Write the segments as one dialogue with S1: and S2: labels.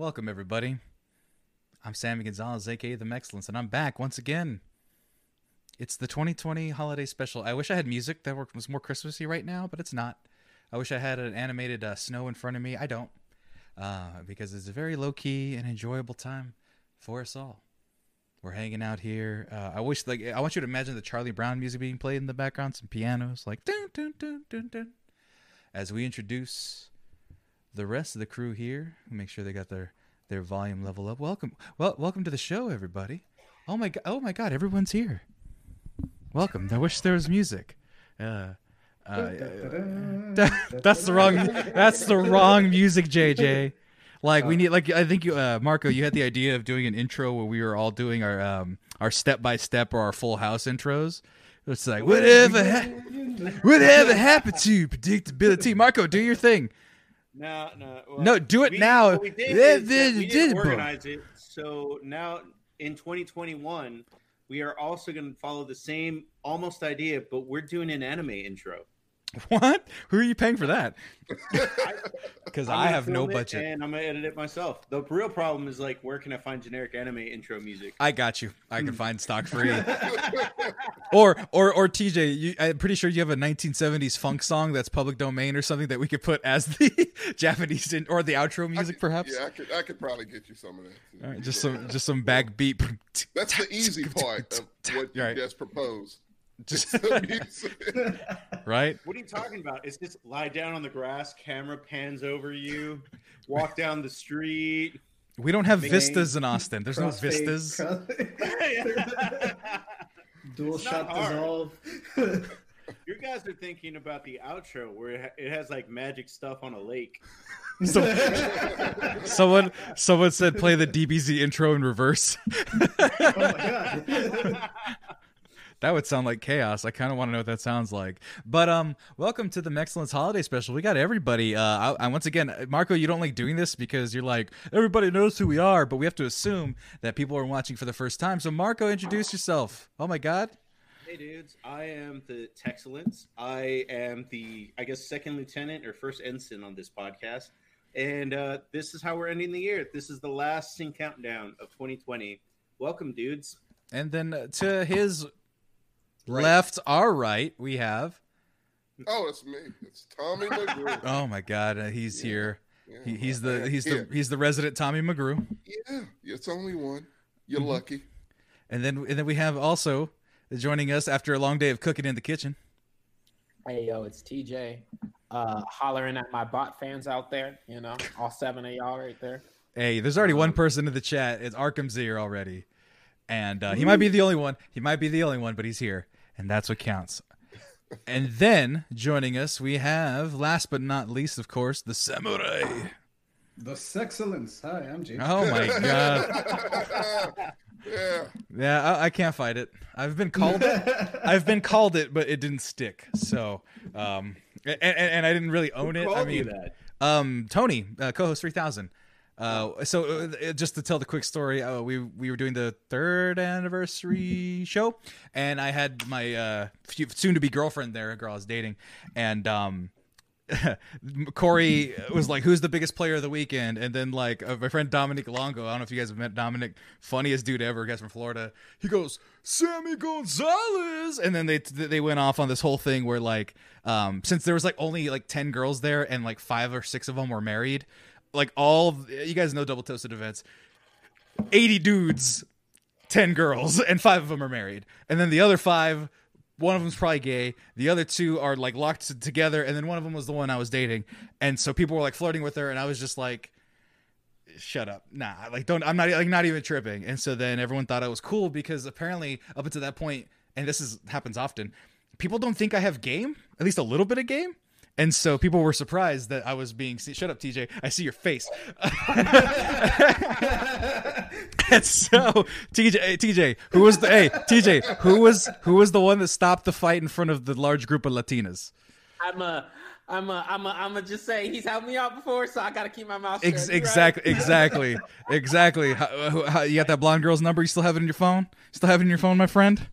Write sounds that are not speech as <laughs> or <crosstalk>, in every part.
S1: Welcome, everybody. I'm Sammy Gonzalez, aka The Mexcellence, and I'm back once again. It's the 2020 holiday special. I wish I had music that was more Christmassy right now, but it's not. I wish I had an animated uh, snow in front of me. I don't, uh, because it's a very low key and enjoyable time for us all. We're hanging out here. Uh, I wish, like, I want you to imagine the Charlie Brown music being played in the background, some pianos, like dun dun dun dun dun, as we introduce the rest of the crew here. Make sure they got their their volume level up. Welcome, well, welcome to the show, everybody. Oh my god, oh my god, everyone's here. Welcome. I wish there was music. Uh, uh, <laughs> that's the wrong. That's the wrong music, JJ. Like we need, like I think you, uh, Marco, you had the idea of doing an intro where we were all doing our um, our step by step or our Full House intros. It's like whatever, ha- whatever happened to predictability. Marco, do your thing.
S2: No, no, well,
S1: No, do it
S2: we-
S1: now.
S2: we did
S1: Yeah,
S2: is that we
S1: did-
S2: didn't
S1: bro.
S2: organize it. So now in 2021, we are also going to follow the same almost idea, but we're doing an anime intro. <laughs>
S1: What? Who are you paying for that? <laughs> Because
S2: I'm
S1: I
S2: gonna
S1: have no budget.
S2: and I'm gonna edit it myself. The real problem is like, where can I find generic anime intro music?
S1: I got you. I can hmm. find stock free. <laughs> or or or TJ, you, I'm pretty sure you have a 1970s funk song that's public domain or something that we could put as the Japanese in, or the outro music,
S3: could-
S1: perhaps.
S3: Yeah, I could. I could probably get you some of that.
S1: All right, just some just some backbeat.
S3: That's the easy part of what you
S1: Right.
S3: just proposed.
S1: Just <laughs> right.
S2: What are you talking about? It's just lie down on the grass, camera pans over you, walk down the street.
S1: We don't have
S2: Bing.
S1: vistas in Austin. There's no vistas. <laughs>
S4: cross- <laughs> Dual
S2: It's
S4: shot dissolve.
S2: You guys are thinking about the outro where it it has like magic stuff on a lake.
S1: So, someone someone said play the DBZ intro in reverse.
S4: oh my god.
S1: That would sound like chaos. I kind of want to know what that sounds like. But um, welcome to the Mexcellence Holiday Special. We got everybody. Uh, I, I once again, Marco, you don't like doing this because you're like everybody knows who we are, but we have to assume that people are watching for the first time. So Marco, introduce yourself. Oh my God.
S2: Hey dudes, I am the Texcellence. I am the, I guess, second lieutenant or first ensign on this podcast. And uh, this is how we're ending the year. This is the last CincountDown of 2020. Welcome, dudes.
S1: And then uh, to his
S2: Right.
S1: left, our right, we have.
S3: Oh, it's me. It's Tommy McGrew. <laughs>
S1: Oh my God, uh, he's
S3: Yeah.
S1: here.
S3: Yeah,
S1: He, he's the
S3: I'm
S1: he's
S3: here.
S1: the he's the resident Tommy McGrew.
S3: Yeah, it's only one. You're
S1: Mhm.
S3: lucky.
S1: And then and then we have also joining us after a long day of cooking in the kitchen.
S5: Hey yo, it's TJ. Uh, hollering at my bot fans out there. You know, all seven of y'all right there.
S1: Hey, there's already one
S5: Um,
S1: person in the chat. It's Arkham's here already, and uh, he might be the only one. He might be the only one, but he's here, and that's what counts. And then joining us, we have last but not least, of course, the samurai.
S4: The Sexcellence. Hi, I'm James.
S1: Oh my <laughs> god!
S3: yeah.
S1: Yeah, I, I can't fight it. I've been called it. I've been called it, but it didn't stick. So, um, and, and, and I didn't really own it. I
S2: Called you
S1: mean,
S2: that.
S1: um, Tony, uh, co-host three thousand. Uh, so uh, just to tell the quick story, uh, we we were doing the third anniversary show, and I had my uh, soon to be girlfriend there, a girl I was dating, and um. <laughs> Corey was like, "Who's the biggest player of the weekend?" And then like uh, my friend Dominic Longo, I don't know if you guys have met Dominic, funniest dude ever, guys from Florida. He goes, "Sammy Gonzalez," and then they they went off on this whole thing where like, um, since there was like only like ten girls there and like five or six of them were married, like all you guys know double toasted events, eighty dudes, ten girls, and five of them are married, and then the other five one of them's probably gay. The other two are like locked together, and then one of them was the one I was dating. And so people were like flirting with her, and I was just like, "Shut up, nah!" Like, don't. I'm not like not even tripping. And so then everyone thought I was cool because apparently up until that point, and this is happens often, people don't think I have game, at least a little bit of game. And so people were surprised that I was being. Shut up, TJ. I see your face. <laughs> and so TJ, TJ, who was the hey TJ, who was who was the one that stopped the fight in front of the large group of Latinas?
S5: I'm a, I'm a, I'm a, I'm a just say he's helped me out before, so I gotta keep my mouth shut.
S1: Ex-
S5: You right.
S1: exactly, exactly, exactly. How, how, you got that blonde girl's number? You still have it in your phone? Still have it in your phone, my friend?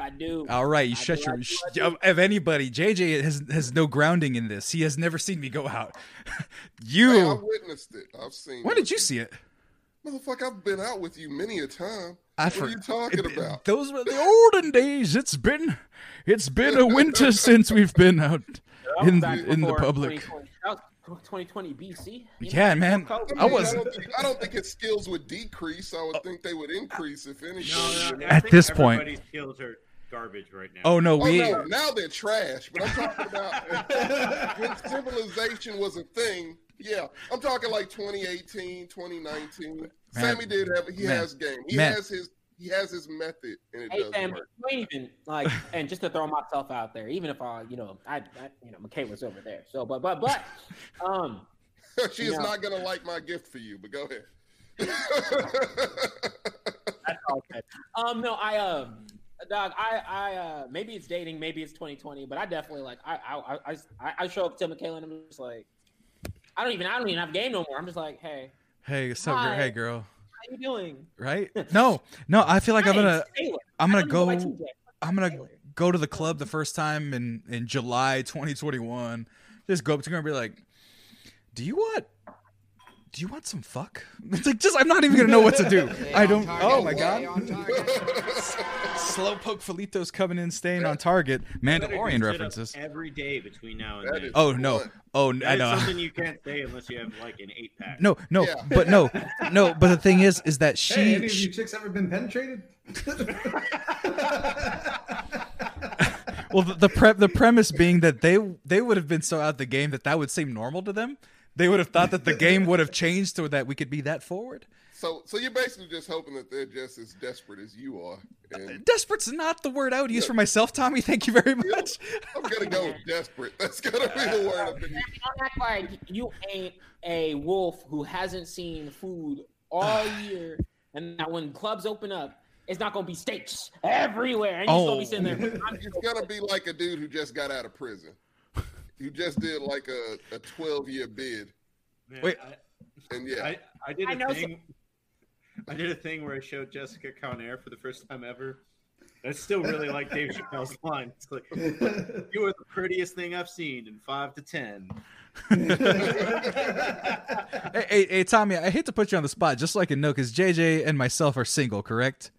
S5: I do.
S1: All right, you
S5: I
S1: shut
S5: do,
S1: your.
S5: I do,
S1: sh-
S5: do.
S1: If anybody, JJ has has no grounding in this. He has never seen me go out. <laughs>
S3: Hey,
S1: you.
S3: I've witnessed it. I've seen.
S1: when
S3: it.
S1: did you see it?
S3: Motherfucker, I've been out with you many a time.
S1: I
S3: What
S1: for-
S3: are you talking
S1: it-
S3: about?
S1: Those were the olden days. It's been, it's been a winter <laughs> since we've been out
S5: That
S1: in
S5: back
S1: in the public.
S5: 2020. That was 2020 BC. you know,
S1: Yeah, man.
S5: before COVID.
S3: I,
S1: I was-
S3: I don't, think, I don't think his skills would decrease. I would think they would increase if anything.
S2: No, no, I
S1: At this point-
S2: skills are garbage right now.
S1: Oh no,
S3: Oh
S1: we.
S3: no, now they're trash. But I'm talking about <laughs> when civilization was a thing. Yeah, I'm talking like 2018, 2019. Sammy did have he
S1: Man.
S3: has game. He
S1: Man.
S3: has his he has his method, and it
S5: Hey
S3: does
S5: fam,
S3: work.
S5: you ain't even like, and just to throw myself out there, even if I, you know, I, I you know, McKay was over there. So, but, but, but, <laughs> um, <laughs>
S3: she is
S5: No.
S3: not gonna like my gift for you. But go ahead.
S5: that's all good. Um, no, I, um, dog, I, I, uh, maybe it's dating, maybe it's 2020, but I definitely like, I, I, I, I, I show up to Michaela and I'm just like, I don't even, I don't even have game no more. I'm just like, hey,
S1: Hey, what's up, girl? Hey, girl.
S5: how you doing?
S1: Right? No, no. I feel like I'm gonna,
S5: Taylor.
S1: I'm gonna go. I'm gonna
S5: Taylor.
S1: go to the club the first time in in July 2021. Just go up to her and be like, "Do you want? Do you want some fuck?" It's <laughs> like just I'm not even gonna know what to do. I don't. Oh my god! <laughs> Slowpoke Felito's coming in, staying on target. Mandalorian references.
S2: every day between now and
S3: That
S2: then.
S1: Oh no! Oh,
S2: That
S1: I know.
S2: something you can't say unless you have like an eight pack.
S1: No, no,
S3: Yeah.
S1: but no, no. But the thing is, is that
S4: Hey,
S1: she,
S4: any of
S1: she
S4: you chicks ever been penetrated? <laughs>
S1: well, the the, pre- the premise being that they they would have been so out of the game that that would seem normal to them. They would have thought that the game would have changed so that we could be that forward.
S3: So, so you're basically just hoping that they're just as desperate as you are. And uh,
S1: Desperate's not the word I would use for myself, Tommy. Thank you very much.
S3: I'm gonna go with desperate. That's gonna be the word. I've been using.
S5: Don't act like you ain't a wolf who hasn't seen food all ah. year, and that when clubs open up, it's not gonna be steaks everywhere, and you're
S1: Oh.
S5: gonna be sitting there. Oh.
S3: It's gonna be like a dude who just got out of prison. You just did like a, a 12 year bid,
S2: Man,
S1: Wait.
S2: I,
S3: and yeah,
S2: I, I did a
S5: I know
S2: thing. I did a thing where I showed Jessica Conair for the first time ever. I still really like Dave Chappelle's line. It's like, <laughs> "You are the prettiest thing I've seen in five to ten. <laughs>
S1: hey, hey, hey, Tommy, I hate to put you on the spot, just so I can know, because JJ and myself are single, correct?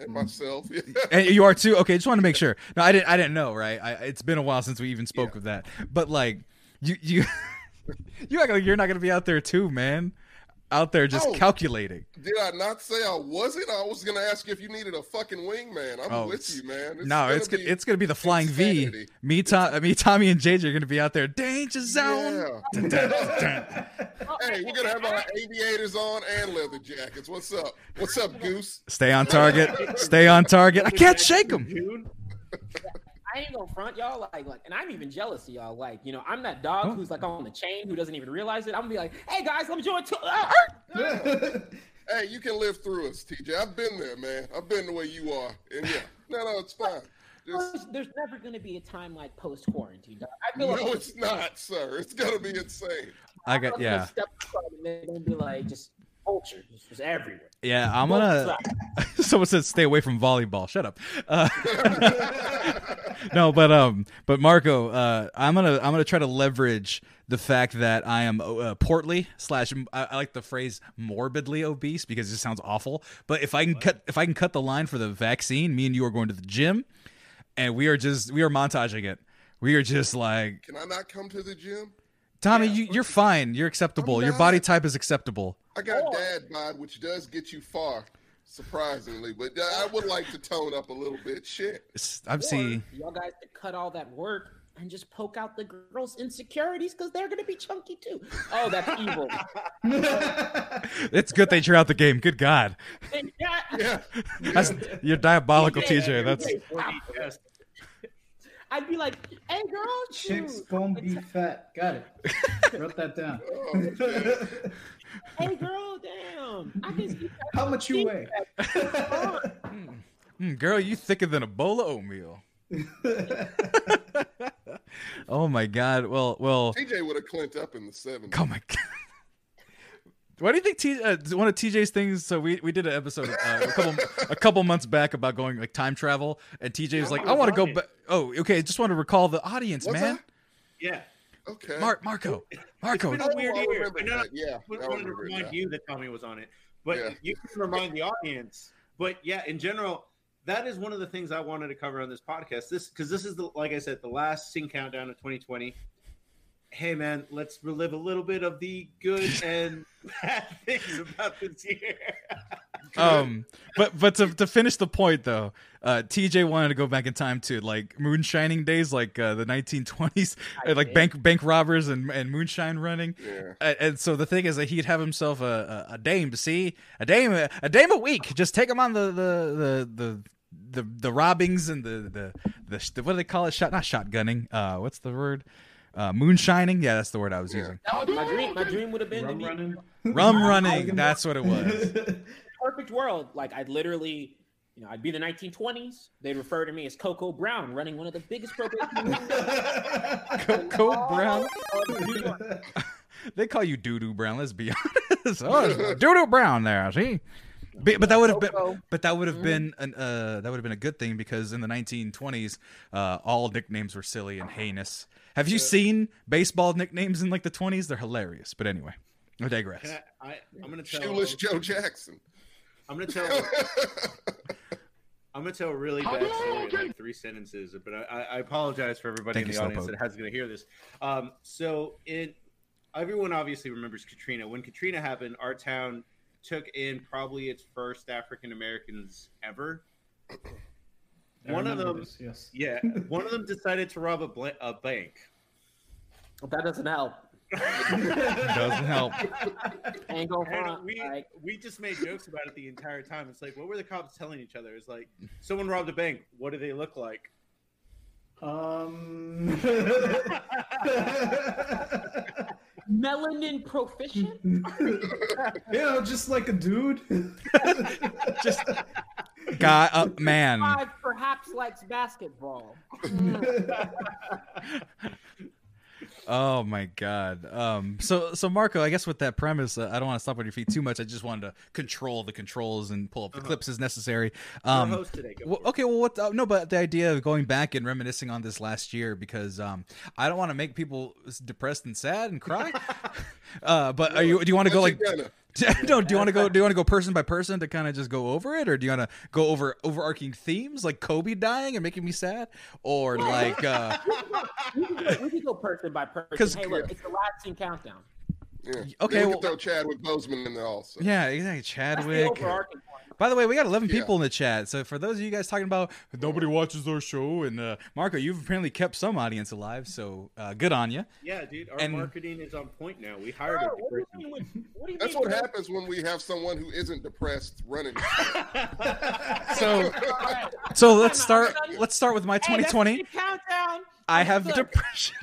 S3: and myself. Yeah. <laughs>
S1: And you are too. Okay, just want to make sure. No, I didn't. I didn't know. Right? I, it's been a while since we even spoke of that. But like, you you you act like you're not gonna be out there too, man. Out there just
S3: Oh.
S1: calculating.
S3: Did I not say I wasn't? I was gonna ask you if you needed a fucking wingman. I'm
S1: Oh,
S3: with
S1: it's-
S3: you, man. It's
S1: no,
S3: gonna
S1: it's gonna
S3: be-
S1: it's gonna be the flying V. Me, Tom, me, Tommy, and JJ are gonna be out there. Danger zone.
S3: Yeah.
S1: Dun, dun, dun. <laughs>
S3: Hey, we're gonna have our aviators on and leather jackets. What's up? What's up, Goose?
S1: Stay on target. Stay on target. I can't shake them. <laughs>
S2: June?
S5: I ain't gonna front y'all like like, and I'm even jealous of y'all. Like, you know, I'm that dog
S1: Oh.
S5: who's like on the chain who doesn't even realize it. I'm gonna be like, hey guys, let me join too. Ah! <laughs>
S3: Hey, you can live through us, TJ. I've been there, man. I've been the way you are, and yeah, no, no, it's fine. Just
S5: There's, there's never gonna be a time like post quarantine. I feel
S3: no,
S5: like
S3: it's not, sir. It's gonna be insane.
S1: I got yeah,
S5: step aside and they're gonna be like just culture, just, just everywhere.
S1: Yeah. I'm gonna. <laughs> Someone says stay away from volleyball. Shut up. Uh, <laughs> no, but um, but Marco, uh, I'm gonna I'm gonna try to leverage the fact that I am uh, portly slash I, I like the phrase morbidly obese because it just sounds awful. But if I can cut if I can cut the line for the vaccine, me and you are going to the gym, and we are just we are montaging it. We are just like
S3: Can I not come to the gym?
S1: Tommy, you, you're fine. You're acceptable. Your body type is acceptable.
S3: I got
S5: Or-
S3: dad bod, which does get you far, surprisingly. But uh, I would like to tone up a little bit. Shit.
S1: I'm seeing
S5: y'all guys could cut all that work and just poke out the girls' insecurities because they're gonna be chunky too. Oh, that's evil. <laughs>
S1: It's good that you're out the game. Good God,
S5: yeah.
S3: Yeah.
S1: that's you're diabolical, TJ. That's
S2: Yes.
S5: I'd be like, hey girl,
S4: Chicks
S5: shoot.
S4: gonna be fat. Got it. <laughs> Wrote that down.
S3: Oh, shit. <laughs>
S5: Hey girl, damn. I can see
S4: How much you weigh? <laughs>
S1: Mm, girl, you thicker than a bowl of oatmeal. <laughs> oh my God. Well, well.
S3: TJ would have clinked up in the 70s.
S1: Oh my <laughs> God. Why do you think T, uh, one of TJ's things? So we, we did an episode uh, a couple a couple months back about going like time travel, and TJ was like,
S2: I
S1: "I want to go back." Oh, okay. I just want to recall the audience,
S3: Was
S1: man.
S2: Yeah.
S3: Okay.
S1: Mar- Marco, Marco.
S2: It's been a weird
S3: I
S2: year.
S3: remember
S2: I know-
S3: Yeah,
S2: I
S3: I
S2: wanted to remind
S3: that.
S2: you that Tommy was on it, but
S3: Yeah.
S2: you can remind the audience. But yeah, in general, that is one of the things I wanted to cover on this podcast. This because this is the like I said, the last CincountDown of 2020. Hey man, let's relive a little bit of the good <laughs> and bad things about this year. <laughs>
S1: Um, but but to to finish the point though, uh, TJ wanted to go back in time to like moonshining days, like uh, the 1920s,
S5: I
S1: uh, like
S5: did.
S1: bank bank robbers and and moonshine running.
S3: Yeah.
S1: And, and so the thing is that he'd have himself a, a, a dame, see, a dame, a, dame a week. Just take him on the the the the. The, the robbings and the, the the the what do they call it? Shot not shotgunning. Uh, what's the word? Uh, moonshining. Yeah, that's the word I was
S3: Yeah.
S1: using.
S5: That was my dream. My dream would have been to
S4: Rum
S5: be
S4: running.
S1: Rum running. That's what it was. <laughs> <laughs>
S5: perfect world. Like I'd literally, you know, I'd be the 1920s. They'd refer to me as Coco Brown, running one of the biggest appropriation <laughs>
S1: Coco Brown. <laughs> They call you Doo Doo Brown. Let's be <laughs> honest. Oh, Doo Doo Brown there. See, but, but that would have been, but that would have been an uh, that would have been a good thing because in the 1920s, uh, all nicknames were silly and heinous. Have you seen baseball nicknames in like the 20s? They're hilarious. But anyway, I digress.
S2: I, I, I'm gonna tell.
S3: Shoeless Joe Jackson.
S2: I'm gonna tell. I'm gonna tell a really bad story in like three sentences, but I, I- I apologize for everybody
S1: Thank
S2: in the audience
S1: Slowpoke.
S2: that has going to hear this. Um, so it, everyone obviously remembers Katrina. When Katrina happened, our town took in probably its first African Americans ever.
S4: I
S2: One of them,
S4: this, yes.
S2: yeah, one of them decided to rob a, bla- a bank.
S5: that doesn't help. <laughs>
S1: Doesn't help.
S5: Ain't front.
S2: we
S5: Like,
S2: we just made jokes about it the entire time. It's like, what were the cops telling each other? It's like, someone robbed a bank. What do they look like?
S4: Um. <laughs>
S5: melanin proficient. <laughs>
S4: you know, just like a dude.
S1: Just guy, uh, man.
S5: Five perhaps likes basketball.
S1: Oh my god. Um. So so Marco, I guess with that premise, uh, I don't want to stop on your feet too much. I just wanted to control the controls and pull up the
S2: Uh-huh.
S1: clips as necessary. Um.
S2: host today.
S1: Well, okay, well, what? Uh, no, but the idea of going back and reminiscing on this last year because um, I don't want to make people depressed and sad and cry. <laughs> uh, but are you? Do you want to go like?
S3: gotta- <laughs>
S1: no, do you want to go? Do you want to go person by person to kind of just go over it, or do you want to go over overarching themes like Kobe dying and making me sad, or like? uh
S5: we, can go, we can go person by
S1: 'Cause-
S5: person. Hey, look, it's the last CincountDown.
S3: Yeah.
S1: Okay,
S3: Then we
S1: well-
S3: can throw Chadwick Boseman in there also.
S1: Yeah, exactly.
S5: That's the
S1: Chadwick.
S5: overarching one.
S1: By the way, we got 11
S3: Yeah.
S1: people in the chat. So for those of you guys talking about nobody watches our show, and uh, Marco, you've apparently kept some audience alive. So uh, good on you.
S2: Yeah, dude, our
S1: And-
S2: marketing is on point now. We hired
S5: Bro,
S2: a
S5: what do you mean what do you
S3: That's
S5: mean
S3: what
S5: with-
S3: happens when we have someone who isn't depressed running. <laughs> <laughs>
S1: So
S5: All right.
S1: so let's start. Let's start with my 2020.
S5: the countdown.
S1: I have
S5: Look,
S1: depression.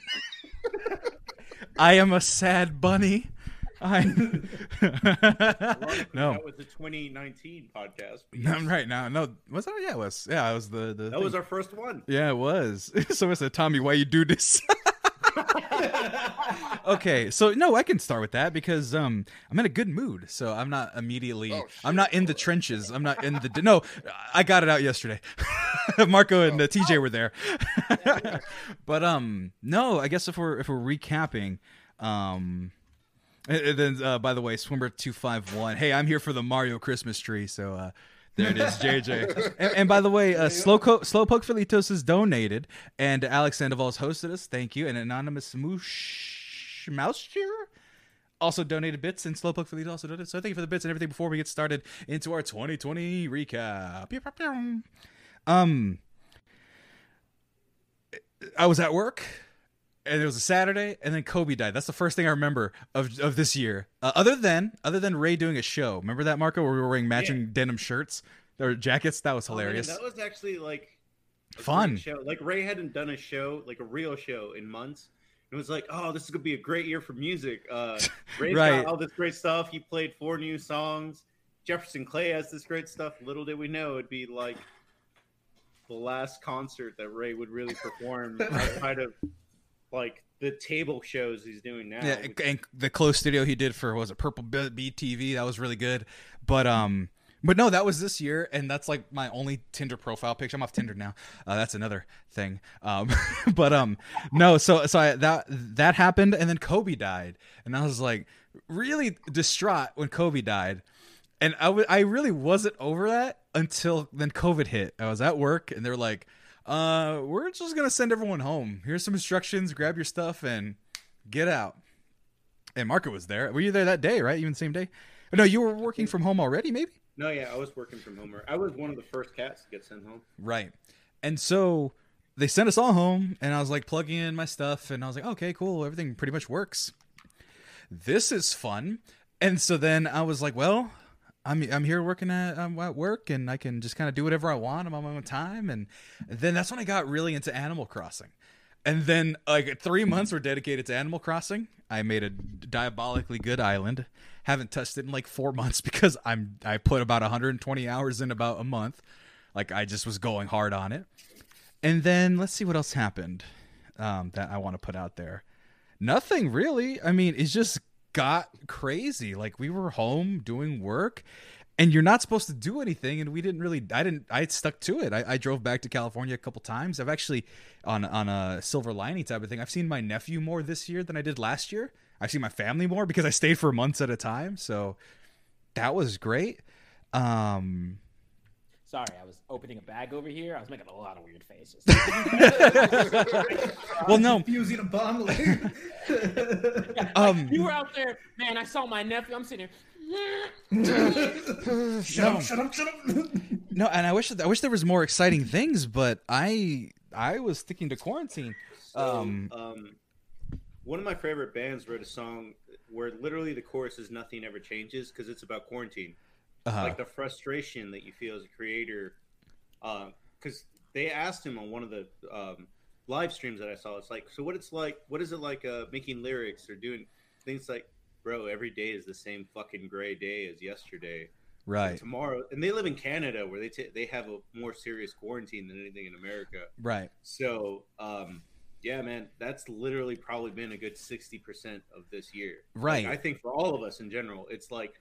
S1: <laughs> I am a sad bunny. I <laughs> no.
S2: That was the 2019 podcast. but
S1: No,
S2: yes.
S1: right now, no. Was that? Yeah, it was. Yeah, it was the the.
S2: That was our first one.
S1: Yeah, it was. <laughs> so I said, Tommy, why you do this? <laughs> okay, so no, I can start with that because um I'm in a good mood, so I'm not immediately
S3: Oh,
S1: I'm not in the trenches. I'm not in the no. I got it out yesterday. Marco and uh, TJ were there, but um no, I guess if we're if we're recapping, um. And- Then, uh, by the way, Swimmer two five one. Hey, I'm here for the Mario Christmas tree. So, uh, there it is, <laughs> JJ. and, and by the way, uh, Slowco- Slowpoke Felitos has donated, and Alex Sandoval's hosted us. Thank you. And Anonymous Moosh Mouse Shearer also donated bits, and Slowpoke Felitos also donated. So thank you for the bits and everything before we get started into our 2020 recap. Um, I was at work. And it was a Saturday, and then Kobe died. That's the first thing I remember of of this year. Uh, other than other than Ray doing a show, remember that Marco, where we were wearing matching denim shirts or jackets? That was
S2: Oh, man,
S1: hilarious.
S2: that was actually like a
S1: Fun.
S2: show. Like Ray hadn't done a show, like a real show, in months. It was like, oh, this is gonna be a great year for music. Uh, <laughs> Ray's
S1: Right.
S2: got all this great stuff. He played four new songs. Jefferson Clay has this great stuff. Little did we know it'd be like the last concert that Ray would really perform <laughs> outside of like the table shows he's doing now.
S1: Yeah,
S2: which-
S1: and the close studio he did for was it Purple Bee Bee TV that was really good. But um, but no, that was this year, and that's like my only Tinder profile picture. I'm off Tinder now. Uh, that's another thing. Um, <laughs> but um, no, so so I, that that happened, and then Kobe died, and I was like really distraught when Kobe died. And I w- I really wasn't over that until then COVID hit. I was at work and they're like, uh, we're just gonna send everyone home. Here's some instructions, grab your stuff and get out. And Marco was there. Were you there that day, right? Even the same day? No, you were working from home already, maybe?
S2: no, yeah, I was working from home. I was one of the first cats to get sent home.
S1: Right. And so they sent us all home, and I was like plugging in my stuff, and I was like, okay, cool, everything pretty much works. This is fun. And so then I was like, well, I'm I'm here working at I'm at work, and I can just kind of do whatever I want. I'm on my own time, and then that's when I got really into Animal Crossing. And then like three months were dedicated to Animal Crossing. I made a diabolically good island. Haven't touched it in like four <laughs> months because I'm I put about 120 hours in about a month. Like I just was going hard on it. And then let's see what else happened um, that I want to put out there. Nothing really. I mean, it's just got crazy. Like we were home doing work, and you're not supposed to do anything. And we didn't really. I didn't. I stuck to it. I, I drove back to California a couple times. I've actually on on a silver lining type of thing. I've seen my nephew more this year than I did last year. I've seen my family more because I stayed for months at a time. So that was great. Um,
S5: Sorry, I was opening a bag over here. I was making a lot of weird faces. <laughs>
S1: well, no.
S4: Using a bomb later. <laughs>
S1: Um,
S5: you were out there, man. I saw my nephew. I'm sitting <laughs> here.
S4: shut up! Shut up! Shut up!
S1: No, and I wish I wish there was more exciting things, but I I was sticking to quarantine.
S2: So,
S1: Um,
S2: um, one of my favorite bands wrote a song where literally the chorus is "Nothing ever changes" because it's about quarantine,
S1: Uh-huh.
S2: like the frustration that you feel as a creator. Because they asked him on one of the um, live streams that I saw, it's like, so what it's like, what is it like uh, making lyrics or doing things like, bro, every day is the same fucking gray day as yesterday.
S1: right,
S2: Tomorrow, and they live in Canada where they ta they have a more serious quarantine than anything in America.
S1: right,
S2: So, um, yeah, man, that's literally probably been a good sixty percent of this year.
S1: Right.
S2: Like, I think for all of us in general, it's like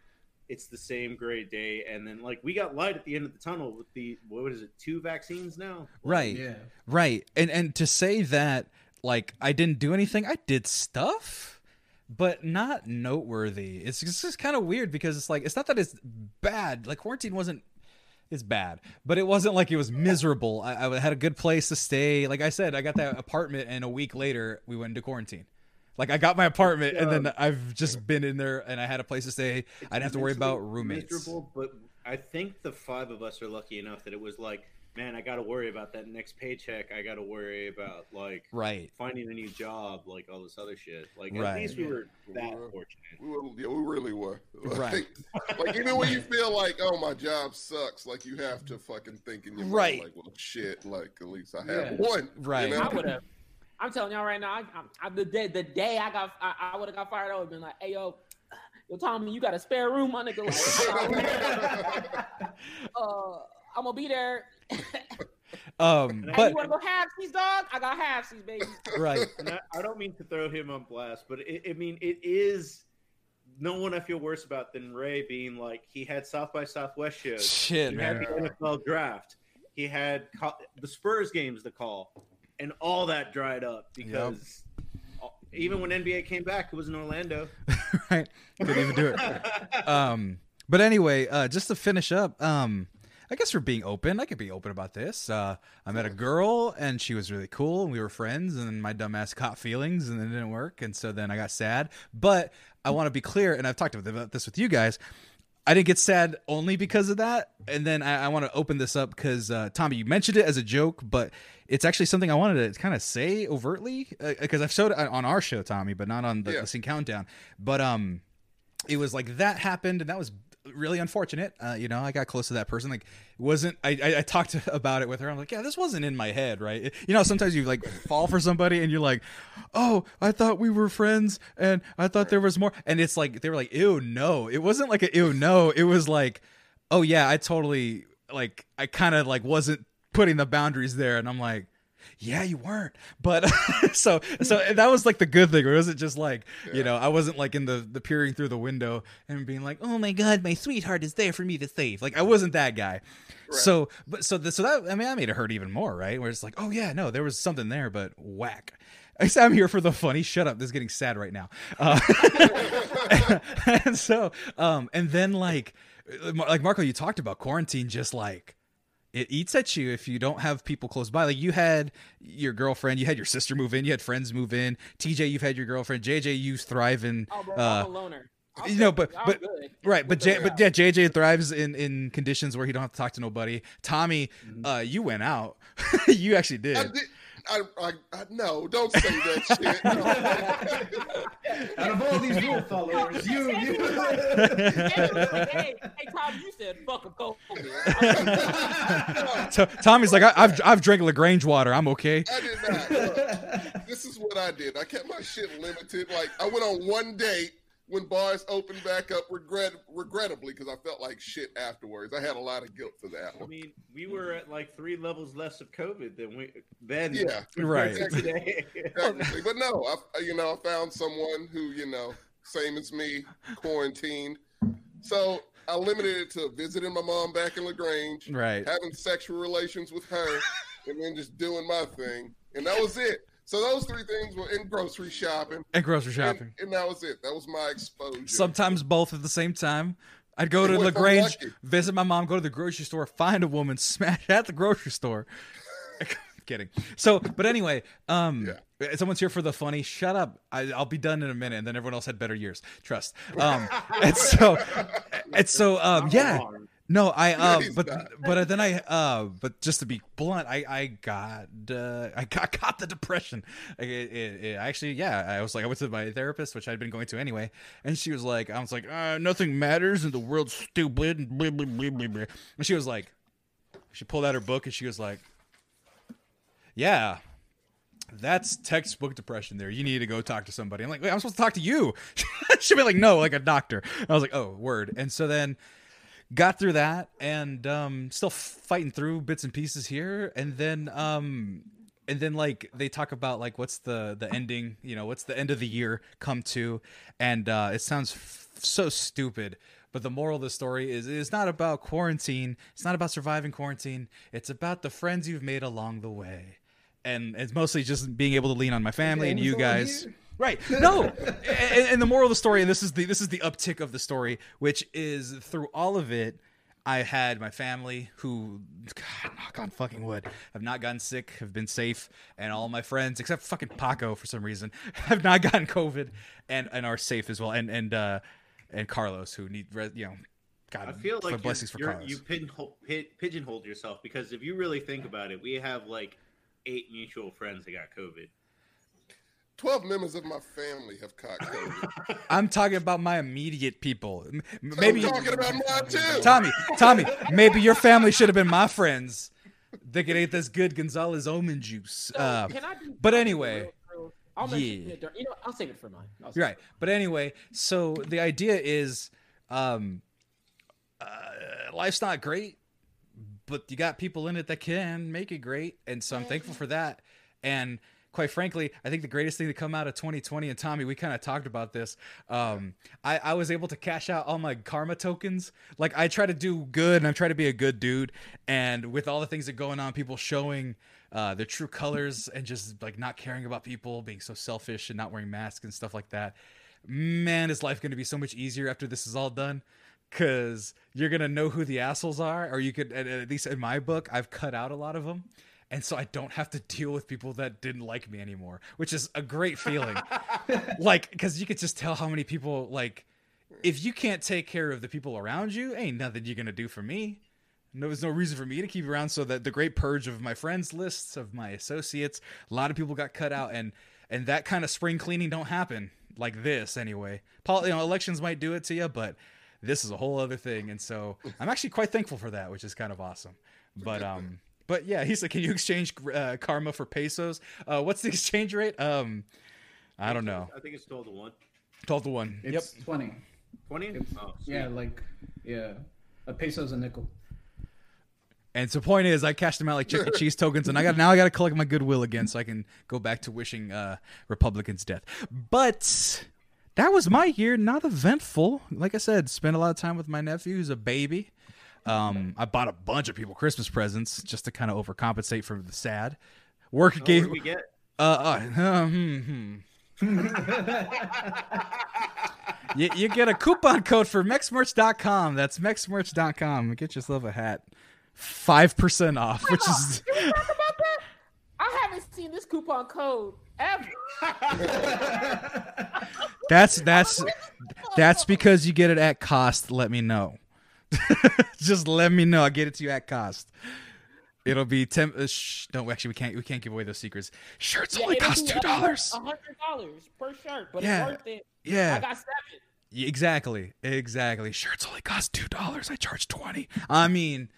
S2: it's the same gray day, and then like we got light at the end of the tunnel with the what is it, two vaccines now?
S1: right,
S4: yeah.
S1: right. And and to say that like I didn't do anything, I did stuff, but not noteworthy. It's, it's just kind of weird because it's like it's not that it's bad. Like quarantine wasn't. It's bad, but it wasn't like it was miserable. I, I had a good place to stay. Like I said, I got that apartment, and a week later we went into quarantine. Like I got my apartment, and then I've just been in there, and I had a place to stay.
S2: It's
S1: I didn't have to worry about roommates.
S2: Miserable, but I think the five of us are lucky enough that it was like, man, I got to worry about that next paycheck. I got to worry about like
S1: Right.
S2: finding a new job, like all this other shit. Like
S1: Right.
S2: at least we were that
S3: We were.
S2: fortunate.
S3: We were, yeah, we really were. <laughs>
S1: Right.
S3: Like, like even when you feel like, oh, my job sucks, like you have to fucking think in your
S1: Right.
S3: mind, like, well, shit, like at least I have
S4: Yeah.
S3: one.
S1: Right.
S3: You know?
S5: I would have. I'm telling y'all right now. I, I, I, the day the day I got I, I would have got fired. I would have been like, hey yo, <sighs> yo Tommy, you got a spare room, my nigga? Like, <laughs> uh, I'm gonna be there. <laughs>
S1: Um,
S5: Hey,
S1: but
S5: you wanna go halfsies, dog? I got halfsies, baby. <laughs>
S1: right.
S2: And I, I don't mean to throw him on blast, but it, I mean it is no one I feel worse about than Ray being like he had South by Southwest shows,
S1: Shit,
S2: he had the NFL draft, he had co- the Spurs games to call, and all that dried up because even when NBA came back, it was in Orlando. <laughs>
S1: right. Couldn't even do it. <laughs> Um, but anyway, uh, just to finish up, um, I guess we're being open. I could be open about this. Uh, I met a girl and she was really cool and we were friends and then my dumbass caught feelings and it didn't work. And so then I got sad. But I want to be clear, and I've talked about this with you guys. I didn't get sad only because of that. And then I, I want to open this up because uh, Tommy, you mentioned it as a joke, but it's actually something I wanted to kind of say overtly because I've showed it on our show, Tommy, but not on the,
S3: Yeah.
S1: the CincountDown. But um, it was like that happened, and that was really unfortunate. Uh, you know, I got close to that person. Like, wasn't I, I? I talked <laughs> about it with her. I'm like, yeah, this wasn't in my head, right? You know, sometimes you like fall for somebody, and you're like, oh, I thought we were friends, and I thought there was more. And it's like they were like, ew, no. It wasn't like a ew, no. It was like, oh yeah, I totally like. I kind of like wasn't putting the boundaries there, and I'm like. Yeah, you weren't. But <laughs> so so that was like the good thing. It wasn't just like you know I wasn't like in the the peering through the window and being like, oh my god, my sweetheart is there for me to save. Like I wasn't that guy. So but so the, so that I mean that made it hurt even more, right? Where it's like, oh yeah, no, there was something there, but whack. <laughs> I said I'm here for the funny. Shut up. This is getting sad right now. Uh, <laughs> and so, um, and then like, like Marco, you talked about quarantine, just like it eats at you if you don't have people close by. Like you had your girlfriend, you had your sister move in, you had friends move in. TJ, you've had your girlfriend. JJ, you thrive in.
S5: Oh, bro,
S1: uh,
S5: I'm a loner. I'm
S1: you know, but but
S5: good.
S1: right, but J, but yeah, JJ thrives in in conditions where he don't have to talk to nobody. Tommy, uh, you went out. <laughs> you actually did.
S3: I did. I, I, I no, don't say that <laughs> shit.
S4: Out of all these rule followers, you, you.
S5: hey, hey, Tom, you said fuck a COVID.
S1: So <laughs> Tommy's like, I, I've I've drank Lagrange water. I'm okay.
S3: I did not. Look, this is what I did. I kept my shit limited. Like I went on one date when bars opened back up, regret regrettably because I felt like shit afterwards. I had a lot of guilt for that
S2: I
S3: one.
S2: mean, we were at like three levels less of COVID than we then.
S3: Yeah.
S2: compared
S1: Right.
S2: to Today. <laughs>
S3: Technically. But no, I you know I found someone who you know same as me, quarantined. So I limited it to visiting my mom back in Lagrange,
S1: Right.
S3: having sexual relations with her, and then just doing my thing, and that was it. So those three things were in grocery shopping,
S1: And grocery shopping.
S3: and that was it. That was my exposure.
S1: Sometimes both at the same time. I'd go to
S3: If I'm
S1: Lagrange, visit my mom, go to the grocery store, find a woman, <laughs> smash at the grocery store. <laughs> Kidding. So, but anyway, um, someone's here for the funny. Shut up. I, I'll be done in a minute, and then everyone else had better years. Trust. Um, <laughs> and so, and so, um, yeah. No, I <laughs> uh, but
S3: not.
S1: but then I uh, but just to be blunt, I I got uh, I got, <laughs> got the depression. It, it, it- actually, yeah, I was like, I went to my therapist, which I'd been going to anyway, and she was like, I was like, uh, nothing matters, and the world's stupid, and blah, blah, blah, blah, blah. and she was like, she pulled out her book, and she was like, yeah. That's textbook depression there. You need to go talk to somebody. I'm like, wait, I'm supposed to talk to you. <laughs> She'd be like, no, like a doctor. I was like, oh, word. And so then got through that and um still fighting through bits and pieces here. And then um and then like they talk about like what's the the ending you know what's the end of the year come to. And uh it sounds f- so stupid but the moral of the story is it's not about quarantine. It's not about surviving quarantine. It's about the friends you've made along the way. And it's mostly just being able to lean on my family and you guys.
S4: here.
S1: Right. No. and, and the moral of the story, and this is the this is the uptick of the story, which is through all of it, I had my family who, God, knock on fucking wood, have not gotten sick, have been safe, and all my friends except fucking Paco for some reason <laughs> have not gotten COVID and and are safe as well, and and uh and Carlos who need you know. God,
S2: I feel like
S1: blessings for
S2: you're, you pinhole, pi- pigeonholed yourself because if you really think about it, we have like eight mutual friends that got COVID.
S3: Twelve members of my family have caught COVID. <laughs>
S1: I'm talking about my immediate people. Maybe
S3: I'm talking about mine too.
S1: Tommy, Tommy, maybe your family should have been my friends. They could eat this good Gonzalez almond juice.
S5: So,
S1: Uh,
S5: can I do,
S1: but anyway,
S5: real- real- I'll mention
S1: yeah.
S5: it during- you know, I'll save it for mine. I'll save
S1: you're right. But anyway, so the idea is, um, uh, life's not great, but you got people in it that can make it great, and so I'm thankful for that. And quite frankly, I think the greatest thing to come out of 2020 and Tommy, we kind of talked about this. Um, I, I was able to cash out all my karma tokens. Like I try to do good and I try to be a good dude. And with all the things that are going on, people showing uh, their true colors and just like not caring about people, being so selfish and not wearing masks and stuff like that. Man, is life going to be so much easier after this is all done? Cause you're gonna know who the assholes are, or you could at, at least in my book, I've cut out a lot of them and so I don't have to deal with people that didn't like me anymore, which is a great feeling. <laughs> like, because you could just tell how many people like, if you can't take care of the people around you, ain't nothing you're gonna do for me. No, there's no reason for me to keep around. So that the great purge of my friends lists of my associates, a lot of people got cut out, and and that kind of spring cleaning don't happen like this anyway. Paul, you know, elections might do it to you, but this is a whole other thing, and so I'm actually quite thankful for that, which is kind of awesome. But <laughs> um, but yeah, he said, can you exchange uh, karma for pesos? Uh, what's the <laughs> exchange rate? Um, I don't know,
S2: I think it's twelve to one.
S1: twelve to one.
S4: It's 20.
S2: Twenty? Oh.
S4: Yeah, like, yeah. A peso's a nickel.
S1: And so, point is, I cashed them out like chicken <laughs> cheese tokens, and I got now I got to collect my goodwill again, so I can go back to wishing uh, Republicans death. But that was my year, not eventful. Like I said, spent a lot of time with my nephew, who's a baby. Um, I bought a bunch of people Christmas presents just to kind of overcompensate for the sad. Work
S2: Oh, what
S1: gave
S2: did we get?
S1: uh, uh <laughs> hmm, hmm. <laughs> you, you get a coupon code for mexmerch.com. That's mexmerch.com. Get yourself a hat. 5% off, which is
S5: Can we talk about that? I haven't seen this coupon code ever. <laughs>
S1: that's that's that's because you get it at cost. Let me know. <laughs> Just let me know. I'll get it to you at cost. It'll be ten. Uh, shh, don't actually. We can't. We can't give away those secrets. Shirts only cost two dollars.
S5: Hundred dollars per shirt, but
S1: Yeah.
S5: it's worth it.
S1: Yeah, I
S5: got seven.
S1: Yeah, exactly, exactly. Shirts only cost two dollars. I charge twenty. I mean,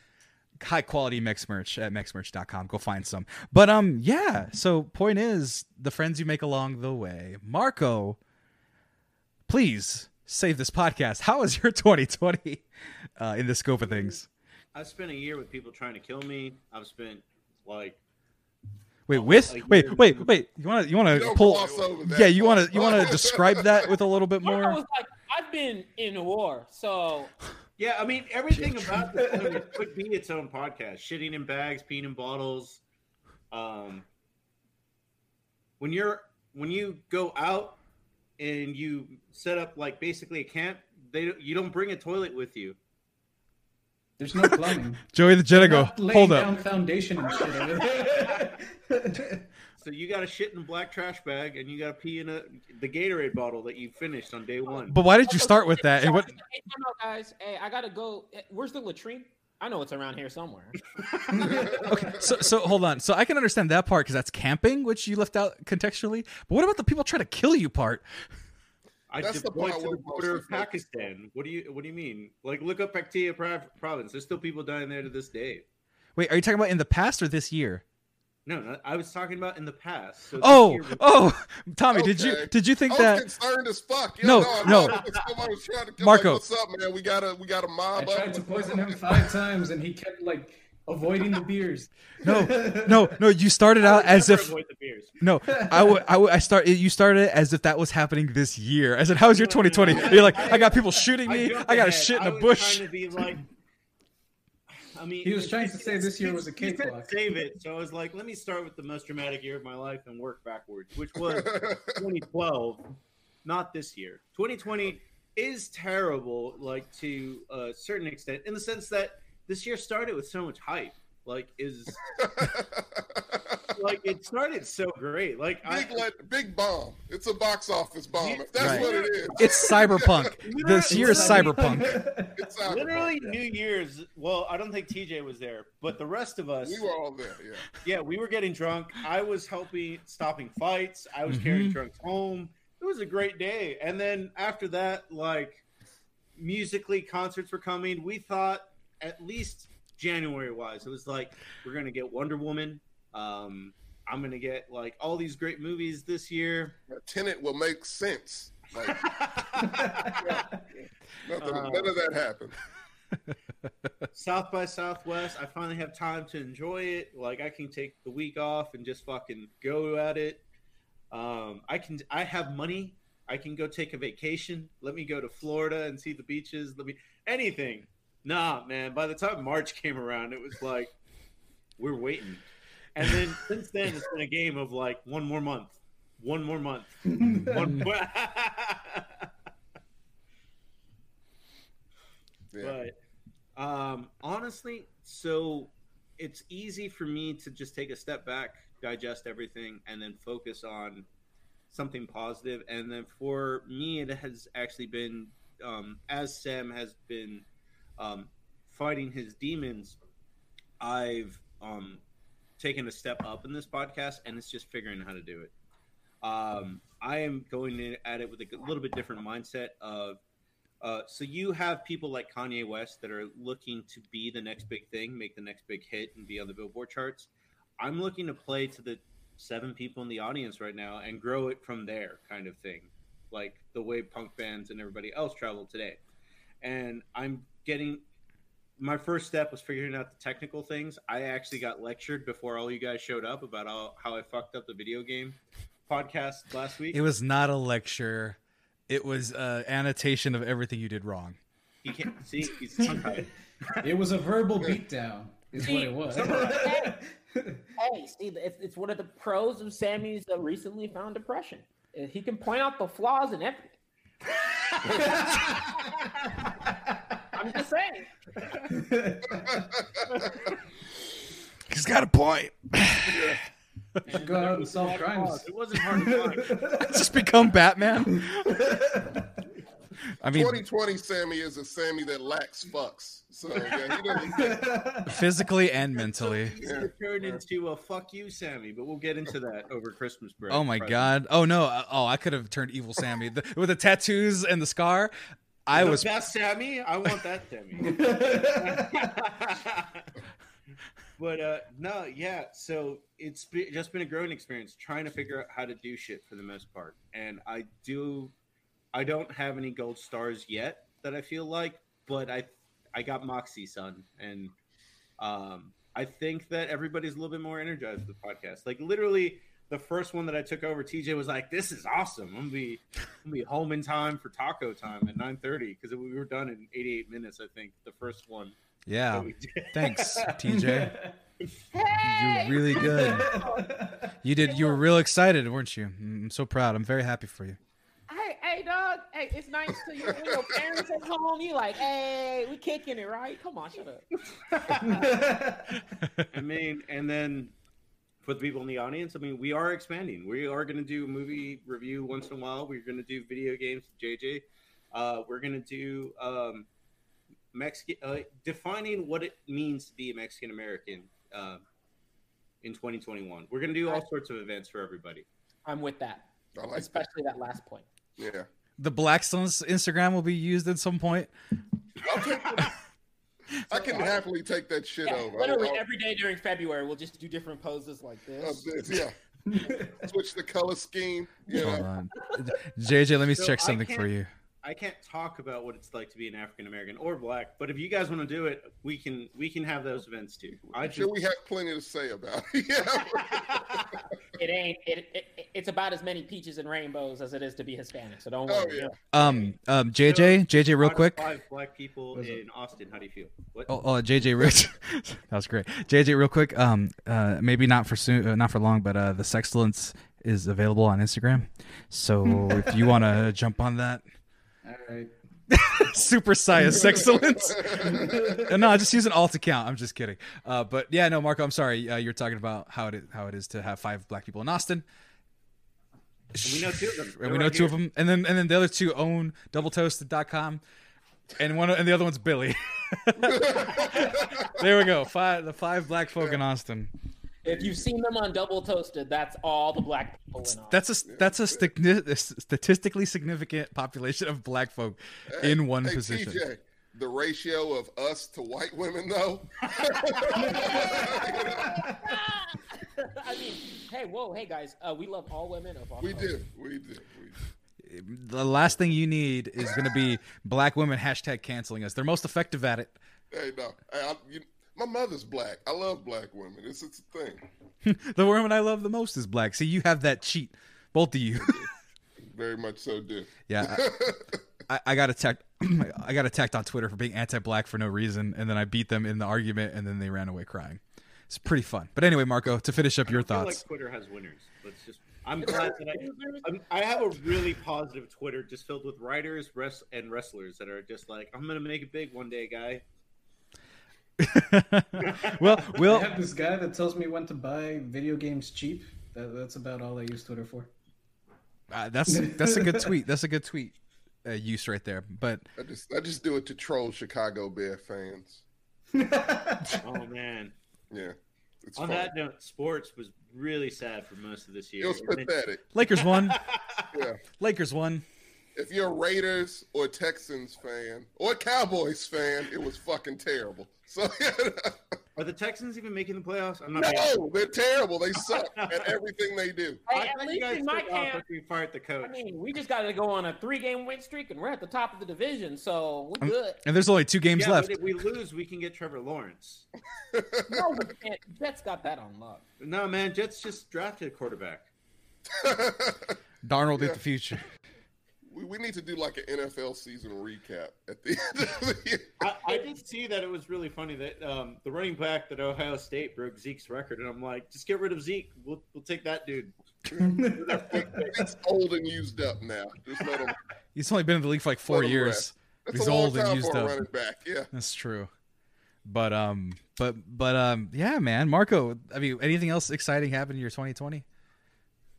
S1: high quality mix merch at mexmerch.com. Go find some. But um, yeah. So point is, the friends you make along the way. Marco, please save this podcast. How was your <laughs> 2020 uh, in the scope of things?
S2: I've spent a year with people trying to kill me. I've spent like
S1: Wait, with wait, wait, wait. You want to you want to
S3: don't
S1: pull?
S3: gloss over that
S1: Yeah, you want to you want to <laughs> describe that with a little bit more.
S5: I
S1: more.
S5: was like, I've been in a war, so <sighs>
S2: Yeah, I mean everything about this <laughs> could be its own podcast. Shitting in bags, peeing in bottles. Um, when you're when you go out and you set up like basically a camp, they you don't bring a toilet with you.
S4: There's no plumbing. <laughs>
S1: Joey the
S4: They're
S1: Jedigo, hold
S4: down
S1: up.
S4: foundation and shit. <laughs>
S2: So you got to shit in a black trash bag, and you got to pee in a the Gatorade bottle that you finished on day one.
S1: But why did you start with that? And what?
S5: Hey, time guys. Hey, I gotta go. Where's the latrine? I know it's around here somewhere. <laughs>
S1: Okay, so so hold on. So I can understand that part because that's camping, which you left out contextually. But what about the people trying to kill you part?
S2: I
S3: That's the
S2: deployed
S3: part
S2: to the border of
S3: mostly focused
S2: Pakistan. What do you What do you mean? Like, look up Paktia Prov- province. There's still people dying there to this day.
S1: Wait, are you talking about in the past or this year?
S2: No, no I was talking about in the past. So
S1: Oh,
S2: was-
S1: oh, Tommy, did you did you think
S3: I was
S1: that?
S3: concerned as fuck. Yeah,
S1: No,
S3: I
S1: no.
S3: was to
S1: Marco.
S3: Like, What's up, man? We got a we got a
S4: I
S3: mob. up.
S4: tried to poison him five times, and he kept like avoiding the beers.
S1: No, <laughs> no, no. You started out
S2: I would
S1: as
S2: never
S1: if
S2: avoid the beers.
S1: no. I would I would I start. You started as if that was happening this year. I said, "How's your 2020?" You're like, "I got people shooting me.
S2: jumped
S1: I got a shit in
S2: I
S1: a
S2: was
S1: bush."
S2: Trying to be like, I mean,
S4: He was trying to say this year was a <laughs> cakewalk.
S2: Save it. So I was like, let me start with the most dramatic year of my life and work backwards, which was <laughs> 2012, not this year. 2020 is terrible, like to a certain extent, in the sense that this year started with so much hype. Like, is <laughs> like it started so great. Like, I,
S3: big let, big bomb. It's a box office bomb. If that's
S1: Right.
S3: what it is,
S1: It's cyberpunk. <laughs> This year is cyberpunk. <laughs>
S3: it's cyberpunk,
S2: literally
S3: yeah.
S2: New Year's. Well, I don't think TJ was there, but the rest of us,
S3: We were all there. Yeah.
S2: yeah, we were getting drunk. I was helping stopping fights. I was
S1: Mhm.
S2: carrying drunks home. It was a great day. And then after that, like musically, concerts were coming. We thought at least January wise, it was like we're gonna get Wonder Woman. Um, I'm gonna get like all these great movies this year.
S3: Tenet will make sense. Like <laughs> <laughs> nothing,
S2: Uh,
S3: none of that happened. <laughs>
S2: South by Southwest, I finally have time to enjoy it. Like I can take the week off and just fucking go at it. Um, I can. I have money. I can go take a vacation. Let me go to Florida and see the beaches. Let me anything. Nah, man. By the time March came around, it was like we're waiting. And then since then, it's been a game of like one more month, one more month, <laughs> one. More... <laughs>
S3: Yeah.
S2: But um, honestly, so it's easy for me to just take a step back, digest everything, and then focus on something positive. And then for me, it has actually been um, as Sam has been um, fighting his demons. I've um, taken a step up in this podcast, and it's just figuring out how to do it. Um, I am going at it with a little bit different mindset of uh, so you have people like Kanye West that are looking to be the next big thing, make the next big hit, and be on the Billboard charts. I'm looking to play to the seven people in the audience right now and grow it from there, kind of thing, like the way punk bands and everybody else travel today. And I'm getting my first step was figuring out the technical things. I actually got lectured before all you guys showed up about how, how I fucked up the video game podcast last week.
S1: It was not a lecture. It was uh, annotation of everything you did wrong.
S2: You can't see he's <laughs> tongue-tied.
S4: It was a verbal beatdown, is what it was.
S5: hey, <laughs> hey, see, it's, it's one of the pros of Sammy's uh, recently found depression. Uh, He can point out the flaws in everything. <laughs> I'm just saying. <laughs>
S1: He's got a point.
S4: Should go out and solve crimes.
S2: It wasn't hard to find. <laughs>
S1: Just become Batman. <laughs> I mean,
S3: 2020 Sammy is a Sammy that lacks fucks. So yeah,
S1: physically and mentally.
S2: It turned into a fuck you, Sammy, but we'll get into that over Christmas break.
S1: Oh my
S2: Present.
S1: god. Oh no. Uh, Oh, I could have turned evil Sammy the, with the tattoos and the scar. I
S2: The
S1: was
S2: best Sammy. I want that Sammy. <laughs> <laughs> but uh no, yeah. So it's be, just been a growing experience trying to figure out how to do shit for the most part, and I do. I don't have any gold stars yet that I feel like, but I I got Moxie, son, and um I think that everybody's a little bit more energized with the podcast. Like literally. The first one that I took over, TJ was like, "This is awesome. I'm gonna be, I'm gonna be home in time for taco time at 9:30 because we were done in 88 minutes. I think the first one.
S1: yeah.
S2: that we did.
S1: Thanks, <laughs> TJ.
S5: Hey!
S1: You're really good. You did. You were real excited, weren't you? Mm, I'm so proud. I'm very happy for you.
S5: Hey, hey, dog. Hey, it's nice to you when your parents at home. You like, hey, we kicking it, right? Come on, shut up. <laughs>
S2: I mean, and then for the people in the audience, I mean, we are expanding. We are going to do a movie review once in a while. We're going to do video games, with JJ. Uh, we're going to do um, Mexican, uh, defining what it means to be a Mexican American uh, in 2021. We're going to do all sorts of events for everybody.
S5: I'm with that,
S3: I like that.
S5: especially that last point.
S3: Yeah.
S1: The Blackstone's Instagram will be used at some point. <laughs>
S3: I'll. I can happily take that shit
S5: Yeah,
S3: over.
S5: literally
S3: I'll-
S5: every day during February, we'll just do different poses like
S3: I'll-
S5: this.
S3: yeah. <laughs> Switch the color scheme. You
S1: Hold
S3: know.
S1: on. JJ, let me
S2: So
S1: check something for you.
S2: I can't talk about what it's like to be an African American or black, but if you guys want to do it, we can we can have those events too. I
S3: I'm sure we have plenty to say about it. <laughs> yeah.
S5: It ain't. It, it, it's about as many peaches and rainbows as it is to be Hispanic. So don't
S3: Oh,
S5: worry.
S3: yeah.
S1: Um, um, JJ, JJ, real quick.
S2: Five black people
S4: What's up?
S2: in Austin. How do you feel? What?
S1: Oh, oh JJ, Rich, <laughs> that was great. JJ, real quick. Um, uh, maybe not for soon, uh, not for long, but uh, the Sexcellence is available on Instagram. So <laughs> if you want to jump on that,
S4: All right. <laughs>
S1: Super Science Excellence. <laughs> no, I just use an alt account. I'm just kidding. Uh, but yeah, no, Marco, I'm sorry. Uh, you're talking about how it is, how it is to have five black people in Austin.
S2: And we know two of them.
S1: And we know
S2: right
S1: two of them, and then and then the other two own doubletoasted.com, and one and the other one's Billy. <laughs> there we go. Five the five black folk in Austin.
S5: If you've seen them on Double Toasted, that's all the black people in
S1: That's a that's a, stigni- a statistically significant population of black folk in one
S3: hey,
S1: position.
S3: TJ, the ratio of us to white women, though. <laughs> <laughs>
S5: I mean, hey, whoa, hey guys, uh, we love all women of all
S3: we do. We do. We do.
S1: The last thing you need is going to be black women hashtag canceling us. They're most effective at it.
S3: Hey, no. Hey, I, you, my mother's black. I love black women. It's, it's a thing. <laughs>
S1: the woman I love the most is black. See, you have that cheat, both of you. <laughs>
S3: Very much so do.
S1: yeah, I, <laughs> I, I got attacked. <clears throat> I got attacked on Twitter for being anti-black for no reason, and then I beat them in the argument, and then they ran away crying. It's pretty fun. But anyway, Marco, to finish up your
S2: feel
S1: thoughts.
S2: like Twitter has winners. Let's just. I'm glad that I. I'm, I have a really positive Twitter just filled with writers, rest, and wrestlers that are just like, I'm gonna make it big one day, guy. <laughs>
S1: well, <laughs> well, I
S4: have this guy that tells me when to buy video games cheap. That, that's about all I use Twitter for.
S1: uh, that's that's a good tweet. That's a good tweet uh, use right there. But
S3: I just I just do it to troll Chicago Bear fans. <laughs>
S2: Oh man.
S3: Yeah. It's
S2: On
S3: fun.
S2: that note, sports was really sad for most of this year.
S3: It was pathetic.
S1: Lakers won.
S3: Yeah.
S1: Lakers won.
S3: if you're a Raiders or Texans fan or Cowboys fan, it was fucking terrible. So <laughs>
S2: Are the Texans even making the playoffs? I'm not.
S3: no, they're terrible. They suck <laughs> at everything they do.
S5: Hey,
S2: I
S5: at
S2: thought you
S5: least
S2: guys
S5: in my camp,
S2: we fired the coach.
S5: I mean, we just got to go on a three-game win streak, and we're at the top of the division, so we're good.
S1: And there's only two games
S2: yeah,
S1: left.
S2: but if we lose, we can get Trevor Lawrence. <laughs>
S5: No, we can't. Jets got that on lock.
S2: No, man, Jets just drafted a quarterback.
S1: Darnold
S3: Yeah.
S1: at the future.
S3: We, we need to do like an NFL season recap at the end of the year. <laughs>
S2: I, I did see that it was really funny that um, the running back that Ohio State broke Zeke's record, and I'm like, just get rid of Zeke. We'll, we'll take that dude. <laughs>
S3: He's old and used up now. Just let him.
S1: He's only been in the league for like four years.
S3: That's
S1: He's
S3: a long
S1: old and used
S3: for a
S1: up.
S3: running back. Yeah.
S1: That's true. But um, but but um, yeah, man, Marco. I mean, anything else exciting happened in your 2020?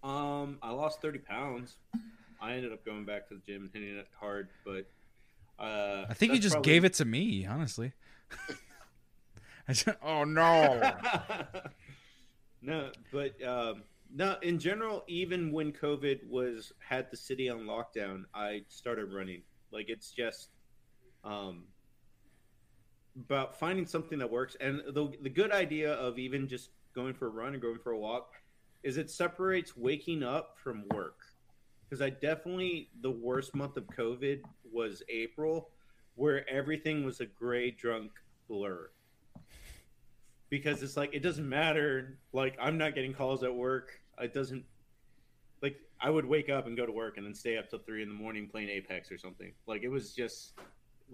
S2: Um, I lost 30 pounds. I ended up going back to the gym and hitting it hard, but uh,
S1: I think you just gave it to me, honestly. <laughs> I just, oh no! <laughs>
S2: no, but um, no. In general, even when COVID was had the city on lockdown, I started running. Like it's just um, about finding something that works. And the the good idea of even just going for a run and going for a walk is it separates waking up from work. Because I definitely the worst month of COVID was April, where everything was a gray drunk blur. Because it's like it doesn't matter like i'm not getting calls at work. It doesn't like i would wake up and go to work and then stay up till three in the morning playing apex or something. Like it was just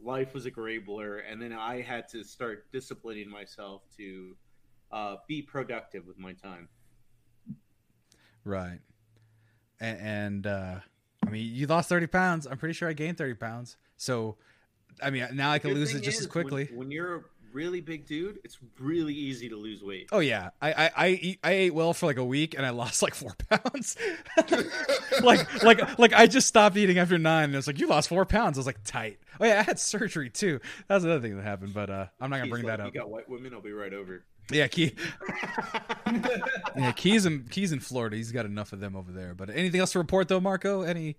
S2: life was a gray blur. And then i had to start disciplining myself to uh, be productive with my time.
S1: Right, and, and uh, I mean, you lost 30 pounds. I'm pretty sure I gained 30 pounds. So, I mean, now I can lose it just
S2: is,
S1: as quickly.
S2: when, when you're a really big dude it's really easy to lose weight
S1: Oh yeah, I I I, eat, I ate well for like a week and I lost like four <laughs> pounds. <laughs> like like like I just stopped eating after nine and it was like you lost four pounds. I was like tight. Oh yeah, I had surgery too. That was another thing that happened, but uh, I'm not gonna bring that
S2: you
S1: up.
S2: got white women i'll be right over
S1: Yeah, Key. <laughs> Yeah, Keys in Keys in Florida. He's got enough of them over there. But anything else to report though, Marco? Any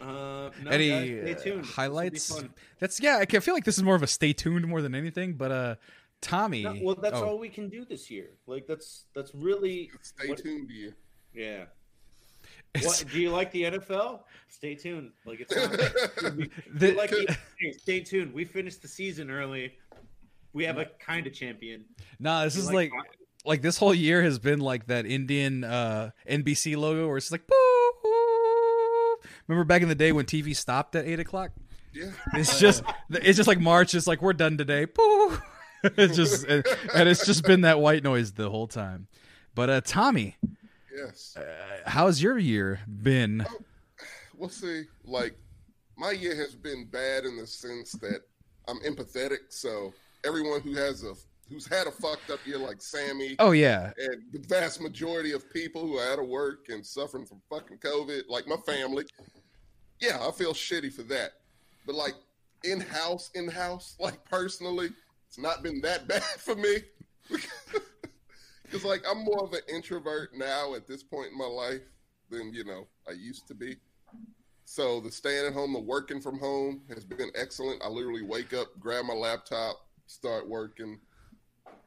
S2: uh, no,
S1: any
S2: guys, stay
S1: uh,
S2: tuned. This
S1: highlights? That's yeah. I can- feel like this is more of a stay tuned more than anything. But uh, Tommy.
S2: No, well, that's
S1: oh,
S2: all we can do this year. Like that's that's really
S3: Stay
S2: What-
S3: tuned to you.
S2: yeah. What do you like the NFL? Stay tuned. Like it's not, <laughs>
S1: the-
S2: like <laughs> the, stay tuned. We finished the season early. We have a kind of champion.
S1: nah, this
S2: You
S1: is like
S2: hockey?
S1: like this whole year has been like that Indian uh NBC logo where it's like boo. Remember back in the day when TV stopped at eight o'clock?
S3: Yeah.
S1: It's just it's just like March. It's like we're done today. <laughs> Boo. it's just and it's just been that white noise the whole time. But uh Tommy,
S3: Yes.
S1: uh, how's your year been?
S3: We'll see. Like, my year has been bad in the sense that I'm empathetic. So everyone who has a who's had a fucked up year, like Sammy,
S1: Oh yeah,
S3: and the vast majority of people who are out of work and suffering from fucking COVID, like my family, yeah, I feel shitty for that. But like in house, in house, like personally, it's not been that <laughs> bad for me. <laughs> Because like I'm more of an introvert now at this point in my life than you know I used to be. So the staying at home, the working from home has been excellent. I literally wake up, grab my laptop, start working.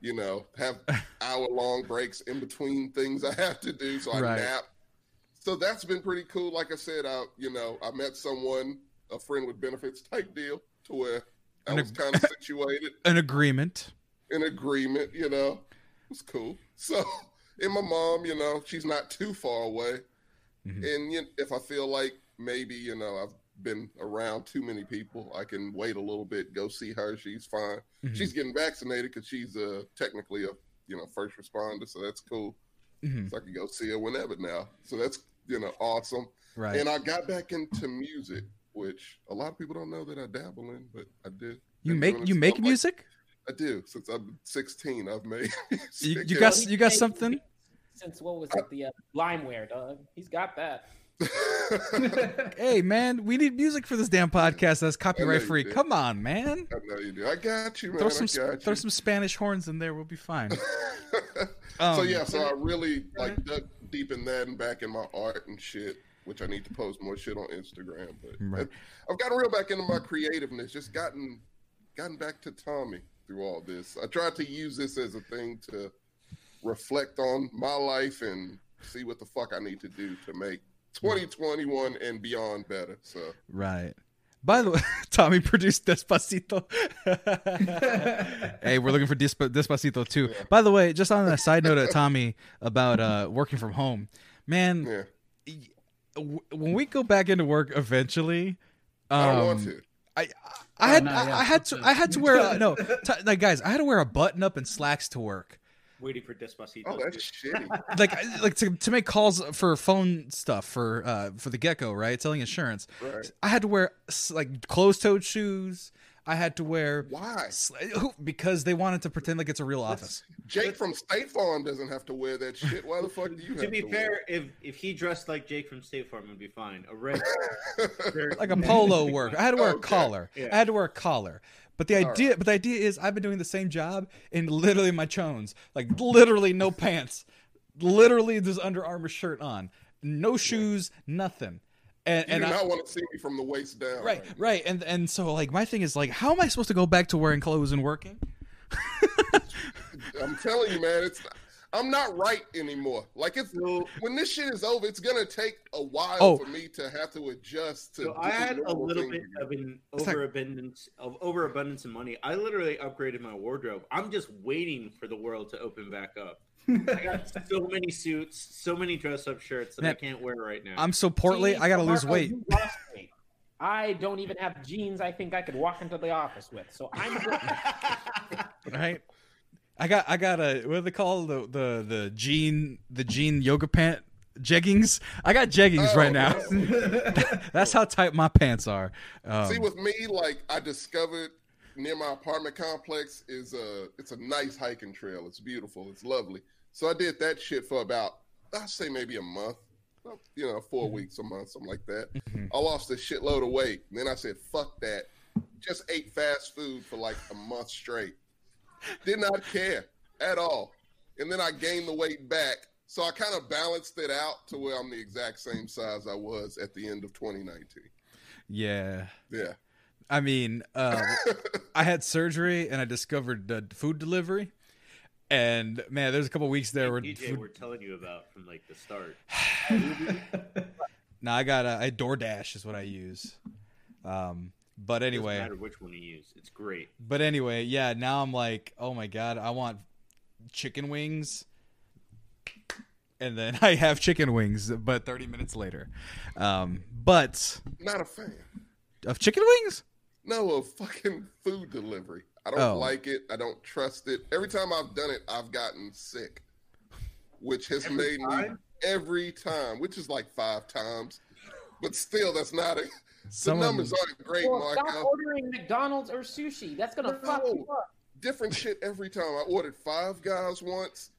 S3: You know, have hour long <laughs> breaks in between things I have to do, so I
S1: Right.
S3: nap. So that's been pretty cool. Like I said, I you know I met someone, a friend with benefits type deal, to where I
S1: An
S3: was
S1: ag-
S3: kind of <laughs> situated
S1: an agreement.
S3: in agreement. You know, it was cool. So, and my mom, you know, she's not too far away.
S1: Mhm.
S3: And you if I feel like maybe you know I've been around too many people, I can wait a little bit, go see her. She's fine.
S1: Mhm.
S3: She's getting vaccinated because she's uh, technically a you know first responder, so that's cool.
S1: Mhm.
S3: So I can go see her whenever now. So that's you know awesome.
S1: Right.
S3: And I got back into music, which a lot of people don't know that I dabble in, but I did.
S1: you make you make
S3: stuff like-
S1: music?
S3: I do since I'm 16. I've made. <laughs>
S1: You, you got you got something?
S5: Since what was it? The uh, LimeWire, dog. He's got that. <laughs>
S1: Hey man, we need music for this damn podcast that's copyright free.
S3: do.
S1: Come on, man.
S3: I know you do. I got you, man.
S1: Throw
S3: I
S1: some
S3: got
S1: throw some Spanish horns in there. We'll be fine. <laughs>
S3: so
S1: Um,
S3: yeah, so I really like dug deep in that and back in my art and shit. which I need to post more shit on Instagram. But
S1: Right.
S3: I've gotten real back into my creativeness. Just gotten gotten back to Tommy through all this. I tried to use this as a thing to reflect on my life and see what the fuck I need to do to make 2021 and beyond better. So
S1: Right. By the way, <laughs> Tommy produced Despacito. <laughs> hey, we're looking for Desp- Despacito too.
S3: Yeah.
S1: By the way, just on a side note, at Tommy about uh, working from home, man.
S3: yeah,
S1: When we go back into work eventually, um,
S3: I don't want to.
S1: I I
S4: Oh,
S1: had
S4: no,
S1: I. I had to I had to wear a, no <laughs> t- like guys I had to wear a button up and slacks to work
S2: Waiting for Despacito.
S3: Oh, that's shitty. <laughs>
S1: like like to, to make calls for phone stuff for uh for the gecko right selling insurance
S3: Right.
S1: I had to wear like closed toed shoes I had to wear
S3: Why?
S1: sl- because they wanted to pretend like it's a real office
S3: Jake from State Farm doesn't have to wear that shit. Why the fuck do you have
S2: to be
S3: wear
S2: fair, if if he dressed like Jake from State Farm, it'd be fine. A red <laughs>
S1: like a polo work I had to wear a
S3: Okay.
S1: collar
S2: Yeah.
S1: I had to wear a collar but the
S3: All
S1: idea but the idea is I've been doing the same job in literally my chones like literally no pants. Literally this Under Armour shirt on. No shoes nothing. And
S3: You
S1: and
S3: do
S1: I,
S3: not want to see me from the waist down.
S1: right right. And and so like my thing is like how am i supposed to go back to wearing clothes and working? <laughs>
S3: I'm telling you, man, it's I'm not right anymore. Like it's when this shit is over, it's gonna take a while
S1: Oh.
S3: for me to have to adjust to.
S2: So I had a little bit
S3: again.
S2: of an overabundance of overabundance of money. I literally upgraded my wardrobe. I'm just waiting for the world to open back up. I got <laughs> so many suits, so many dress-up shirts that I can't wear right now.
S1: i'm so portly
S5: See,
S1: i gotta lose weight
S5: weight. I don't even have jeans. I think I could walk into the office with. So I'm. <laughs>
S1: right i got i got a what do they call the the the jean the jean yoga pant jeggings i got jeggings
S3: Oh,
S1: right now <laughs> that's how tight my pants are um,
S3: See, with me, like I discovered near my apartment complex is a it's a nice hiking trail. It's beautiful. It's lovely. So I did that shit for about I'd say maybe a month. You know, 4
S1: Mm-hmm.
S3: weeks, a month, something like that. I lost a shitload of weight. And then I said, "Fuck that." Just ate fast food for like a month straight. Did not care at all. And then I gained the weight back. So I kind of balanced it out to where I'm the exact same size I was at the end of 2019.
S1: yeah
S3: Yeah.
S1: i mean uh, <laughs> i had surgery and i discovered uh, food delivery and man there's a couple weeks there where
S2: DJ,
S1: food,
S2: we're telling you about from like the start. <sighs>
S1: No, I got a I DoorDash is what I use. Um, but anyway,
S2: Doesn't
S1: anyway,
S2: matter which one you use. It's great.
S1: but anyway, yeah. Now I'm like, oh my god, I want chicken wings, and then <laughs> I have chicken wings, but 30 minutes later. Um, but
S3: Not a fan.
S1: of chicken wings,
S3: No, of fucking food delivery. I don't
S1: Oh.
S3: like it. I don't trust it. Every time I've done it, I've gotten sick, which has
S2: Every
S3: made me every time, which is like five times. But still, that's not a. The numbers aren't great,
S5: Well, stop ordering McDonald's or sushi. That's gonna fuck you up.
S3: Different shit every time. I ordered Five Guys once.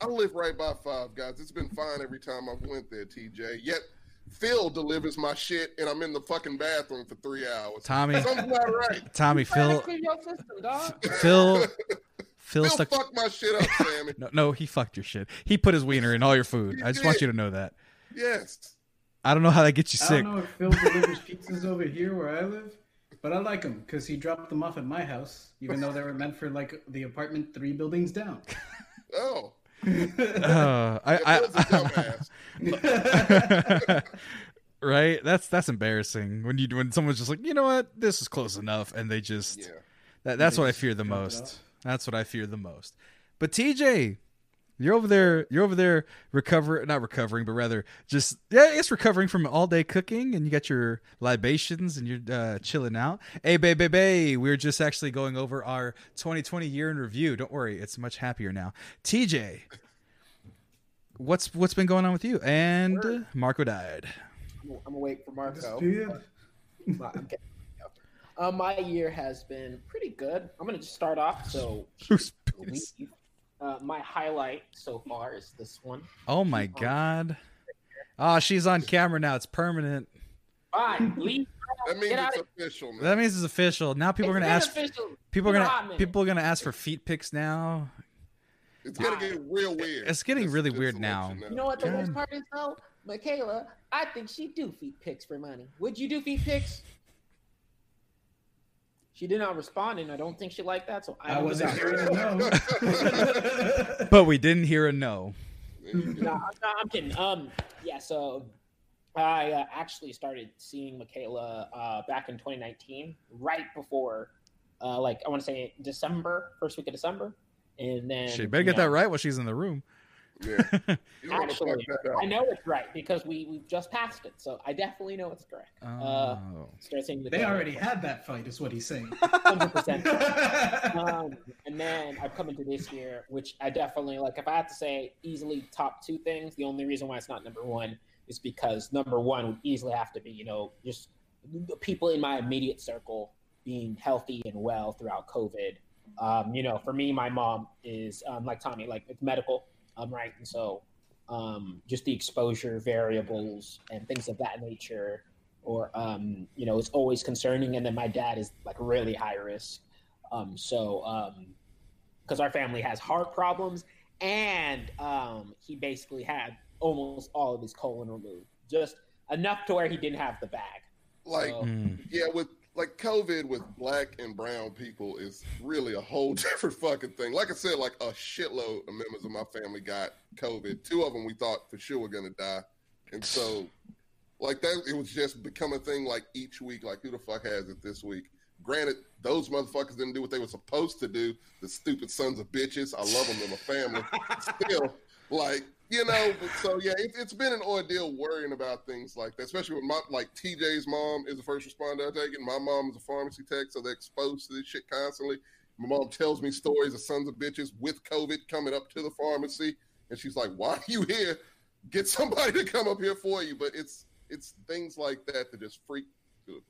S3: I live right by Five Guys. It's been fine every time I've went there, TJ. Yet Phil delivers my shit, and I'm in the fucking bathroom for three hours.
S1: Tommy,
S3: Something's not right.
S1: Tommy,
S5: Trying to
S1: Phil,
S5: clear your system, dog.
S1: Phil, <laughs> Phil
S3: Phil
S1: stuck.
S3: fucked my shit up, Sammy. <laughs>
S1: No, no, he fucked your shit. He put his wiener in all your food.
S3: He
S1: I just want you to know that.
S3: Yes.
S1: I don't know how that gets you
S4: I
S1: sick.
S4: I don't know if Phil delivers pizzas over here where I live, but I like him because he dropped them off at my house, even though they were meant for like the apartment three buildings down. <laughs>
S3: Oh.
S1: Uh, I,
S3: Yeah, Phil's a
S1: I,
S3: dumbass. <laughs>
S1: right? That's that's embarrassing when you when someone's just like, you know what, this is close enough, and they just
S3: Yeah.
S1: that, that's
S4: They
S1: what I fear the most. That's what I fear the most. But TJ, you're over there. You're over there recover, not recovering, but rather just yeah, it's recovering from all day cooking, and you got your libations, and you're uh, chilling out. Hey, babe, babe, babe, we are just actually going over our 2020 year in review. Don't worry, it's much happier now. TJ, what's what's been going on with you? And uh, Marco died.
S5: I'm gonna wait for Marco.
S4: Disappeared.
S5: My, I'm kidding. Uh, my year has been pretty good. I'm gonna just start off. So, <laughs>
S1: Who's
S5: leave. Uh, my highlight so far is this one.
S1: Oh my god. Oh, she's on camera now. It's permanent.
S5: Fine, <laughs> leave.
S3: That means
S5: Get
S3: it's official, man.
S1: That means it's official. Now people are gonna ask.
S5: official.
S1: People are
S5: Give it a hot
S1: gonna
S5: minute.
S1: people are gonna ask for feet pics now.
S3: It's gonna get real weird.
S1: It's getting
S3: Just-
S1: really
S3: just
S1: weird
S3: to
S1: now.
S3: you know.
S5: You know what the
S1: God.
S5: worst part is though? Michaela, I think she do feet pics for money. Would you do feet pics? She did not respond, and I don't think she liked that. So I,
S4: I wasn't hearing a no. <laughs>
S1: But we didn't hear a no.
S5: no, I'm, no, I'm kidding. Um, yeah. So I uh, actually started seeing Michaela uh, back in 2019, right before, uh, like I want to say December, first week of December, and then
S1: She better get
S5: know,
S1: that right while she's in the room.
S3: Yeah. <laughs> You don't wanna fuck
S5: Actually, I know it's right because we we just passed it, so I definitely know it's correct. Uh,
S1: Oh.
S5: start seeing
S4: they already had that fight, is what he's saying. <laughs>
S5: 100%. <laughs> um, and then I've come into this year, which I definitely like. If I had to say easily top two things, the only reason why it's not number one is because number one would easily have to be, you know, just the people in my immediate circle being healthy and well throughout COVID. Um, you know, for me, my mom is um, like Tommy, like it's medical, um, right? And so um, just the exposure variables and things of that nature or um, you know, it's always concerning. And then my dad is like really high risk. Um, so um, because our family has heart problems, and um, he basically had almost all of his colon removed, just enough to where he didn't have the bag.
S3: Like,
S5: So-
S1: Mm.
S3: yeah, with like COVID with black and brown people is really a whole <laughs> different fucking thing. Like I said, like a shitload of members of my family got COVID. Two of them we thought for sure were gonna die, and so like that, it was just become a thing. Like each week, like who the fuck has it this week? Granted, those motherfuckers didn't do what they were supposed to do. The stupid sons of bitches. I love them in my family. Still, like you know. But so yeah, it, it's been an ordeal worrying about things like that, especially with my like TJ's mom is a first responder. I take it. My mom is a pharmacy tech, so they're exposed to this shit constantly. My mom tells me stories of sons of bitches with COVID coming up to the pharmacy, and she's like, "Why are you here? Get somebody to come up here for you." But it's it's things like that that just freak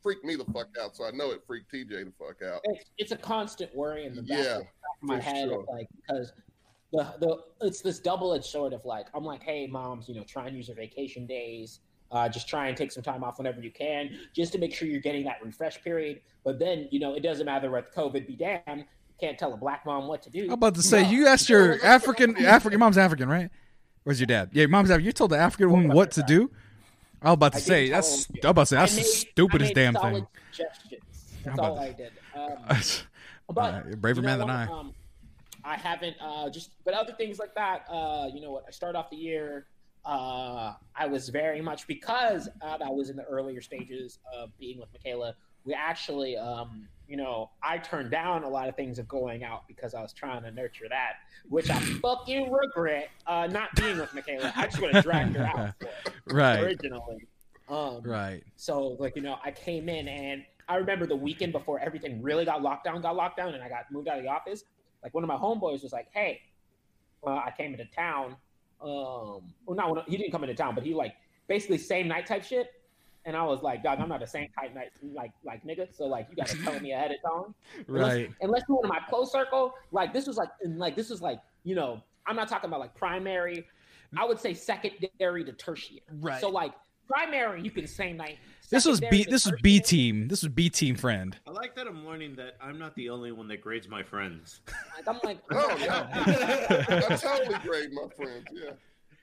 S3: freak me the fuck out. So I know it freaked TJ the fuck out.
S5: It's, it's a constant worry in the back,
S3: Yeah,
S5: of my head,
S3: sure.
S5: like because the the it's this double edged sword of like I'm like, hey, moms, you know, try and use your vacation days. Uh, just try and take some time off whenever you can, just to make sure you're getting that refresh period. But then, you know, it doesn't matter what COVID be damned. Can't tell a black mom what to do.
S1: I'm about to say
S5: No.
S1: you asked your African African your mom's African, right? Where's your dad? Yeah, your mom's African. You told the African woman what to do. I was about to
S5: I
S1: say
S5: didn't tell
S1: that's.
S5: him.
S1: I'm about to say that's
S5: I
S1: the stupidest
S5: I made
S1: damn
S5: solid
S1: thing.
S5: Suggestions. That's
S1: about
S5: all
S1: to-
S5: I did. <laughs> Um, But
S1: Uh, braver
S5: you know
S1: man than? I.
S5: Um, I haven't uh, just, but other things like that. Uh, you know what? I start off the year. Uh, I was very much because uh, I was in the earlier stages of being with Michaela. We actually, um, you know, I turned down a lot of things of going out because I was trying to nurture that, which I fucking regret uh, not being with Michaela. I just would have dragged her out <laughs>
S1: right,
S5: originally. Um,
S1: right.
S5: so like you know, I came in and I remember the weekend before everything really got locked down, got locked down, and I got moved out of the office. Like one of my homeboys was like, "Hey, uh, I came into town." Um, well, not when, he didn't come into town, but he like basically same night type shit. And I was like, "Dog, I'm not a same type night like like nigga." So like, you gotta tell me ahead of time. Unless,
S1: Right.
S5: unless you're in my close circle, like this was like, and like this was like, you know, I'm not talking about like primary. I would say secondary to tertiary.
S1: Right.
S5: So like primary, you can say night.
S1: This was B. This was B team. This was B team friend.
S2: I like that I'm learning that I'm not the only one that grades my friends.
S5: I'm like, <laughs>
S3: Oh yeah, <laughs> I totally grade my friends. Yeah.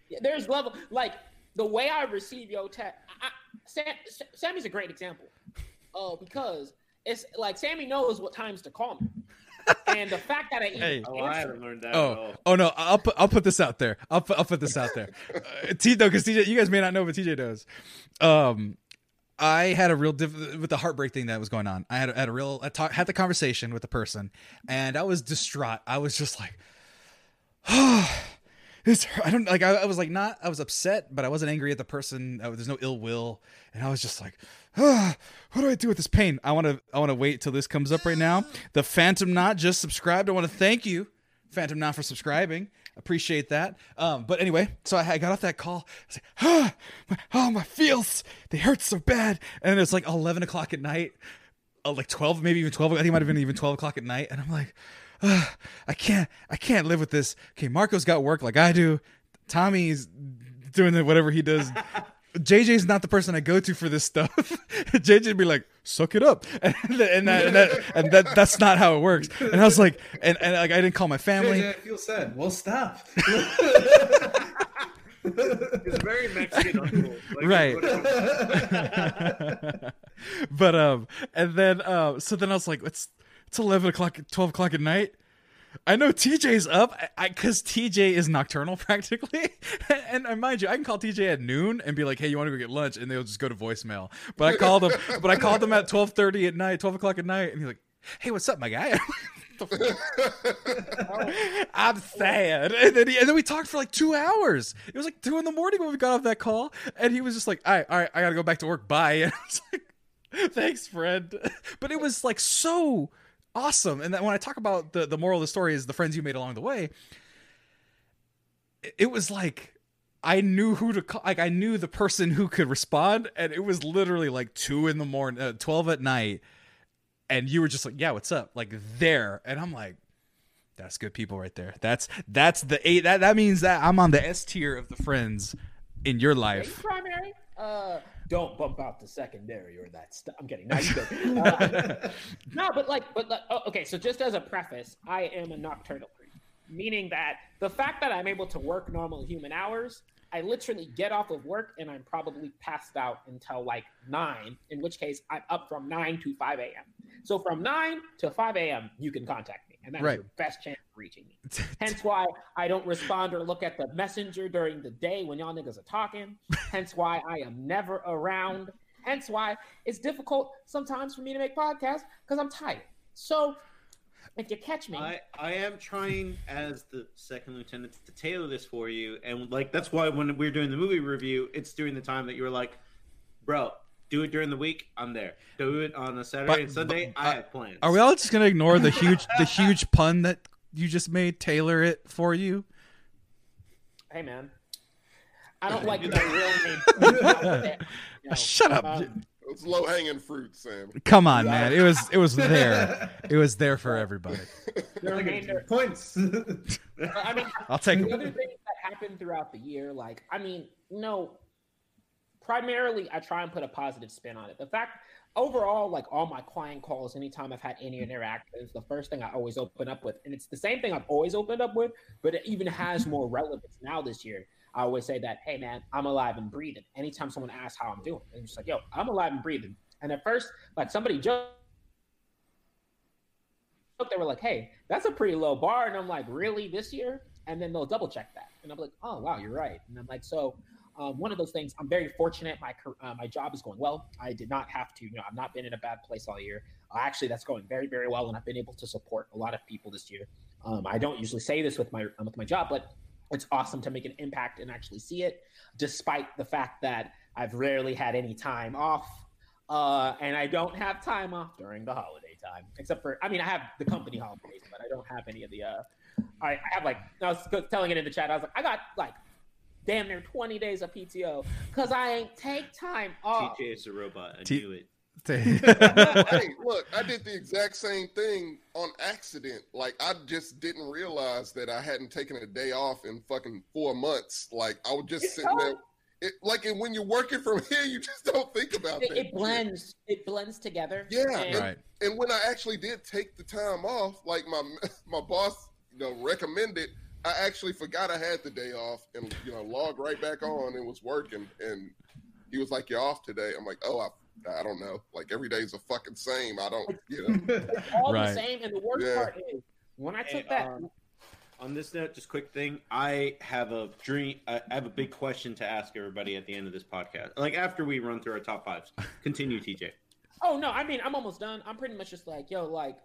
S5: Yeah, there's level like the way I receive your text. I, I- Sam, Sammy's a great example. Oh, because it's like Sammy knows what times to call me, and the fact that I even
S1: Hey.
S2: Oh, I haven't learned that at
S1: Oh,
S2: all.
S1: oh no! I'll put I'll put this out there. I'll put I'll put this out there. Uh, T though, because TJ, you guys may not know, but TJ does. Um, I had a real diff- with the heartbreak thing that was going on. I had a, had a real I talk, had the conversation with the person, and I was distraught. I was just like, <sighs> it's I don't like I, I was like not I was upset, but I wasn't angry at the person. Uh, there's no ill will, and I was just like, ah, <sighs> what do I do with this pain? I want to I want to wait till this comes up right now. The Phantom Knot just subscribed. I want to thank you, Phantom Knot, for subscribing. Appreciate that. Um, but anyway, so I, I got off that call. I was like, ah, <sighs> my, oh my feels, they hurt so bad. And it's like eleven o'clock at night, uh, like twelve, maybe even twelve. I think it might have been even twelve o'clock at night. And I'm like, <sighs> I can't, I can't live with this. Okay, Marco's got work like I do. Tommy's doing the, whatever he does. <laughs> JJ's not the person I go to for this stuff. <laughs> JJ'd be like, "Suck it up," <laughs> and that, and that, and, that, and that that's not how it works. And I was like, and, and like I didn't call my family.
S4: JJ, I feel sad. Well, stop.
S2: It's very Mexican uncle. Like,
S1: Right. but um, and then um, so then I was like, it's it's eleven o'clock, twelve o'clock at night. I know TJ's up, I because TJ is nocturnal <laughs> practically, and, and mind you, I can call TJ at noon and be like, "Hey, you want to go get lunch?" and they'll just go to voicemail. But I called him, <laughs> but I called him at twelve thirty at night, twelve o'clock at night, and he's like, "Hey, what's up, my guy?" <laughs> I'm sad. And then, he, and then we talked for like two hours. It was like two in the morning when we got off that call, and he was just like, "All right, all right, I gotta go back to work. Bye." And I was like, "Thanks, friend." But it was like so awesome. And that when I talk about the the moral of the story is the friends you made along the way. it- was like I knew who to call. Like I knew the person who could respond, and it was literally like two in the morning, uh, twelve at night, and you were just like, "Yeah, what's up?" Like there, and I'm like, "That's good people right there. That's that's the eight. That that means that I'm on the S tier of the friends in your
S5: Are you
S1: life."
S5: primary? Uh, don't bump out the secondary or that stuff. I'm kidding. No. Uh, <laughs> no, but like, but like, oh, okay. So just as a preface, I am a nocturnal creature, meaning that the fact that I'm able to work normal human hours, I literally get off of work and I'm probably passed out until like nine. In which case, I'm up from nine to five a.m. So from nine to five a.m., you can contact me, and that's
S1: Right.
S5: your best chance of reaching me. <laughs> Hence why I don't respond or look at the messenger during the day when y'all niggas are talking. Hence why I am never around. Hence why it's difficult sometimes for me to make podcasts because I'm tired. So if you catch me,
S2: I, I am trying as the second lieutenant to tailor this for you, and like that's why when we're doing the movie review, it's during the time that you were like, "Bro, do it during the week. I'm there. Do it on a Saturday
S1: But-
S2: and Sunday.
S1: but,
S2: I have plans."
S1: Are we all just gonna ignore the huge the huge pun that you just made? Tailor it for you.
S5: hey man, I don't like <laughs> that real name. You know,
S1: Shut up.
S5: um,
S3: It's low hanging fruit, Sam.
S1: Come on, man. It was it was there. <laughs> It was there for everybody. <laughs>
S5: the remainder,
S4: Points.
S5: I mean,
S1: I'll take
S5: the other things that happen throughout the year, like I mean, no. Primarily, I try and put a positive spin on it. The fact, overall, like all my client calls, anytime I've had any mm-hmm. interactions, the first thing I always open up with, and it's the same thing I've always opened up with, but it even has mm-hmm. more relevance now this year. I always say that, hey man, I'm alive and breathing. Anytime someone asks how I'm doing, and just like, yo, I'm alive and breathing. And at first, like somebody joked they were like, "Hey, that's a pretty low bar," and I'm like, "Really, this year?" And then they'll double check that, and I'm like, "Oh, wow, you're right." And I'm like, "So, um, one of those things. I'm very fortunate. My uh, my job is going well. I did not have to. You know, I've not been in a bad place all year. Uh, actually, that's going very, very well, and I've been able to support a lot of people this year. Um, I don't usually say this with my um, with my job, but it's awesome to make an impact and actually see it, despite the fact that I've rarely had any time off. Uh, and I don't have time off during the holiday time, except for I mean I have the company holidays, but I don't have any of the. Uh, I, I have like I was telling it in the chat. I was like I got like damn near twenty days of PTO because I ain't take time off.
S2: TJ is a robot. I
S1: T-
S2: knew it. <laughs> <laughs>
S3: hey, look, I did the exact same thing on accident. Like I just didn't realize that I hadn't taken a day off in fucking four months. Like I was just
S5: It's
S3: sitting there. It, like and when you're working from <laughs> here, you just don't think about
S5: It,
S3: that.
S5: it blends. It blends together.
S3: Yeah,
S5: And-
S1: right.
S3: And when I actually did take the time off, like my my boss, you know, recommended, I actually forgot I had the day off and you know logged right back on and was working. And he was like, "You're off today." I'm like, "Oh, I." I don't know. Like every day's a fucking same. I don't, you know.
S5: It's <laughs> all
S1: Right.
S5: the same. And the worst
S3: Yeah.
S5: part is when I took
S2: And,
S5: that.
S2: um, on this note, just quick thing. I have a dream. I I have a big question to ask everybody at the end of this podcast. Like after we run through our top fives. Continue, TJ.
S5: oh no, I mean I'm almost done. I'm pretty much just like yo, like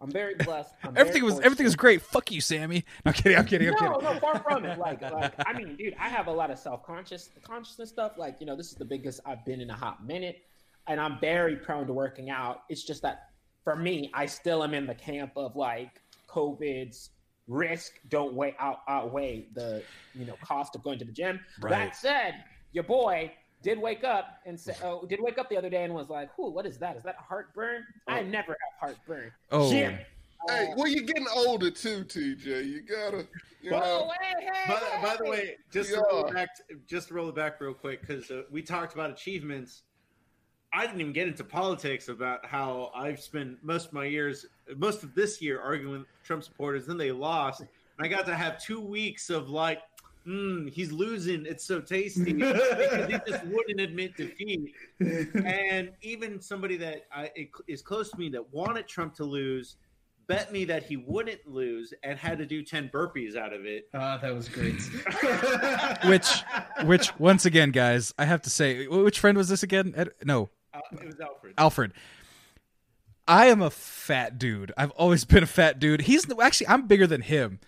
S5: I'm very blessed. I'm very
S1: Everything was
S5: fortunate.
S1: everything was great. Fuck you, Sammy. No, I'm kidding. I'm kidding. I'm
S5: no,
S1: kidding.
S5: no, far from it. Like, <laughs> like, I mean, dude, I have a lot of self conscious consciousness stuff. Like, you know, this is the biggest I've been in a hot minute, and I'm very prone to working out. It's just that for me, I still am in the camp of like COVID's risk don't weigh out outweigh the you know cost of going to the gym.
S1: Right.
S5: That said, your boy did wake up and say, oh, did wake up the other day and was like, "Who? What is that? Is that heartburn? I
S2: Oh.
S5: never have heartburn."
S1: Oh.
S5: Gym.
S3: Hey,
S5: Uh,
S3: well, you're getting older too, TJ. You gotta, you
S2: But-
S3: know.
S5: hey, hey,
S2: By, the- by the way, just to roll it back, just to roll it back real quick, because uh, we talked about achievements. I didn't even get into politics about how I've spent most of my years, most of this year, arguing with Trump supporters. Then they lost, and I got to have two weeks of like, mm, he's losing. It's so tasty because he just wouldn't admit defeat. And even somebody that I, is close to me that wanted Trump to lose bet me that he wouldn't lose and had to do 10 burpees out of it.
S4: Ah, that was great. <laughs>
S1: which, which once again, guys, I have to say, which friend was this again? Ed, no,
S2: Uh, it was Alfred.
S1: Alfred. I am a fat dude. I've always been a fat dude. He's actually I'm bigger than him.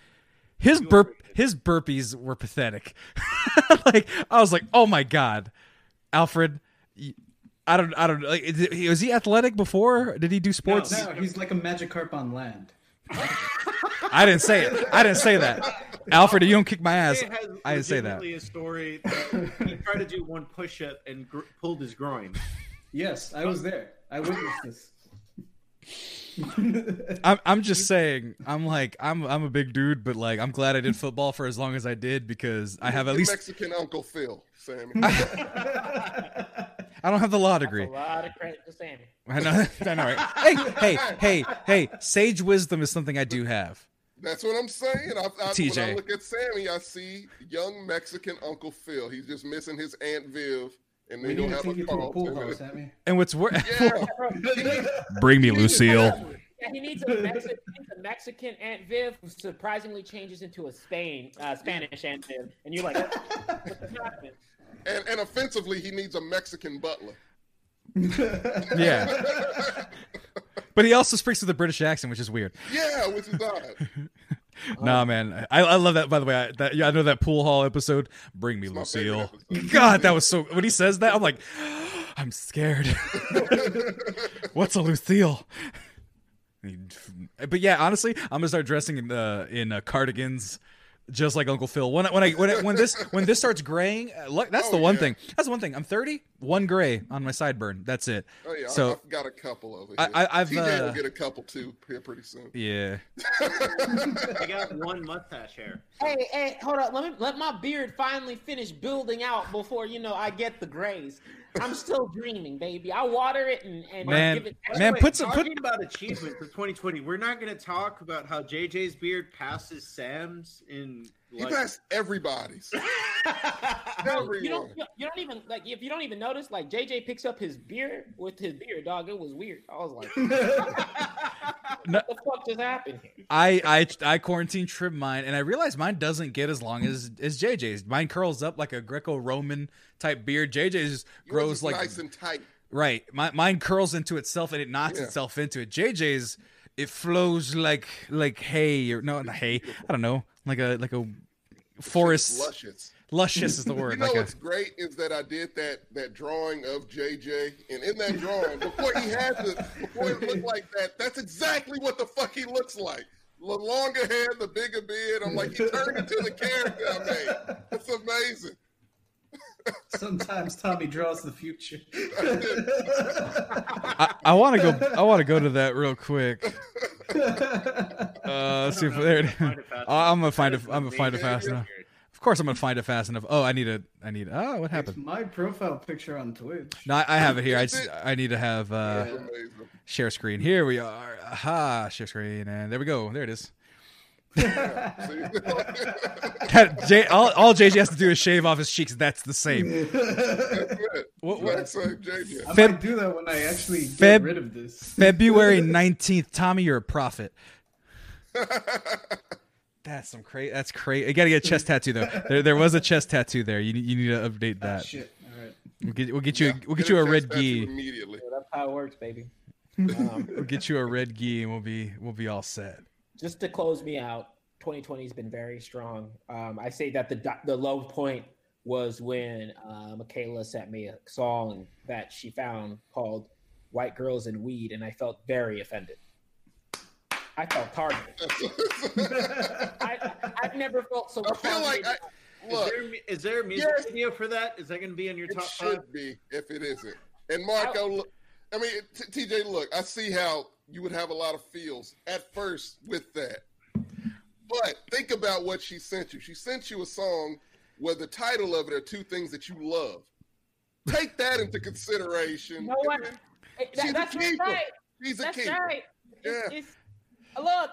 S1: His burp
S2: bigger.
S1: His burpees were pathetic. <laughs> like I was like, "Oh my god. Alfred, I don't I don't like is he- was he athletic before? Did he do sports?
S4: no, he's like a Magikarp on land.
S1: I didn't say it. I didn't say that. Alfred, you don't kick my ass. I didn't say that.
S2: legitimately a story that he tried to do one push up and gr- pulled his groin.
S4: Yes, I was there. I witnessed this.
S1: I'm I'm just saying. I'm like I'm I'm a big dude, but like I'm glad I did football for as long as I did because I have at least
S3: Mexican Uncle Phil, Sammy. <laughs>
S1: I don't have the law
S5: That's
S1: degree.
S5: a lot of credit to Sammy.
S1: I know. <laughs> I know, right? Hey, hey, hey, hey! Sage wisdom is something I do have.
S3: That's what I'm saying. I, I, When I look at Sammy, I see young Mexican Uncle Phil. He's just missing his Aunt Viv, and
S4: we
S3: then
S4: need
S3: he'll
S4: to
S3: have
S4: take
S3: a
S4: you to a pool
S3: to
S4: house, <laughs>
S1: And what's worse?
S3: Yeah, <laughs>
S1: Bring me Lucille.
S5: Yeah, he needs a, Mexi- a Mexican Aunt Viv who surprisingly changes into a Spain uh, Spanish Aunt Viv, and you're like, what the happened?
S3: and, and offensively, he needs a Mexican butler. <laughs>
S1: Yeah, but he also speaks with a British accent, which is weird.
S3: Yeah, which is odd. <laughs>
S1: Nah, man, I, I love that. By the way, I, that yeah, I know that pool hall episode. Bring me
S3: favorite
S1: Lucille. <laughs> God, that was so. When he says that, I'm like, <gasps> I'm scared. <laughs> What's a Lucille? But yeah, honestly, I'm gonna start dressing in uh, in uh, cardigans, just like Uncle Phil. When I, when I when I, when this when this starts graying, uh, look, that's
S3: Oh,
S1: the one
S3: yeah.
S1: thing. That's the one thing. I'm 30, one gray on my sideburn. That's it.
S3: Oh yeah,
S1: So-
S3: I, I've got a couple of
S1: I- I- I've,
S3: TJ will
S1: uh,
S3: get a couple too here pretty soon.
S1: Yeah.
S2: I got one mustache hair.
S5: Hey, hey, hold up. Let me let my beard finally finish building out before you know I get the grays. I'm still dreaming, baby. I water it and, and
S1: Man,
S5: give it.
S2: By the
S1: Man,
S2: way,
S1: put some- put-
S2: talking about achievement for 2020. We're not going to talk about how JJ's beard passes Sam's in
S3: He
S2: like.
S3: passed everybody's. <laughs>
S5: Bro, you don't you don't even like if you don't even notice like JJ picks up his beer with his beer, dog it was weird I was like
S1: No, <laughs>
S5: what the fuck just happened here
S1: I I I quarantine trim mine, and I realized mine doesn't get as long as as JJ's. Mine curls up like a Greco-Roman type beard. JJ's
S3: Yours
S1: grows
S3: is
S1: like
S3: nice and tight.
S1: right. My, mine curls into itself and it knots
S3: Yeah.
S1: itself into it. JJ's it flows like like hay or no not hay. I don't know like a like a forest.
S3: luscious.
S1: Luscious is the <laughs> word.
S3: You know
S1: like a,
S3: what's great is that I did that that drawing of JJ, and in that drawing, before he had the before it looked like that, that's exactly what the fuck he looks like. The longer hair, the bigger beard. I'm like, he turned into the character I made. It's amazing.
S4: Sometimes Tommy draws the future.
S1: I, I want to go. I want to go to that real quick. <laughs> Uh, let's see if there. It,
S2: Find it fast
S1: I'm gonna find it. I'm gonna find it fast enough. Of course, I'm gonna find it fast enough. Oh, I need a. I need. Oh, what
S4: It's
S1: happened?
S4: my profile picture on Twitch.
S1: No, I, I have it here. I just. I need to have uh,
S3: It's amazing.
S1: share screen. Here we are. Aha, share screen, and there we go. There it is.
S3: See? <laughs>
S1: That- J, all, all JJ has to do is shave off his cheeks. That's the same.
S3: That's it.
S1: What- what-
S3: That's like JJ.
S4: I
S1: Feb-
S4: might do that when I actually get
S1: Feb-
S4: rid of this.
S1: February <laughs> nineteenth. Tommy, you're a prophet. That's some crazy. That's crazy. You gotta get a chest tattoo though. There, there was a chest tattoo there. You, you need to update
S4: Ah,
S1: that.
S4: shit. All right.
S1: We'll get, we'll get you.
S3: Yeah,
S1: we'll get
S3: a
S1: you a
S3: chest
S1: red
S3: tattoo
S1: gi.
S3: immediately.
S5: So that's how it works baby um, <laughs>
S1: We'll get you a red gi, and we'll be we'll be all set.
S5: Just to close me out 2020 has been very strong um, I say that the do- the low point was when uh, Michaela sent me a song that she found called "White Girls and Weed" and I felt very offended I felt targeted <laughs> I, I've never felt so
S3: I feel like I,
S2: Is there, is there a music
S3: Yes.
S2: video for that? Is that going to be in your top?
S3: It
S2: top
S3: should be if it isn't. And Marco, look, I mean, t- TJ, look, I see how you would have a lot of feels at first with that. But think about what she sent you. She sent you a song where the title of it are two things that you love. Take that into consideration.
S5: You know what? Hey, that-
S3: She's a
S5: that's
S3: keeper.
S5: right
S3: She's a
S5: That's
S3: keeper.
S5: right.
S3: Yeah.
S5: it's, look,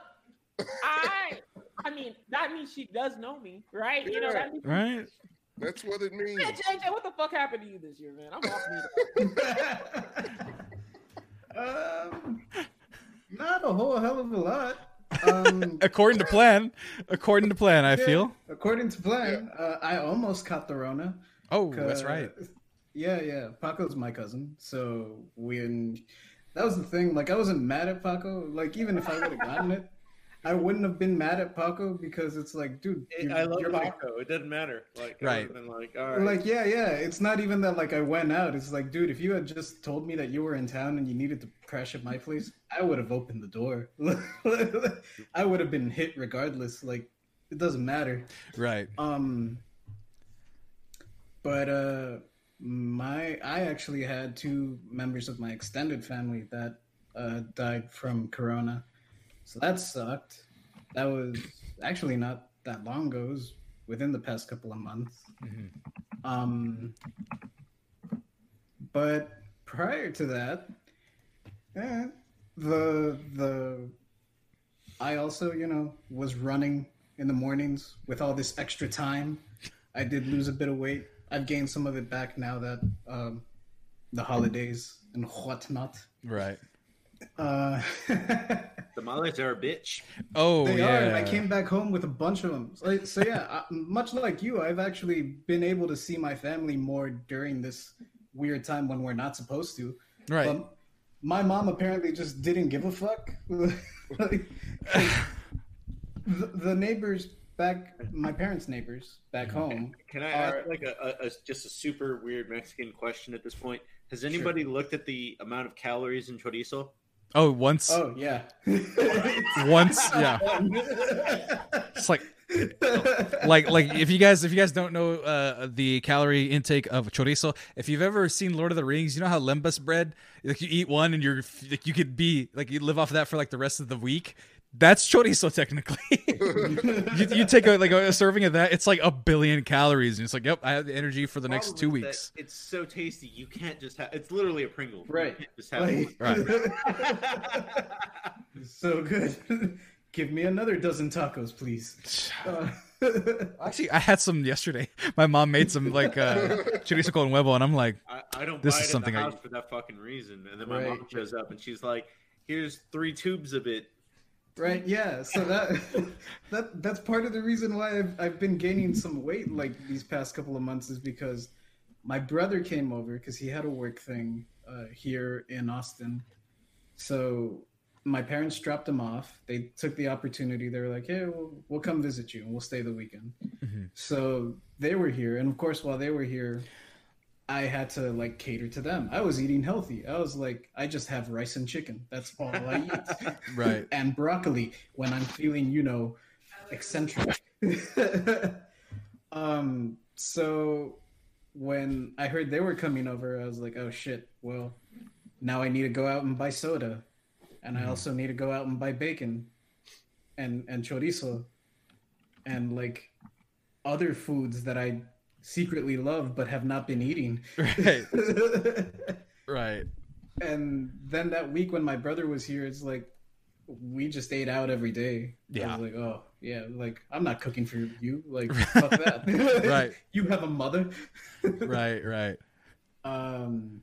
S5: <laughs> I I mean, that means she does know me, right? You know, that means,
S1: Right?
S3: That's what it means.
S5: Yeah, JJ, what the fuck happened to you this year, man? I'm off me. <laughs>
S4: um, not a whole hell of a lot. <laughs> Um,
S1: According to plan. According to plan, I
S4: yeah,
S1: feel.
S4: According to plan, uh, I almost caught the Rona.
S1: Oh, that's
S4: Uh,
S1: right.
S4: Yeah, yeah. Paco's my cousin, so when that was the thing. Like, I wasn't mad at Paco. Like, even if I would have gotten it, I wouldn't have been mad at Paco because it's like, dude,
S2: It-
S4: you're-
S2: I love
S4: you're my-
S2: Paco. It doesn't matter. Like,
S1: Right.
S2: would've been like, all right.
S4: Like, yeah, yeah. It's not even that like I went out. It's like, dude, if you had just told me that you were in town and you needed to crash at my place, I would have opened the door. <laughs> I would have been hit regardless. Like, it doesn't matter.
S1: Right.
S4: Um, but uh, my I actually had two members of my extended family that uh, died from corona, so that sucked. That was actually not that long ago. It was within the past couple of months.
S1: Mhm.
S4: Um, but prior to that, eh, the the I also you know was running in the mornings with all this extra time. I did lose a bit of weight. I've gained some of it back now that um, the holidays and whatnot.
S1: Right.
S4: Uh, <laughs>
S2: Tamales are a bitch.
S1: Oh,
S4: they
S1: yeah.
S4: are, I came back home with a bunch of them. So, so yeah, I, much like you, I've actually been able to see my family more during this weird time when we're not supposed to.
S1: Right.
S4: Um, my mom apparently just didn't give a fuck. <laughs> Like, the, the neighbors back, my parents' neighbors back home.
S2: Can I
S4: Are-
S2: ask like a, a, a just a super weird Mexican question at this point? Has anybody looked at the amount of calories in chorizo?
S1: Oh, once.
S4: Oh yeah. <laughs>
S1: Once, yeah. It's like like like if you guys if you guys don't know uh the calorie intake of chorizo if you've ever seen lord of the rings you know how lembas bread like you eat one and you're like you could be like you live off of that for like the rest of the week that's chorizo technically <laughs> you, you take a, like a serving of that it's like a billion calories and it's like yep i have the energy for the next two weeks
S2: It's so tasty. You can't just have. It's literally a Pringle.
S4: Right.
S2: just have
S4: Like-
S2: one. <laughs>
S4: so good. <laughs> Give me another dozen tacos, please. <sighs> Uh,
S1: actually i had some yesterday my mom made some like uh chorizo con huevo and i'm like
S2: I, I don't
S1: This
S2: buy
S1: is
S2: it
S1: something
S2: in
S1: I-
S2: the house for that fucking reason. And then my
S4: Right.
S2: mom shows up and she's like, "Here's three tubes of it."
S4: Right? <laughs> Yeah. So that <laughs> that that's part of the reason why I've I've been gaining some weight like these past couple of months is because my brother came over because he had a work thing uh, here in Austin. So my parents dropped him off. They took the opportunity. They were like, "Hey, we'll, we'll come visit you and we'll stay the weekend."
S1: Mhm.
S4: So they were here, and of course, while they were here, I had to like cater to them. I was eating healthy. I was like, I just have rice and chicken. That's all I eat. <laughs>
S1: Right. <laughs>
S4: and broccoli when I'm feeling, you know, eccentric. <laughs> um, so when I heard they were coming over, I was like, oh shit, well, now I need to go out and buy soda. And I also need to go out and buy bacon and, and chorizo and like other foods that I secretly love but have not been eating. <laughs>
S1: right right
S4: and then that week when my brother was here, it's like we just ate out every day. I
S1: Yeah.
S4: was like, oh yeah, like I'm not cooking for you. Like <laughs> fuck that. <laughs>
S1: Right.
S4: You have a mother.
S1: right right
S4: Um,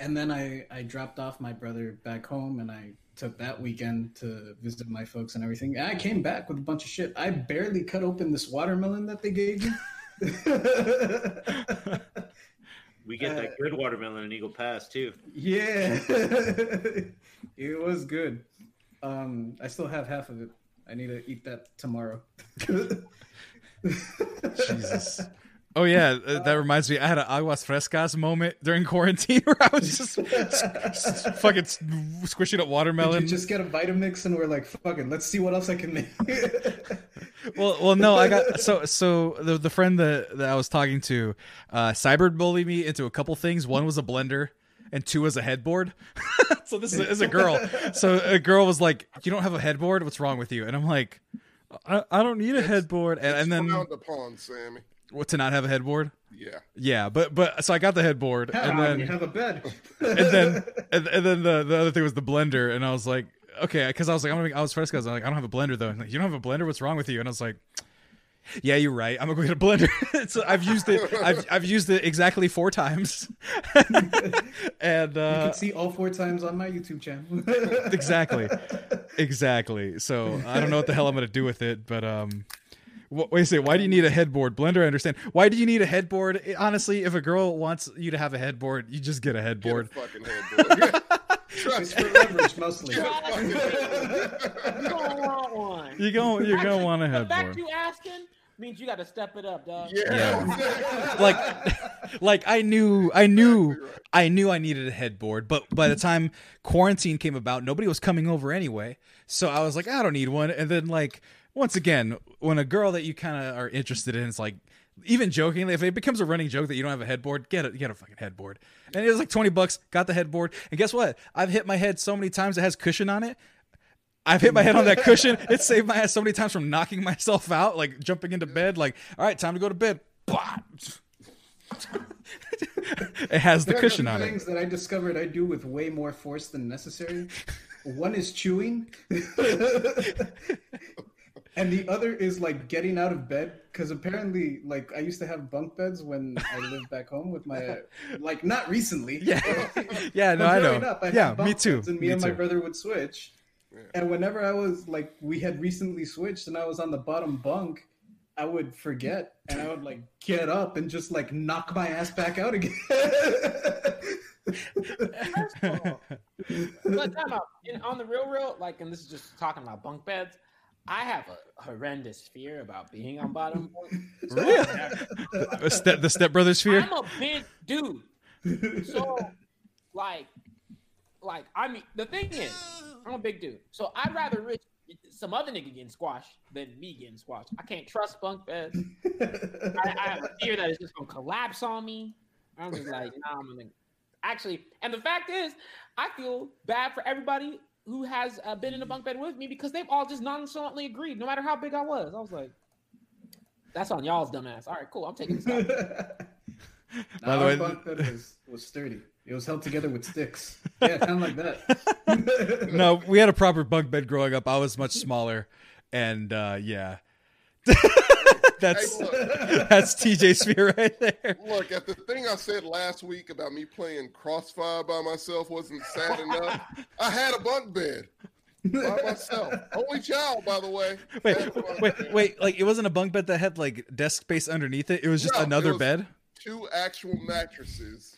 S4: and then I I dropped off my brother back home, and I took that weekend to visit my folks and everything. And I came back with a bunch of shit. I barely cut open this watermelon that they gave me. <laughs>
S2: We get
S4: Uh,
S2: that good watermelon in Eagle Pass too.
S4: Yeah, <laughs> it was good. Um, I still have half of it. I need to eat that tomorrow.
S1: Jesus. <laughs> Oh yeah, uh, that reminds me. I had an aguas frescas moment during quarantine where I was just, just fucking squishing up
S4: Did
S1: watermelon.
S4: you just get a Vitamix and we're like, fuck it, let's see what else I can make.
S1: Well, well, no, I got so so the the friend that that I was talking to, uh, cyber bullied me into a couple things. One was a blender, and two was a headboard. <laughs> so this is a, is a girl. So a girl was like, "You don't have a headboard? What's wrong with you?" And I'm like, "I, I don't need a headboard." And, and then
S3: frowned upon, Sammy.
S1: what to not have a headboard?
S3: Yeah.
S1: Yeah, but but so I got the headboard, and then
S4: you have a bed.
S1: and then <laughs> and, and then the the other thing was the blender, and I was like, okay, because I was like, I'm gonna make, I was first I was like, I don't have a blender though. And like, you don't have a blender? What's wrong with you? And I was like, yeah, you're right. I'm gonna go get a blender. <laughs> so I've used it. I've I've used it exactly four times. <laughs> and
S4: You
S1: uh,
S4: can see all four times on my YouTube channel. <laughs>
S1: exactly, exactly. So I don't know what the hell I'm gonna do with it, but um. wh- Wait a second. Why do you need a headboard? Blender, I understand. Why do you need a headboard? Honestly, if a girl wants you to have a headboard, you just get a
S3: Get a
S1: headboard.
S3: fucking headboard.
S4: It's
S3: Trust
S4: for leverage mostly.
S3: Get a fucking headboard.
S5: You don't want one.
S1: You go. You're gonna
S5: Actually,
S1: want a
S5: The fact
S1: headboard.
S5: you asking means you got to step it up, dog.
S3: Yeah.
S1: Yeah. <laughs> like like I knew I knew I knew I needed a headboard, but by the time quarantine came about, nobody was coming over anyway. So I was like, I don't need one. And then like once again, when a girl that you kind of are interested in is like even jokingly, if it becomes a running joke that you don't have a headboard, get a get a fucking headboard. And it was like twenty bucks. Got the headboard, and guess what? I've hit my head so many times it has cushion on it. I've hit my head on that cushion. It saved my ass so many times from knocking myself out, like jumping into bed. Like, all right, time to go to bed. It has the
S4: There are
S1: cushion on it.
S4: Things that I discovered I do with way more force than necessary. One is chewing, <laughs> and the other is like getting out of bed. Because apparently, like I used to have bunk beds when I lived back home with my, <laughs> like not recently.
S1: Yeah, <laughs> yeah, no, I know.
S4: Up, I had
S1: yeah, me too.
S4: And me,
S1: me
S4: and my brother would switch. And whenever I was like, we had recently switched, and I was on the bottom bunk, I would forget, and I would like get up and just like knock my ass back out again.
S5: First of all, <laughs> but time out. And on the real, real, like, and this is just talking about bunk beds. I have a horrendous fear about being on bottom <laughs> bunk. <laughs> So
S1: Really?
S5: Never-
S1: the step, the stepbrothers fear.
S5: I'm a big dude. So, like, like I mean, the thing is, I'm a big dude. So I'd rather rich some other nigga getting squashed than me getting squashed. I can't trust bunk beds. <laughs> I, I have a fear that it's just gonna collapse on me. I'm just like, nah, I'm gonna actually. And the fact is, I feel bad for everybody who has uh, been in a bunk bed with me because they've all just nonchalantly agreed, no matter how big I was. I was like, that's on y'all's dumbass. All right, cool. I'm taking this. out. <laughs>
S1: By the
S4: Our
S1: way-
S4: bunk bed was, was sturdy. It was held together with sticks. Yeah, kind of like that. <laughs>
S1: no, we had a proper bunk bed growing up. I was much smaller, and uh, yeah, that's
S3: Hey, look. <laughs>
S1: that's TJ Sphere right there.
S3: Look, at the thing I said last week about me playing Crossfire by myself wasn't sad enough. I had a bunk bed by myself. Only child, by the way.
S1: Wait,
S3: Had a bunk
S1: wait,
S3: bed.
S1: wait! Like it wasn't a bunk bed that had like desk space underneath it. It was just
S3: No,
S1: another
S3: was-
S1: bed.
S3: Two actual mattresses,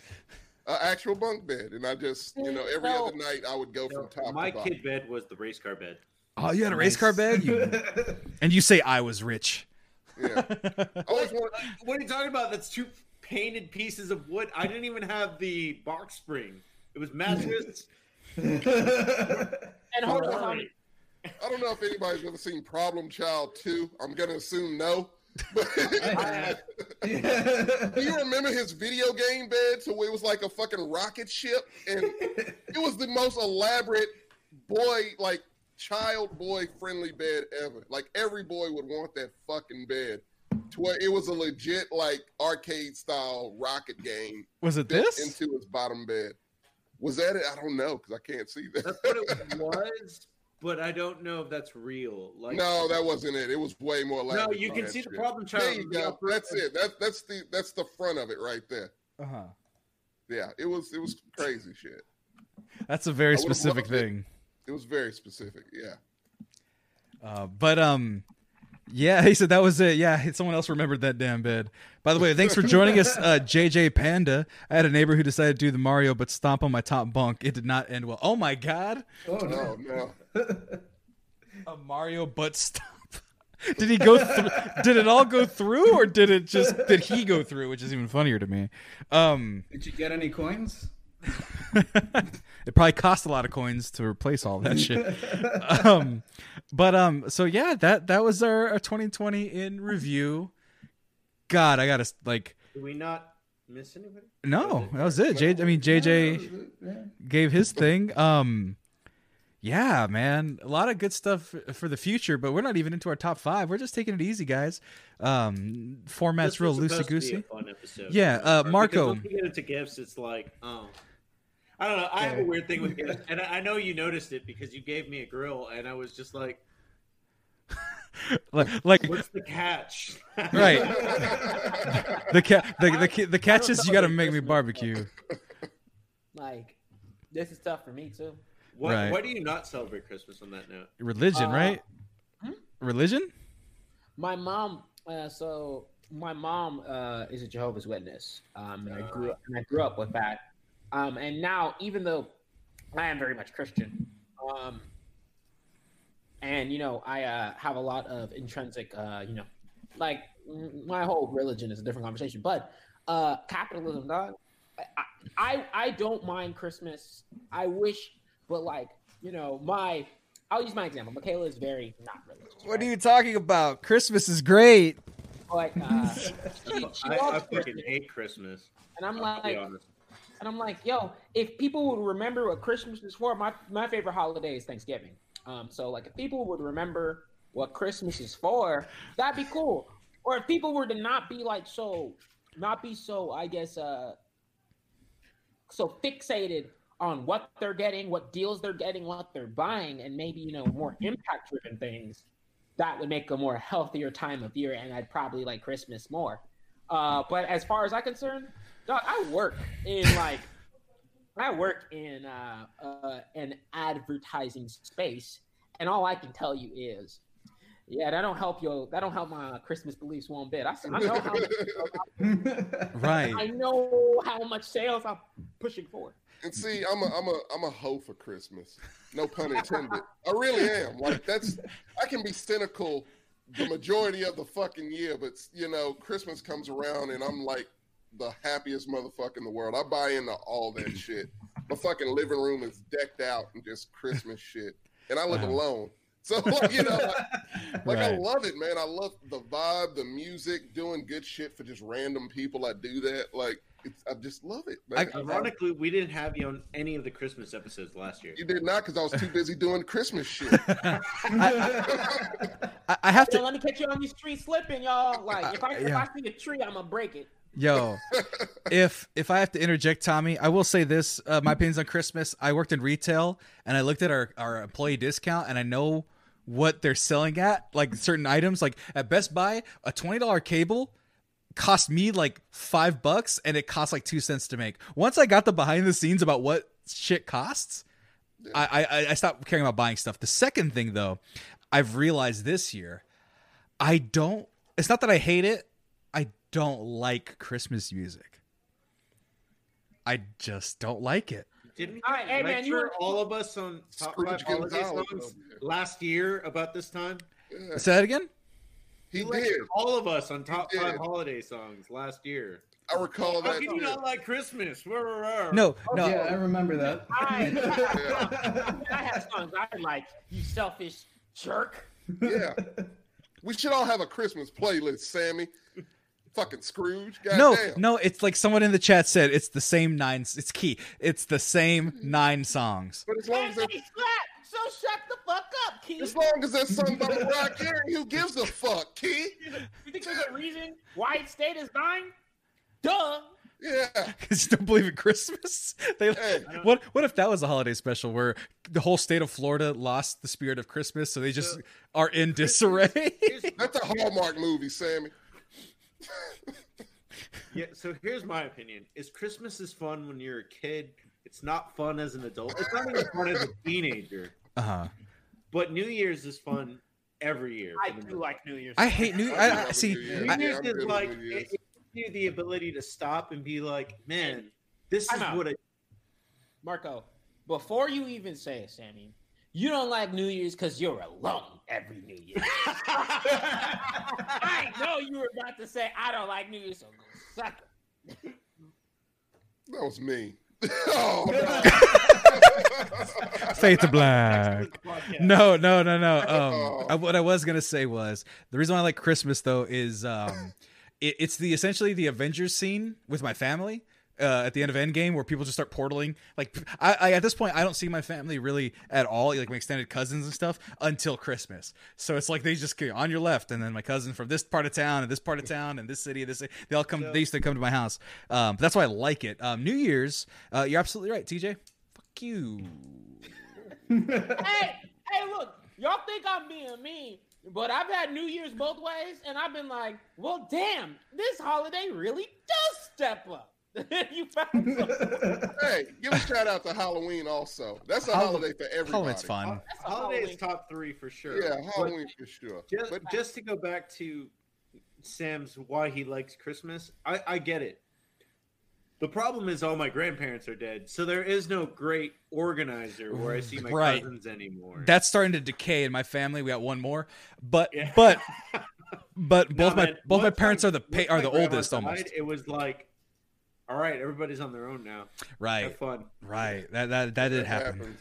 S3: an actual bunk bed, and I just, you know, every
S5: No.
S3: other night I would go from top
S2: My
S3: to bottom.
S2: kid bed was the race car bed.
S1: Oh, you had a race car bed, you, <laughs> and you say I was rich.
S3: Yeah, <laughs> always wanted.
S2: What are you talking about? That's two painted pieces of wood. I didn't even have the box spring. It was mattress. <laughs>
S5: And hold on,
S2: Ferrari.
S3: I don't know if anybody's ever seen Problem Child 2. I'm gonna assume no. Do you remember his video game bed? So it was like a fucking rocket ship, and it was the most elaborate boy, like child boy friendly bed ever. Like every boy would want that fucking bed. To where it was a legit like arcade style rocket game
S1: Was it this?
S3: into his bottom bed. Was that it? I don't know because I can't see that.
S2: That's what it was, but I don't know if that's real. Like
S3: no, that wasn't it. It was way more
S2: like.
S3: No,
S2: you can
S3: that
S2: see the problem child.
S3: There you go. That's it. That, that's the that's the front of it right there.
S1: Uh huh.
S3: Yeah, it was it was crazy shit.
S1: That's a very specific
S3: thing. it.
S1: Thing.
S3: It was very specific. Yeah.
S1: Uh, but um, yeah, <laughs> he said that was it. Yeah, <laughs> someone else remembered that damn bed. By the way, thanks for joining us, uh, <laughs> JJ Panda. I had a neighbor who decided to do the Mario, but stomp on my top bunk. It did not end well. Oh my god,
S4: oh no.
S3: Oh no.
S1: a Mario butt stomp. did he go through? did it all go through, or did it just did he go through? Which is even funnier to me. Um,
S4: Did you get any coins? <laughs>
S1: it probably cost a lot of coins to replace all that shit. <laughs> um, but um, so yeah, that that was our, our 2020 in review. God, I gotta like
S2: Did we not miss anybody?
S1: no, that was it. J, I mean JJ
S4: Yeah.
S1: gave his thing. Um, yeah, man, a lot of good stuff for the future. But we're not even into our top five. We're just taking it easy, guys. Um, format's
S2: This
S1: real loosey
S2: supposed to be a
S1: goosey. Yeah, uh, Marco.
S2: Once we get into gifts, it's like, oh, I don't know. I have a weird thing with gifts, <laughs> and I I know you noticed it because you gave me a grill, and I was just like, <laughs>
S1: like, like
S2: "What's the catch?" <laughs>
S1: right. The cat, the the the, the catch is you got to make me barbecue.
S5: Like, this is tough for me too.
S2: Why,
S1: Right.
S2: why do you not celebrate Christmas on that note?
S1: Religion,
S5: Uh,
S1: right?
S5: hmm?
S1: Religion?
S5: My mom, uh, so my mom uh, is a Jehovah's Witness, um, and I grew up, and I grew up with that. Um, and now, even though I am very much Christian, um, and you know, I uh, have a lot of intrinsic, uh, you know, like my whole religion is a different conversation. But uh, capitalism, dog. I, I I don't mind Christmas. I wish, but like you know, my I'll use my example. Michaela is very not religious.
S1: What are you talking about? Christmas is great.
S5: Like, uh, she, <laughs> she
S2: I, I fucking hate Christmas.
S5: and I'm
S2: I'll
S5: like, and I'm like, yo, if people would remember what Christmas is for, my my favorite holiday is Thanksgiving. Um, so like, if people would remember what Christmas is for, that'd be cool. Or if people were to not be like so, not be so, I guess, uh, so fixated on what they're getting, what deals they're getting, what they're buying, and maybe you know more impact driven things, that would make a more healthier time of year, and I'd probably like Christmas more. Uh, but as far as I'm concerned, dog, I work in like I work in uh, uh, an advertising space, and all I can tell you is, yeah, that don't help you. That don't help my Christmas beliefs one bit. I, I know how
S1: Right. <laughs>
S5: I know how much sales I'm pushing for.
S3: And see, I'm a I'm a I'm a hoe for Christmas. No pun intended. I really am. Like that's I can be cynical the majority of the fucking year, but you know, Christmas comes around and I'm like the happiest motherfucker in the world. I buy into all that shit. My fucking living room is decked out and just Christmas shit. And I live
S1: Wow.
S3: alone. So like, <laughs> you know, like, like I love it, man. I love the vibe, the music, doing good shit for just random people. I do that. Like it's, I just love it, man.
S1: I-
S2: Ironically, we didn't have you on any of the Christmas episodes last year.
S3: You did not because I was too busy doing Christmas shit. <laughs>
S1: I, I have
S5: Yo,
S1: to.
S5: let me catch you on these streets slipping, y'all. Like if I if
S1: Yeah.
S5: I see a tree, I'm gonna break it.
S1: Yo, <laughs> if if I have to interject, Tommy, I will say this: uh, my opinions on Christmas. I worked in retail, and I looked at our our employee discount, and I know what they're selling at, like certain items. Like at Best Buy, a twenty dollar cable cost me like five bucks, and it cost like two cents to make. Once I got the behind the scenes about what shit costs, I, I I stopped caring about buying stuff. The second thing, though, I've realized this year, I don't. It's not that I hate it. I don't like Christmas music. I just don't like it.
S2: Didn't you
S5: All right, hey, man, you were-
S2: all of us on top
S3: Scrooge
S2: five holiday songs last year about this time?
S3: Yeah,
S1: Say that again.
S3: He
S2: You
S3: did.
S2: all of us on top five holiday songs last year.
S3: I recall
S2: How
S3: that.
S2: can you not like Christmas?
S1: No, no.
S4: Oh, yeah, I remember that. <laughs>
S5: I, I have songs I like. You selfish jerk.
S3: Yeah. <laughs> We should all have a Christmas playlist, Sammy. Fucking Scrooge. God
S1: no,
S3: damn.
S1: no, it's like someone in the chat said it's the same nine it's key. It's the same nine songs.
S3: But as long
S5: Hey,
S3: as
S5: they slap. So shut the fuck up, Keith.
S3: as long as that's sung by Mariah Carey, who gives a fuck, Key?
S5: You think there's a reason White State is dying? Duh.
S3: Yeah. <laughs>
S1: Cuz you don't believe in Christmas? <laughs> They
S3: Hey.
S1: What what if that was a holiday special where the whole state of Florida lost the spirit of Christmas so they just are in disarray?
S2: Here's- <laughs>
S3: That's a Hallmark movie, Sammy.
S2: yeah, so here's my opinion: Is Christmas is fun when you're a kid. It's not fun as an adult. It's not even fun as a teenager.
S1: uh-huh.
S2: But New Year's is fun every year.
S5: I
S2: for the
S5: do like New Year's.
S1: I hate New
S3: I
S1: I, I see
S3: New Year's.
S2: New Year's
S3: I'm
S2: is like
S3: New
S2: it,
S3: Year's.
S2: it gives you the ability to stop and be like, man, this
S5: Time
S2: is
S5: out.
S2: what I.
S5: Marco, before you even say it, Sammy, you don't like New Year's because you're alone every New Year. <laughs> <laughs> I know you were about to say I don't like New Year's, so go suck it.
S3: That was me. <laughs> oh, no. <laughs>
S1: Fade to black. No, no, no, no. <laughs> Um,
S3: Oh.
S1: I, what I was gonna say was the reason why I like Christmas though is um, it, it's the essentially the Avengers scene with my family. Uh, at the end of Endgame, where people just start portaling. Like, I, I at this point, I don't see my family really at all, like my extended cousins and stuff, until Christmas. So it's like they just go on your left, and then my cousin from this part of town and this part of town and this city, this city, they all come.
S2: So-
S1: they used to come to my house. Um, that's why I like it. Um, New Year's, uh, you're absolutely right, TJ. Fuck you. <laughs>
S5: hey, hey, look, y'all think I'm being mean, but I've had New Year's both ways, and I've been like, well, damn, this holiday really does step up. <laughs> you found. <laughs>
S3: Hey, give a shout out to Halloween also. That's a
S4: Hall-
S3: holiday for everybody.
S1: Halloween's fun.
S5: Oh, that's a
S2: Holiday is
S5: Halloween.
S2: top three for sure.
S3: Yeah,
S2: But
S3: Halloween for sure.
S2: Just,
S3: But
S2: just to go back to Sam's why he likes Christmas, I, I get it. The problem is all my grandparents are dead, so there is no great organizer where I see my
S1: Right.
S2: cousins anymore.
S1: That's starting to decay in my family. We got one more, but
S2: Yeah.
S1: but but <laughs>
S2: No,
S1: both my
S2: man,
S1: both my
S2: once
S1: parents
S2: my-
S1: are the pa-
S2: once
S1: are the
S2: grandma
S1: oldest
S2: died,
S1: almost.
S2: It was like, all right, everybody's on their own now.
S1: Right,
S2: Have fun.
S1: right. That that that did
S3: that
S1: happen.
S3: happens.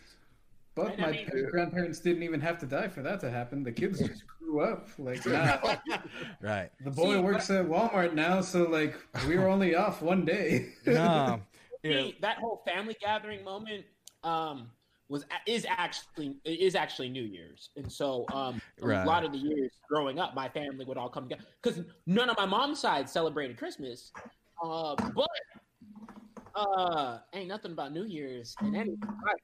S4: But
S5: And I
S4: my
S5: mean-
S4: grandparents didn't even have to die for that to happen. The kids just grew up. Like, <laughs> nah,
S1: Right.
S4: the boy
S5: See,
S4: works at Walmart now, so like we were only off one day. <laughs>
S1: No. Yeah.
S5: See, that whole family gathering moment um, was is actually is actually New Year's, and so um,
S1: Right.
S5: a lot of the years growing up, my family would all come together because none of my mom's side celebrated Christmas, uh, but uh, ain't nothing about New Year's and anything.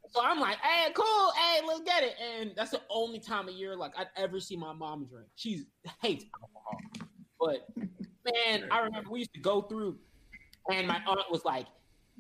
S5: So I'm like, hey, cool, hey, let's get it, and that's the only time of year like I'd ever see my mom drink. She hates alcohol, but man, I remember we used to go through, and my aunt was like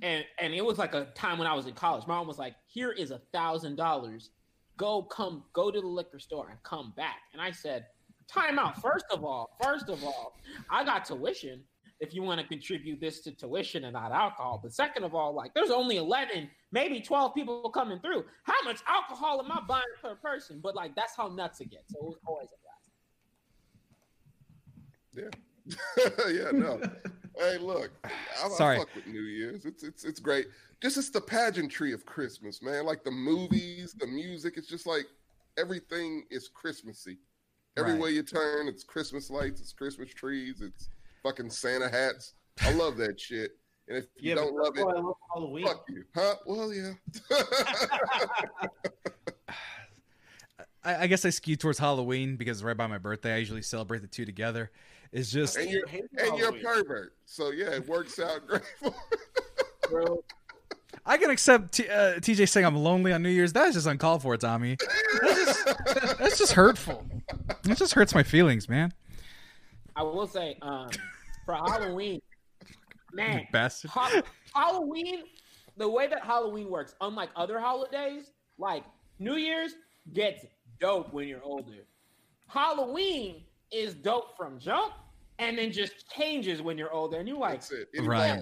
S5: and and it was like a time when I was in college. My mom was like, "Here is a thousand dollars. Go come go to the liquor store and come back." And I said, "Time out. First of all, first of all, I got tuition. If you want to contribute this to tuition and not alcohol, but second of all, like there's only eleven, maybe twelve people coming through. How much alcohol am I buying per person? But like that's how nuts it gets. So it was always a blast.
S3: yeah, <laughs> yeah, no. hey, look, I, I
S1: Sorry.
S3: fuck with New Year's. It's it's it's great. Just it's the pageantry of Christmas, man. Like the movies, the music. It's just like everything is Christmassy. Everywhere you turn, it's Christmas lights, it's Christmas trees, it's fucking Santa hats. I love that shit. And if you
S2: Yeah,
S3: don't love it,
S2: I love Halloween.
S3: fuck you, huh? Well, yeah. <laughs>
S1: I, I guess I skew towards Halloween because right by my birthday, I usually celebrate the two together. It's just
S3: and you're and you're a pervert, so yeah, it works out <laughs> great. For
S5: Bro,
S1: I can accept T- uh, TJ saying I'm lonely on New Year's. That's just uncalled for, Tommy. That's just <laughs> hurtful. It just hurts my feelings, man.
S5: I will say, um, for Halloween, <laughs> man,
S1: Bastard.
S5: Ha- Halloween, the way that Halloween works, unlike other holidays, like New Year's gets dope when you're older. Halloween is dope from jump and then just changes when you're older. And you're like,
S3: That's it. It
S1: Right.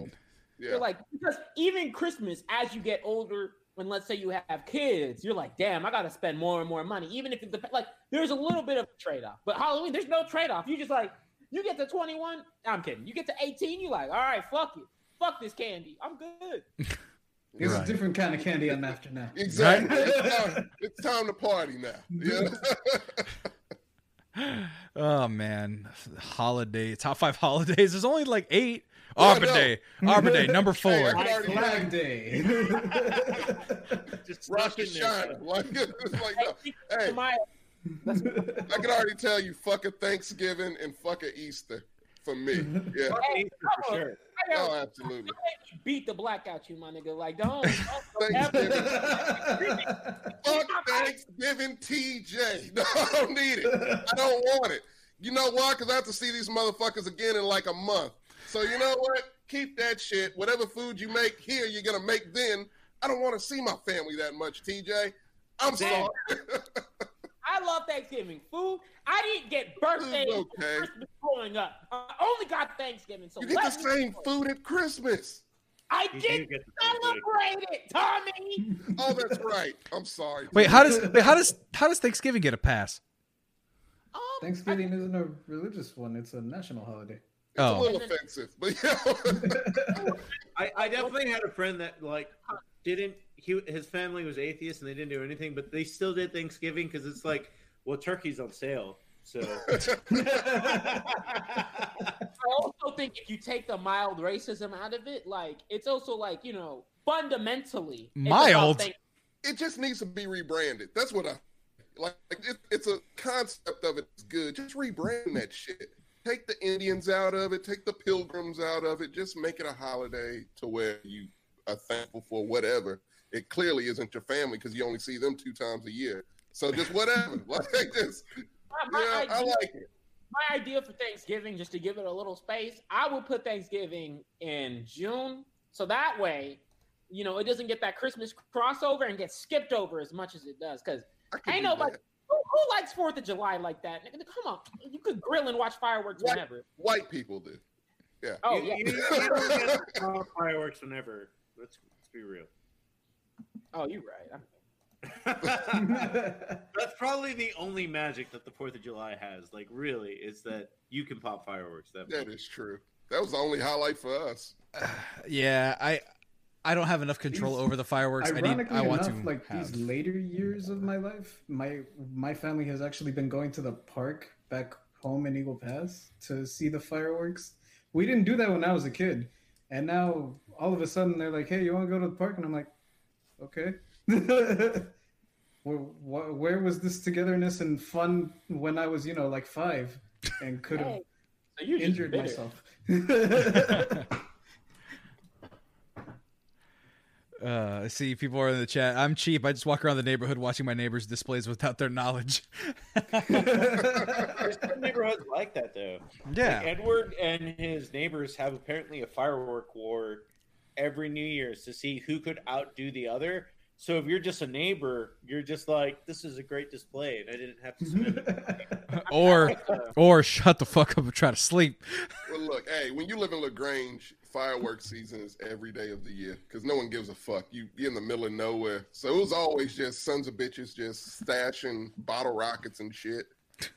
S3: Yeah.
S5: you're like, because even Christmas, as you get older, when let's say you have kids, you're like, damn, I gotta spend more and more money. Even if it's the, like, there's a little bit of a trade off. But Halloween, there's no trade off. You just like, you get to 21, I'm kidding. You get to 18, you like, all right, fuck it. Fuck this candy. I'm good. <laughs>
S4: It's
S1: Right.
S4: a different kind of candy I'm after now. <laughs>
S3: Exactly. It's, time, it's time to party now. Yeah. <laughs>
S1: Oh man, holiday top five holidays. There's only like eight.
S3: Yeah, I
S1: Arbor. Day, Arbor Day, number four.
S3: Hey,
S4: Black Flag Day.
S2: Just
S3: Rosh
S2: stuck in there.
S3: Hashanah. Like, it's like no. Hey.
S5: Uh, to my-
S3: I can already tell you, fuck a Thanksgiving and fuck a Easter for me. <laughs> Yeah.
S5: Hey,
S2: for sure.
S3: Oh, absolutely.
S5: beat the black out you, my nigga. Like, don't, don't
S3: Thanksgiving. <laughs> Fuck Thanksgiving TJ. <laughs> No, I don't need it. I don't want it. You know why? Because I have to see these motherfuckers again in like a month. So you know what? Keep that shit. Whatever food you make here, you're gonna make then. I don't want to see my family that much, TJ. I'm
S2: Damn.
S3: sorry.
S5: I love Thanksgiving food. I didn't get birthday
S3: Food's
S5: or
S3: okay.
S5: Christmas growing up. I only got Thanksgiving. So
S3: You get the same
S5: know.
S3: food at Christmas.
S5: I
S2: You
S5: did
S2: do get the same food.
S5: celebrate it, Tommy. <laughs>
S3: Oh, that's right. I'm sorry.
S1: Wait, how does wait, how does how does Thanksgiving get a pass?
S5: Um,
S4: Thanksgiving isn't a religious one; it's a national holiday.
S3: It's a
S1: Oh.
S3: little offensive, but yeah. <laughs>
S2: I, I definitely had a friend that like didn't. He his family was atheist and they didn't do anything, but they still did Thanksgiving because it's like, well, turkey's on sale, so
S5: I, <laughs> I also think if you take the mild racism out of it, like it's also like you know fundamentally
S1: Mild?
S3: It just needs to be rebranded. That's what I like. It, it's a concept of it's good. Just rebrand that shit. Take the Indians out of it. Take the Pilgrims out of it. Just make it a holiday to where you are thankful for whatever. It clearly isn't your family because you only see them two times a year. So just whatever. <laughs> like this.
S5: my, my
S3: Yeah, I
S5: idea-
S3: like it.
S5: my idea for Thanksgiving, just to give it a little space, I would put Thanksgiving in June, so that way, you know, it doesn't get that Christmas crossover and get skipped over as much as it does. Because
S3: I can
S5: ain't
S3: do
S5: nobody
S3: that.
S5: who, who likes Fourth of July like that. Come on, you could grill and watch fireworks
S3: What?
S5: whenever.
S3: White people do. Yeah.
S5: Oh
S2: you,
S5: yeah,
S2: you, you don't get to pop fireworks whenever. Let's, let's be real.
S5: oh you're right. I'm- <laughs>
S2: That's probably the only magic that the Fourth of July has. Like, really, is that you can pop fireworks. That
S3: That is true. That was the only highlight for us. <sighs>
S1: Yeah, I I don't have enough control
S4: These-
S1: over the fireworks. I need.
S4: Ironically
S1: I want
S4: enough,
S1: to
S4: like
S1: have.
S4: these later years of my life, my my family has actually been going to the park back home in Eagle Pass to see the fireworks. We didn't do that when I was a kid, and now all of a sudden they're like, "Hey, you want to go to the park?" And I'm like, "Okay." <laughs> where, wh- where was this togetherness and fun when I was, you know, like five and could have
S5: Hey, so
S4: injured myself? <laughs>
S1: Uh, see, people are in the chat. I'm cheap. I just walk around the neighborhood watching my neighbors' displays without their knowledge.
S2: There's some neighborhoods like that, though.
S1: yeah.
S2: Like Edward and his neighbors have apparently a firework war every New Year's to see who could outdo the other. So if you're just a neighbor, you're just like, "This is a great display," and I didn't have to spend. <laughs>
S1: or or shut the fuck up and try to sleep.
S3: Well, look, hey, when you live in La Grange, fireworks season is every day of the year because no one gives a fuck. You you're in the middle of nowhere, so it was always just sons of bitches just stashing bottle rockets and shit,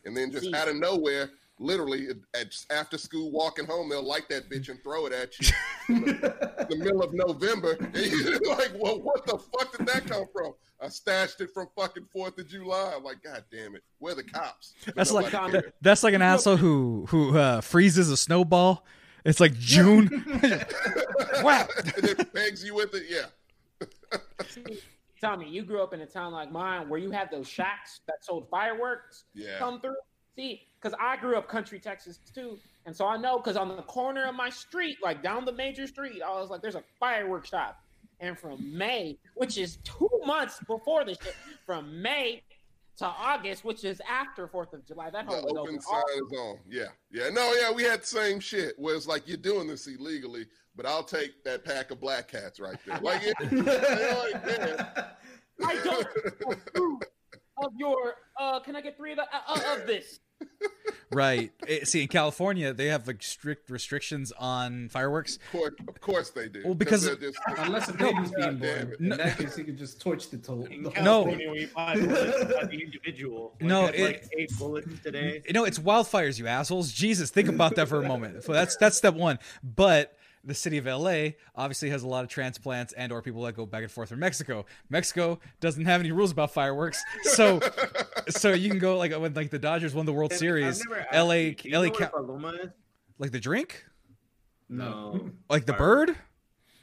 S3: and then just out of nowhere, literally at after school walking home, they'll light that bitch and throw it at you. in <laughs> the, the middle of November, <laughs> and you're like, well, what the fuck did that come from? I stashed it from fucking Fourth of July. I'm like, god damn it, where the cops? But
S1: That's like
S3: nobody cared.
S1: that's like an asshole who who uh, freezes a snowball. It's like June. <laughs> Whap.
S3: and it pegs you with it. Yeah.
S5: Tommy, you grew up in a town like mine where you had those shacks that sold fireworks
S3: Yeah.
S5: come through. See, because I grew up country Texas too, and so I know because on the corner of my street, like down the major street, I was like, "There's a fireworks shop." And from May, which is two months before the shit, from May to August, which is after Fourth of July, that whole
S3: open
S5: open.
S3: sign is on. Yeah. Yeah. No, yeah, we had the same shit where it's like you're doing this illegally, but I'll take that pack of black cats right there. Like, it, <laughs> they're like.
S5: I don't approve of your. Uh, can I get three of, the, uh, of this?
S1: Right. Eh, see, in California, they have like strict restrictions on fireworks.
S3: Of course, of course they do.
S1: Well, because-
S3: just, <laughs>
S4: Unless a baby's being born.
S3: it.
S4: In
S1: No.
S4: that case, you could just torch the, to-
S2: In
S4: the
S1: No.
S2: We buy the individual. Like,
S1: No, it-
S2: like eight bullets today.
S1: You know, it's wildfires, you assholes. Jesus, think about that for a moment. So that's that's step one. But the city of LA obviously has a lot of transplants and or people that go back and forth from Mexico. Mexico doesn't have any rules about fireworks, so <laughs> so you can go like when like the Dodgers won the World
S2: And
S1: Series.
S2: I've
S1: LA
S2: you, do you
S1: LA
S2: know
S1: Ca-
S2: paloma is?
S1: like the drink,
S4: No.
S1: like the
S2: Fireworks.
S1: bird.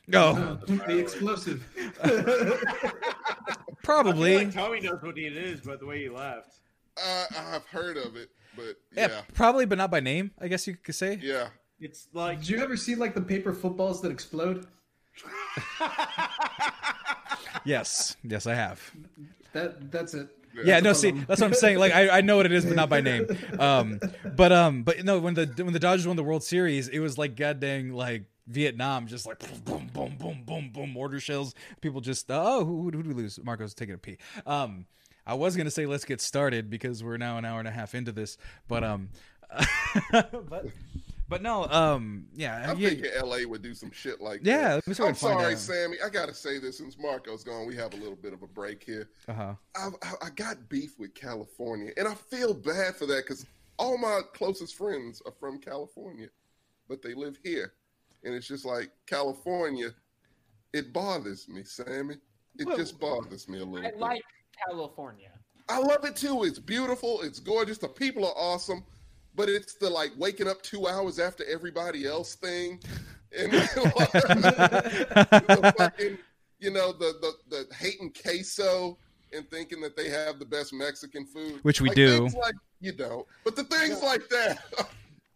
S1: No,
S4: the explosive. <laughs>
S2: I
S1: probably.
S2: feel like Tommy knows what it is by the way he laughed.
S3: uh, I've heard of it, but
S1: yeah,
S3: yeah.
S1: probably, but not by name. I guess you could say.
S3: Yeah.
S2: It's like
S4: Did you ever see like the paper footballs that explode? <laughs>
S1: Yes, yes, I have.
S4: That that's it.
S1: yeah no see that's what i'm saying like I, I know what it is but not by name um but um but no when the when the dodgers won the world series it was like god goddamn like vietnam just like boom boom boom boom boom mortar shells people just oh who who did we lose marco's taking a pee um i was gonna say let's get started because we're now an hour and a half into this but um <laughs> but but no um yeah
S3: I'm
S1: yeah,
S3: thinking LA would do some shit like
S1: yeah
S3: that.
S1: let me I
S3: I'm sorry,
S1: out.
S3: Sammy. I gotta say this since Marco's gone. We have a little bit of a break here.
S1: uh-huh
S3: I, I, I got beef with California, and I feel bad for that because all my closest friends are from California, but they live here, and it's just like California. It bothers me, Sammy. It
S5: Well,
S3: just bothers me a little
S5: I
S3: bit.
S5: like California.
S3: I love it too. It's beautiful. It's gorgeous. The people are awesome. But it's the like waking up two hours after everybody else thing, and <laughs> the fucking, you know, the the the hating queso and thinking that they have the best Mexican food,
S1: Which we
S3: Like,
S1: do.
S3: Like you don't, but the things like that,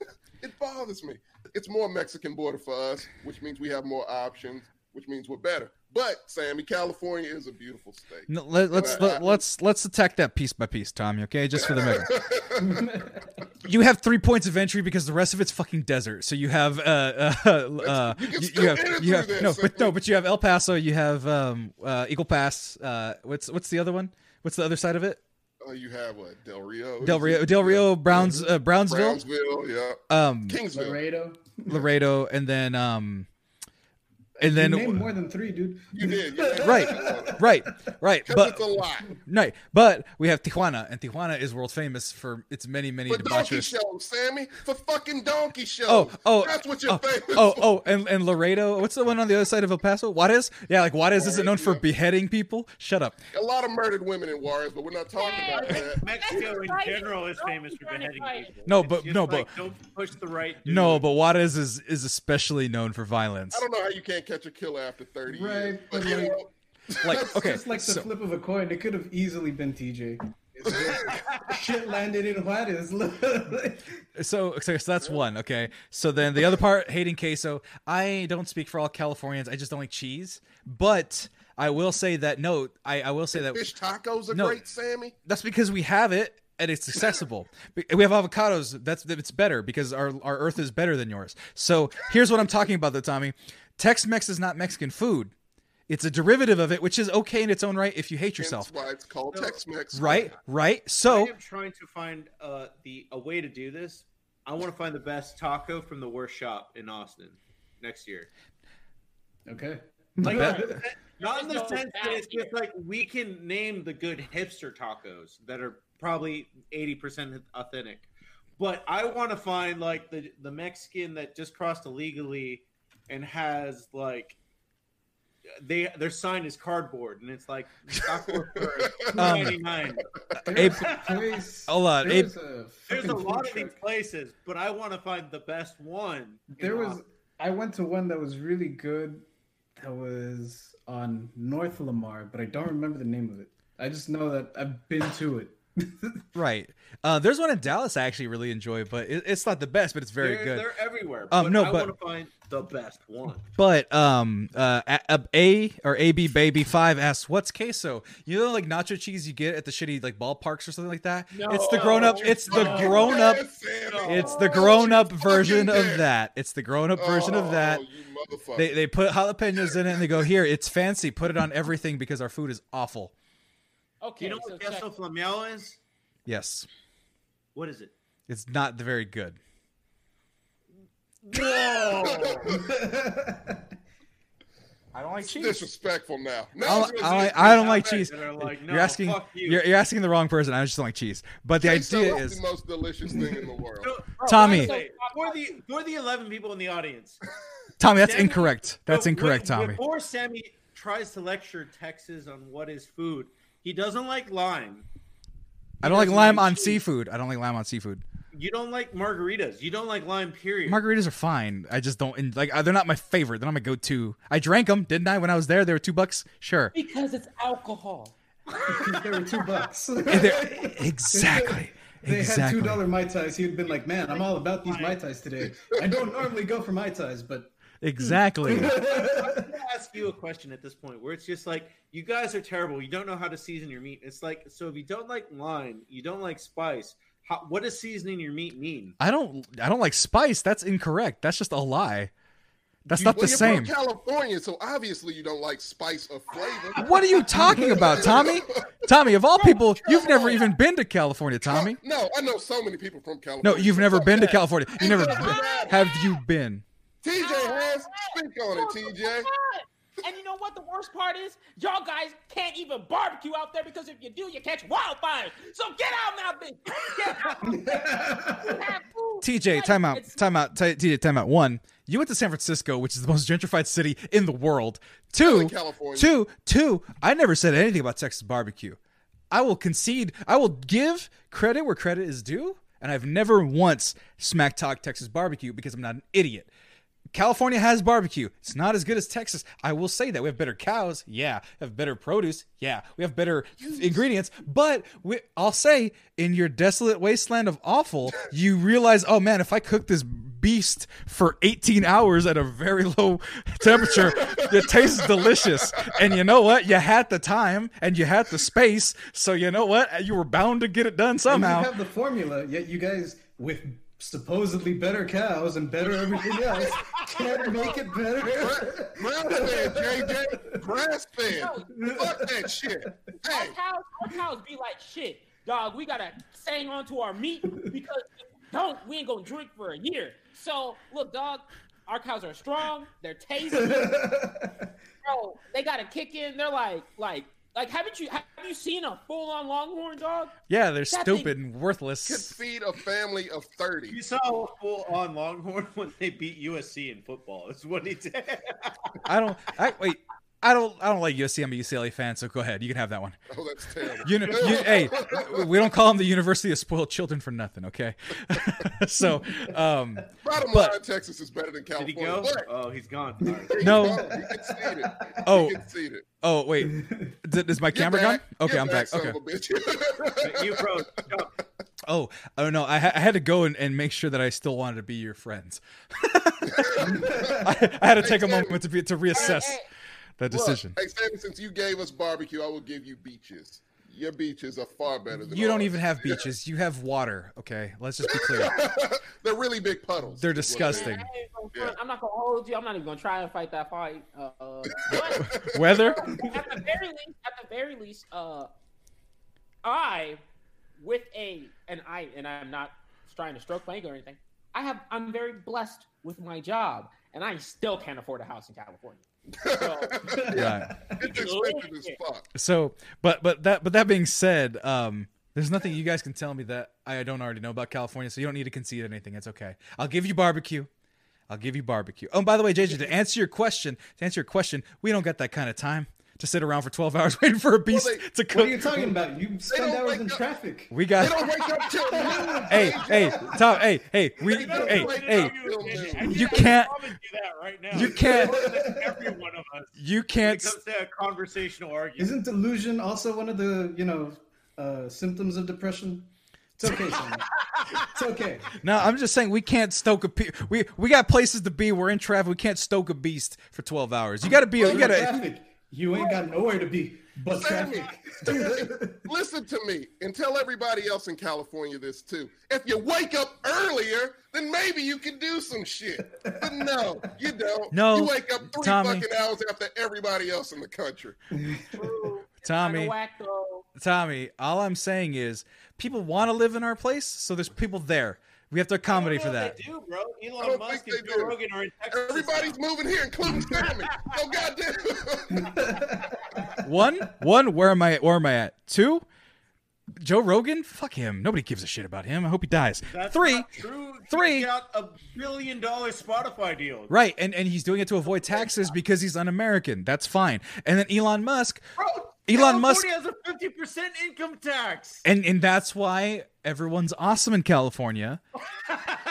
S3: <laughs> it bothers me. It's more Mexican border for us, which means we have more options, which means we're better. But Sammy, California is a beautiful state.
S1: No, let, let's
S3: I- I-
S1: let, let's let's attack that piece by piece, Tommy. Okay, just for the minute. <laughs> you have three points of entry because the rest of it's fucking desert. So you have uh uh, uh
S3: You can
S1: you,
S3: still
S1: you have you have
S3: through
S1: no,
S3: this,
S1: but no, but you have El Paso. You have um uh Eagle Pass. Uh, what's what's the other one? What's the other side of it?
S3: Oh, you have what? Del Rio.
S1: Del Rio, Del Rio, Browns, uh, Brownsville,
S3: Brownsville, yeah.
S1: um,
S3: Kingsville.
S4: Laredo.
S1: Laredo, and then um, and
S4: You
S1: then
S4: named more than three, dude.
S3: You did. You did.
S1: right, right, right. <laughs> But
S3: it's a lot.
S1: right, but we have Tijuana, and Tijuana is world famous for its many, many
S3: For donkey shows, Sammy. For fucking donkey shows.
S1: Oh, oh,
S3: That's what you're
S1: oh,
S3: famous
S1: oh,
S3: for.
S1: oh, and, and Laredo. What's the one on the other side of El Paso? Juarez? Yeah, like Juarez isn't known for beheading people. Shut up.
S3: A lot of murdered women in Juarez, but we're not talking about that.
S2: Mexico in
S5: Right.
S2: general is
S5: Don't
S2: famous for beheading
S5: right.
S2: people.
S1: No,
S2: It's
S1: but-
S2: just
S1: no,
S2: like,
S1: but-
S2: don't push the right. Dude.
S1: No, but Juarez is is especially known for violence.
S3: I don't know how you can't catch a killer after 30.
S4: Right,
S3: But,
S4: but
S3: you
S4: like-
S3: know,
S1: Like, okay,
S4: Just like the
S1: so-
S4: flip of a coin, it could have easily been TJ. It's just- <laughs> Shit landed in Juarez. <laughs>
S1: So, so, so that's one. Okay. So then the other part, hating queso. I don't speak for all Californians. I just don't like cheese. But I will say that no, I, I will say that
S3: fish tacos are
S1: No.
S3: great, Sammy.
S1: that's because we have it and it's accessible. <laughs> we have avocados. That's it's better because our our Earth is better than yours. So here's what I'm talking about, though, Tommy. Tex-Mex is not Mexican food. It's a derivative of it, which is okay in its own right if you hate yourself.
S3: That's why it's called
S2: No.
S3: Tex-Mex.
S1: Right, right. So I
S2: am trying to find uh, the a way to do this. I want to find the best taco from the worst shop in Austin next year.
S4: okay.
S2: Like,
S1: Bet-
S2: not in the
S5: no
S2: sense that it's
S5: bad
S2: just like we can name the good hipster tacos that are probably eighty percent authentic, but I want to find like the the Mexican that just crossed illegally and has like they their sign is cardboard and it's like taco for <laughs>
S1: Um,
S2: ninety nine.
S4: There's a place.
S1: hold on, Abe-
S4: There's a,
S2: There's a lot of these places, but I want to find the best one.
S4: There was.
S2: Austin.
S4: I went to one that was really good. That was on North Lamar, but I don't remember the name of it. I just know that I've been to it. <laughs>
S1: right. Uh, there's one in Dallas I actually really enjoy, but it, it's not the best, but it's very
S2: they're,
S1: good.
S2: They're everywhere.
S1: Um,
S2: but
S1: no,
S2: I
S1: but-
S2: want to find the best one.
S1: But um, uh, a, a or AB Baby Five asks, "What's queso?" You know, like nacho cheese you get at the shitty like ballparks or something like that. It's the grown up. It's the
S3: Oh,
S1: grown up. It's the
S3: Oh,
S1: grown up version of that. It's the grown up version of that.
S3: Oh, you motherfucker.
S1: They they put jalapenos in it and they go, "Here, it's fancy. Put it on everything because our food is awful."
S5: Okay,
S2: Do you know
S5: so
S2: what
S5: check.
S2: queso flamel is?
S1: Yes,
S2: What is it?
S1: it's not very good. <laughs> I don't like
S3: It's disrespectful now.
S1: I
S3: Now
S1: don't, I don't, like, I don't like cheese.
S2: are like,
S1: you're asking.
S2: you."
S1: You're, you're asking the wrong person. I just don't like cheese. But the
S3: Queso
S1: idea
S3: is
S1: is,
S3: the most delicious thing in the world.
S2: So, <laughs>
S5: Bro,
S1: Tommy.
S5: why is
S2: wait,
S5: it-
S2: for the for the eleven people in the audience, <laughs>
S1: Tommy. That's
S2: Sammy-
S1: incorrect. That's incorrect,
S2: when-
S1: Tommy.
S2: Before Sammy tries to lecture Texas on what is food, he doesn't like lime.
S1: I don't like lime on
S2: cheese.
S1: seafood. I don't like lime on seafood.
S2: You don't like margaritas. You don't like lime. Period.
S1: Margaritas are fine. I just don't and, like. uh, They're not my favorite. They're not my go-to. I drank them, didn't I? When I was there, they were two bucks. Sure.
S5: Because it's alcohol.
S4: Because they were two bucks. <laughs>
S1: And they're- exactly. <laughs>
S4: They had two
S1: dollar
S4: dollar mai tais. He'd been like, "Man, I'm all about these mai tais today. I don't normally go for mai tais, but Hmm.
S1: Exactly. <laughs>
S2: I'm gonna ask you a question at this point where it's just like you guys are terrible. You don't know how to season your meat. It's like so if you don't like lime, you don't like spice. How, what does seasoning your meat mean?
S1: I don't. I don't like spice. That's incorrect. That's just a lie. That's
S3: You-
S1: not
S3: well,
S1: the
S3: you're
S1: same.
S3: From California, so obviously you don't like spice or flavor.
S1: What are you talking about, Tommy? Tommy, of all people, you've never even been to California, Tommy.
S3: No, I know so many people from California.
S1: No, you've never been to. California. You never
S3: Ain't
S1: been.
S3: that bad?
S1: Have you been?
S3: TJ has speak on it, TJ.
S5: And you know what the worst part is? Y'all guys can't even barbecue out there because if you do, you catch wildfires. So get out now, bitch. Get out. You have.
S1: TJ,
S5: Like,
S1: time out, time out, T- TJ, time out. One, you went to San Francisco, which is the most gentrified city in the world. Two,
S3: California.
S1: two, two. I never said anything about Texas barbecue. I will concede. I will give credit where credit is due, and I've never once smack talk Texas barbecue because I'm not an idiot. California has barbecue. It's not as good as Texas. I will say that we have better cows. Yeah, we have better produce. Yeah, we have better ingredients. But we, I'll say, in your desolate wasteland of awful, <laughs> you realize, oh man, if I cook this beast for 18 hours at a very low <laughs> temperature, <laughs> it tastes delicious. And you know what? You had the time and you had the space, so you know what? You were bound to get it done
S4: And
S1: somehow.
S4: you have the formula, yet you guys with supposedly better cows and better everything <laughs> else can't make it better.
S3: Grass fed, JJ. Grass fed. Fuck that shit.
S5: Our cows, our cows be like shit, dog. We gotta hang on to our meat because if we don't, we ain't gonna drink for a year. So look, dog, our cows are strong. They're tasty, <laughs> bro. They gotta kick in. They're like, like, like. Haven't you have you seen a full on Longhorn dog?
S1: yeah, they're
S5: That
S1: stupid
S5: thing-
S1: and worthless.
S3: could feed a family of 30.
S2: You saw a full on Longhorn <laughs> when they beat USC in football. That's what he did.
S1: I don't. I wait. I don't. I don't like USC. I'm a UCLA fan, so go ahead. You can have that one. <laughs>
S3: Oh, that's terrible.
S1: You know, <laughs> you, hey, we don't call them the University of Spoiled Children for nothing, okay? <laughs> so, um,
S3: Bottom
S1: but-
S3: line, Texas is better than
S2: Did he
S3: California.
S2: go?
S3: But
S2: Oh, he's gone. All right.
S1: No.
S3: You conceded.
S1: Oh.
S3: You conceded.
S1: oh wait, D- is my
S3: Get
S1: camera
S3: back.
S1: gone? Okay,
S3: Get
S1: I'm back.
S3: son
S1: Okay.
S3: of a bitch.
S2: you bro, jump.
S1: Oh, oh no, I, ha- I had to go and, and make sure that I still wanted to be your friends. I, I had to take a moment to be to reassess
S5: Hey,
S1: that
S3: Look,
S1: decision.
S3: hey, Sammy, since you gave us barbecue, I will give you beaches. Your beaches are far better than
S1: You don't
S3: ours.
S1: even have beaches. You have water. Okay, let's just be <laughs> clear.
S3: They're really big puddles.
S1: They're
S3: is what they
S1: disgusting.
S5: I
S3: are.
S5: ain't gonna front. I'm not gonna hold you. I'm not even gonna try and fight that fight. Uh, <laughs>
S1: Weather.
S5: at the very least, at the very least, uh, I, with a, and I, and I'm not trying to stroke my ego or anything. I have, I'm very blessed with my job, and I still can't afford a house in California. <laughs> So,
S1: Right.
S3: It's expensive as fuck.
S1: So, but but that but that being said, um, there's nothing you guys can tell me that I don't already know about California. So you don't need to concede anything. It's okay. I'll give you barbecue. I'll give you barbecue. Oh, and by the way, JJ, to answer your question, to answer your question, we don't got that kind of time to sit around for 12 hours <laughs> waiting for a beast
S3: they-
S1: to cook.
S4: What are you talking about? You spend hours in
S3: up-
S4: traffic.
S1: We got.
S3: They don't wake up till noon. <laughs>
S1: Hey, hey, Tom. Hey, hey, we. Hey, hey.
S3: up till noon.
S1: You can't.
S2: I'm gonna do that right.
S1: You can't.
S2: Every one of us.
S1: You can't.
S2: it comes to a conversational argument.
S4: Isn't delusion also one of the you know uh, symptoms of depression? It's okay, It's okay. <laughs>
S1: No, I'm just saying we can't stoke a. Pe- we we got places to be. We're in traffic. We can't stoke a beast for 12 hours. You got to be. You
S4: You're
S1: got to.
S4: Traffic. You ain't got nowhere to be but
S3: Sammy,
S4: traffic. <laughs>
S3: Listen to me and tell everybody else in California this too. If you wake up earlier, then maybe you can do some shit. But no, you don't.
S1: No,
S3: you wake up three
S1: Tommy.
S3: fucking hours after everybody else in the country. <laughs>
S5: true.
S1: Tommy.
S5: Kinda whack, though.
S1: Tommy, all I'm saying is people want to live in our place, so there's people there. We have to accommodate for that.
S2: They do, bro. Elon Musk and Joe
S3: do.
S2: Rogan are in Texas.
S3: Everybody's
S2: now.
S3: moving here, including Sammy. So goddamn.
S1: One, one, where am I? Where am I at? Two, Joe Rogan. Fuck him. Nobody gives a shit about him. I hope he dies.
S2: That's
S1: Three, three.
S2: He got a billion dollar Spotify deal.
S1: right, and and he's doing it to avoid taxes because he's un-American. That's fine. And then Elon Musk,
S2: Bro,
S1: Elon Musk-
S2: has a fifty percent income tax.
S1: and and that's why everyone's awesome in California.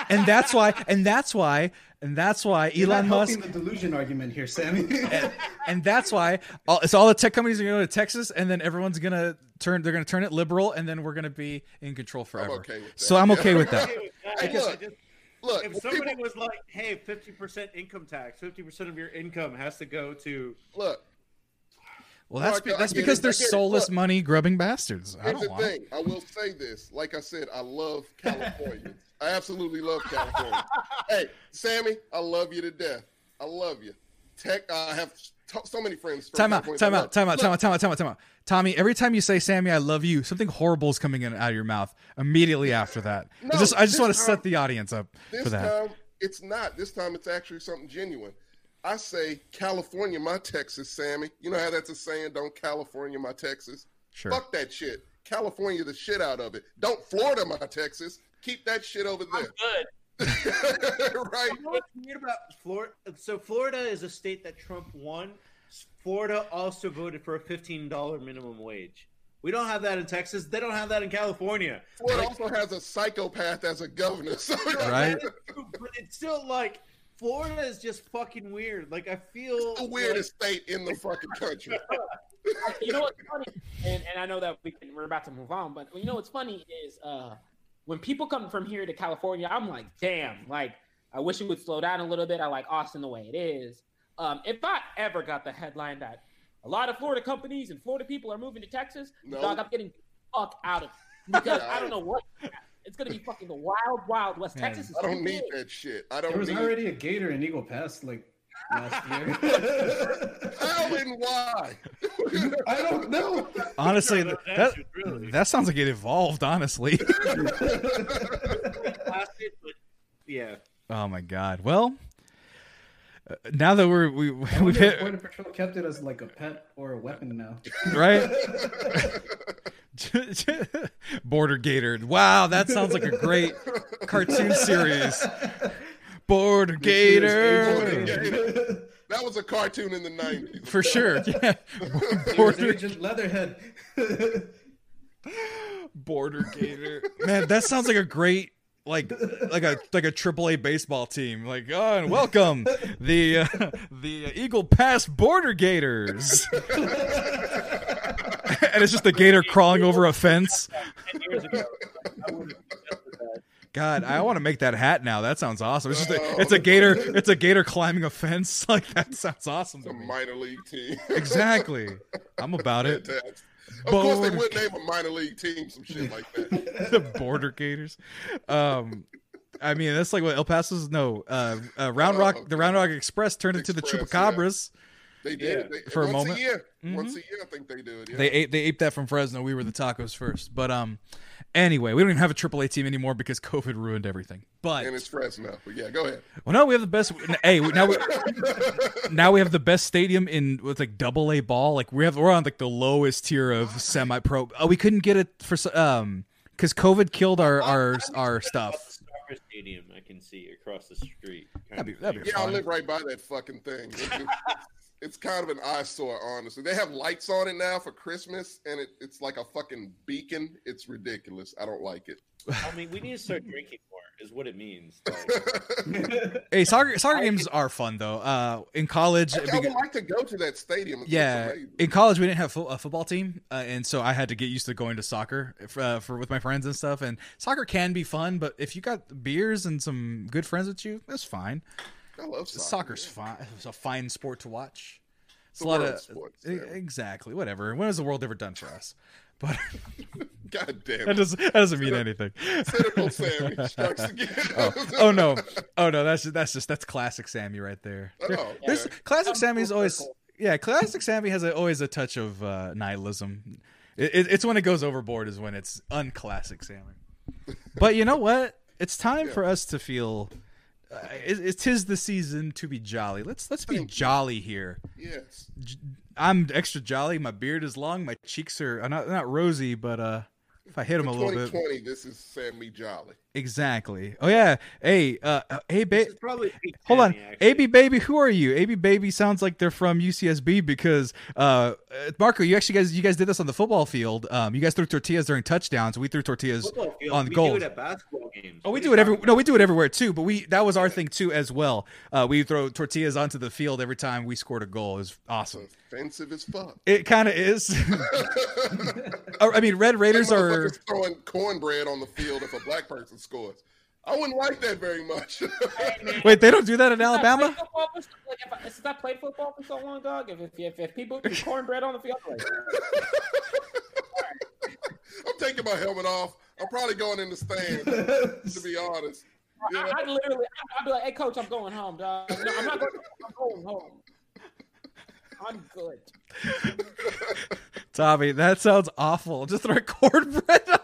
S1: and that's why, and that's why, and that's why
S4: You're not
S1: Elon Musk.
S4: the delusion argument here, Sammy. <laughs>
S1: and that's why all, it's all the tech companies are going to go to Texas, and then everyone's going to turn. They're going to turn it liberal, and then we're going to be in control forever.
S3: okay with that.
S1: So I'm okay with that.
S2: Okay with that.
S3: Hey,
S2: I just-
S3: look,
S2: I just-
S3: Look,
S2: if somebody
S3: people,
S2: was like, "Hey, fifty percent income tax, fifty percent of your income has to go to,"
S3: look,
S1: Well, that's
S3: Mark,
S1: that's because
S3: it,
S1: they're soulless money grubbing bastards. I don't
S3: the
S1: want. it.
S3: thing. I will say this. Like I said, I love Californians. I absolutely love California. <laughs> hey, Sammy, I love you to death. I love you. Tech, I have t- so many friends. from
S1: Time out, time
S3: I
S1: out, time out, time out, time out, time out, time out. Tommy, every time you say Sammy, I love you, something horrible is coming in out of your mouth immediately after that. I
S3: No,
S1: just I just want to set the audience up
S3: This
S1: for that.
S3: time, it's not. This time, it's actually something genuine. I say California, my Texas, Sammy. You know how that's a saying? Don't California, my Texas.
S1: Sure.
S3: Fuck that shit. California, the shit out of it. Don't Florida, my Texas. Keep that shit over
S5: I'm
S3: there.
S5: good. <laughs>
S3: right?
S2: You know what's weird about Florida? So Florida is a state that Trump won. Florida also voted for a fifteen dollar minimum wage. We don't have that in Texas. They don't have that in California.
S3: Florida also has a psychopath as a governor. So
S1: Right? <laughs>
S2: But it's still like Florida is just fucking weird. Like I feel
S3: the weirdest state in the fucking country. <laughs>
S5: you know what's funny, and, and I know that we can, we're about to move on, but you know what's funny is uh, when people come from here to California, I'm like, damn, like I wish it would slow down a little bit. I like Austin the way it is. Um, if I ever got the headline that a lot of Florida companies and Florida people are moving to Texas,
S3: No.
S5: dog, I'm getting the fuck out of it because I don't know what. <laughs> It's gonna be fucking the wild, wild West.
S1: Man,
S5: Texas is
S3: I don't
S5: too
S3: need
S5: big.
S3: that shit. I don't There
S4: was
S3: need
S4: already a gator in Eagle Pass like last <laughs> year.
S3: how and why.
S4: I don't know.
S1: Honestly,
S2: No,
S1: that,
S2: really-
S1: that sounds like it evolved. Honestly.
S2: Blasted, but yeah.
S1: oh my god. Well, uh, now that we're we
S4: I <laughs>
S1: we've hit
S4: Border Patrol kept it as like a pet or a weapon now.
S1: right. <laughs> Border Gator. Wow, that sounds like a great cartoon <laughs> series. Border Gator.
S3: Gator. That was a cartoon in the nineties.
S1: For sure. Yeah. Border
S4: Agent Leatherhead.
S1: Border Gator. Man, that sounds like a great like like a like a triple A baseball team. Like, oh, and welcome the uh, the Eagle Pass Border Gators. <laughs> and it's just a gator crawling over a fence.
S2: Ten years ago, I would have suggested that.
S1: God, I want to make that hat now. That sounds awesome. It's just a, it's a gator. It's a gator climbing a fence. <laughs> Like that sounds awesome.
S3: It's
S1: To
S3: a
S1: me.
S3: minor league team.
S1: Exactly. I'm about <laughs> it.
S3: Fantastic. Of course, they
S1: Border-
S3: would name a minor league team some shit like that. <laughs>
S1: the border gators. Um, I mean, that's like what El Paso's. No, uh, uh, Round Rock. The Round Rock Express turned into the
S3: Express,
S1: Chupacabras.
S3: They did
S2: Yeah.
S3: They-
S1: For a
S3: once
S1: moment.
S3: A year.
S1: Mhm.
S3: Once a year, I think they do it. Yeah.
S1: They ate. They aped that from Fresno. We were the tacos first. But um, anyway, we don't even have a AAA team anymore because COVID ruined everything. But
S3: and it's Fresno. But yeah, go ahead.
S1: well, no, we have the best. Hey, now we now we have the best stadium in with like double A ball. Like we have we're on like the lowest tier of semi pro. Oh, we couldn't get it for s- um because COVID killed our our our stuff.
S2: Stadium, I can see across the street.
S1: That'd be- that'd be
S3: Yeah, I live right by that fucking thing. It's, it's- it's kind of an eyesore, honestly. They have lights on it now for Christmas, and it, it's like a fucking beacon. It's ridiculous. I don't like it.
S2: I mean, we need to start drinking more. Is what it means. <laughs> Like, <laughs>
S1: Hey, soccer soccer games are fun though. Uh, in college,
S3: I, I
S1: because-
S3: would like to go to that stadium. It's
S1: yeah, in college we didn't have fo- a football team, uh, and so I had to get used to going to soccer for, uh, for with my friends and stuff. And soccer can be fun, but if you got beers and some good friends with you, that's fine.
S3: I love soccer.
S1: Soccer's fine. It's a fine sport to watch. It's
S3: a
S1: a lot
S3: world
S1: of
S3: sport,
S1: e-
S3: Sam.
S1: exactly whatever. When has the world ever done for us? But <laughs>
S3: God damn
S1: that doesn't that doesn't mean anything.
S3: Cynical <laughs> Sammy strikes again.
S1: oh, oh no, oh no, that's just, that's just that's classic Sammy right there.
S3: Oh,
S1: There's
S3: okay.
S1: classic
S5: I'm
S1: Sammy's
S5: full
S1: always
S5: circle.
S1: yeah. Classic Sammy has a, always a touch of uh, nihilism. It, it, it's when it goes overboard is when it's unclassic Sammy. But you know what? It's time
S3: Yeah.
S1: for us to feel. Uh, it, it tis the season to be jolly. Let's let's be
S3: Thank you.
S1: jolly here.
S3: Yes.
S1: I'm extra jolly. My beard is long. My cheeks are uh, not not rosy, but uh, if I hit them a little bit,
S3: 2020, this is Sammy Jolly.
S1: Exactly. Oh yeah. Hey, uh, uh, hey, ba-
S2: probably Big
S1: Hold on,
S2: actually.
S1: AB baby, who are you? AB baby sounds like they're from UCSB because uh, uh, Marco, you actually guys, you guys did this on the football field. Um, you guys threw tortillas during touchdowns. We threw tortillas
S2: field,
S1: on
S2: we
S1: goal.
S2: do it at basketball games.
S1: Oh, we do it every
S2: talking
S1: no, we do it everywhere too. But we that was our thing too as well. Uh, we throw tortillas onto the field every time we scored a goal. It was awesome.
S3: Offensive as fuck.
S1: It kind of is. <laughs> I mean, Red Raiders are.
S3: motherfuckers throwing cornbread on the field if a black person scores. I wouldn't like that very much.
S5: Hey. <laughs>
S1: Wait, they don't do that in
S5: Since I
S1: Alabama.
S5: football so- Like if I, since I played football for so long, dog, if if, if, if people do cornbread on the field, I'm like, <laughs>
S3: I'm taking my helmet off. I'm probably going in the stand, to be honest.
S5: I, I literally, I, I'd be like, "Hey, coach, I'm going home, dog. No, I'm not going. I'm going home. I'm good." <laughs>
S1: Tommy, that sounds awful. Just throw cornbread on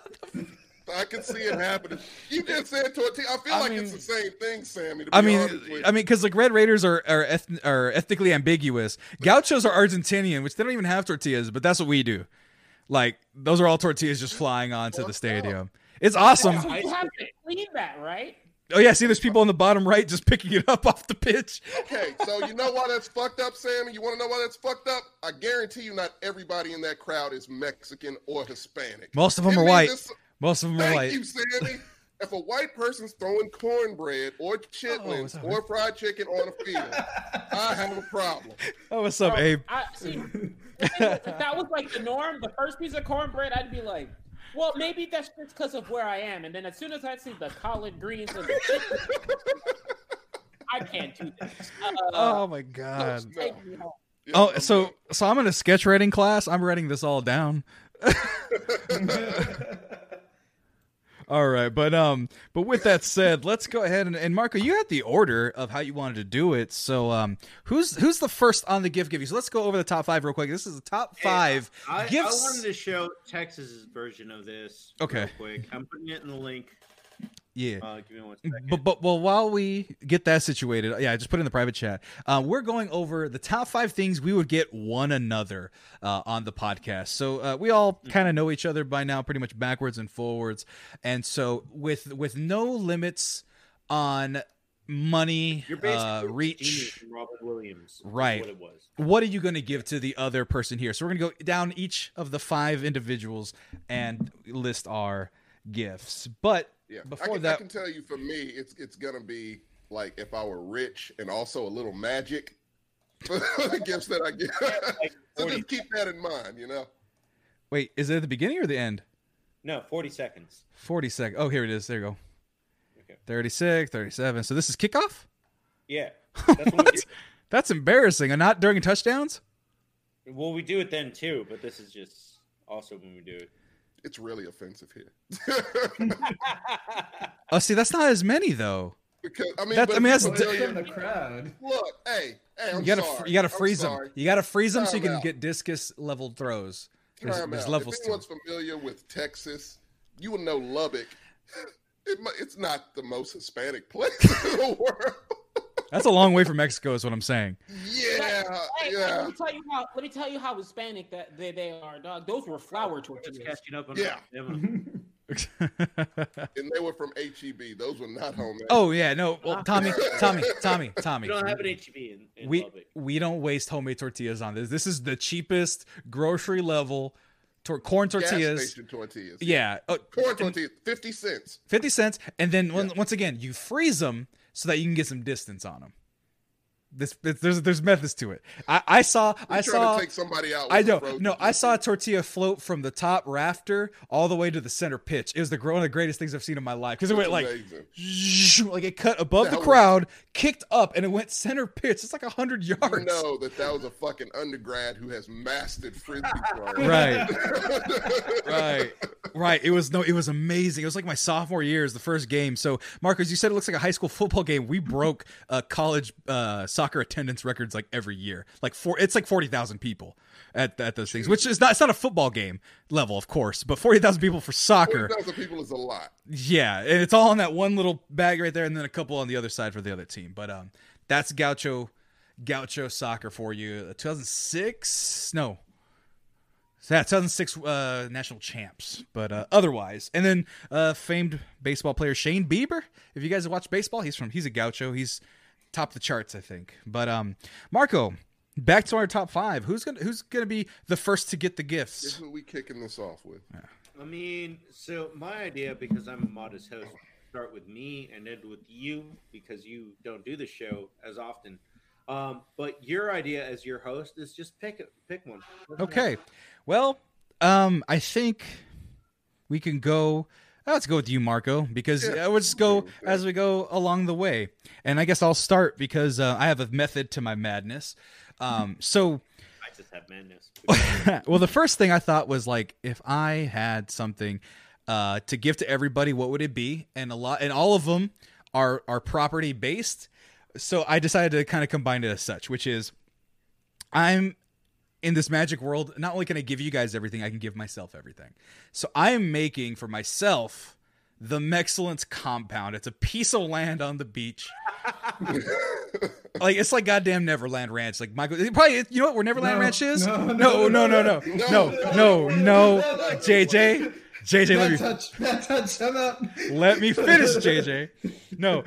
S1: the
S3: I can see it happening. You just said tortilla. I feel
S1: I
S3: like
S1: mean-
S3: it's the same thing, Sammy. To be
S1: I mean,
S3: with
S1: I mean, because like Red Raiders are are, eth- are ethnically ambiguous. Gauchos are Argentinian, which they don't even have tortillas, but that's what we do. Like those are all tortillas just flying onto the stadium. It's awesome.
S5: So you have to clean that, right?
S1: Oh yeah, see, there's people on the bottom right just picking it up <laughs> off the pitch.
S3: Okay, so you know why that's fucked up, Sammy? You want to know why that's fucked up? I guarantee you, not everybody in that crowd is Mexican or Hispanic.
S1: Most of them
S3: Give
S1: are white.
S3: this-
S1: Most of them are
S3: Thank
S1: white.
S3: you, Sammy. if a white person's throwing cornbread or chitlins
S1: what's up,
S3: or fried chicken on a field, I have a problem.
S1: Oh, what's up,
S5: Bro,
S1: Abe?
S5: I, see, the thing is, if that was like the norm, the first piece of cornbread, I'd be like, well, maybe that's just because of where I am. And then as soon as I see the collard greens and the chicken, I can't do this. Uh,
S1: Oh my god.
S5: take me home.
S1: Oh, so so I'm in a sketch writing class. I'm writing this all down. <laughs> <laughs> All right, but um, but with that said, let's go ahead and, and Marco, you had the order of how you wanted to do it. So um, who's who's the first on the gift give? So let's go over the top five real quick. This is the top five
S2: I, I
S1: gifts.
S2: wanted to show Texas's version of this.
S1: Okay.
S2: real quick. I'm putting it in the link.
S1: Yeah.
S2: Uh, give me one second.
S1: But, but well, while we get that situated, yeah, I just put it in the private chat. Uh, we're going over the top five things we would get one another uh, on the podcast. So uh, we all kind of know each other by now, pretty much backwards and forwards. And so with with no limits on money, uh, reach.
S2: Robin Williams.
S1: Right.
S2: What it was.
S1: What are you going to give to the other person here? So we're going to go down each of the five individuals and list our gifts. But
S3: yeah. I
S1: before
S3: can,
S1: that-
S3: I can tell you, for me, it's it's gonna be like if I were rich and also a little magic. for <laughs> the gifts that I get. <laughs> So just keep that in mind, you know.
S1: wait, is it at the beginning or the end?
S2: No, 40 seconds.
S1: 40 seconds. Oh, here it is. There you go.
S2: Okay.
S1: 36, 37. So this is kickoff?
S2: Yeah. <laughs> That's what
S1: What? That's embarrassing. And not during touchdowns?
S2: Well, we do it then too, but this is just also when we do it.
S3: It's really offensive here. <laughs>
S1: Oh, see, that's not as many though.
S3: because I mean,
S1: That's-
S3: but
S1: I mean, that's
S3: you
S4: Put
S1: di-
S4: it
S3: know
S4: in the crowd.
S3: Look, hey, hey, I'm
S1: You gotta,
S3: sorry.
S1: you gotta freeze them. You gotta freeze them so you can
S3: out.
S1: get discus leveled throws. There's,
S3: Time
S1: there's
S3: out.
S1: levels
S3: if
S1: to
S3: anyone's familiar with Texas, you will know Lubbock. <laughs> It, it's not the most Hispanic place <laughs> in the world.
S1: That's a long way from Mexico, is what I'm saying.
S3: Yeah,
S5: Hey,
S3: yeah.
S5: let me tell you how. Let me tell you how Hispanic that they, they are, dog. Those were flour
S2: Just
S5: tortillas.
S2: catching up on
S3: Yeah. And they were from HEB. Those were not homemade.
S1: oh yeah, no. Well, Tommy, Tommy, <laughs> Tommy, Tommy.
S2: We don't have an HEB in, in
S1: we
S2: Lubbock.
S1: we don't waste homemade tortillas on this. This is the cheapest grocery level tor- corn tortillas.
S3: station tortillas.
S1: Yeah, uh,
S3: Corn tortillas, 50 cents.
S1: 50 cents and then on- once again you freeze them so that you can get some distance on them this there's there's methods to it i i saw
S3: We're
S1: i saw
S3: to take somebody out.
S1: I know. No, I saw a
S3: tortilla.
S1: float from the top rafter all the way to the center pitch. It was the one of the greatest things I've seen in my life because it went like, <laughs> like it cut above
S3: That
S1: the
S3: was-
S1: crowd, kicked up, and it went center pitch. It's like a hundred yards.
S3: You know that that was a fucking undergrad who has mastered frisbee <laughs> throwing.
S1: Right, <laughs> right, right. It was no, it was amazing. It was like my sophomore year is the first game. So, Marcus, you said it looks like a high school football game. We broke a college uh, soccer attendance records like every year. Like four, it's like forty thousand people at at those things, which is not. It's not a football game level, of course, but forty thousand people for soccer.
S3: 40,000 people is a lot.
S1: Yeah, and it's all in that one little bag right there, and then a couple on the other side for the other team. But um, that's Gaucho, Gaucho soccer for you. Uh, 2006, no, yeah, 2006 uh, national champs. But uh, otherwise, and then uh, famed baseball player Shane Bieber. If you guys have watched baseball, he's from he's a Gaucho. He's top the charts, I think. But um, Marco, back to our top five. Who's gonna who's gonna be the first to get the
S3: This
S1: gifts?
S3: is who we kicking this off with.
S2: I mean, so my idea, because I'm a modest host, start with me and end with you because you don't do the show as often. Um, but your idea as your host is just pick it, pick one.
S1: Okay. Well, um, I think we can go. Let's go with you, Marco, because
S3: Yeah,
S1: uh, we'll just go
S3: okay with that.
S1: as we go along the way. And I guess I'll start because uh, I have a method to my madness. Um, <laughs> so,
S2: I just have madness. <laughs>
S1: well, the first thing I thought was like, if I had something uh, to give to everybody, what would it be? And a lot, and all of them are are property based. So I decided to kind of combine it as such, which is, I'm in this magic world, not only can I give you guys everything, I can give myself everything. So I am making for myself the Mexcellence compound. It's a piece of land on the beach. <laughs> like it's like goddamn Neverland Ranch. Like Michael, probably you know what where Neverland Ranch is?
S4: No,
S1: no, no, no, no, no,
S3: no,
S1: no, JJ. <laughs> JJ, JJ, let me
S4: touch, bad touch. Shut up.
S1: let me finish, JJ. <laughs> No,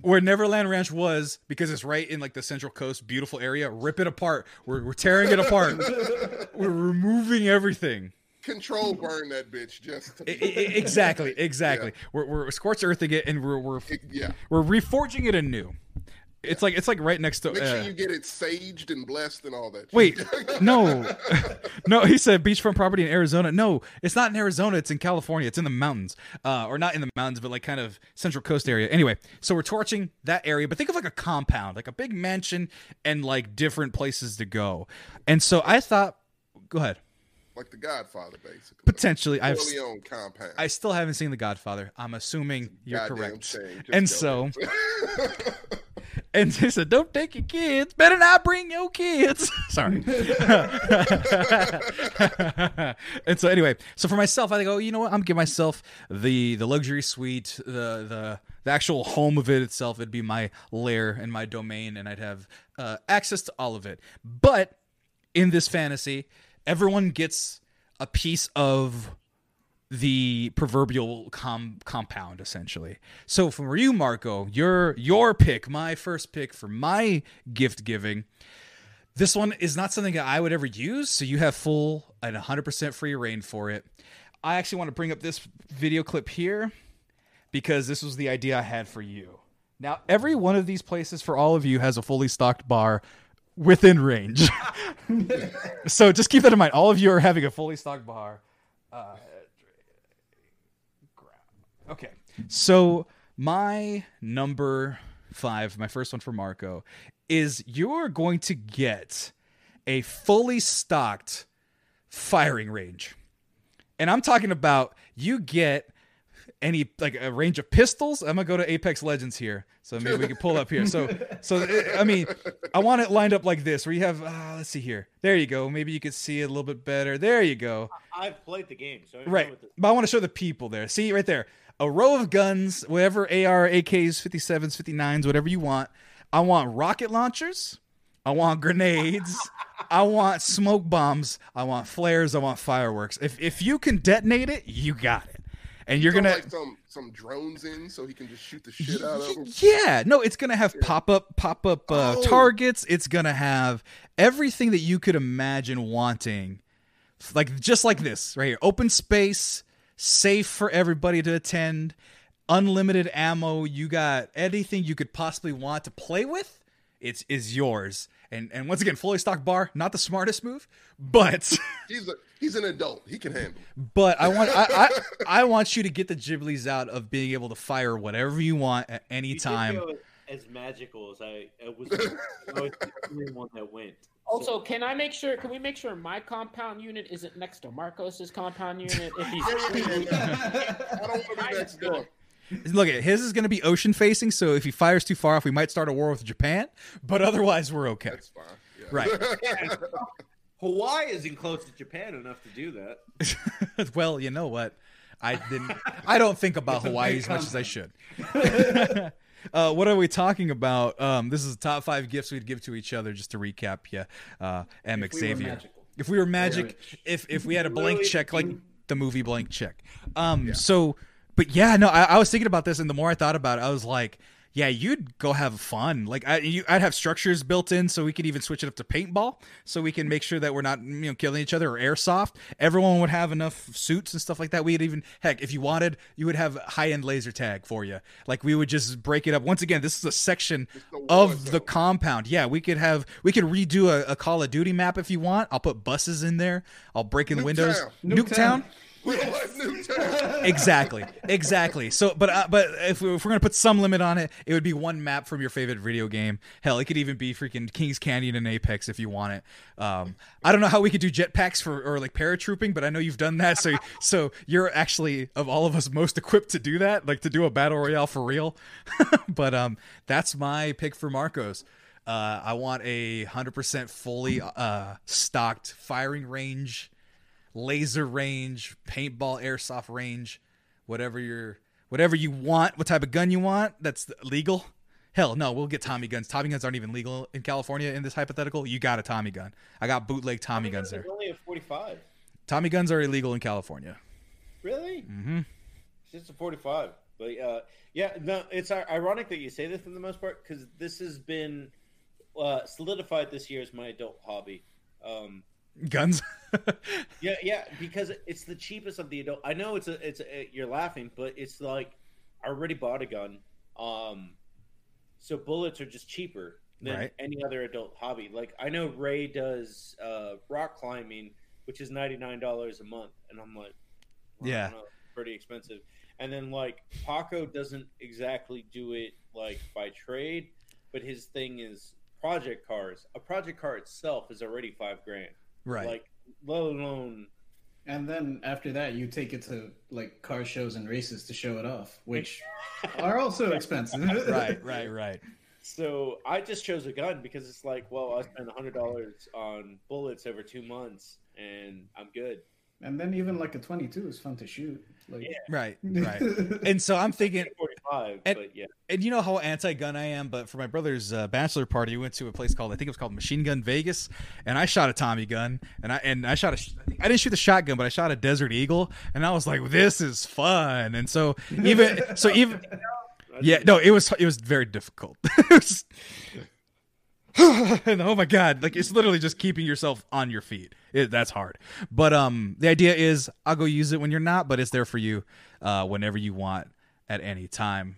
S1: where Neverland Ranch was because it's right in like the Central Coast, beautiful area. Rip it apart. We're we're tearing it apart. <laughs> We're removing everything.
S3: Control burn that bitch. Just
S1: I- I- I- exactly, <laughs> exactly. We're we're scorch earthing it and we're we're
S3: yeah.
S1: we're reforging it anew. It's like it's like right next to.
S3: Make sure
S1: uh,
S3: you get it saged and blessed and all that.
S1: Wait, <laughs> no, <laughs> no. He said beachfront property in Arizona. No, it's not in Arizona. It's in California. It's in the mountains, uh, or not in the mountains, but like kind of Central Coast area. Anyway, so we're torching that area, but think of like a compound, like a big mansion, and like different places to go. And so I thought, go ahead.
S3: Like the Godfather, basically.
S1: Potentially, I've. I still haven't seen The Godfather. I'm assuming you're correct. And so, <laughs> and they said, "Don't take your kids. Better not bring your kids." <laughs> Sorry. <laughs> and so anyway, so for myself, I think, oh, you know what? I'm give myself the the luxury suite, the the the actual home of it itself. It'd be my lair and my domain, and I'd have uh, access to all of it. But in this fantasy, everyone gets a piece of the proverbial com- compound essentially. So for you Marco, your your pick, my first pick for my gift giving, this one is not something that I would ever use, so you have full and 100% free reign for it. I actually want to bring up this video clip here because this was the idea I had for you. Now, every one of these places for all of you has a fully stocked bar within range. <laughs> so just keep that in mind. All of you are having a fully stocked bar. Uh, Okay. So my number five, my first one for Marco, is you're going to get a fully stocked firing range. And I'm talking about you get any like a range of pistols. I'm gonna go to Apex Legends here, so maybe we can pull up here. So, <laughs> so I mean, I want it lined up like this, where you have. Uh, let's see here. There you go. Maybe you could see it a little bit better. There you go.
S2: I've played the game, so I know
S1: Right.
S2: what the-
S1: But I want to show the people there. See right there. A row of guns, whatever AR, AKs, 57s, 59s, whatever you want. I want rocket launchers. I want grenades. I want smoke bombs. I want flares. I want fireworks. If if you can detonate it, you got it. And you're gonna
S3: like some some drones in so he can just shoot the shit out of them.
S1: yeah, no, it's gonna have pop up pop up uh,
S3: Oh.
S1: targets. It's gonna have everything that you could imagine wanting, like just like this right here. Open space, safe for everybody to attend, unlimited ammo. You got anything you could possibly want to play with. It's is yours. And and once again, fully stocked bar, not the smartest move, but <laughs>
S3: He's a he's an adult. He can handle.
S1: but I want I, I <laughs> I want you to get the giblies out of being able to fire whatever you want at any
S2: You
S1: time.
S2: as magical as I, I was. I was the only one that went.
S5: Also, can I make sure? Can we make sure my compound unit isn't next to Marcos's compound unit? <laughs> If he's
S3: I don't want to be next door.
S1: Look at his is going to be ocean facing, so if he fires too far off, we might start a war with Japan. But otherwise, we're okay.
S3: That's fine. Yeah.
S1: Right. <laughs>
S2: Hawaii isn't close to Japan enough to do that. <laughs>
S1: well, you know what? I didn't. I don't think about Hawaii as much as I should. <laughs> uh, what are we talking about? Um, this is the top five gifts we'd give to each other. Just to recap, yeah. Uh, M.
S4: If we were
S1: Xavier.
S4: magical.
S1: If we were magic,
S4: rich.
S1: if if we had a blank check like the movie Blank Check. Um. So, but yeah, no, I, I was thinking about this, and the more I thought about it, I was like. Yeah, you'd go have fun. Like I, you, I'd have structures built in, so we could even switch it up to paintball, so we can make sure that we're not, you know, killing each other or airsoft. Everyone would have enough suits and stuff like that. We'd even, heck, if you wanted, you would have high end laser tag for you. Like we would just break it up. Once again, this is a section
S3: the
S1: of the compound. Yeah, we could have, we could redo a, a Call of Duty map if you want. I'll put buses in there. I'll break in the windows.
S4: Nuketown.
S1: Nuketown.
S3: We don't like Newtown. <laughs>
S1: exactly exactly. So but uh, but if, we, if we're gonna put some limit on it it would be one map from your favorite video game. Hell it could even be freaking king's canyon and apex if you want it. Um i don't know how we could do jetpacks for or like paratrooping but i know you've done that so so you're actually of all of us most equipped to do that like to do a battle royale for real. <laughs> But um that's my pick for marcos. Uh, I want a hundred percent fully uh, stocked firing range laser range, paintball, airsoft range, whatever you're, whatever you want, what type of gun you want, that's legal. Hell, no, we'll get Tommy guns. Tommy guns aren't even legal in California in this hypothetical. You got a Tommy gun. I got bootleg Tommy guns there.
S2: Only a forty-five.
S1: Tommy guns are illegal in California.
S2: Really?
S1: Mm-hmm.
S2: It's just a 45. But uh, yeah, no, it's ironic that you say this for the most part because this has been uh, solidified this year as my adult hobby. Um,
S1: Guns. <laughs>
S2: yeah, yeah, because it's the cheapest of the adult. I know it's a, it's a, you're laughing, but it's like I already bought a gun, um, so bullets are just cheaper than
S1: Right.
S2: any other adult hobby. Like I know Ray does uh, rock climbing, which is ninety nine dollars a month, and I'm like, well,
S1: Yeah.
S2: know, pretty expensive. And then like Paco doesn't exactly do it like by trade, but his thing is project cars. A project car itself is already five grand.
S1: Right.
S2: Like, let alone
S4: And then after that, you take it to like car shows and races to show it off, which are also <laughs> expensive.
S1: right. Right. <laughs> Right.
S2: So I just chose a gun because it's like, well, I spent hundred dollars on bullets over two months, and I'm good.
S4: And then even like a 22 is fun to shoot. Like,
S1: Right. <laughs> Right. And so I'm thinking,
S2: Forty-five,
S1: And-
S2: but yeah,
S1: and you know how anti-gun I am, but for my brother's uh, bachelor party, we went to a place called I think it was called Machine Gun Vegas, and I shot a Tommy gun, and I and I shot a sh- I think- I didn't shoot the shotgun, but I shot a Desert Eagle, and I was like, this is fun, and so <laughs> even so even <laughs> yeah no it was it was very difficult. Was- and oh my god like it's literally just keeping yourself on your feet it, that's hard. But um the idea is i'll go use it when you're not but it's there for you uh whenever you want at any time.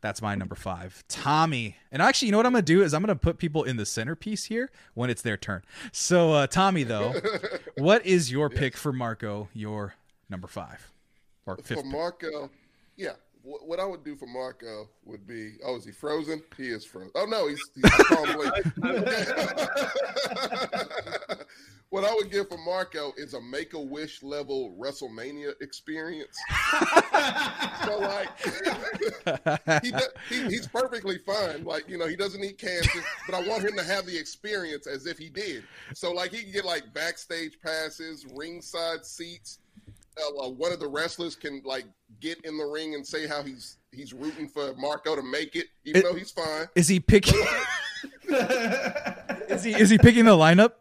S1: That's my number five. Tommy. And actually you know what i'm gonna do is i'm gonna put people in the centerpiece here when it's their turn. So uh tommy though <laughs> what is your pick for marco your number five? Or fifth
S3: for
S1: pick?
S3: Marco, yeah. What, what I would do for Marco would be, oh, is he frozen? He is frozen. Oh no, he's, he's calmly. <laughs> <laughs> what I would give for Marco is a Make a Wish level WrestleMania experience. so like, <laughs> he, he he's perfectly fine. Like you know, he doesn't need cancer, but I want him to have the experience as if he did. So like, he can get like backstage passes, ringside seats. Uh, uh, one of the wrestlers can like get in the ring and say how he's he's rooting for Marco to make it, even
S1: It-
S3: though he's fine.
S1: is he picking is he is he picking the lineup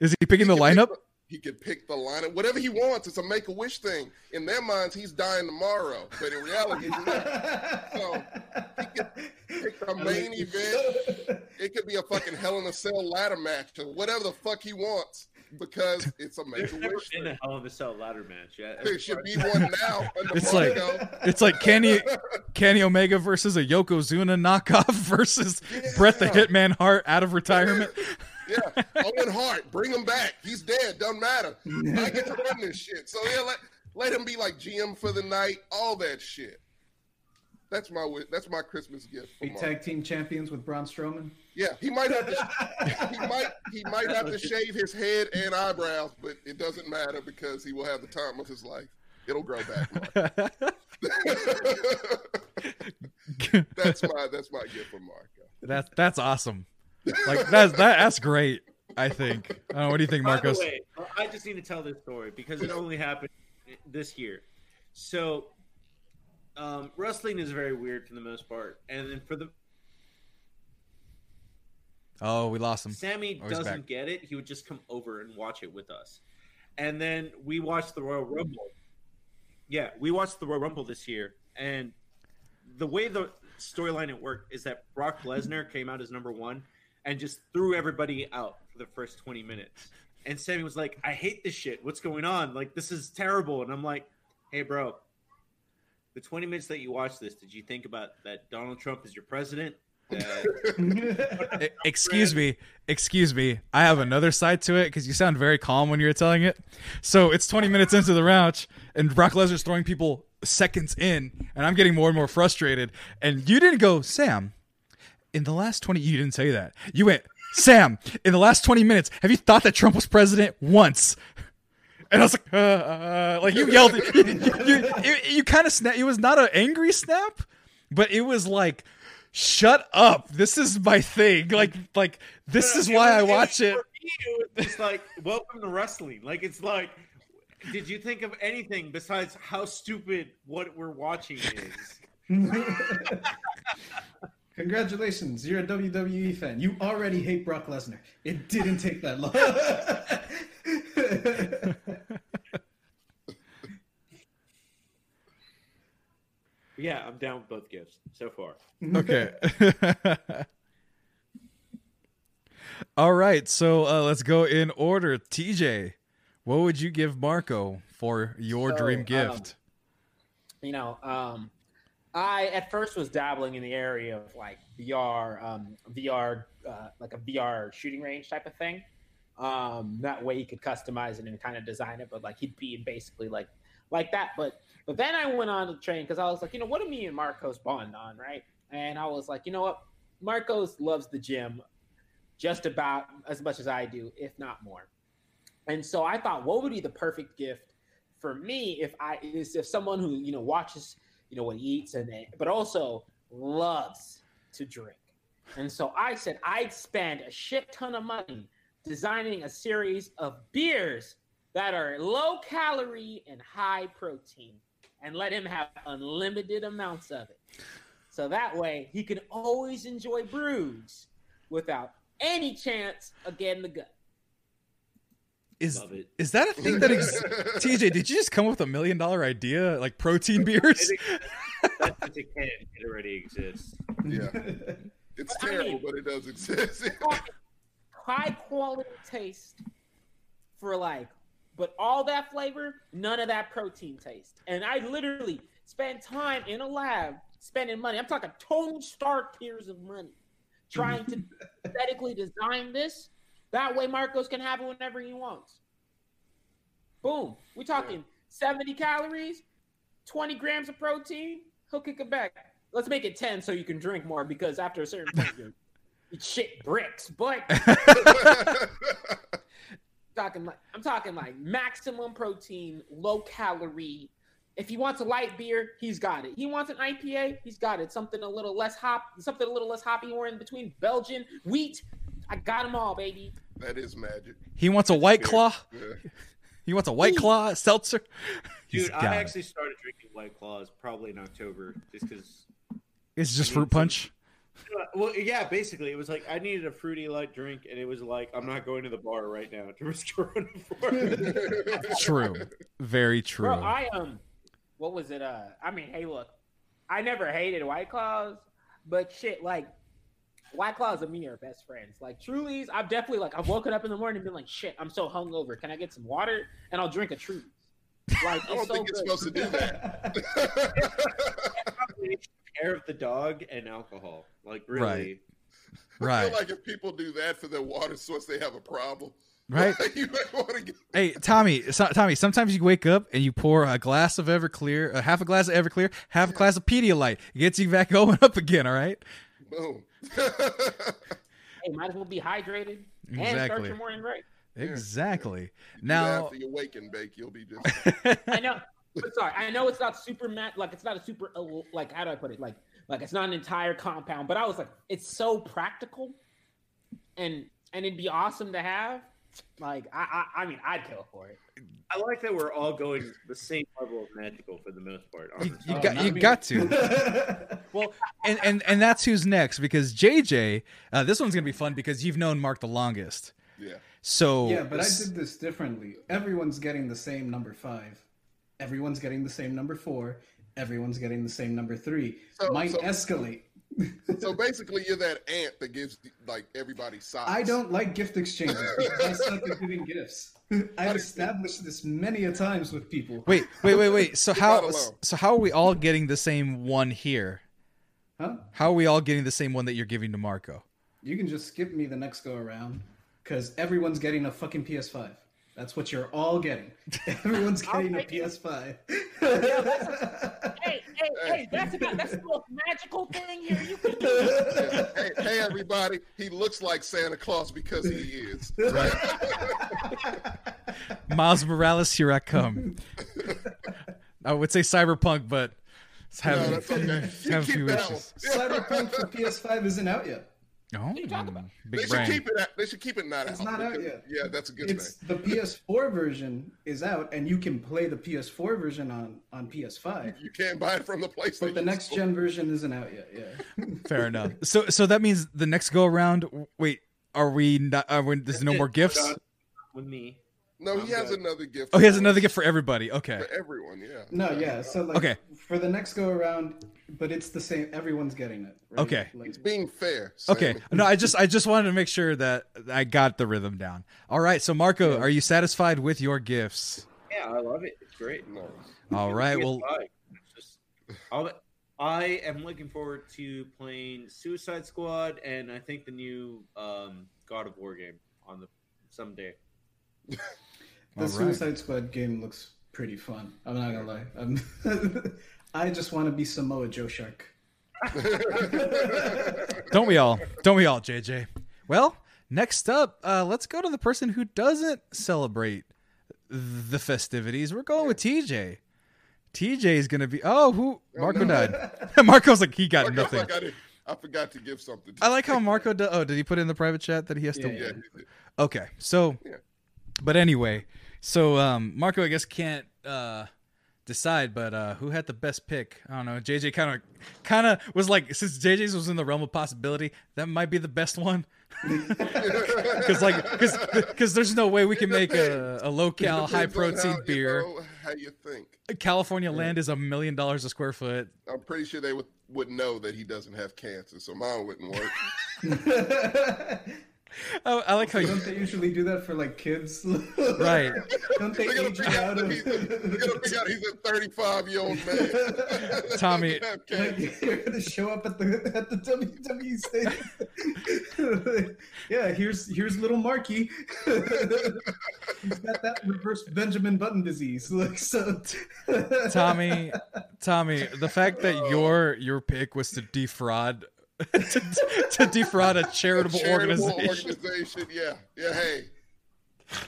S1: is he picking the
S3: He can
S1: lineup
S3: pick He can pick the lineup, whatever he wants. It's a make a wish thing. In their minds, he's dying tomorrow, but in reality, he's not. So he can pick the main event. It could be a fucking Hell in a Cell ladder match or whatever the fuck he wants because it's a make
S2: there's
S3: a wish
S2: been
S3: thing.
S2: a Hell in a Cell ladder match. Yeah,
S3: There should be one now. <laughs>
S1: It's like- It's like Kenny <laughs> Kenny Omega versus a Yokozuna knockoff <laughs> versus Bret the Hitman Hart out of retirement.
S3: Yeah, Owen Hart, bring him back. He's dead. Doesn't matter. I get to run this shit. So yeah, let let him be like GM for the night. All that shit. That's my that's my Christmas gift. For
S4: Be
S3: Mark.
S4: tag team champions with Braun Strowman.
S3: Yeah, he might have to. <laughs> he might he might have to shave his head and eyebrows, but it doesn't matter because he will have the time of his life. It'll grow back. Mark. <laughs> that's my that's my gift for Marco.
S1: that's that's awesome. Like that's that, that's great. I think. Uh, what do you think,
S2: By
S1: Marcos?
S2: the way, I just need to tell this story because it only happened this year. So, um, wrestling is very weird for the most part, and then for the
S1: Oh, we lost him.
S2: Sammy
S1: Oh,
S2: doesn't
S1: back.
S2: get it. He would just come over and watch it with us. And then we watched the Royal Rumble. Yeah, we watched the Royal Rumble this year. And the way the storyline it worked is that Brock Lesnar came out as number one and just threw everybody out for the first 20 minutes. And Sammy was like, I hate this shit. What's going on? Like, this is terrible. And I'm like, hey, bro, the 20 minutes that you watched this, did you think about that Donald Trump is your president? <laughs> That
S1: Excuse me, excuse me. I have another side to it because you sound very calm when you're telling it. So it's 20 minutes into the match, and Brock Lesnar's throwing people seconds in, and I'm getting more and more frustrated. And you didn't go, Sam. In the last 20, you didn't say that. You went, Sam. In the last 20 minutes, have you thought that Trump was president once? And I was like, uh, uh, like you yelled, you, you, you, you kind of snap. It was not an angry snap, but it was like, shut up. This is my thing. Like, like this is why I watch it.
S2: It's me, it was just like welcome to wrestling. Like it's like, did you think of anything besides how stupid what we're watching is? <laughs>
S4: Congratulations, you're a WWE fan. You already hate Brock Lesnar. It didn't take that long. <laughs>
S2: Yeah, I'm down with both gifts so far.
S1: Okay. <laughs> All right, so uh, let's go in order. TJ, what would you give Marco for your
S5: So,
S1: dream
S5: um,
S1: gift?
S5: you know, um, I at first was dabbling in the area of like VR, um, VR, uh, like a VR shooting range type of thing. Um, that way he could customize it and kind of design it, but like he'd be basically like like that. But but then I went on the train because I was like, you know, what do me and Marcos bond on, right? And I was like, you know what, Marcos loves the gym just about as much as I do, if not more. And so I thought, what would be the perfect gift for me if I is if someone who you know watches you know what he eats and but also loves to drink. And so I said I'd spend a shit ton of money designing a series of beers that are low calorie and high protein and let him have unlimited amounts of it. So that way he can always enjoy brews without any chance of getting the gut.
S1: Is
S2: Love it.
S1: is that a thing that exists? <laughs> TJ, did you just come up with a million dollar idea like protein beers?
S2: That's what it can. It already exists.
S3: Yeah. <laughs> It's
S5: But I
S3: terrible,
S5: mean-
S3: but it does exist.
S5: high quality taste for like, but all that flavor, none of that protein taste. And I literally spent time in a lab spending money. I'm talking total Stark tiers of money trying to <laughs> aesthetically design this. That way, Marcos can have it whenever he wants. Boom. We're talking 70 calories, 20 grams of protein. He'll kick it back. Let's make it 10 so you can drink more because after a certain point, you're, <laughs> shit bricks. But <laughs> talking like I'm talking like maximum protein, low calorie. If he wants a light beer, he's got it. He wants an IPA, he's got it. Something a little less hop, something a little less hoppy, or in between Belgian wheat. I got them all, baby.
S3: That is magic.
S1: He wants a white claw.
S3: Yeah.
S1: He wants a white claw seltzer. <laughs>
S2: Dude,
S1: got
S2: I
S1: it.
S2: actually started drinking White Claws probably in October just because.
S1: It's just fruit
S2: need some-
S1: punch.
S2: Well, yeah, basically, it was like I needed a fruity light drink, and it was like I'm not going to the bar right now to <laughs> risk it. <laughs>
S1: True. Very true.
S5: Bro, I um, what was it? Uh, I mean, hey, look, I never hated White Claws, but shit, like White Claws and me are best friends. Like Truly's, I've definitely like I've woken up in the morning and been like, shit, I'm so hungover. Can I get some water? And I'll drink a Truly's. Like <laughs>
S3: I don't
S5: so
S3: think it's
S5: good.
S3: supposed to do that. <laughs>
S2: Care of the dog and alcohol, like really.
S1: Right.
S2: really.
S3: I
S1: right.
S3: feel like if people do that for their water source, they have a problem.
S1: right. <laughs>
S3: you might want to get.
S1: Hey, Tommy, so, Tommy, sometimes you wake up and you pour a glass of Everclear, uh, half a glass of Everclear, half a glass of Pedialyte. It gets you back going up again, all right?
S3: Boom.
S5: Hey, might as well be hydrated and start
S1: Exactly.
S5: your morning right.
S1: Exactly.
S3: Do that
S1: Now,
S3: after you wake and bake, you'll be just.
S5: I know. But sorry, I know it's not super mat like it's not a super uh, like how do I put it like like it's not an entire compound. But I was like, it's so practical, and and it'd be awesome to have. Like I I, I mean I'd kill for it.
S2: I like that we're all going the same level of magical for the most part.
S1: you,
S2: Honestly.
S1: you
S4: Oh,
S1: got you
S4: me.
S1: got to. <laughs> Well, and, and and that's who's next because JJ, uh, this one's gonna be fun because you've known Mark the longest.
S3: Yeah.
S1: So
S4: yeah, but I did this differently. Everyone's getting the same number five. Everyone's getting the same number four. Everyone's getting the same number three.
S3: So-
S4: Might
S3: so-
S4: escalate.
S3: So basically, you're that ant that gives like everybody socks.
S4: I don't like gift exchanges <laughs> I suck at giving gifts. I've established this many a times with people.
S1: wait, wait, wait, wait. So how so how are we all getting the same one here?
S4: Huh?
S1: How are we all getting the same one that you're giving to Marco?
S4: You can just skip me the next go around because everyone's getting a fucking PS5. That's what you're all getting. <laughs> Everyone's getting a. PS5.
S5: Hey <laughs> hey hey, that's about that's the most magical thing here. You can do.
S3: Yeah. Hey, hey, everybody! He looks like Santa Claus because he is. Right? <laughs>
S1: Miles Morales, here I come. I would say cyberpunk, but it's having,
S3: that's okay.
S1: it's having a few issues.
S4: Cyberpunk for PS5 isn't out yet.
S1: Oh,
S5: you talking about?
S3: They
S1: big
S3: should
S1: brain.
S3: keep it. Out, they should keep it not
S4: It's
S3: out.
S4: not out yet.
S3: Yeah, that's a good
S4: It's
S3: thing.
S4: the PS4 version is out, and you can play the PS4 version on on PS5.
S3: You can't buy it from the PlayStation.
S4: But the next gen version isn't out yet. Yeah. <laughs>
S1: Fair enough. So, so that means the next go around. Wait, are we not? Are we, there's no more gifts.
S2: With me.
S3: No,
S2: I'm
S3: he has
S2: good.
S3: another gift.
S1: Oh, he has another gift for everybody. Okay.
S3: for everyone. Yeah.
S4: No, yeah. So like,
S1: Okay.
S4: for the next go around, but it's the same. Everyone's getting it. Right?
S1: Okay.
S4: Like,
S3: He's being fair.
S1: Okay. No, I just I just wanted to make sure that I got the rhythm down. All right. So Marco, are you satisfied with your gifts?
S2: Yeah, I love it. It's great.
S3: No.
S1: All right. Well,
S2: just- I'll- I am looking forward to playing Suicide Squad and I think the new um, God of War game on the someday. <laughs>
S4: the
S1: All right.
S4: Suicide Squad game looks pretty fun. I'm not gonna lie. I'm, <laughs> I just want to be Samoa Joe Shark. <laughs>
S1: don't we all? Don't we all, JJ? Well, next up, uh, let's go to the person who doesn't celebrate the festivities. We're going with TJ. TJ is gonna be. Oh, who? Marco
S3: no.
S1: died. <laughs> Marco's like he got
S3: Marco's
S1: nothing.
S3: like, I, did- I forgot to give something. To
S1: I like how Marco. Do- oh, did he put in the private chat that he has to?
S4: Yeah,
S3: Yeah, he.
S1: Okay, so,
S3: Yeah.
S1: but anyway, so um, Marco, I guess can't uh, decide, but uh, who had the best pick? I don't know. JJ kind of, kind of was like, since JJ's was in the realm of possibility, that might be the best one. <laughs> Because like, because there's no way we can make a, a low cal, high protein
S3: how, you
S1: beer.
S3: know, how you think?
S1: California land is a million dollars a square foot.
S3: I'm pretty sure they would would know that he doesn't have cancer, so mine wouldn't work. <laughs> <laughs>
S1: I, I like how.
S4: Don't they usually do that for like kids? <laughs>
S1: Right.
S4: Don't they
S3: They're gonna
S4: age out
S3: out
S4: of?
S3: he's a, they're gonna figure out he's a 35 year old man. <laughs>
S1: Tommy-
S4: Like, you're gonna show up at the at the WWE stadium. yeah, here's here's little Marky. He's got that reverse Benjamin Button disease. Like so,
S1: Tommy, Tommy, the fact that oh. your your pick was to defraud <laughs> to, to defraud a charitable, <laughs>
S3: Charitable
S1: organization.
S3: organization, Yeah, yeah. Hey,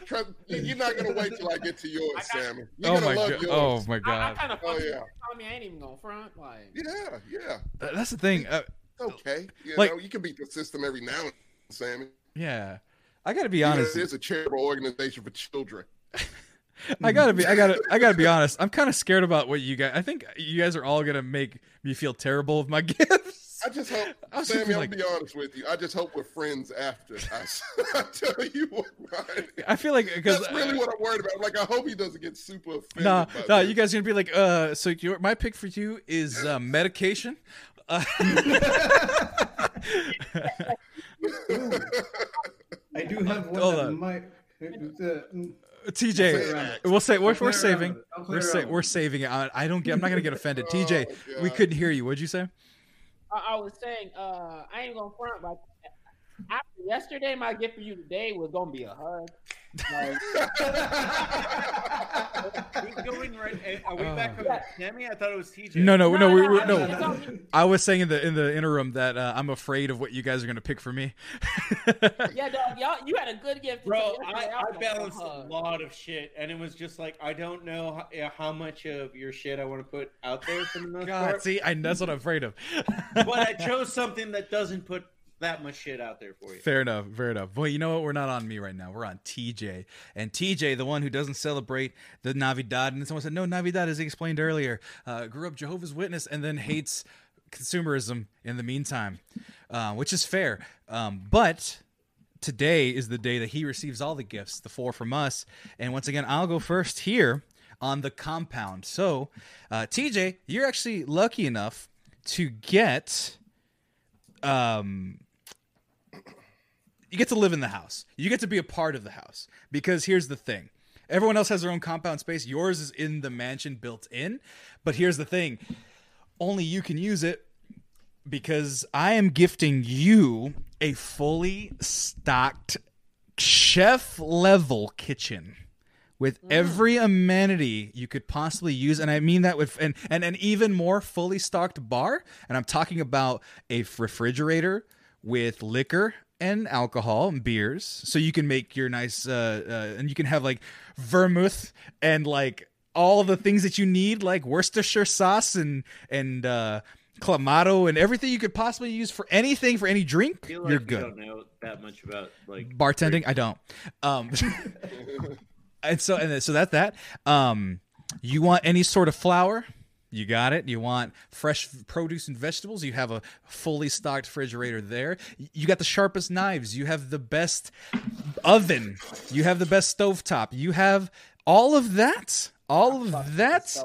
S3: Trust, you- you're not gonna wait till I get to yours,
S5: got-
S3: Sammy. You're
S1: Oh my
S3: love
S1: god!
S3: yours.
S1: Oh my
S5: I, I
S1: god!
S5: kind of
S3: Oh,
S5: fucking
S3: yeah.
S5: Tommy. I ain't even gonna front. Like,
S3: Yeah, yeah.
S1: That's the thing. Uh,
S3: Okay. You
S1: Like-
S3: know, you can beat the system every now and then, Sammy.
S1: yeah, I gotta be
S3: Even
S1: honest.
S3: if It's a charitable organization for children.
S1: I gotta be. I gotta. I gotta be <laughs> honest. I'm kind of scared about what you guys. I think you guys are all gonna make me feel terrible of my gifts.
S3: I just hope, <laughs>
S1: I
S3: Sammy,
S1: thinking,
S3: I'll
S1: like-
S3: be honest with you. I just hope we're friends after I, <laughs> I tell you what mine is.
S1: I feel like because
S3: That's really what I'm worried about. Like, I hope he doesn't get super offended.
S1: No,
S3: by
S1: no,
S3: this.
S1: you guys are gonna be like, uh, so your my pick for you is uh, medication. Uh,
S4: I do have one
S1: Hold
S4: that
S1: on.
S4: might. Uh,
S1: TJ, we'll say we're, we're saving.
S4: with it. I'll play
S1: We're sa- we're saving it. I, I don't get. I'm not gonna get <laughs> offended. TJ,
S3: Oh,
S1: we couldn't hear you. What'd you say?
S5: I, I was saying, uh, I ain't gonna front, but after yesterday, my gift for you today was gonna be a hug. Like, <laughs>
S2: Who's going right? Are we back Sammy? I thought it was TJ.
S1: No, no, no. we were
S5: I
S1: no.
S5: mean, it's all-
S1: I was saying in the in the interim that uh, I'm afraid of what you guys are gonna pick for me. <laughs>
S5: yeah, dog, y'all, you had a good gift,
S2: Bro. I, I
S5: like,
S2: balanced
S5: a
S2: a lot of shit, and it was just like I don't know how, how much of your shit I want to put out there for the most
S1: God,
S2: part.
S1: see, I, that's what I'm afraid of.
S2: But I <laughs> chose something that doesn't put that much shit out there for you.
S1: Fair enough, fair enough. Well, you know what? We're not on me right now. We're on TJ. And TJ, the one who doesn't celebrate the Navidad, and someone said, no, Navidad, as he explained earlier, uh, grew up Jehovah's Witness and then hates consumerism in the meantime, uh, which is fair. Um, but today is the day that he receives all the gifts, the four from us. And once again, I'll go first here on the compound. So, uh, TJ, you're actually lucky enough to get um you get to live in the house. You get to be a part of the house. Because here's the thing. Everyone else has their own compound space. Yours is in the mansion built in. But here's the thing. Only you can use it because I am gifting you a fully stocked chef level kitchen with mm. every amenity you could possibly use and i mean that with and, and an even more fully stocked bar and i'm talking about a refrigerator with liquor and alcohol and beers so you can make your nice uh, uh and you can have like vermouth and like all the things that you need like worcestershire sauce and and uh clamato and everything you could possibly use for anything for any drink
S2: I feel like
S1: you're
S2: you
S1: good.
S2: don't know that much about like
S1: bartending? i don't. Um <laughs> <laughs> and so and so that's that um you want any sort of flour You got it. You want fresh produce and vegetables. You have a fully stocked refrigerator there. You got the sharpest knives. You have the best oven. You have the best stovetop. You have all of that. All of that.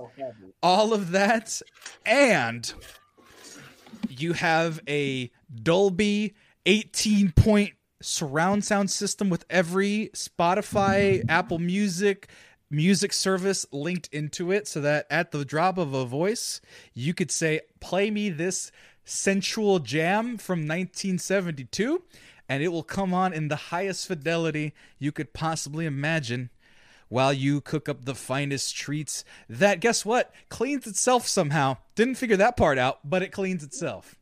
S1: All of that. And you have a Dolby 18 point surround sound system with every Spotify, Apple Music, music service linked into it so that at the drop of a voice, you could say, Play me this sensual jam from 1972, and it will come on in the highest fidelity you could possibly imagine. While you cook up the finest treats, that guess what? Cleans itself somehow. Didn't figure that part out, but it cleans itself.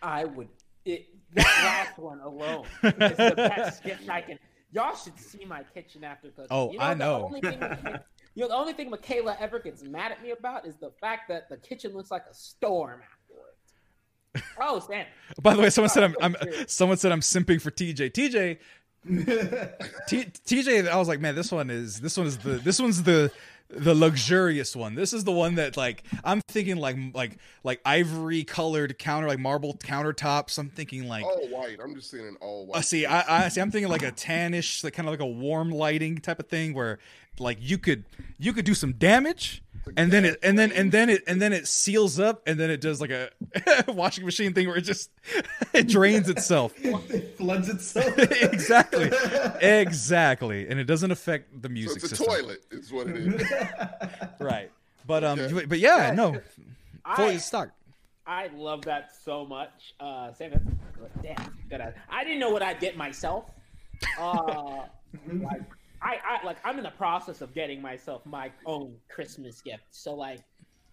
S5: I would. It, that last one alone is the best gift I can. Y'all should see my kitchen after cooking.
S1: Oh,
S5: you
S1: I
S5: the
S1: know.
S5: Only thing, <laughs> you know, the only thing Michaela ever gets mad at me about is the fact that the kitchen looks like a storm afterwards. Oh, Stan. <laughs>
S1: By the way, someone said I'm, oh, I'm someone said I'm simping for TJ. TJ T- TJ, I was like, man, this one is this one is the this one's the the luxurious one. This is the one that like I'm thinking like like like ivory colored counter like marble countertops. I'm thinking like
S3: all white. I'm just seeing an all white.
S1: uh, see I, I see I'm thinking like a tannish like kind of like a warm lighting type of thing where like you could you could do some damage and then it and then and then it and then it seals up and then it does like a <laughs> washing machine thing where it just <laughs> it drains itself. <laughs>
S4: it floods itself.
S1: exactly. Exactly. And it doesn't affect the
S3: So
S1: music
S3: it's a
S1: system.
S3: toilet, is what it is.
S1: Right. But um
S3: Okay.
S1: but, but yeah,
S5: Yeah,
S1: no. Fully
S5: I,
S1: stocked.
S5: I love that so much. Uh, Sam, that's damn good. I, I didn't know what I'd get myself. Uh, like I, I like I'm in the process of getting myself my own Christmas gift. So like,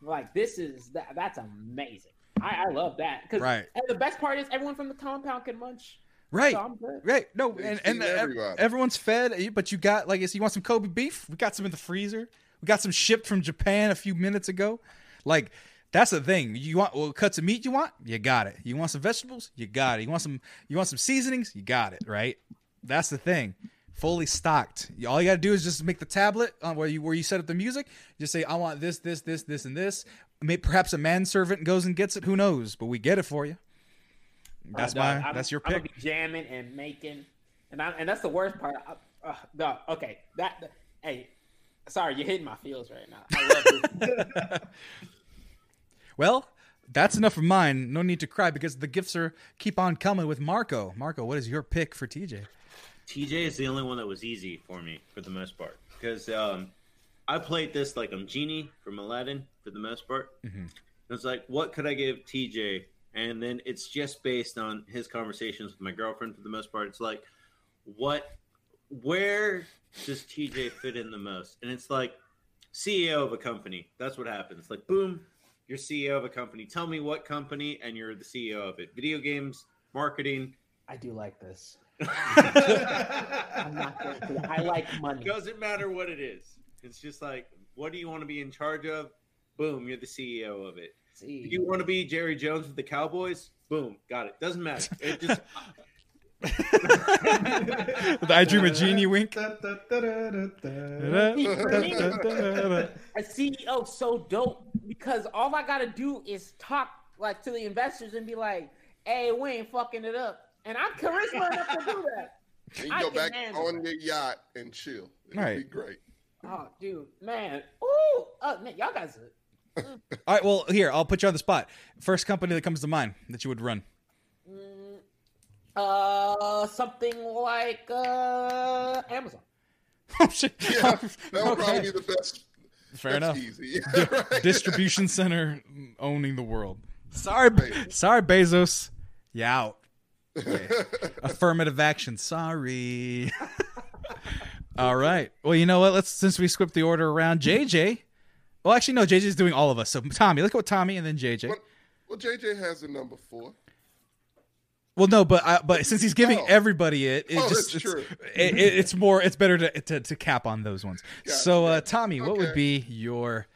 S5: like this is that that's amazing. I, I love that because
S1: Right.
S5: and the best part is everyone from the compound can munch.
S1: Right.
S5: So I'm good.
S1: Right. No, and, and uh,
S3: everybody.
S1: everyone's fed, but you got like you want some Kobe beef? We got some in the freezer. We got some shipped from Japan a few minutes ago. Like that's the thing. You want well, cuts of meat you want? You got it. You want some vegetables? You got it. You want some you want some seasonings? You got it, right? That's the thing. Fully stocked. All you got to do is just make the tablet on where you where you set up the music. Just say I want this this this this and this. May, perhaps a manservant goes and gets it. Who knows? But we get it for you. That's
S5: Uh,
S1: my
S5: I'm-
S1: that's your pick.
S5: jamming and making, and I, and that's the worst part. I, uh, dog, okay, that, that- hey, sorry, you're hitting my feels right now. I love this. <laughs>
S1: Well, that's enough of mine. No need to cry because the gifts are keep on coming with Marco. Marco, what is your pick for TJ?
S2: TJ is the only one that was easy for me for the most part because um, I played this like I'm Genie from Aladdin for the most part.
S1: Mhm.
S2: It's like, what could I give TJ? And then it's just based on his conversations with my girlfriend for the most part. It's like, what, where does TJ fit in the most? And it's like, CEO of a company. That's what happens. Like, boom, you're CEO of a company. Tell me what company, and you're the CEO of it. Video games, marketing.
S5: I do like this. I'm not going to. I like money.
S2: Doesn't matter what it is. It's just like, what do you want to be in charge of? Boom, you're the CEO of it. Do you want to be Jerry Jones with the Cowboys? Boom, got it. Doesn't matter. It just <laughs>
S1: The I Dream a Jeannie wink.
S5: A CEO so dope because all I gotta do is talk like to the investors and be like, "Hey, we ain't fucking it up," and I'm charisma enough to do that.
S3: And you
S5: I
S3: go back on your yacht and chill. It'd
S1: Right.
S3: be great.
S5: Oh, dude, man, ooh, oh, man, y'all guys. Are, <laughs>
S1: All right, well, here, I'll put you on the spot. First company that comes to mind that you would run.
S5: mm, uh, something like uh, Amazon. <laughs>
S1: Oh, shit.
S3: Yeah, that would <laughs>
S1: Okay.
S3: probably be the best.
S1: Fair
S3: That's
S1: enough.
S3: Easy. Yeah, right.
S1: Distribution center owning the world. Sorry,
S3: Bezos.
S1: sorry, Bezos. You out. Yeah. Affirmative action. Sorry. all right. Well, you know what? Let's since we swept the order around, JJ. Well, actually, no. JJ's doing all of us. So Tommy, let's go with Tommy and then JJ.
S3: What? Well, JJ has the number four.
S1: Well, no, but I, but since he's giving
S3: Oh.
S1: everybody it, it
S3: Oh,
S1: just it's,
S3: true.
S1: It, it- it's more it's better to, to to cap on those ones.
S3: Gotcha,
S1: so, uh. Tommy, what would be your?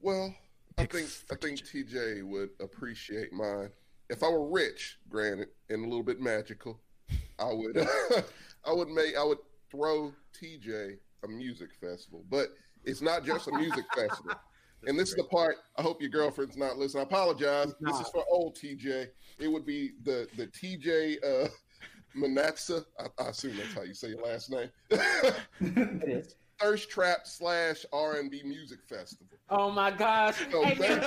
S3: Well, I think I think TJ would appreciate mine. If I were rich, granted, and a little bit magical, I would <laughs> <laughs> I would make I would throw TJ a music festival. But it's not just a music <laughs> festival. And this is the part. I hope your girlfriend's not listening. I apologize. This is for old TJ. It would be the the TJ uh, Manatsa. I, I assume that's how you say your last name.
S5: It is.
S3: Thirst Trap slash R and B Music Festival.
S5: Oh my gosh.
S3: So
S5: hey, man,
S3: ba-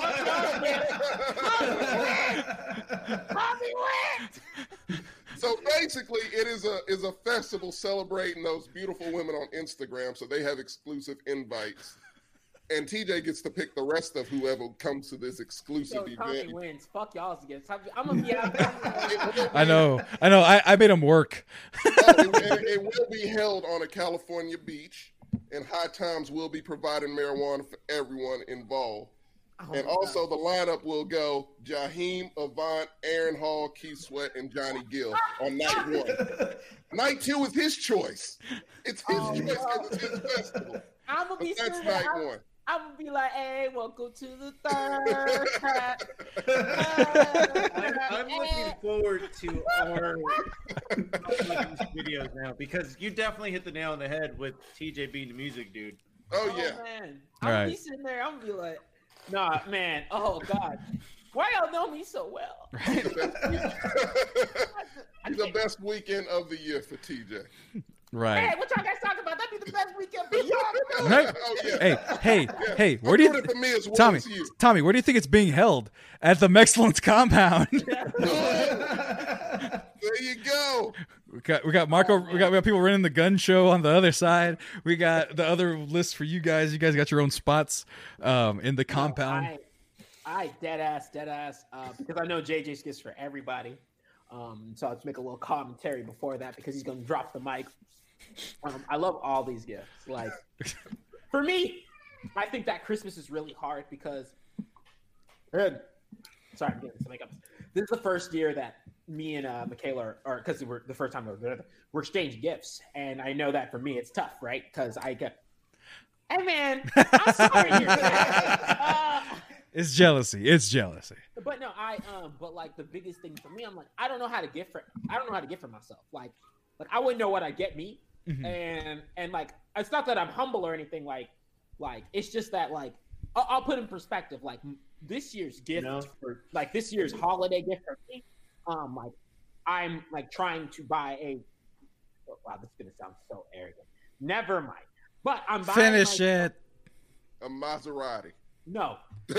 S3: <laughs>
S5: Bobby went.
S3: So basically, it is a is a festival celebrating those beautiful women on Instagram. So they have exclusive invites, and TJ gets to pick the rest of whoever comes to this exclusive
S5: So Tommy
S3: event.
S5: wins. Fuck y'all's against. I'm, I'm gonna be out there. <laughs>
S1: I know, I know. I, I made him work.
S3: Oh, it, it will be held on a California beach, and High Times will be providing marijuana for everyone involved.
S5: Oh
S3: and
S5: my
S3: also, the lineup will go Jaheim, Avant, Aaron Hall, Keith Sweat, and Johnny Gill on night <laughs> one. night two is his choice. It's his
S5: Oh,
S3: choice
S5: no.
S3: because it's his festival.
S5: I'm gonna
S3: But
S5: be
S3: that's night.
S5: I'm,
S3: one.
S5: I'm gonna be like, hey, welcome to the <laughs> Thirst Trap.
S6: I'm, I'm looking <laughs> forward to our videos now because you definitely hit the nail on the head with TJ being the music dude.
S3: Oh, yeah.
S5: Oh, man. I'm gonna be sitting there. I'm gonna be like, nah, man. Oh God, why y'all know me so well? <laughs>
S3: He's the best He's the best weekend of the year for TJ.
S1: Right.
S5: Hey, what y'all guys talking about? That'd be the best weekend for <laughs> y'all.
S1: Right.
S3: Oh, yeah.
S1: Hey, hey,
S3: Yeah.
S1: hey.
S3: I'm
S1: Where do you,
S3: doing me as well
S1: Tommy?
S3: as you.
S1: Tommy, where do you think it's being held? At the Mexcellence compound. <laughs>
S3: There you go.
S1: we got we got Marco. we got we got people running the gun show on the other side. We got the other list for you guys. You guys got your own spots um, in the compound.
S5: I, I dead ass, dead ass, uh, because I know JJ's gifts for everybody. Um, so I'll just make a little commentary before that because he's gonna drop the mic. Um, I love all these gifts. Like for me, I think that Christmas is really hard because. Good. Sorry, I'm getting some makeup. This is the first year that me and uh, Michaela are, because we're the first time we're we're exchanging gifts, and I know that for me it's tough, right? Because I get, hey man, I'm sorry, uh, <laughs>
S1: It's jealousy. It's jealousy.
S5: but no, I um, but like the biggest thing for me, I'm like, I don't know how to get for, I don't know how to get for myself. Like, like I wouldn't know what I get me,
S1: Mhm.
S5: and and like it's not that I'm humble or anything. Like, like it's just that like I'll, I'll put in perspective. Like this year's gift
S6: know?
S5: for like this year's holiday gift for me, um, like I'm like trying to buy a. oh, wow, this is gonna sound so arrogant. Never mind. But I'm buying
S1: Finish
S5: my-
S1: it.
S3: A Maserati.
S5: No, <laughs>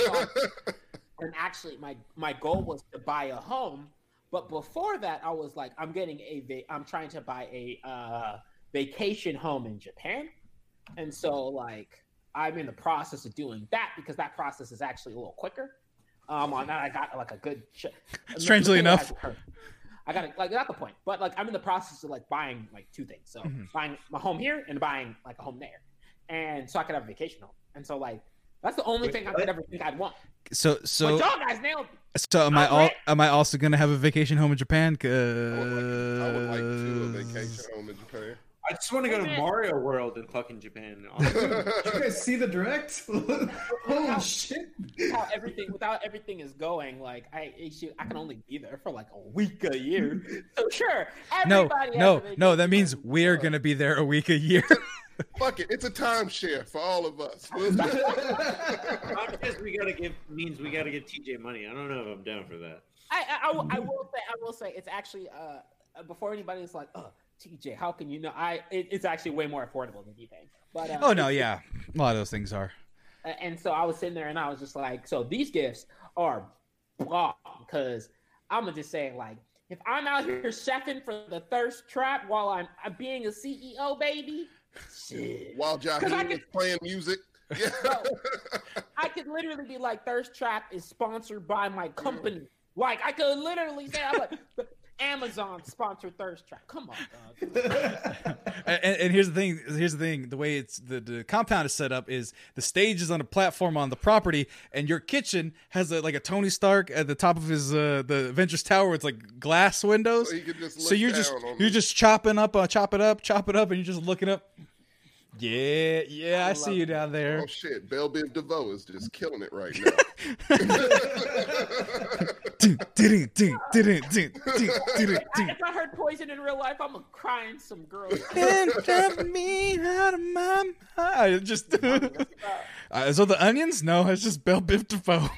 S5: and actually my my goal was to buy a home but before that i was like i'm getting a va- i'm trying to buy a uh, vacation home in japan. And so like i'm in the process of doing that because that process is actually a little quicker. Um on that i got like a good ch- <laughs>
S1: Strangely enough.
S5: i got it like not the point but like i'm in the process of like buying like two things. So
S1: Mhm.
S5: buying my home here and buying like a home there. And so i could have a vacation home. And so like that's the only
S6: Wait,
S5: thing i could ever think i'd want.
S1: So
S5: but
S1: so
S5: y'all guys nailed
S1: so am I all am I also gonna have a vacation home in Japan? Cause...
S3: I would like, I would like to a vacation home in Japan.
S6: I just want to go to Mario World in fucking Japan. <laughs>
S4: Did you guys see the direct? <laughs> Holy shit!
S5: how everything without everything is going like i I i can only be there for like a week a year so sure
S1: No,
S5: has
S1: no,
S5: a
S1: no. That means we're gonna be there a week a year. <laughs>
S3: Fuck it, it's a timeshare for all of us.
S6: Podcast we gotta give means we gotta give TJ money. I don't know if I'm down for that.
S5: I, I, I will- I will say i will say it's actually uh before anybody's like oh tj how can you know i it, it's actually way more affordable than eBay. but uh,
S1: oh no, yeah, a lot of those things are.
S5: and so I was sitting there and I was just like, so these gifts are blah because I'm just saying like if I'm out here chefing for the thirst trap while I'm, I'm being a CEO, baby, shit.
S3: While
S5: 'Cause I
S3: Jaheim is playing music. <laughs> Yeah.
S5: I could literally be like, Thirst Trap is sponsored by my company. Like I could literally say, I'm like, Amazon sponsored Thirst Trap. Come on, dog. <laughs>
S1: and, and here's the thing here's the thing the way it's the, the compound is set up is the stage is on a platform on the property and your kitchen has a, like a tony stark at the top of his uh the Avengers tower it's like glass windows
S3: so you can just look
S1: so you're
S3: down
S1: just
S3: on
S1: you're
S3: me.
S1: just chopping up uh, chop it up chop it up and you're just looking up yeah yeah i,
S5: I
S1: see you
S5: it.
S1: down there
S3: Oh shit, Bell Biv DeVoe is just killing it right <laughs> now. <laughs>
S5: If I heard poison in real life, I'm gonna cry some girls. <laughs>
S1: Can't me out of my mind. Just <laughs> uh, so the onions? No, it's just Bell Biv DeVoe.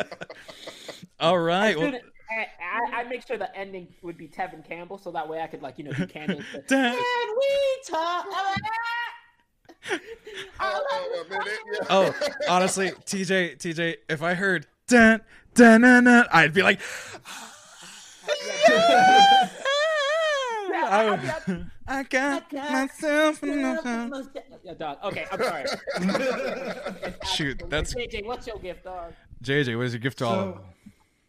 S1: <laughs> All right. Well,
S5: I, I, I make sure the ending would be Tevin Campbell, so that way I could like you know do candles. Can we talk?
S3: Oh, oh, a minute,
S1: oh, honestly, TJ, TJ, if I heard dun dun dun, dun I'd be like. I, I got myself. in-
S5: Yeah, dog. Okay, I'm sorry. <laughs>
S1: Shoot, that's
S5: JJ. What's your gift, dog?
S1: JJ. What is your gift to all of
S4: So,
S1: them?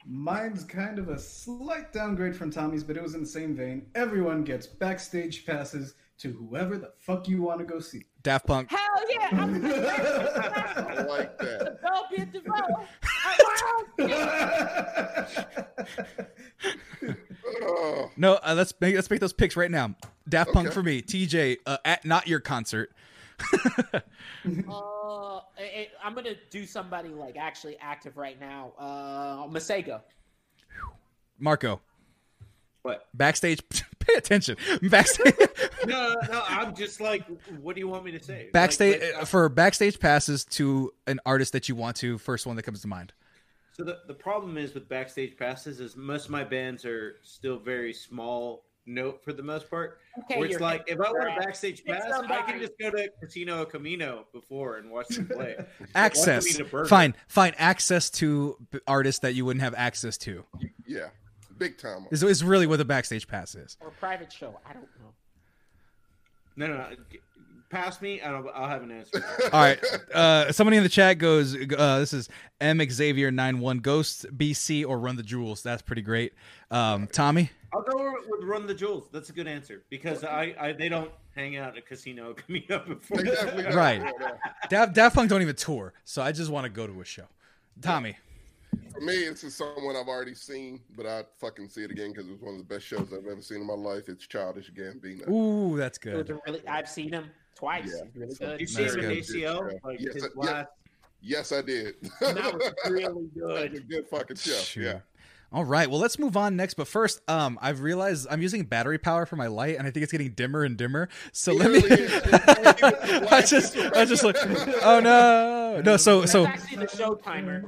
S4: mine's kind of a slight downgrade from Tommy's, but it was in the same vein. Everyone gets backstage passes to whoever the fuck you want to go see.
S1: Daft Punk.
S5: Hell yeah! I'm <laughs>
S3: I like that.
S5: Bell Biv DeVoe.
S3: Oh,
S1: No, uh, let's make let's make those picks right now. Daft Punk
S3: Okay.
S1: for me. TJ uh, at not your concert. <laughs>
S5: Uh, I- I'm gonna do somebody like actually active right now. Uh, Masego.
S1: Marco.
S2: What?
S1: Backstage. <laughs> Pay attention. Backstage. <laughs>
S6: No, no, no, I'm just like, what do you want me to say?
S1: backstage
S6: Like, like,
S1: uh, for backstage passes to an artist that you want to. First one that comes to mind.
S2: So the, the problem is with backstage passes is most of my bands are still very small note for the most part.
S5: Okay,
S2: where it's like if I want a backstage
S5: Pick
S2: pass, I can just go to Casino Camino before and watch them play. <laughs>
S1: Access.
S2: Watch them eat a burger.
S1: Fine. Fine. Access to artists that you wouldn't have access to
S3: yeah, big time.
S1: is, is really what the backstage pass is.
S5: or private show. I don't know.
S2: No, no, no. Pass me, and I'll, I'll have an answer. <laughs>
S1: All right. Uh, somebody in the chat goes, uh, this is M Xavier 91 Ghost BC or Run the Jewels. That's pretty great. Um, Tommy?
S2: I'll go with Run the Jewels. That's a good answer because I, I they don't hang out at Casino Camino <laughs> before.
S3: They.
S1: Right.
S3: Yeah, yeah.
S1: Daft, Daft Punk don't even tour, so I just want to go to a show. Tommy?
S3: For me, it's just someone I've already seen, but I'd fucking see it again because it was one of the best shows I've ever seen in my life. It's Childish Gambino.
S1: Ooh, that's good.
S5: really, I've seen him twice.
S3: Yeah.
S5: He's really
S3: So-
S5: good.
S2: You see
S1: That's
S2: him in
S1: good.
S2: ACO, like
S3: Yes,
S2: his
S3: I- yeah.
S2: last.
S3: Yes, I did.
S5: That was really <laughs>
S3: That's a
S5: good.
S3: good fucking show.
S1: Shoot.
S3: Yeah.
S1: All right. Well, let's move on next. But first, um, I've realized I'm using battery power for my light, and I think it's getting dimmer and dimmer. So let me. <laughs> I just, I just like, oh no, no. So,
S5: That's
S1: so,
S5: actually the show timer.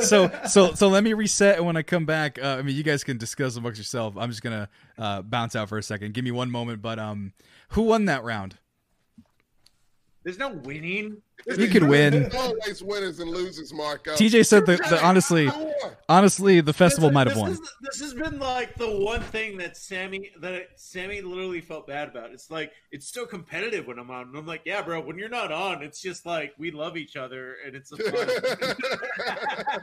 S5: <laughs>
S1: so, so, so let me reset, and when I come back, uh, I mean, you guys can discuss amongst yourself. I'm just gonna uh, bounce out for a second. Give me one moment. But um, who won that round?
S2: There's no winning.
S1: You can win.
S3: Always winners and losers, Marco.
S1: Uh, TJ said that, that honestly, honestly, the festival
S2: This-
S1: might have won.
S2: is- this has been like the one thing that Sammy that Sammy literally felt bad about. It's like it's so competitive when I'm on. And I'm like, yeah, bro. When you're not on, it's just like we love each other and it's a fun. <laughs>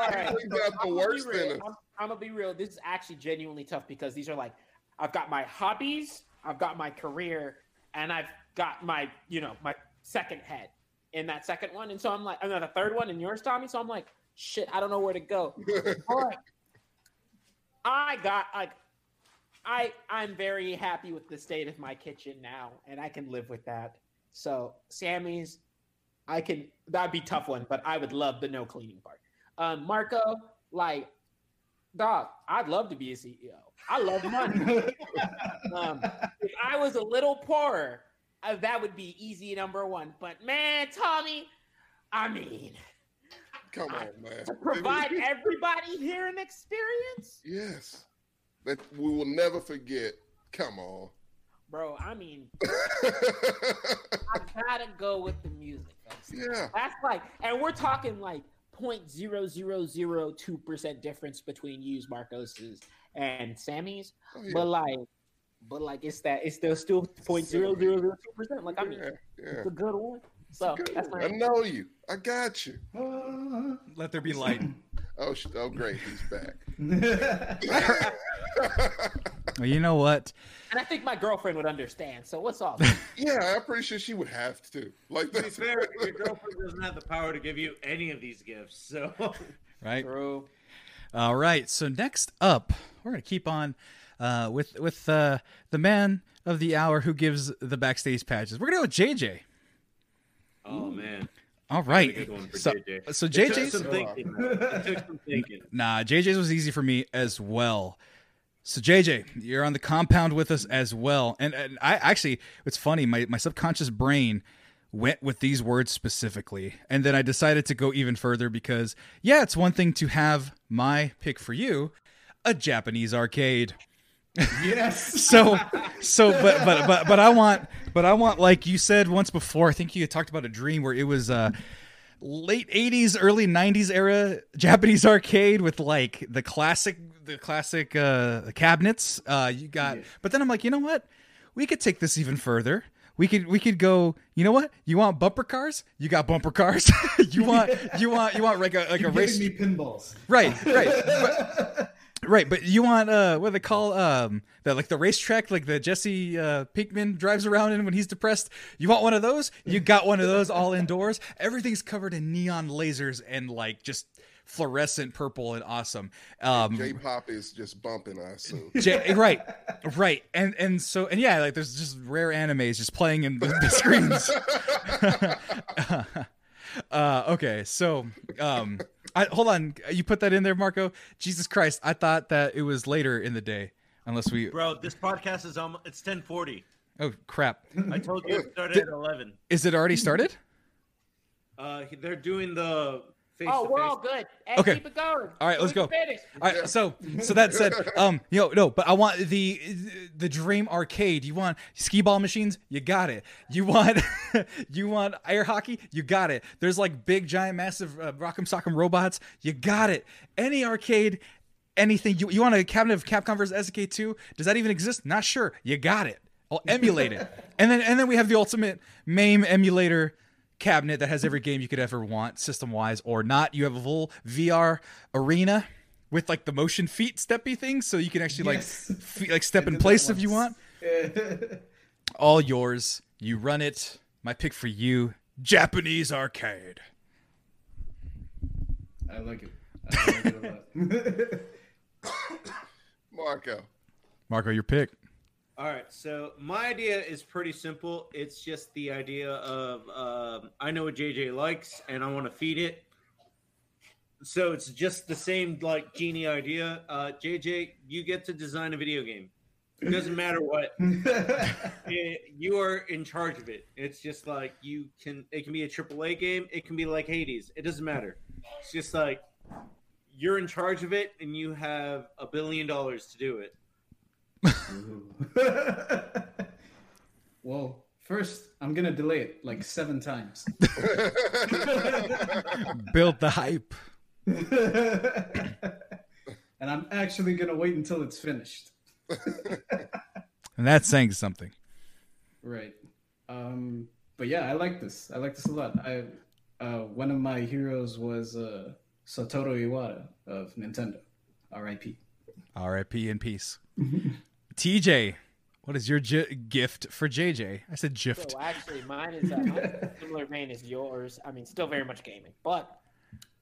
S5: All right,
S3: Brings
S5: so
S3: out the
S5: I'm gonna
S3: worst
S5: be real.
S3: in us.
S5: I'm, I'm gonna be real. This is actually genuinely tough because these are like, I've got my hobbies, I've got my career, and I've got my, you know, my second head in that second one. And so I'm like, and then the third one in yours, Tommy. So I'm like, shit, I don't know where to go. <laughs> Right, I got like, I I'm very happy with the state of my kitchen now, and I can live with that. So Sammy's, I can that'd be a tough one, but I would love the no cleaning part. Um, Marco, like, dog, I'd love to be a CEO. I love money. <laughs> um, if I was a little poorer, uh, that would be easy number one. But man, Tommy, I mean,
S3: Come on, man.
S5: to provide everybody here an experience,
S3: Yes. That we will never forget. Come on.
S5: bro. I mean, <laughs> I gotta go with the music.
S3: Yeah.
S5: That's like, and we're talking like 0.0002 percent difference between yous, Marcos's, and Sammy's.
S3: Oh, yeah.
S5: But like, but like, it's that it's still still 0.0002 percent. Like, I mean,
S3: yeah, yeah.
S5: it's a good one. So
S3: Good
S5: that's
S3: one. I know you. I got you.
S4: Uh, <gasps>
S1: Let there be light. <laughs>
S3: Oh, sh- oh, great. He's back. <laughs> <laughs>
S1: Well, you know what?
S5: and I think my girlfriend would understand. So what's all?
S3: yeah, I'm pretty sure she would have to. Like
S2: to be fair, your girlfriend doesn't have the power to give you any of these gifts. So
S1: Right.
S5: True.
S1: All right. So next up, we're gonna keep on uh, with with uh, the man of the hour who gives the backstage patches. We're gonna go with JJ.
S2: Oh man.
S1: All right.
S2: Good one for
S1: So,
S2: JJ.
S1: so
S2: It took
S1: JJ's
S2: some thinking. It took some <laughs> thinking.
S1: Nah, JJ's was easy for me as well. So JJ, you're on the compound with us as well. And, and I actually it's funny, my, my subconscious brain went with these words specifically. And then I decided to go even further because yeah, it's one thing to have my pick for you, a Japanese arcade.
S4: Yes. <laughs>
S1: So so but but but but I want but I want like you said once before, I think you had talked about a dream where it was uh late 80s early 90s era japanese arcade with like the classic the classic uh cabinets uh you got but then i'm like you know what? We could take this even further. We could we could go you know what? You want bumper cars? You got bumper cars. <laughs> You want you want you want like a like
S4: You're
S1: a race
S4: me pinballs.
S1: right right. But, right but you want uh what do they call um the like the racetrack like the jesse uh pinkman drives around in when he's depressed you want one of those you got one of those all indoors everything's covered in neon lasers and like just fluorescent purple and awesome um
S3: J-pop is just bumping. us. <laughs>
S1: J- right right and and so and yeah like there's just rare animes just playing in the, the screens <laughs> uh okay so um I, hold on. You put that in there marco? Jesus christ. I thought that it was later in the day unless we
S6: Bro, this podcast is almost it's 1040.
S1: oh crap.
S6: I told you it started at 11.
S1: is it already started?
S2: Uh, they're doing the face
S5: Oh,
S2: to
S5: we're
S2: face.
S5: all good. Hey,
S1: Okay.
S5: keep it going.
S1: All right, let's go.
S5: finish.
S1: All right, so so that said, <laughs> um, you know, no, but I want the the Dream Arcade. You want skee ball machines? You got it. You want <laughs> you want air hockey? You got it. There's like big, giant, massive uh, Rock'em Sock'em robots. You got it. Any arcade, anything. You you want a cabinet of Capcom vs SNK 2? Does that even exist? Not sure. You got it. I'll emulate it. <laughs> And then and then we have the ultimate MAME emulator cabinet that has every game you could ever want, system wise or not. You have a full VR arena with like the motion feet steppy things, so you can actually
S4: Yes.
S1: like <laughs> fe- like step in place if you want. <laughs> All yours. You run it. My pick for you: Japanese arcade.
S4: I like it. I like it a lot. <laughs>
S3: Marco.
S1: Marco, your pick.
S2: All right, so my idea is pretty simple. It's just the idea of um, I know what JJ likes, and I want to feed it. So it's just the same like genie idea. Uh, JJ, you get to design a video game. It doesn't matter what. It- <laughs> you are in charge of it. It's just like you can. It can be a AAA game. It can be like Hades. It doesn't matter. It's just like you're in charge of it, and you have a billion dollars to do it. <laughs>
S4: well, first I'm gonna delay it like seven times.
S1: Build the hype. <laughs>
S4: and I'm actually gonna wait until it's finished. <laughs>
S1: And that's saying something.
S4: Right. Um, but yeah, I like this. I like this a lot. I uh, one of my heroes was uh, Satoru Iwata of Nintendo. R.I.P.
S1: R.I.P. in peace. TJ, what is your gift for JJ? I said gift.
S5: So actually, mine is uh, mine's a similar vein as yours. I mean, still very much gaming, but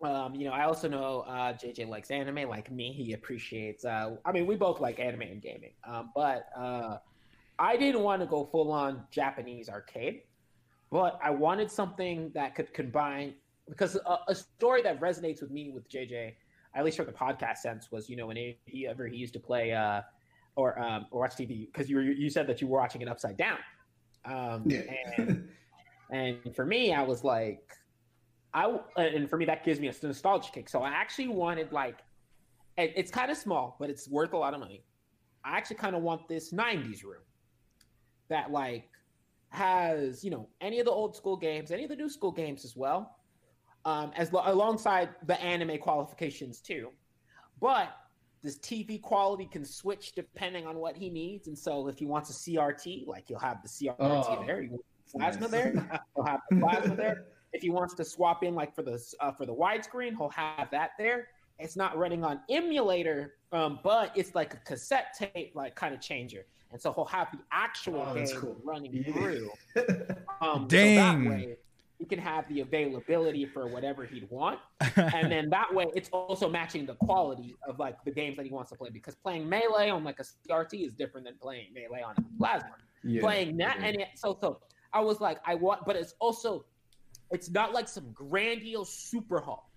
S5: um, you know, I also know uh, JJ likes anime, like me. He appreciates. Uh, I mean, we both like anime and gaming, um, but uh, I didn't want to go full on Japanese arcade, but I wanted something that could combine because a, a story that resonates with me with JJ, at least from the podcast sense, was you know when he, he ever he used to play. Uh, or um, or watch TV because you were you said that you were watching it upside down. Um,
S4: Yeah.
S5: and and for me, I was like, I and for me that gives me a nostalgia kick. So I actually wanted like, it's kind of small, but it's worth a lot of money. I actually kind of want this '90s room that like has you know any of the old school games, any of the new school games as well, um, as lo- alongside the anime qualifications too. But this TV quality can switch depending on what he needs. And so if he wants a CRT, like he'll have the CRT
S4: Oh,
S5: there. He wants plasma
S4: nice.
S5: there. <laughs> He'll have the plasma there. If he wants to swap in like for the uh, for the widescreen, he'll have that there. It's not running on emulator, um, but it's like a cassette tape like kind of changer. And so he'll have the actual
S4: Oh,
S5: game
S4: cool.
S5: running
S4: Yeah.
S5: through. <laughs> Um,
S1: Dang.
S5: So that way he can have the availability for whatever he'd want <laughs> and then that way it's also matching the quality of like the games that he wants to play because playing melee on like a CRT is different than playing melee on a plasma.
S4: Yeah.
S5: Playing that and it, so so I was like I want, but it's also It's not like some grandiose super hall.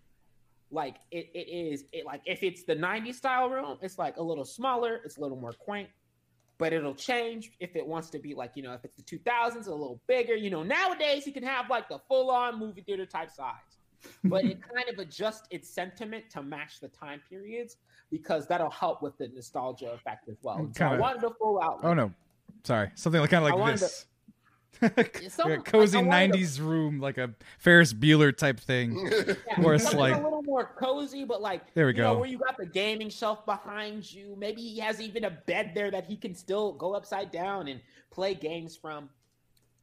S5: Like it, it is it like if it's the 90s style room, it's like a little smaller, it's a little more quaint, but it'll change if it wants to be like, you know, if it's the 2000s, a little bigger. You know, nowadays you can have like the full on movie theater type size, but it <laughs> kind of adjusts its sentiment to match the time periods because that'll help with the nostalgia effect as well. So I
S1: Kinda-
S5: wanted a full out.
S1: Oh no, sorry, something like kind of like this. <laughs>
S5: something-
S1: Like a cozy
S5: like, I wanted to-
S1: '90s room, like a Ferris Bueller type thing.
S5: Yeah, <laughs>
S1: Where it's like-
S5: a little more cozy, but like
S1: There we
S5: you know,
S1: go.
S5: where you got the gaming shelf behind you. Maybe he has even a bed there that he can still go upside down and play games from.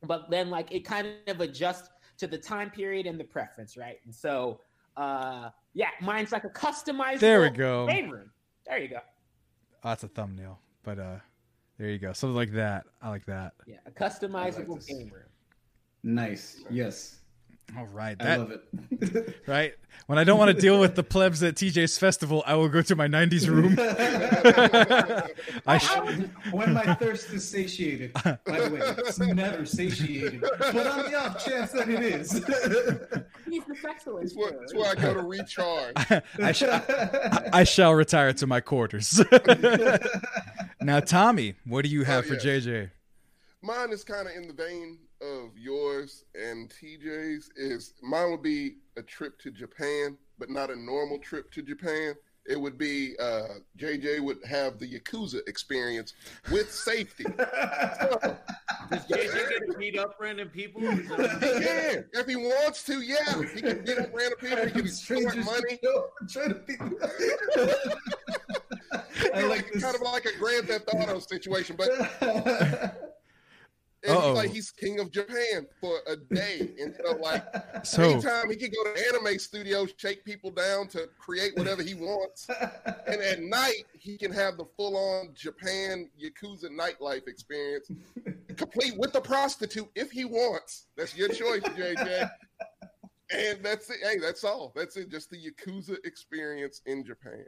S5: But then, like, it kind of adjusts to the time period and the preference, right? And so, uh, yeah, mine's like a customized
S1: There we go.
S5: game room. There you go.
S1: Oh, that's a thumbnail, but uh, there you go. Something like that. I like that.
S5: Yeah, a customizable
S4: this.
S5: game room.
S4: Nice. Yes.
S1: All right,
S4: I love it. <laughs>
S1: right. When I don't want to deal with the plebs at TJ's festival, I will go to my '90s room. <laughs> I sh-
S5: I was just-
S4: when my thirst is satiated. By the way, it's never satiated. But on the off chance that it is. <laughs>
S5: he's the excellence.
S3: That's where, that's where I go to recharge.
S1: I, sh- I, I shall retire to my quarters. now, Tommy, what do you oh, have
S3: Oh,
S1: for
S3: yes.
S1: JJ?
S3: Mine is kind of in the vein of yours and TJ's. Is mine would be a trip to Japan, but not a normal trip to Japan. It would be uh, JJ would have the Yakuza experience with safety.
S6: Does JJ get to beat up random people? Is
S3: He
S6: that-
S3: can, if he wants to, yeah. He can get up random people. He can extort
S4: Strangers
S3: money.
S4: trying to be. <laughs> I like this.
S3: kind of like a Grand Theft Auto situation, but <laughs> and he's like he's king of Japan for a day, and so like <laughs>
S1: So,
S3: anytime he can go to anime studios, shake people down to create whatever he wants, and at <laughs> night he can have the full-on Japan yakuza nightlife experience, complete with the prostitute if he wants. That's your choice, JJ. <laughs> And that's it. Hey, that's all. That's it. Just the yakuza experience in Japan.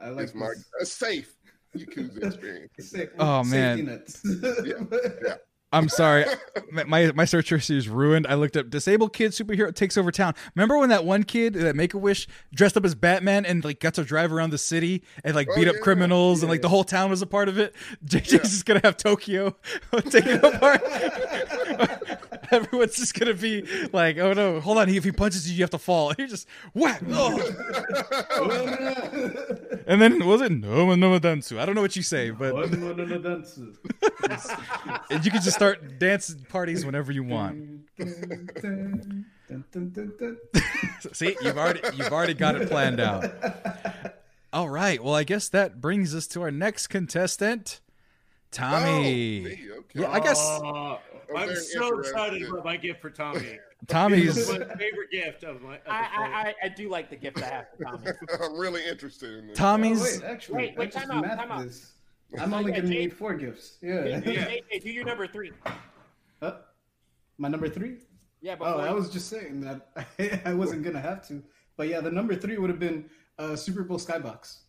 S4: I like
S3: It's my
S4: this.
S3: a safe yakuza experience.
S4: Sick.
S1: Oh, man.
S4: nets.
S3: yeah.
S1: I'm sorry. My- my search history is ruined. I looked up disabled kid superhero takes over town. Remember when that one kid that Make a Wish dressed up as Batman and like got to drive around the city and like
S3: Oh,
S1: beat up
S3: yeah.
S1: criminals and like the whole town was a part of it. <laughs> JJ's just gonna have Tokyo <laughs> taken apart. <laughs> <laughs> Everyone's just gonna be like, oh no, hold on. If he punches you, you have to fall. <laughs> You're just whack. <laughs> Oh. And then was it no no dansu? I don't know what you say, but you can just start dance parties whenever you want. See, you've already you've already got it planned out. All right. Well, I guess that brings us to our next contestant, Tommy.
S3: Oh, me, okay.
S1: Yeah, I guess
S6: Oh,
S3: I'm
S6: I'm so
S3: interested.
S6: excited about my gift for Tommy. <laughs>
S1: Tommy's
S6: my favorite gift of my. Of
S5: I. I, I, I do like the gift I have for Tommy. <laughs>
S3: I'm really interested in this.
S1: Tommy's.
S4: wait, actually,
S5: Wait, wait, time out, time out.
S4: This. I'm only gonna need four gifts. Yeah.
S5: hey, hey, do your number three.
S4: Uh, my number three.
S5: Yeah, but
S4: Oh, I was just saying that <laughs> I wasn't gonna have to, but yeah, the number three would have been uh, Super Bowl skybox.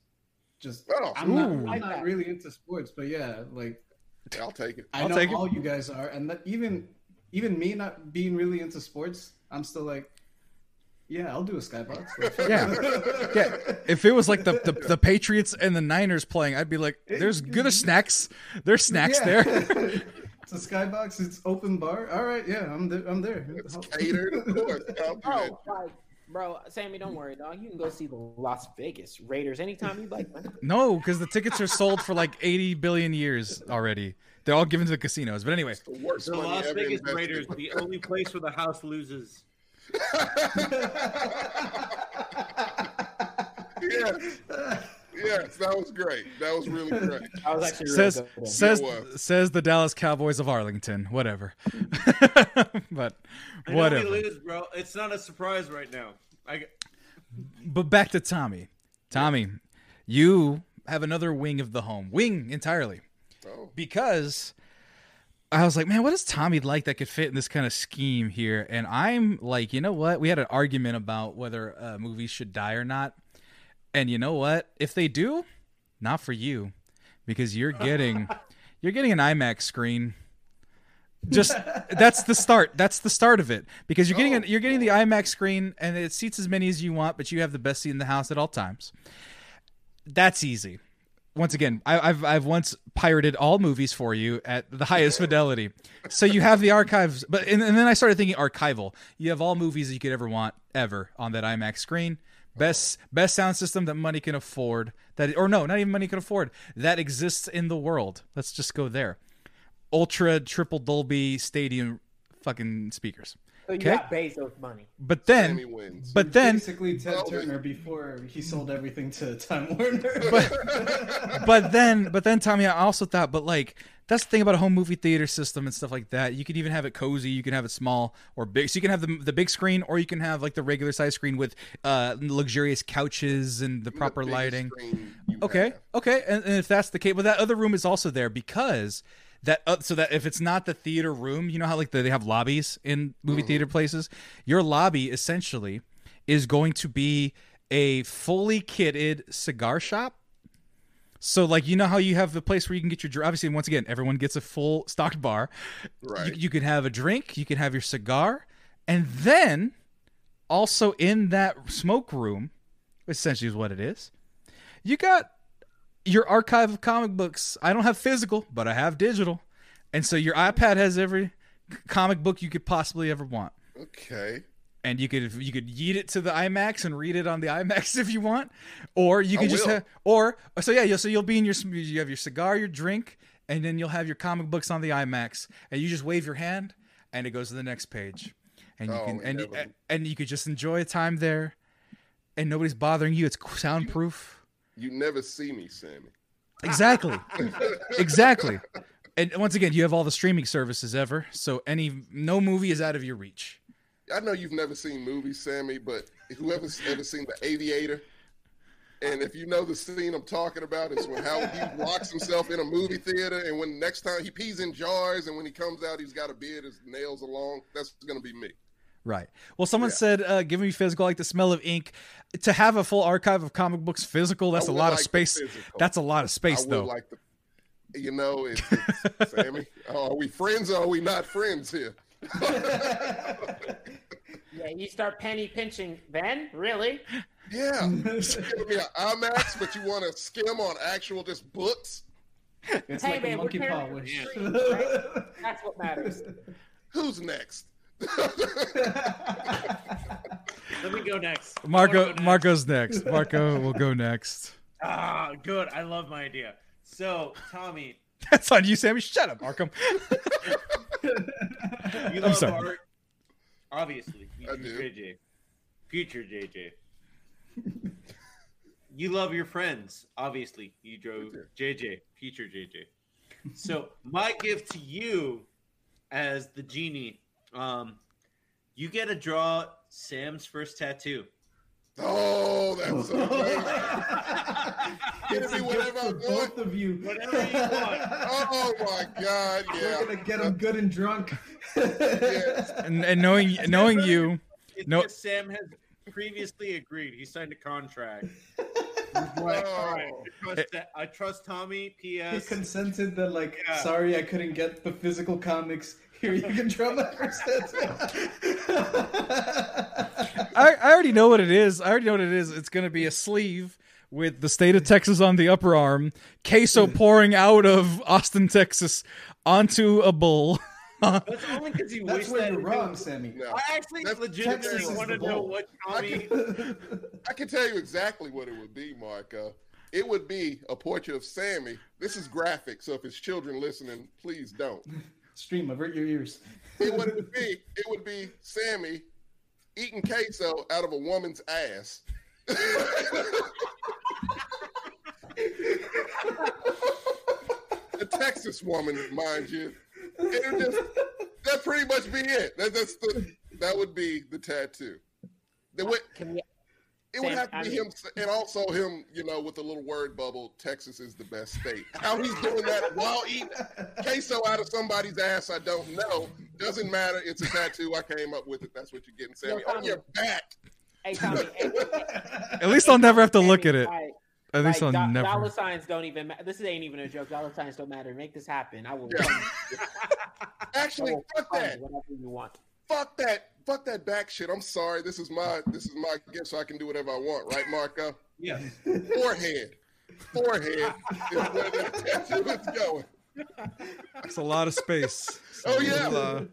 S4: Just
S3: Oh,
S4: I'm not, I'm not really into sports, but yeah, like <laughs>
S3: I'll take it.
S4: I
S1: I'll
S4: know
S1: take it.
S4: all you guys are, and that even even me not being really into sports, I'm still like, yeah, I'll do a skybox.
S1: Yeah. <laughs> Yeah, if it was like the, the, the Patriots and the Niners playing, I'd be like, "There's good <laughs> snacks. There's snacks
S4: Yeah.
S1: there."
S4: it's a skybox. It's open bar. All right, yeah, I'm there. I'm there.
S3: It's catered, of course. I'll do that.
S5: Bro, Sammy, don't worry, dog. You can go see the Las Vegas Raiders anytime you like, man. <laughs>
S1: No, because the tickets are sold for like 80 billion years already. They're all given to the casinos. But anyway,
S3: The worst
S6: the Las Vegas. Raiders, the only place where the house loses. <laughs>
S3: yes. <laughs> yes, that was great. That was really great. <laughs>
S5: I was actually really
S1: says
S5: good.
S1: says says the Dallas Cowboys of Arlington. Whatever. <laughs> but
S6: I know
S1: whatever.
S6: we lose, bro. It's not a surprise right now. I,
S1: But back to Tommy. Tommy, you have another wing of the home. Wing entirely.
S3: Oh,
S1: because I was like, man, what is Tommy like that could fit in this kind of scheme here? And I'm like, you know what? We had an argument about whether uh, movies should die or not. And you know what? If they do, not for you, because you're getting <laughs> you're getting an IMAX screen. just that's the start. That's the start of it because you're getting a, you're getting the oh, IMAX screen and it seats as many as you want, but you have the best seat in the house at all times. That's easy. Once again, I, I've I've once pirated all movies for you at the highest fidelity, so you have the archives. But and, and then I started thinking archival. You have all movies that you could ever want ever on that IMAX screen. Best best sound system that money can afford. That or no, not even money can afford. That exists in the world. Let's just go there ultra triple Dolby stadium fucking speakers.
S5: So
S1: Okay.
S5: got Bezos money.
S1: But
S3: Sammy
S1: then,
S3: wins.
S1: but then,
S4: basically Ted
S3: Well,
S4: Turner before he sold everything to Time Warner.
S1: but then, but then, Tommy, I also thought, but like that's the thing about a home movie theater system and stuff like that. You can even have it cozy. You can have it small or big. So you can have the the big screen, or you can have like the regular size screen with uh luxurious couches and the
S3: The
S1: proper
S3: biggest
S1: lighting. Okay,
S3: have.
S1: okay, and, and if that's the case, but that other room is also there because that uh, so that if it's not the theater room, you know how like the, they have lobbies in movie theater places. Your lobby essentially is going to be a fully kitted cigar shop. So like you know how you have the place where you can get your dr- obviously once again everyone gets a full stocked bar.
S3: Right.
S1: You, you can have a drink, you can have your cigar, and then also in that smoke room, essentially is what it is. You got your archive of comic books. I don't have physical, but I have digital. And so your iPad has every comic book you could possibly ever want.
S3: Okay.
S1: And you could you could yeet it to the IMAX and read it on the IMAX <laughs> if you want, or you could just have, or so yeah, you'll, so you'll be in your you have your cigar, your drink, and then you'll have your comic books on the IMAX, and you just wave your hand, and it goes to the next page, and you
S3: Oh,
S1: can and and you could just enjoy a time there, and nobody's bothering you. It's soundproof.
S3: You never see me, Sammy.
S1: Exactly. <laughs> exactly. And once again, you have all the streaming services ever, so any no movie is out of your reach.
S3: I know you've never seen movies, Sammy, but whoever's ever seen The Aviator, and if you know the scene I'm talking about, is when how he <laughs> locks himself in a movie theater, and when next time he pees in jars, and when he comes out, he's got a beard, his nails are long. That's gonna be me.
S1: Right. Well, someone
S3: Yeah.
S1: said, uh, "Give me physical, like the smell of ink." To have a full archive of comic books physical, that's a lot of
S3: like the
S1: space. That's a lot of
S3: I
S1: space,
S3: would
S1: though.
S3: like the, you know, it's, it's Sammy. <laughs> Are we friends or are we not friends here? <laughs>
S5: Yeah, you start penny pinching. Then really?
S3: Yeah, You're giving me an IMAX, but you want to skim on actual just books?
S4: it's
S5: Hey,
S4: like
S5: man,
S4: a
S5: we're
S4: monkey
S5: carrying
S4: paw wish.
S5: the street, <laughs> right? That's what matters.
S3: Who's next? <laughs>
S6: Let me go next.
S1: Marco,
S6: go next.
S1: Marco's next. Marco will go next.
S6: Ah, good. I love my idea. So, Tommy, <laughs>
S1: That's on you, Sammy. Shut up, Markham. <laughs>
S6: you
S1: I'm sorry.
S6: art. Obviously,
S3: I
S6: future
S3: do.
S6: JJ, future JJ. you love your friends. Obviously, you drove JJ, future JJ. So, my gift to you, as the genie, um, you get to draw Sam's first tattoo.
S3: Oh, that's so <laughs> great. Give
S4: It's
S3: me whatever I want.
S4: both of you.
S6: Whatever you want.
S3: Oh my God!
S4: We're gonna get him good and drunk.
S3: Yes. <laughs>
S1: And, and knowing knowing you,
S6: It's
S1: No.
S6: Sam has previously agreed. He signed a contract. <laughs> Like,
S3: Oh.
S6: all right, oh. I trust, that- I trust Tommy.
S4: He consented that, like,
S6: Yeah.
S4: sorry, I couldn't get the physical comics. Here, you can draw my first tattoo.
S1: I, I already know what it is. I already know what it is. It's going to be a sleeve with the state of Texas on the upper arm, queso <laughs> pouring out of Austin, Texas, onto a bull.
S6: That's only because he
S4: That's
S6: wished
S4: where
S6: that.
S4: you're wrong, Sammy.
S3: No.
S6: I actually
S3: That's-
S6: legitimately want to know
S4: ball.
S6: what
S3: I can, <laughs> I can tell you exactly what it would be, Marco. Uh, it would be a portrait of Sammy. This is graphic, so if it's children listening, please don't.
S4: Stream, avert your ears.
S3: It would be it would be Sammy eating queso out of a woman's ass. a Texas woman, mind you. It would just that pretty much be it. That, that's the that would be the tattoo. The way,
S5: Can we?
S3: It would
S5: Sam,
S3: have to
S5: I
S3: be
S5: mean-
S3: him, and also him, you know, with the little word bubble. Texas is the best state. How he's doing that while eating queso out of somebody's ass, I don't know. Doesn't matter. It's a tattoo. I came up with it. That's what you're getting, Sammy,
S5: Yo, oh,
S3: on your back.
S5: Hey Tommy. <laughs> hey, hey,
S1: At least I'll never have to look at it.
S5: right,
S1: At least
S5: right,
S1: I'll
S5: do-
S1: never.
S5: Dollar signs don't even. Ma- this ain't even a joke. Dollar signs don't matter. Make this happen. I will.
S3: Yeah. <laughs> Actually,
S5: So
S3: fuck that.
S5: Whatever you want.
S3: Fuck that. Fuck that back shit. I'm sorry. This is my this is my gift, so I can do whatever I want, right, Marco?
S6: Yeah.
S3: Forehead. Forehead is where the tattoo is going.
S1: It's a lot of space. <laughs>
S3: Oh, yeah.
S1: There's, uh,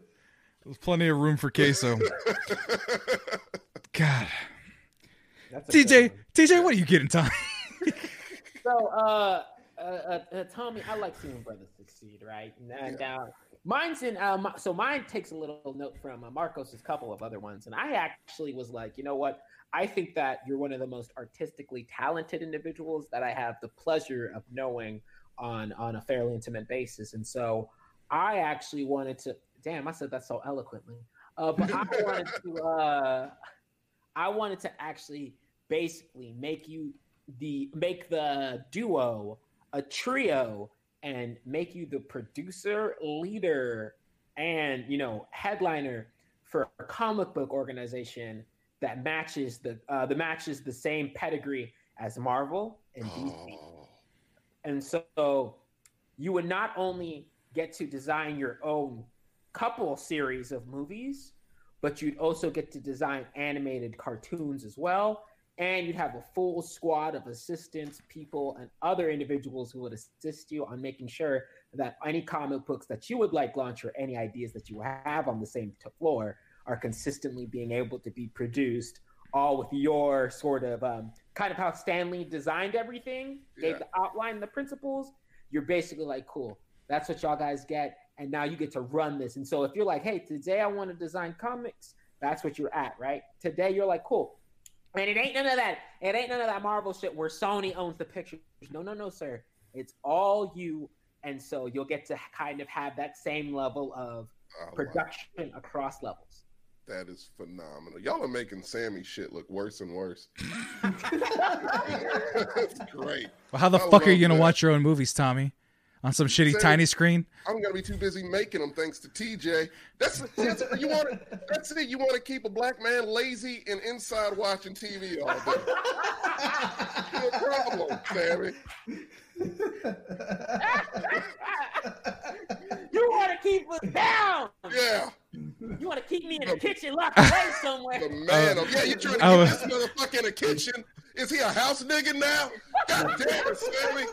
S1: there's plenty of room for queso. <laughs> God,
S5: That's a
S1: TJ. TJ, what are you getting, <laughs> Tommy?
S5: So, uh, uh, uh, uh, Tommy, I like seeing brothers succeed, right? And uh, mine's in. Um, so mine takes a little note from uh, Marcos's couple of other ones, and I actually was like, you know what? I think that you're one of the most artistically talented individuals that I have the pleasure of knowing on on a fairly intimate basis, and so I actually wanted to. Damn, I said that so eloquently. Uh, but I <laughs> wanted to. Uh, I wanted to actually basically make you the make the duo a trio and make you the producer, leader, and you know headliner for a comic book organization that matches the uh, the matches the same pedigree as Marvel and DC.
S3: Oh,
S5: And so you would not only get to design your own couple series of movies, but you'd also get to design animated cartoons as well. And you'd have a full squad of assistants, people, and other individuals who would assist you on making sure that any comic books that you would like launch or any ideas that you have on the same t- floor are consistently being able to be produced, all with your sort of um, kind of how Stan Lee designed everything, gave
S3: Yeah.
S5: the outline, the principles. You're basically like, cool, that's what y'all guys get, and now you get to run this. And so if you're like, hey, today I want to design comics, that's what you're at, right? Today you're like, cool. And it ain't none of that. It ain't none of that Marvel shit where Sony owns the pictures. No, no, no, sir. It's all you. And so you'll get to kind of have that same level of oh,
S3: I like
S5: production across levels.
S3: That is phenomenal. Y'all are making Sammy shit look worse and worse. <laughs> <laughs> That's great.
S1: Well, how the
S3: I
S1: fuck are you gonna watch your own movies, Tommy? On some shitty
S3: Same.
S1: tiny screen?
S3: I'm gonna be too busy making them thanks to TJ. That's, that's you want to, that's it. You want to keep a black man lazy and inside watching TV all day. No problem, Sammy. <laughs>
S5: you want to keep us down.
S3: Yeah,
S5: You want to keep me in the kitchen locked <laughs> away somewhere.
S3: the man. of, yeah, you're trying to
S1: I
S3: get this motherfucker in the kitchen? Is he a house nigga now? God damn it, Sammy!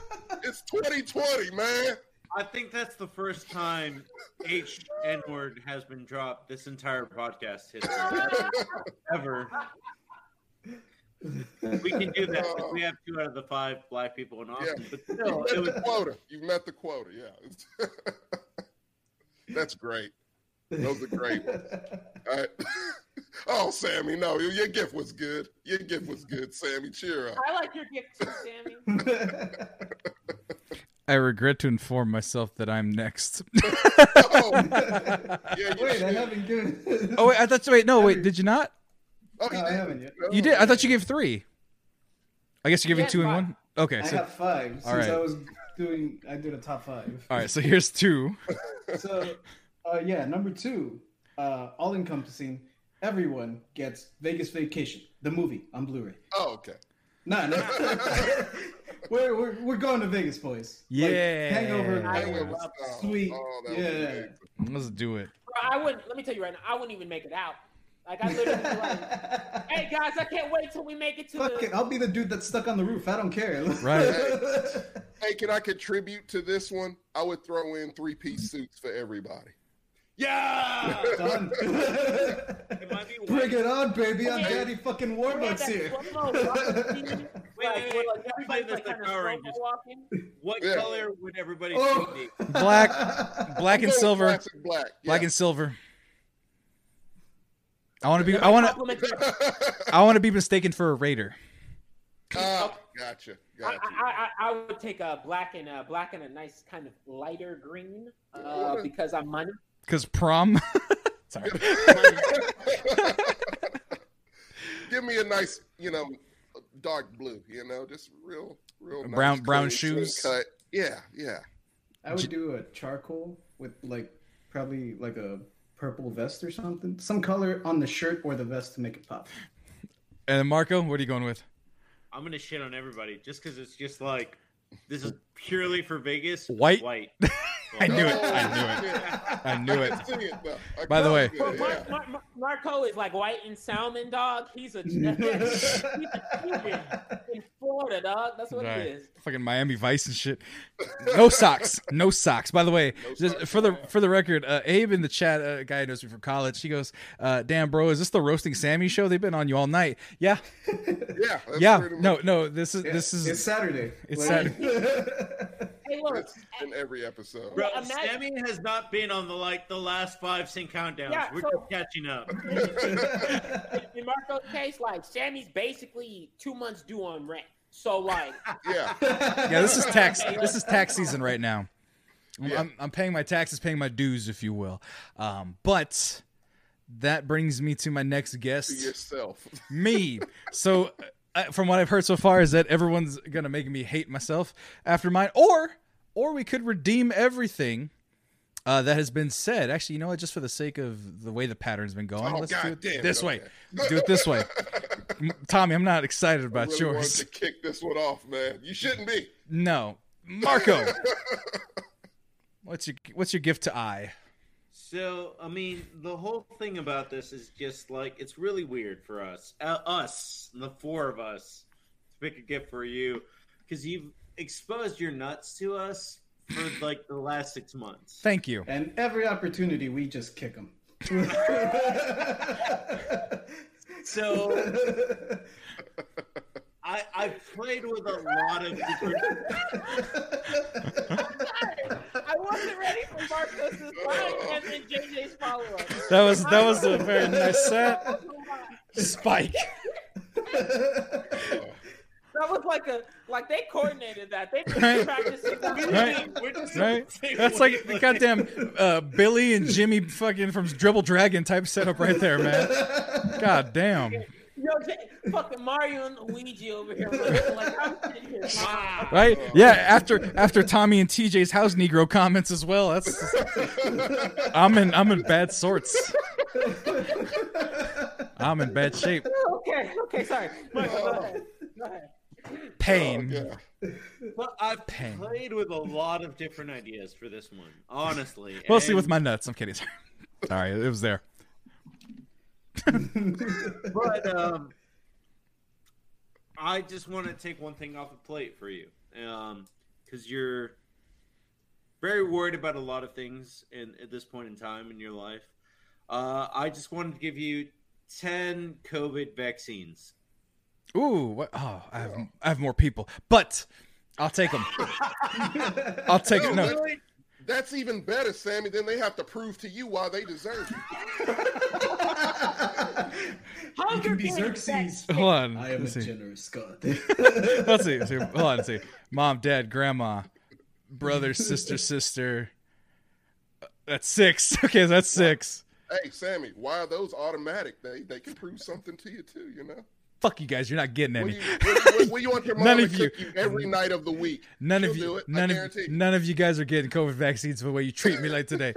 S3: It's 2020, man.
S6: I think that's the first time H N word has been dropped this entire podcast history ever. ever. We can do that if we have two out of the five black people in Austin.
S3: Yeah.
S6: But
S3: You've
S6: still,
S3: met
S6: it was
S3: the quota. You've met the quota. Yeah, <laughs> that's great. Those are great. ones. All right. <laughs> oh, Sammy, no, your your gift was good. Your gift was good, Sammy. Cheer up.
S5: I like your gift too, Sammy. <laughs>
S1: I regret to inform myself that I'm next. <laughs>
S3: Oh, yeah, you
S4: Wait, I
S3: should.
S4: haven't given.
S1: oh wait, I thought. Wait, no, wait, did you not?
S3: Oh,
S4: No,
S3: you
S4: I haven't yet. Oh.
S1: You did. I thought you gave three. I guess you're giving
S5: Yeah,
S1: two and one. Okay,
S4: I
S1: so
S4: have five since
S1: All right.
S4: I was doing. I did a top five.
S1: all right, so here's two. <laughs>
S4: So, uh, yeah, number two, uh, all encompassing. Everyone gets Vegas Vacation, the movie on Blu-ray.
S3: Oh, okay.
S4: No, no. <laughs> we're, we're we're going to Vegas, boys. Like,
S1: Yeah.
S4: Hangover.
S5: I
S3: Hangover
S5: love
S3: style.
S4: Sweet.
S3: Oh, that
S4: Yeah.
S3: amazing.
S1: Let's do it.
S5: Bro, I wouldn't. Let me tell you right now. I wouldn't even make it out. Like I literally be like, <laughs> hey guys, I can't wait till we make it to
S4: Fuck
S5: the.
S4: it, I'll be the dude that's stuck on the roof. I don't care. <laughs>
S1: Right. <laughs>
S3: Hey, can I contribute to this one? I would throw in three-piece suits for everybody.
S6: yeah.
S4: Done.
S6: It
S4: Bring it on, baby. I'm
S5: Okay.
S4: Daddy fucking
S5: We
S4: Warbucks here.
S5: slow-mo walking scene,
S6: Wait,
S5: like,
S6: wait,
S5: where,
S6: wait.
S5: like, everybody's
S6: This
S5: like
S6: is
S5: kind of
S6: Power
S5: slow-mo
S6: Rangers.
S5: walking.
S6: What color would everybody
S4: Oh.
S6: be?
S1: Black, black and silver.
S3: Classic black.
S1: Black
S3: yeah.
S1: and silver. I want to be. <laughs> I want to. I want to be mistaken for a raider.
S3: Ah, gotcha.
S5: I,
S3: Gotcha.
S5: I, I, I would take a black and a black and a nice kind of lighter green uh, because I'm money.
S1: Cause prom. <laughs> Sorry. <laughs>
S3: Give me a nice, you know, dark blue. You know, just real, real nice,
S1: Brown- brown shoes?
S3: cut. Yeah, yeah.
S4: I would do a charcoal with like probably like a purple vest or something. Some color on the shirt or the vest to make it pop.
S1: And Marco, what are you going with?
S6: I'm gonna shit on everybody just because it's just like this is purely for Vegas.
S1: White?
S6: white, <laughs>
S1: I knew it. I knew it. I knew it.
S3: I it. I
S1: By the way-
S3: see
S5: Mar- Mar- Mar- Marco is like white and salmon, dog. He's a, <laughs> he's a Cuban in Florida, dog. That's what
S1: Right.
S5: it is.
S1: Fucking Miami Vice and shit. No socks. No socks. By the way,
S3: No
S1: just
S3: socks
S1: for the for the record, uh, Abe in the chat, uh, a guy who knows me from college, he goes, uh, "Damn, bro, is this the roasting Sammy show? They've been on you all night." Yeah, <laughs>
S3: Yeah, that's
S1: yeah. No, no. This is this is.
S4: it's Saturday.
S1: It's
S4: Like- <laughs>
S5: Hey, look.
S3: That's in every episode.
S2: Bro,
S5: Imagine-
S2: Sammy has not been on the like the last five CincountDowns.
S5: Yeah,
S2: We're
S5: so-
S2: just catching up. <laughs>
S5: in Marco's case, like Sammy's basically two months due on rent. So like, <laughs>
S3: Yeah,
S1: yeah. This is tax. <laughs> This is tax season right now. I'm,
S3: Yeah.
S1: I'm, I'm paying my taxes, paying my dues, if you will. Um, but that brings me to my next
S3: to
S1: guest.
S3: yourself.
S1: me. So, from what I've heard so far, is that everyone's gonna make me hate myself after mine, or or we could redeem everything uh, that has been said. Actually, you know what? Just for the sake of the way the pattern's been going,
S3: Oh,
S1: let's do it this
S3: okay.
S1: way. Let's do it this way. <laughs> Tommy, I'm not excited
S3: I
S1: about
S3: really wanted
S1: yours.
S3: to kick this one off, man. You shouldn't be.
S1: No, Marco. <laughs> what's your What's your gift to I?
S2: So, I mean, the whole thing about this is just like it's really weird for us, uh, us, the four of us, to pick a gift for you, because you've exposed your nuts to us for like the last six months.
S1: Thank you.
S4: and every opportunity, we just kick them.
S2: So, I I played with a lot of different. <laughs>
S5: I wasn't ready for Marco's <laughs> line and JJ's follow up.
S1: That was that was a very <laughs> nice set. Spike. <laughs>
S5: That was like a like they coordinated that. They
S1: Right.
S5: practicing.
S1: Right.
S2: We're
S1: Right? That's like the goddamn uh, Billy and Jimmy fucking from Double Dragon type setup right there, man. God damn.
S5: Yo, J- fucking Mario and Luigi over here. <laughs> Like I'm sitting here. Wow.
S1: Right? Yeah, after after Tommy and TJ's house Negro comments as well. That's I'm in I'm in bad sorts. I'm in bad shape.
S5: Okay, okay, sorry. Michael, go ahead. Go ahead.
S1: Pain.
S3: Yeah.
S2: But I've
S1: Pain.
S2: played with a lot of different ideas for this one, honestly.
S1: Mostly with
S2: And-
S1: my nuts. I'm kidding. Sorry. <laughs> Sorry, it was there.
S2: but um, I just want to take one thing off the plate for you, um, because you're very worried about a lot of things in at this point in time in your life. Uh, I just wanted to give you ten COVID vaccines.
S1: Ooh, what? Oh, I have I have more people, but I'll take them. <laughs> I'll take it. No,
S3: really? That's even better, Sammy. Then they have to prove to you why they deserve it. <laughs>
S4: you can be Xerxes.
S1: hold on.
S4: I am a
S1: Let's see.
S4: generous god. <laughs>
S1: Let's see. <laughs> see. Hold on. Let's see. Mom, dad, grandma, brother, sister, <laughs> sister. That's six. Okay, that's six.
S3: Hey, Sammy, why are those automatic? They they can prove something to you too. You know.
S1: Fuck you guys. You're not getting any.
S3: do you, you want your mom
S1: None
S3: to
S1: of you-
S3: you every night of the week?
S1: None of
S3: She'll
S1: you.
S3: do it, I
S1: None of none of you guys are getting COVID vaccines for the way you treat me like today.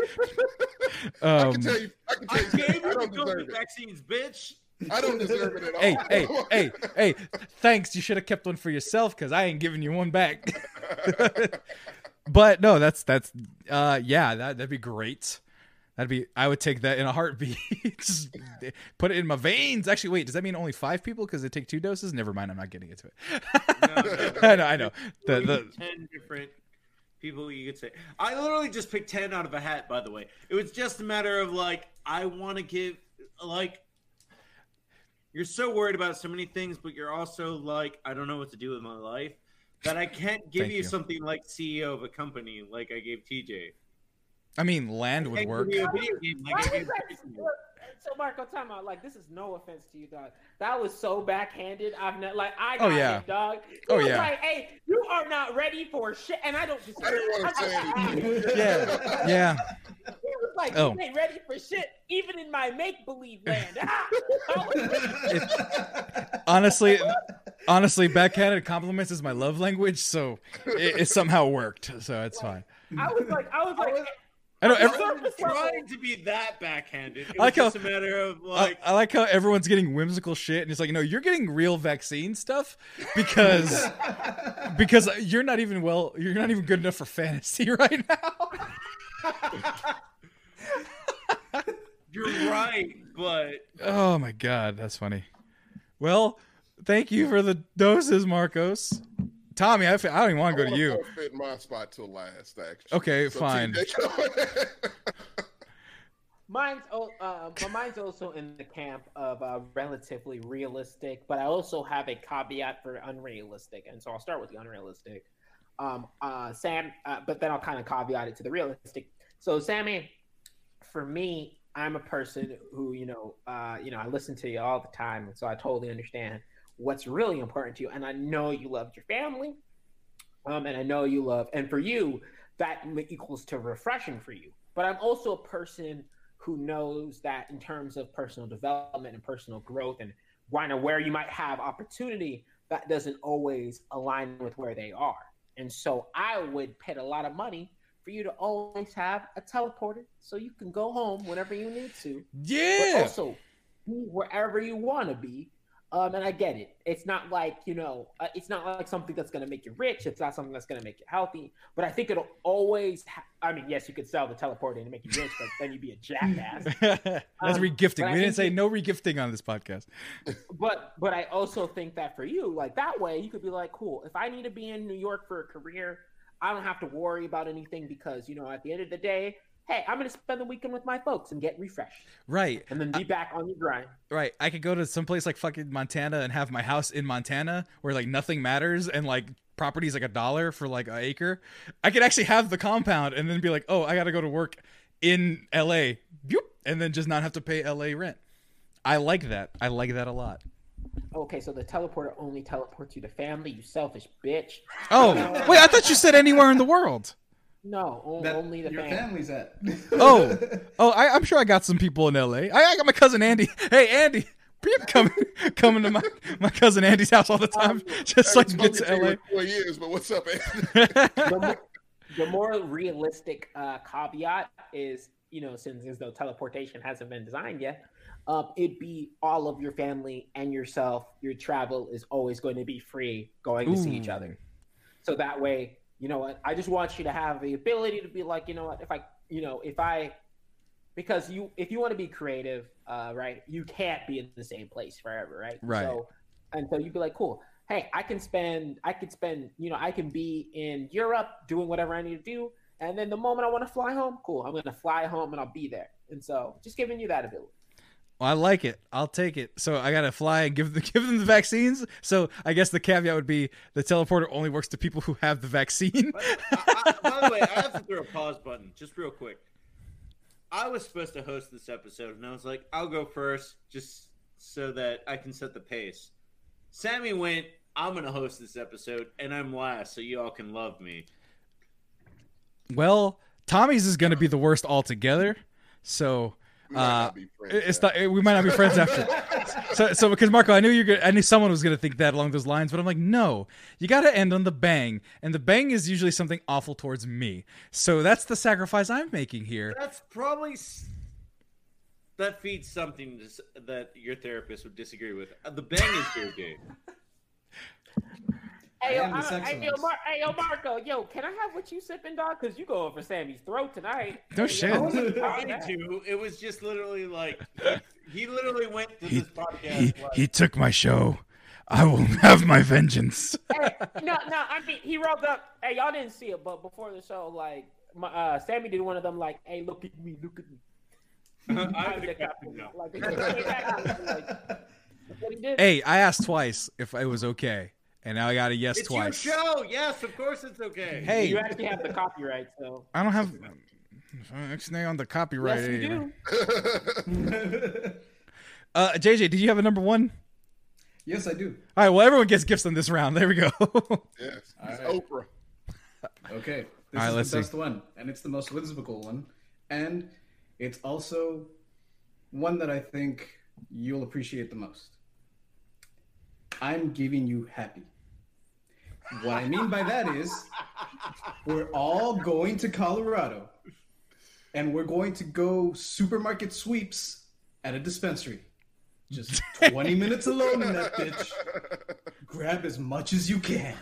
S3: I
S1: Um,
S3: can tell you. I can tell you.
S2: gave
S3: I
S2: you the
S3: don't deserve
S2: COVID
S3: it.
S2: vaccines, bitch.
S3: I don't deserve it at all.
S1: hey, hey, <laughs> hey, hey! Thanks. You should have kept one for yourself because I ain't giving you one back. <laughs> but no, that's that's uh yeah, that that'd be great. That'd be I would take that in a heartbeat. <laughs> Just put it in my veins. Actually, wait, does that mean only five people because they take two doses? Never mind, I'm not getting into it. I know, I know. The the
S2: ten different people you could say. I literally just picked ten out of a hat. By the way, it was just a matter of like I want to give like. You're so worried about so many things, but you're also like, I don't know what to do with my life. That I can't give you,
S1: you.
S2: something like CEO of a company like I gave TJ.
S1: I mean, land
S2: I
S1: would work.
S2: give you a video game like I gave
S5: that-
S2: Jason.
S5: look, So Marco, time out. Like this is no offense to you, dog. That was so backhanded. I've not like I got
S1: Oh, yeah.
S5: it, dog. He
S1: Oh,
S5: was
S1: yeah.
S5: Like, hey, you are not ready for shit, and I don't. <laughs> Just,
S3: I didn't want to say anything.
S1: Yeah, yeah.
S5: He was like,
S1: Oh.
S5: you ain't ready for shit, even in my make believe land. <laughs> Ah! I was-
S1: Honestly, honestly, backhanded compliments is my love language, so it, it somehow worked. So it's fine.
S5: I was like, I was like,
S1: I know.
S5: I
S1: Every,
S5: was-
S2: I wasn't trying to be that backhanded. It
S1: I like
S2: was just
S1: how-
S2: a matter of
S1: I,
S2: like,
S1: I like how everyone's getting whimsical shit, and it's like, you know, you're getting real vaccine stuff because <laughs> because you're not even well, you're not even good enough for fantasy <laughs> right now. <laughs>
S6: You're right, but
S1: Oh my god, that's funny. Well, thank you for the doses, Marcos. Tommy, I, fe- I don't even want to go to you.
S3: Fit my spot till last, actually.
S1: Okay,
S3: So,
S1: fine.
S5: Mine's al- uh, but mine's also in the camp of uh, relatively realistic, but I also have a caveat for unrealistic, and so I'll start with the unrealistic. Um, uh, Sam, uh, but then I'll kind of caveat it to the realistic. So, Sammy, for me, I'm a person who you know, uh, you know, I listen to you all the time, and so I totally understand what's really important to you, and I know you love your family, um, and I know you love, and for you, that equals to refreshing for you. But I'm also a person who knows that in terms of personal development and personal growth and kind of where you might have opportunity, that doesn't always align with where they are. And so I would pay a lot of money for you to always have a teleporter so you can go home whenever you need to,
S1: Yeah.
S5: but also be wherever you want to be. Um, and I get it. It's not like you know, uh, it's not like something that's going to make you rich. It's not something that's going to make you healthy. But I think it'll always. Ha- I mean, yes, you could sell the teleporting and make you rich, but then you'd be a jackass. <laughs>
S1: That's
S5: Um,
S1: regifting.
S5: but I
S1: We didn't say
S5: it-
S1: no regifting on this podcast.
S5: but but I also think that for you, like that way, you could be like, cool. If I need to be in New York for a career, I don't have to worry about anything because you know, at the end of the day, hey, I'm gonna spend the weekend with my folks and get refreshed,
S1: Right.
S5: and then be back on your grind.
S1: Right. I could go to some place like fucking Montana and have my house in Montana where like nothing matters and like property's like a dollar for like an acre. I could actually have the compound and then be like, oh, I got to go to work in LA. And then just not have to pay LA rent. I like that. I like that a lot.
S5: Okay, so the teleporter only teleports you to family, you selfish bitch.
S1: Oh, wait, I thought you said anywhere in the world.
S5: No, o-
S4: That
S5: only the
S4: your
S5: family.
S4: family's at.
S1: Oh. Oh, <laughs> I, I'm sure I got some people in LA. I, I got my cousin Andy. Hey, Andy. You're coming, coming to my, my cousin Andy's house all the time, <laughs> just like get to
S3: Spoken
S1: LA.
S3: you in Four years, but what's up, Andy? <laughs>
S5: the, more, the more realistic uh, caveat is, you know, since there's no teleportation hasn't been designed yet, um, it'd be all of your family and yourself. Your travel is always going to be free, going to see each other. So that way, you know what? I just want you to have the ability to be like, you know what? If I, you know, if I, because you, if you want to be creative, uh, right, you can't be in the same place forever, right?
S1: Right.
S5: So, and so you'd be like, cool. Hey, I can spend, I could spend, you know, I can be in Europe doing whatever I need to do, and then the moment I want to fly home, cool, I'm gonna fly home and I'll be there. And so, just giving you that ability.
S1: Well, I like it. I'll take it. So I gotta fly and give the <laughs> give them the vaccines. So I guess the caveat would be the teleporter only works to people who have the vaccine.
S6: I, I, by the way, I have to throw a pause button just real quick. I was supposed to host this episode, and I was like, I'll go first just so that I can set the pace. Sammy went, I'm going to host this episode, and I'm last, so you all can love me.
S1: Well, Tommy's is gonna be the worst altogether. So
S3: We
S1: uh,
S3: not be friends
S1: it's not. We might not be friends after. <laughs> So, so because Marco, I knew you're. Gonna, I knew someone was gonna think that along those lines, but I'm like, no, you got to end on the bang, and the bang is usually something awful towards me. So that's the sacrifice I'm making here.
S6: That's probably. s- That feeds something that your therapist would disagree with. Uh, The bang is JJ. <laughs>
S5: Hey, yo,
S4: I am the
S5: I-
S4: sex
S5: hey, yo. Mar- hey, yo, Marco, yo, can I have what you sipping, dog? Because you going for Sammy's throat tonight.
S1: No shit.
S5: yo,
S6: I
S5: hey,
S6: wanted to. It was just literally like <laughs> he literally went to
S1: He-
S6: this podcast.
S1: He
S6: like,
S1: he took my show. I will <laughs> have my vengeance.
S5: hey, no, no, I mean, he rolled up. Hey, y'all didn't see it, but before the show, like, my, uh, Sammy did one of them, like, hey, look at me, look at me.
S6: I'm the captain now.
S5: Like, like, <laughs> what he did.
S1: Hey, I asked twice if it was okay, and now I got a yes
S6: It's
S1: twice.
S6: your show. Yes, of course it's okay.
S1: Hey,
S5: You actually have the copyright, so.
S1: I don't have X-nay on the copyright.
S5: yes, you
S1: anyway.
S5: do. <laughs>
S1: Uh, JJ, did you have a number one?
S4: yes, I do.
S1: All right. Well, everyone gets gifts on this round. There we go. <laughs>
S3: yes,
S4: All
S3: it's
S4: right.
S3: Oprah.
S4: Okay, this
S1: All right,
S4: is
S1: let's
S4: the
S1: see.
S4: best one, and it's the most whimsical one, and it's also one that I think you'll appreciate the most. I'm giving you happy. What I mean by that is, we're all going to Colorado, and we're going to go supermarket sweeps at a dispensary. Just 20 minutes alone in that bitch. Grab as much as you can.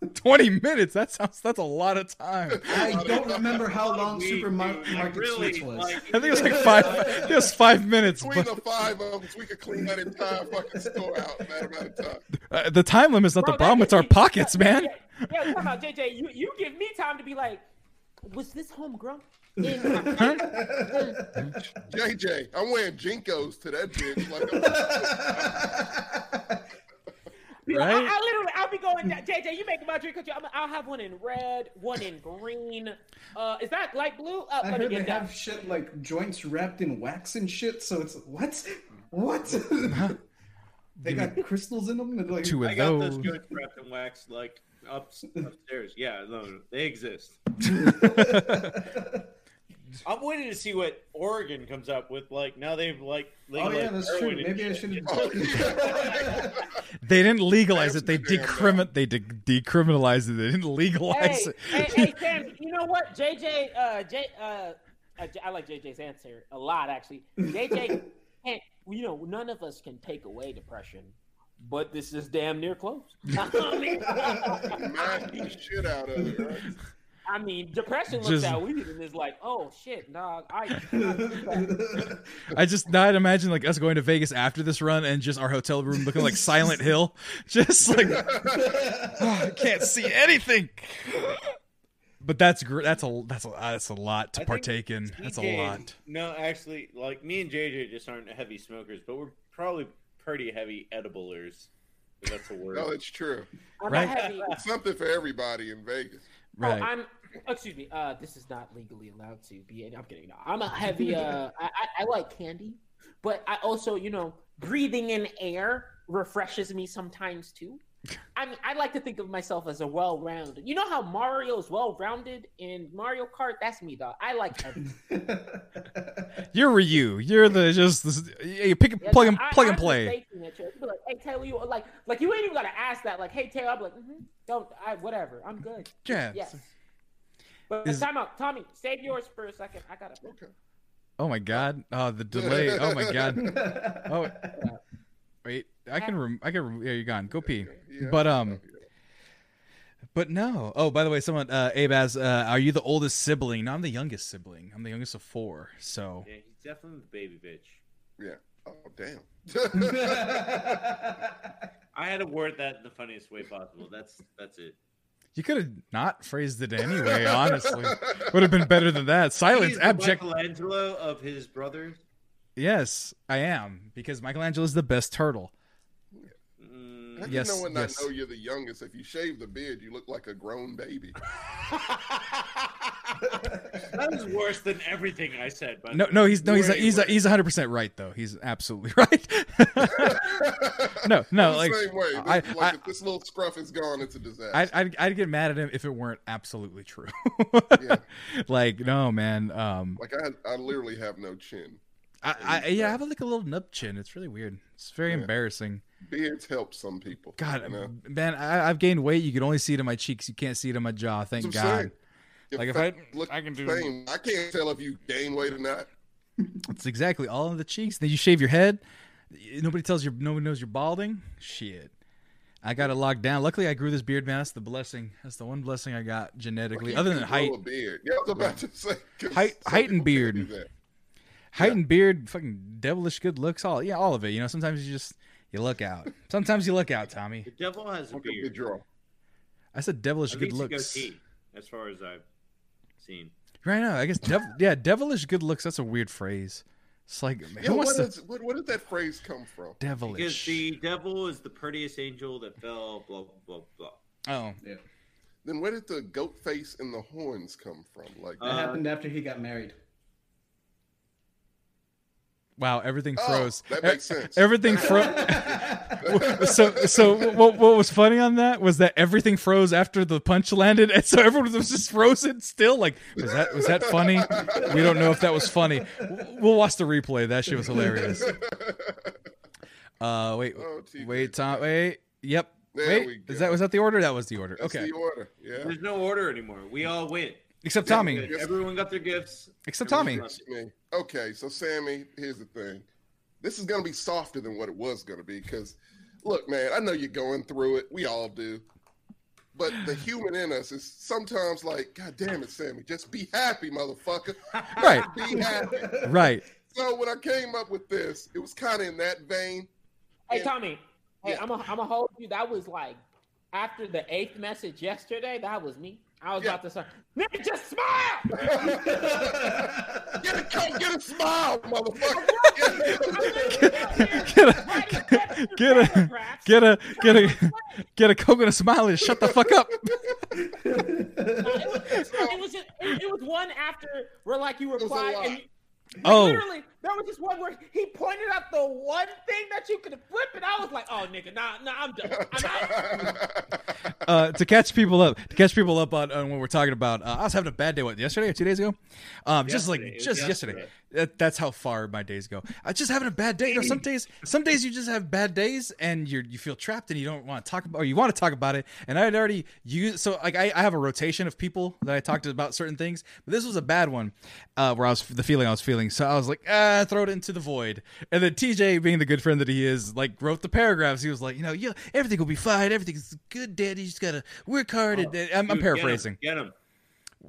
S4: <laughs>
S1: 20 minutes. That sounds that's a lot of time.
S4: I don't remember how long
S6: We-
S4: Supermarket
S6: dude, like, really,
S4: Sweeps was.
S6: like,
S1: I think it was like five. <laughs> I think it was five minutes.
S3: Between
S1: But
S3: the five of us, we could clean that entire fucking store out in that amount of time.
S1: uh, the time limit's not
S5: Bro,
S1: the problem. It's our pockets, <laughs>
S5: yeah,
S1: man.
S5: Yeah, yeah, talking about JJ, you, you give me time to be like, was this homegrown? In
S3: JJ, I'm wearing JNCOs to that bitch. Like, <laughs>
S1: Right?
S5: I, I literally, I'll be going, JJ, you make my drink. I'm- I'll have one in red, one in green. Uh, is that light blue? Uh,
S4: I
S5: let me
S4: heard they
S5: get that.
S4: have shit like joints wrapped in wax and shit, so it's what? What? <laughs> they got crystals in them and like
S1: Two
S6: I
S1: of
S6: got
S1: those.
S6: those joints wrapped in wax like up upstairs. Yeah, no, no, they exist. <laughs> I'm waiting to see what Oregon comes up with. Like now they've like
S4: Oh yeah, that's true.
S6: heroin and
S4: Maybe I should <laughs>
S3: oh,
S4: have. <laughs>
S1: They didn't legalize it. They
S3: Amsterdam,
S1: decrimi- They de- decriminalized it. They didn't legalize
S5: Hey,
S1: it.
S5: hey, <laughs> hey, Sam, you know what? JJ, uh, J, uh, uh, J- I like JJ's answer a lot, actually. JJ can't, you know, none of us can take away depression, but this is damn near close. I mean,
S3: Mash the shit out of it, right?
S5: I mean, depression looks
S1: Just-
S5: at weed and is like, oh shit, dog. I, <laughs>
S1: I just now I'd imagine like us going to Vegas after this run and just our hotel room looking like Silent Hill, <laughs> just like "Oh, <sighs> I can't see anything. But that's gr- that's a that's a that's a lot to
S6: I
S1: partake in. That's a lot.
S6: No, actually, like me and JJ just aren't heavy smokers, but we're probably pretty heavy ediblers. If that's a word. <laughs>
S3: No, it's true.
S5: I'm
S1: Right.
S5: heavy.
S3: It's something for everybody in Vegas.
S1: Right.
S5: Oh, I'm. Excuse me. Uh, this is not legally allowed to be. I'm kidding. No, I'm a heavy. Uh, <laughs> I, I, I like candy, but I also, you know, breathing in air refreshes me sometimes too. I mean, I like to think of myself as a well-rounded. You know how Mario is well-rounded in Mario Kart? That's me, dog. I like heavy. <laughs>
S1: You're Ryu. You're the just the, you pick
S5: Yeah,
S1: plug and
S5: I-
S1: plug
S5: I'm
S1: and play.
S5: safety net. You'd be like, hey Taylor, you like like you ain't even gotta ask that. Like, hey Taylor, I'm like, mm-hmm, don't I whatever. I'm good.
S1: Yeah.
S5: Yes. But
S1: Is-
S5: time out, Tommy. Save yours for a second. I gotta.
S3: Okay.
S1: Oh my god. Oh the delay. Oh my god. <laughs> Oh wait. I can rem- I can rem- yeah, you're gone. Go pee.
S3: Yeah.
S1: But um but no. Oh, by the way, someone uh Abaz, uh are you the oldest sibling? No, I'm the youngest sibling. I'm the youngest of 4. So
S6: Yeah, he's definitely the baby bitch.
S3: Yeah. Oh damn. <laughs> <laughs>
S6: I had to word that in the funniest way possible. That's that's it.
S1: You could have not phrased it anyway, honestly. Would have been better than that. Silence
S6: He's
S1: abject.
S6: Michelangelo of his brothers.
S1: Yes, I am because Michelangelo is the best turtle.
S3: How can
S1: Yes,
S3: no one
S1: yes.
S3: not know you're the youngest? If you shave the beard, you look like a grown baby. <laughs>
S6: that is worse than everything I said. By the
S1: No, no, he's no, he's
S3: Way
S1: he's
S3: worse.
S1: he's 100 percent right though. He's absolutely <laughs> right. no, no,
S3: the
S1: like
S3: same way. This,
S1: I-
S3: like
S1: I-
S3: if this little scruff is gone, it's a disaster.
S1: I'd, I'd I'd get mad at him if it weren't absolutely true.
S3: Yeah. <laughs>
S1: Like no, man. Um,
S3: like I, I literally have no chin.
S1: I, I yeah, I have like a little nub chin. It's really weird. It's very
S3: Yeah.
S1: embarrassing.
S3: Beards help some people.
S1: God,
S3: you know?
S1: man, I, I've gained weight. You can only see it in my cheeks. You can't see it in my jaw. Thank
S3: That's
S1: God.
S3: saying.
S1: Like, if I-
S3: look
S1: I can do-
S3: same. I can't tell if you gain weight or not.
S1: It's exactly all in the cheeks. Then you shave your head. Nobody tells you. Nobody knows you're balding. Shit. I got it locked down. Luckily, I grew this beard, man. That's the blessing. That's the one blessing I got genetically.
S3: You
S1: Other than
S3: grow
S1: height,
S3: a beard. Yeah, I was about to say 'cause
S1: Height- height and beard.
S3: do that.
S1: height and beard, fucking devilish good looks. All yeah, all of it. You know, sometimes you just you look out. Sometimes you look out, Tommy.
S6: The devil has a
S3: Look at the
S6: beard.
S3: draw.
S1: I said devilish
S6: At
S1: good
S6: least
S1: looks.
S6: goatee, as far as I've seen.
S1: Right now, I guess dev- <laughs> yeah, devilish good looks. That's a weird phrase. It's like
S3: Yeah,
S1: who
S3: what,
S1: wants to
S3: is, what, what did that phrase come from?
S1: Devilish.
S6: Because the devil is the prettiest angel that fell. Blah blah blah.
S1: Oh, yeah.
S3: Then where did the goat face and the horns come from? Like,
S4: That
S6: Uh,
S4: happened after he got married.
S1: Wow! Everything
S3: oh,
S1: froze.
S3: that
S1: E-
S3: makes sense.
S1: Everything <laughs> froze. <laughs> so so what what was funny on that was that everything froze after the punch landed and so everyone was just frozen still like was that was that funny we don't know if that was funny we'll watch the replay that shit was hilarious <laughs> uh wait
S3: Oh,
S1: wait tom wait yep
S3: There
S1: wait is that was that the order that was the order
S3: That's
S1: okay
S3: the order. Yeah.
S6: There's no order anymore. We all win.
S1: Except tommy
S3: Yes.
S6: Everyone got their gifts.
S1: except tommy
S6: loves it.
S3: Me. Okay, so Sammy, here's the thing. this is gonna be softer than what it was gonna be. Because, look, man, I know you're going through it. We all do. But the human in us is sometimes like, God damn it, Sammy, just be happy, motherfucker. <laughs>
S1: Right.
S3: Be happy.
S1: Right.
S3: So when I came up with this, it was kind of in that vein.
S5: Hey
S3: Yeah.
S5: Tommy, hey,
S3: Yeah.
S5: I'm gonna I'm gonna hold you. That was like after the eighth message yesterday. That was me. I was
S3: Yeah.
S5: about to say, nigga, just smile. <laughs>
S3: get a coat, get a smile, motherfucker. <laughs>
S1: Get a get a get a <laughs> get a get a coke and a smile and shut the fuck up.
S5: it, was, it was just it, it was one after where like you
S3: was
S5: replied and you,
S1: Oh.
S5: literally there was just one where he pointed out the one thing that you could flip and I was like, oh nigga, nah, nah, I'm done. I'm <laughs>
S1: uh, to catch people up, to catch people up on, on what we're talking about. Uh, I was having a bad day. What yesterday or two days ago? Um, just like
S6: Yesterday. It was
S1: just yesterday.
S6: yesterday.
S1: That, that's how far my days go. I was just having a bad day. You know, some days, some days you just have bad days and you you feel trapped and you don't want to talk about, or you want to talk about it. And I had already used, so like I, I have a rotation of people that I talked about certain things, but this was a bad one, uh, where I was the feeling I was feeling. So I was like, ah, throw it into the void. And then TJ, being the good friend that he is, like wrote the paragraphs. He was like, you know, yeah, everything will be fine. Everything's good, Dad. You just gotta work hard. and, and I'm, I'm
S6: Dude,
S1: paraphrasing
S6: Get him.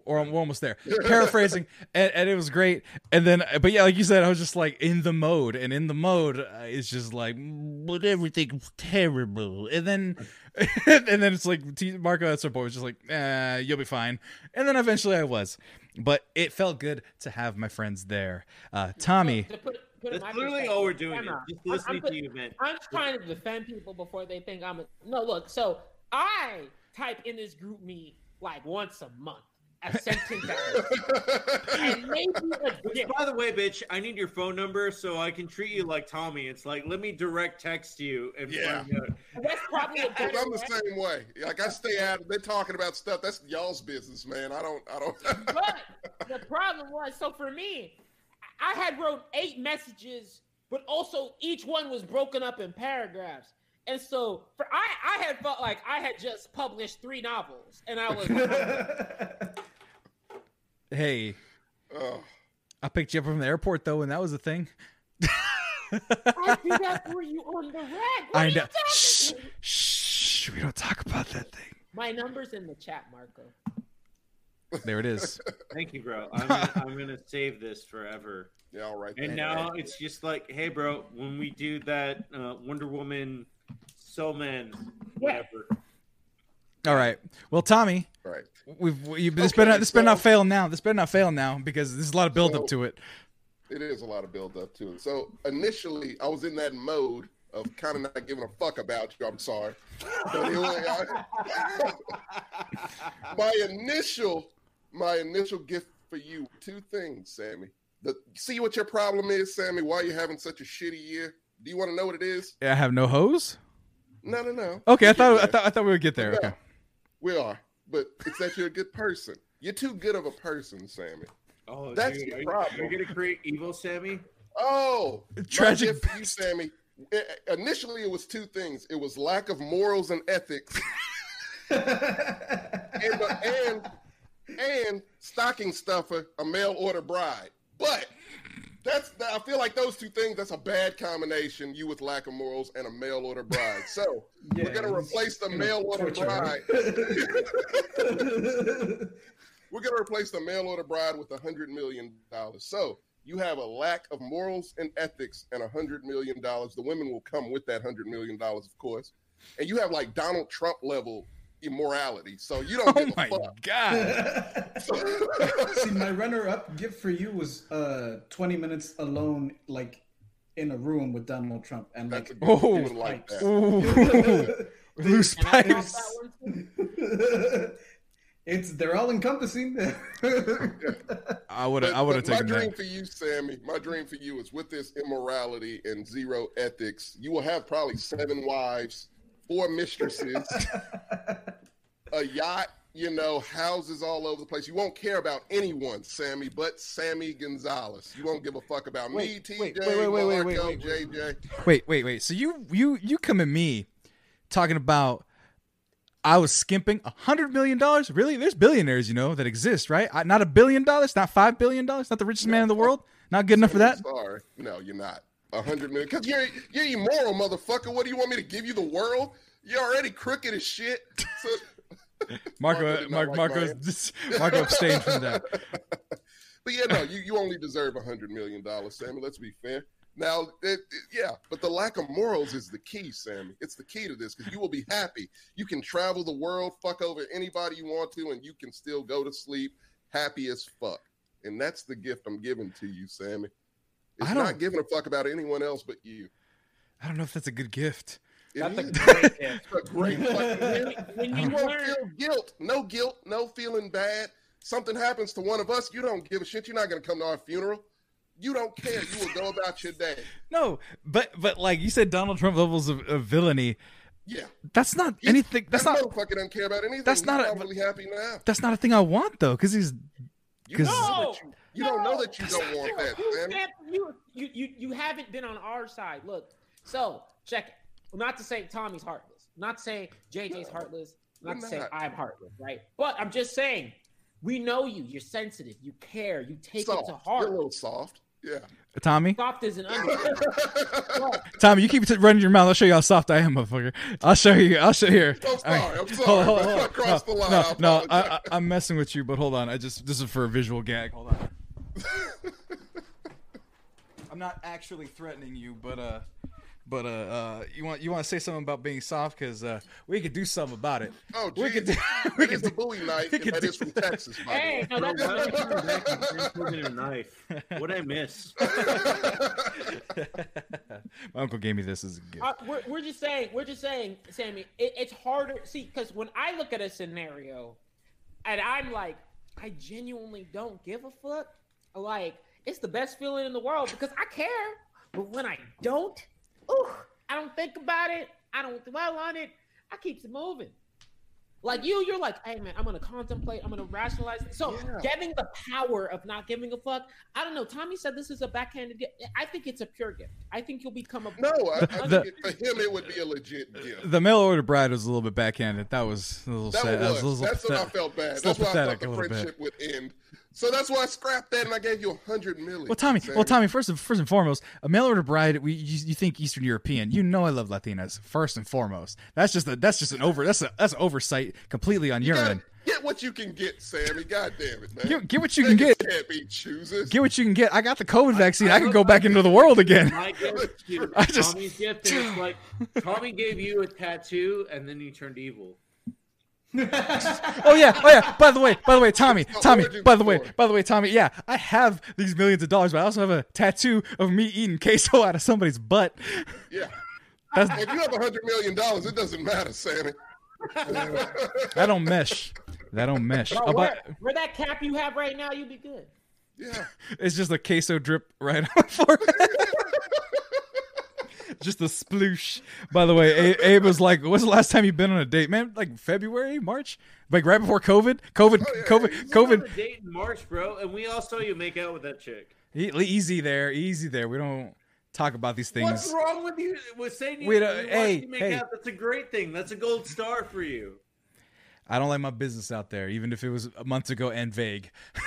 S1: or I'm almost there. Paraphrasing, <laughs> and, and it was great. And then, but yeah, like you said, I was just like in the mode, and in the mode, uh, it's just like, but everything's terrible. And then, <laughs> and then it's like T- Marco at some point was just like, eh, you'll be fine. And then eventually I was, but it felt good to have my friends there. Uh, Tommy,
S5: To put- put
S6: That's literally all we're doing.
S5: Emma,
S6: Is just
S5: I'm-
S6: listening
S5: I'm,
S6: to you, man.
S5: I'm trying to defend people before they think I'm a no. Look, so I type in this group meet like once a month, a sentence out, and maybe a dick.
S6: By the way, bitch, I need your phone number so I can treat you like Tommy. It's like let me direct text you and
S3: Yeah.
S6: find out.
S5: That's probably a <laughs>
S3: 'Cause
S5: better
S3: I'm the
S5: way.
S3: same way. Like I stay out. They're talking about stuff. That's y'all's business, man. I don't. I don't.
S5: But <laughs> the problem was, so for me, I had wrote eight messages, but also each one was broken up in paragraphs. And so for I, I had felt like I had just published three novels, and I was <laughs>
S1: hey,
S3: Oh,
S1: I picked you up from the airport though, and that was the thing.
S5: I see that for you on the rag. What
S1: I
S5: are
S1: know.
S5: talking-
S1: Shh, shh, we don't talk about that thing.
S5: My number's in the chat, Marco.
S1: There it is. <laughs>
S6: Thank you, bro. <laughs> I'm gonna, I'm gonna save this forever.
S3: yeah, all right.
S6: And
S3: then.
S6: now it's just like, hey, bro, when we do that uh, Wonder Woman, so Man, whatever.
S1: All right. Well, Tommy,
S3: All right.
S1: We've we, this
S3: Okay,
S1: better not, this better not fail now. This better not fail now because there's a lot of build up to it.
S3: It is a lot of build up to it. So initially, I was in that mode of kind of not giving a fuck about you. I'm sorry. But anyway, I- <laughs> my initial, my initial gift for you, two things, Sammy. The see what your problem is, Sammy. Why you having such a shitty year? Do you want to know what it is?
S1: Yeah, I have no hose.
S3: No, no, no.
S1: Okay, I thought I thought I thought we would get there. Okay.
S3: We are, but it's that you're a good person. You're too good of a person, Sammy.
S6: Oh,
S3: That's
S6: dude,
S3: the
S6: are
S3: problem.
S6: You're gonna create evil, Sammy?
S3: Oh,
S1: Tragic
S3: My for you, Sammy. I- initially, it was two things. It was lack of morals and ethics, <laughs> and and and stocking stuffer, a mail order bride. But that's I feel like those two things. That's a bad combination. You with lack of morals and a mail order bride. So <laughs> we're gonna replace the mail order bride. <laughs> We're gonna replace the mail order bride with a hundred million dollars. So you have a lack of morals and ethics and a hundred million dollars. The women will come with that hundred million dollars, of course. And you have like Donald Trump level immorality. So you don't
S1: Oh
S3: give
S1: my
S3: a fuck.
S1: god. <laughs>
S4: See, my runner-up gift for you was uh 20 minutes alone, like in a room with Donald Trump, and like
S3: a good
S1: Oh.
S3: one. would like that. <laughs>
S1: Loose
S5: And I want
S1: pipes.
S5: that one too. <laughs>
S4: it's they're all encompassing.
S1: I would have I would have
S3: but my dream
S1: that.
S3: for you, Sammy, my dream for you is with this immorality and zero ethics, you will have probably seven wives, four mistresses, <laughs> a yacht, you know, houses all over the place. You won't care about anyone, Sammy, but Sammy Gonzalez. You won't give a fuck about me,
S1: Wait,
S3: TJ,
S1: wait, wait, wait, wait, wait,
S3: Marco,
S1: wait, wait.
S3: JJ.
S1: Wait, wait, wait. So you you you come at me talking about I was skimping a hundred million dollars. Really? There's billionaires, you know, that exist, right? I, not a billion dollars, not five billion dollars, not the richest man in the world. Not good enough for that.
S3: Sorry. No, you're not. A hundred million because you're you're immoral, motherfucker. What do you want me to give you the world? You're already crooked as shit. So, <laughs> Marco
S1: Marco,
S3: not like
S1: Marco, just, Marco abstained from that. <laughs>
S3: but yeah, no, you, you only deserve a hundred million dollars, Sammy. Let's be fair. Now, it, it- yeah, but the lack of morals is the key, Sammy. It's the key to this because you will be happy. You can travel the world, fuck over anybody you want to, and you can still go to sleep happy as fuck. And that's the gift I'm giving to you, Sammy. It's
S1: I don't-
S3: not giving a fuck about anyone else but you.
S1: I don't know if that's a good gift.
S3: It
S5: That's a great gift.
S3: It's a great fucking gift.
S5: When
S3: You
S5: you
S3: won't
S5: learn,
S3: feel guilt. No guilt. No feeling bad. Something happens to one of us. You don't give a shit. You're not going to come to our funeral. You don't care. You will go about your day. <laughs>
S1: No, but but like you said, Donald Trump levels of, of villainy.
S3: Yeah.
S1: That's not
S3: He's-
S1: anything. That's
S3: that
S1: not.
S3: motherfucker doesn't care about anything.
S1: that's
S3: He's
S1: not a-
S3: probably happy now.
S1: That's not a thing I want though, because he's.
S3: You,
S1: 'Cause-
S3: know that you, you don't know that you don't want that,
S5: You,
S3: Sammy.
S5: have- you, you, you, you haven't been on our side. Look, so check it. Not to say Tommy's heartless. Not to say JJ's
S3: No,
S5: heartless. Not
S3: we're
S5: to say. I'm heartless, right? But I'm just saying, we know you. You're sensitive. You care. You take
S3: Soft.
S5: it to heart.
S3: You're a little soft. Yeah.
S1: Tommy,
S5: Soft is an understatement. <laughs>
S1: Tommy, you keep t- running your mouth. I'll show you how soft I am, motherfucker. I'll show you. I'll show you here.
S3: I'm sorry.
S1: right.
S3: I'm sorry.
S1: Hold on, hold on, <laughs> hold on.
S3: crossed the line.
S1: No,
S3: I
S1: no, I. I, I'm messing with you, but hold on. I just this is for a visual gag. Hold on. <laughs> I'm not actually threatening you, but uh, but uh, uh you want you want to say something about being soft because uh, we could do something about it.
S3: Oh,
S1: we
S3: geez.
S1: could do, <laughs> <laughs> we
S3: That is
S1: could
S3: a Bowie knife,
S1: we could
S3: that
S1: do-
S3: is from Texas, by the way.
S5: no, that's
S6: did you come back and bring food and a knife? What I miss? <laughs>
S1: My uncle gave me this as a gift.
S5: Uh, we're, we're just saying, we're just saying, Sammy, it, it's harder. See, because when I look at a scenario and I'm like, I genuinely don't give a fuck, like, it's the best feeling in the world because I care. But when I don't, ooh, I don't think about it. I don't dwell on it. I keeps it moving. Like you, you're like, hey man, I'm gonna contemplate, I'm gonna rationalize. So
S3: Yeah.
S5: getting the power of not giving a fuck, I don't know. Tommy said this is a backhanded gift. I think it's a pure gift. I think you'll become a
S3: No, I, I
S1: The- <laughs>
S3: think it, for him it would be a legit gift.
S1: The mail order bride was a little bit backhanded. That was a little
S3: That
S1: sad.
S3: was.
S1: a little
S3: That's what I felt bad. That's
S1: little
S3: why I
S1: pathetic
S3: thought
S1: a
S3: the
S1: little bit.
S3: friendship would end. So that's why I scrapped that and I gave you a hundred million.
S1: Well, Tommy.
S3: Sammy.
S1: Well, Tommy. First, and first and foremost, a mail order bride. We you, you think Eastern European. You know I love Latinas first and foremost. That's just a that's just an over that's a that's an oversight completely on
S3: You
S1: your
S3: gotta
S1: end.
S3: Get what you can get, Sammy. God damn it, man.
S1: Get, get what you can get.
S3: Niggas Can't be choosers.
S1: Get what you can get. I got the COVID vaccine. I can go back into the world again.
S6: My <laughs> gift
S1: I just-
S6: Tommy's gift, and it's like <laughs> Tommy gave you a tattoo, and then you turned evil.
S1: Oh yeah. Oh yeah. By the way. By the way, Tommy. Tommy. By the way. By the way, Tommy. Yeah, I have these millions of dollars, but I also have a tattoo of me eating queso out of somebody's butt.
S3: Yeah. <laughs>
S1: That's
S3: If you have a hundred million dollars, it doesn't matter, Sammy. <laughs>
S1: that don't mesh. That don't mesh.
S5: Bro,
S1: Oh,
S5: where,
S1: but
S5: where that cap you have right now, you'd be good.
S3: yeah. <laughs>
S1: it's just a queso drip right on my forehead. Just a sploosh. By the way, A- Abe was like, "When's the last time you've been on a date, man? Like February, March, like right before COVID, COVID,
S3: Oh, yeah,
S1: COVID,
S3: yeah.
S6: We went on
S1: COVID.
S6: a date in March, bro, and we all saw you make out with that chick.
S1: E- Easy there, easy there. We don't talk about these things.
S6: What's wrong with you? With saying you,
S1: Wait,
S6: you
S1: uh,
S6: watched
S1: hey,
S6: make
S1: hey.
S6: out? That's a great thing. That's a gold star for you.
S1: I don't like my business out there, even if it was months ago and vague. <laughs> <laughs>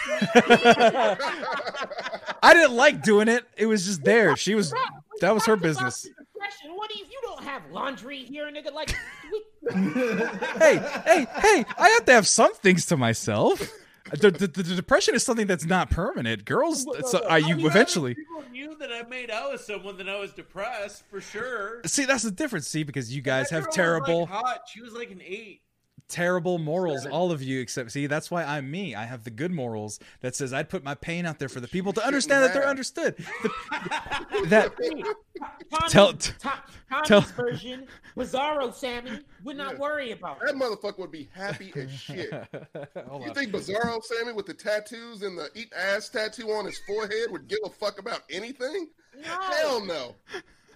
S1: I didn't like doing it. It was just there. She was. That was her business.
S5: Depression. What if you? You don't have laundry here, nigga. Like, we, <laughs>
S1: hey, hey, hey! I have to have some things to myself. The, the, the depression is something that's not permanent. Girls, it's, uh,
S6: I
S1: you eventually
S6: People knew that I made out with someone that I was depressed for sure.
S1: see. That's the difference. See, because you guys
S6: That
S1: have
S6: girl was,
S1: terrible,
S6: like, hot. She was like an eight.
S1: Terrible morals. All of you, except see, that's why I'm me. I have the good morals that says I'd put my pain out there for the people to understand that they're understood. The- <laughs> that
S5: Tommy, <laughs>
S1: Tell-
S5: Tom, Tommy's
S1: tell-
S5: version, Bizarro Sammy, would not
S3: Yeah.
S5: worry about
S3: That
S5: it.
S3: motherfucker would be happy as shit. <laughs> You
S1: on.
S3: think Bizarro Sammy with the tattoos and the eat ass tattoo on his forehead would give a fuck about anything? No. Hell no.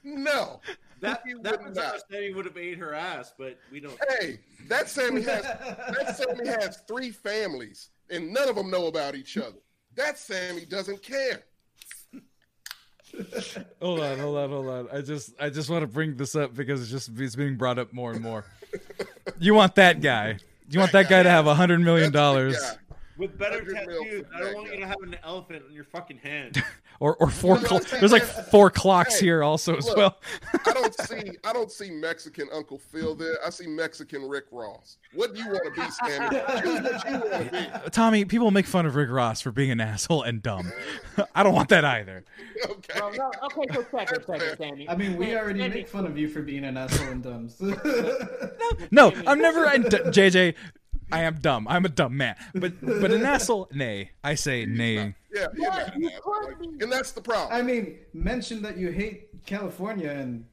S3: No.
S6: That that
S3: would.
S6: Sammy would have ate her ass, but we don't.
S3: Hey, that Sammy has that <laughs> Sammy has three families and none of them know about each other. That Sammy doesn't care.
S1: Hold on, hold on, hold on. I just I just want to bring this up because it's just it's being brought up more and more. You want that guy. You want that guy to have a hundred million dollars.
S3: Yeah.
S6: With better tattoos, I don't want you to have an elephant on your fucking hand. <laughs>
S1: or or four.
S3: You
S1: cl-
S3: what I'm saying?
S1: there's like four clocks
S3: Hey,
S1: here also as well.
S3: I don't <laughs> see I don't see Mexican Uncle Phil there. I see Mexican Rick Ross. What do you want to be, Sammy? Choose what you want to be. <laughs>
S1: Tommy, people make fun of Rick Ross for being an asshole and dumb. I don't want that either.
S3: Okay.
S5: Well, no, okay, so second, second, Sammy.
S4: I mean, we
S5: Sam-
S4: already
S5: Sammy,
S4: make fun of you for being an asshole and dumb.
S1: No, no, I'm never and JJ. I am dumb. I'm a dumb man. But but an asshole, nay. I say nay.
S3: Yeah, you're an
S5: You
S3: asshole.
S5: could
S3: Like,
S5: be.
S3: and that's the problem.
S4: I mean, mention that you hate California and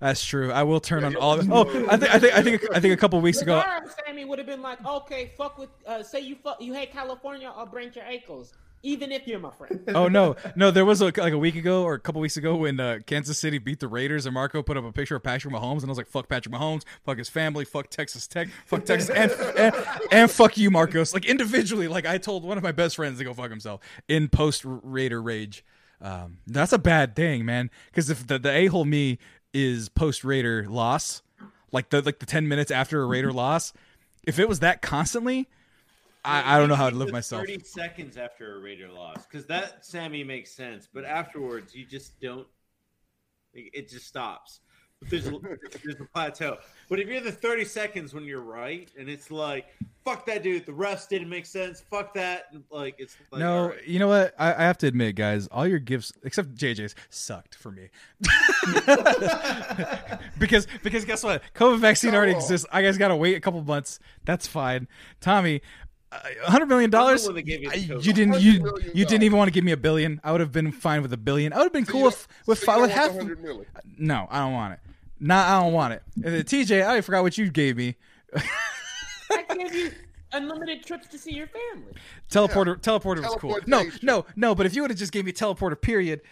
S1: That's true. I will turn on all. Of it. Oh, I think I think I think I think a couple weeks ago.
S5: Bizarre, Sammy would have been like, okay, fuck with, uh, say you fuck, you hate California, I'll break your ankles, even if you're my friend. <laughs>
S1: Oh no, no. There was a, like a week ago or a couple weeks ago when uh, Kansas City beat the Raiders, and Marco put up a picture of Patrick Mahomes, and I was like, "Fuck Patrick Mahomes, fuck his family, fuck Texas Tech, fuck Texas, and and, and fuck you, Marcos." Like individually, like I told one of my best friends to go fuck himself in post Raider rage. Um, that's a bad thing, man. Because if the the a hole me is post Raider loss, like the like the ten minutes after a Raider <laughs> loss, if it was that constantly, I, I don't know how to live myself.
S2: Thirty seconds after a Raider loss, because that Sammy makes sense, but afterwards you just don't. It just stops. But there's a, <laughs> there's a plateau. But if you're the thirty seconds when you're right, and it's like, fuck that dude, the refs didn't make sense. Fuck that. And like it's like,
S1: no,
S2: all right.
S1: you know what? I, I have to admit, guys, all your gifts except JJ's sucked for me. <laughs> because because guess what? COVID vaccine already exists. I guys got to wait a couple months. That's fine. Tommy, a hundred million dollars.
S2: one that gave you the
S1: I-
S2: COVID.
S1: You didn't.
S3: $100
S1: You
S3: million
S1: you didn't even want to give me a billion. I would have been fine with a billion. I would have been
S3: So
S1: cool
S3: you
S1: with
S3: don't-
S1: with,
S3: so
S1: fi-
S3: you
S1: with
S3: don't
S1: half.
S3: the 100 million.
S1: Uh, no, I don't want it. Nah, I don't want it. Uh, and then TJ, I forgot what you gave me.
S5: I <laughs> gave you unlimited trips to see your family.
S1: Teleporter, teleporter was cool. No, no, no. But if you would have just gave me teleporter, period,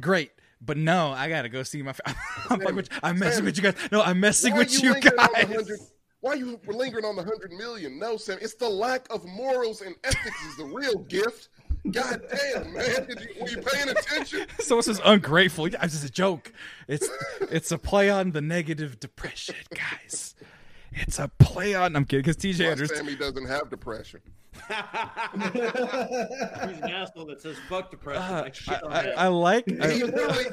S1: great. But no, I gotta go see my. Fa- <laughs> I'm, fucking with, I'm messing with you guys. No, I'm messing
S3: Why
S1: with
S3: are
S1: you
S3: lingering on the
S1: guys.
S3: 100 Why are you lingering on the hundred million? No, Sam. It's the lack of morals and ethics is the real gift. God damn, man. Did you, were you paying attention? <laughs>
S1: Someone says ungrateful. Yeah, It's just a joke. It's it's a play on the negative depression, guys. It's a play on. I'm kidding because TJ understands.
S3: Sammy doesn't have depression. <laughs>
S2: He's an asshole that says fuck depression.
S1: Uh,
S2: I shit on
S1: I,
S2: that.
S1: I like.
S3: He
S1: I,
S3: literally,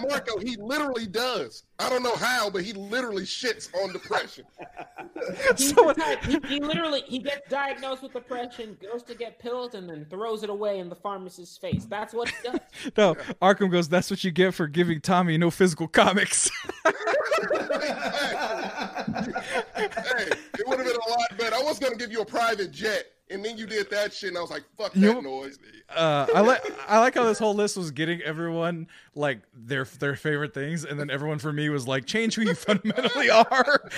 S3: Marco, he literally does. I don't know how, but he literally shits on depression. <laughs>
S5: He's
S1: Someone-
S5: he, he literally he gets diagnosed with depression, goes to get pills, and then throws it away in the pharmacist's face. That's what he does. <laughs>
S1: no, Arkham goes. That's what you get for giving Tommy no physical comics.
S3: hey, it would have been a lot better. I was gonna give you a private jet, and then you did that shit, and I was like, "Fuck that
S1: You know-
S3: noise."
S1: uh, I like I like how this whole list was getting everyone like their their favorite things, and then everyone for me was like, change who you fundamentally <laughs> are.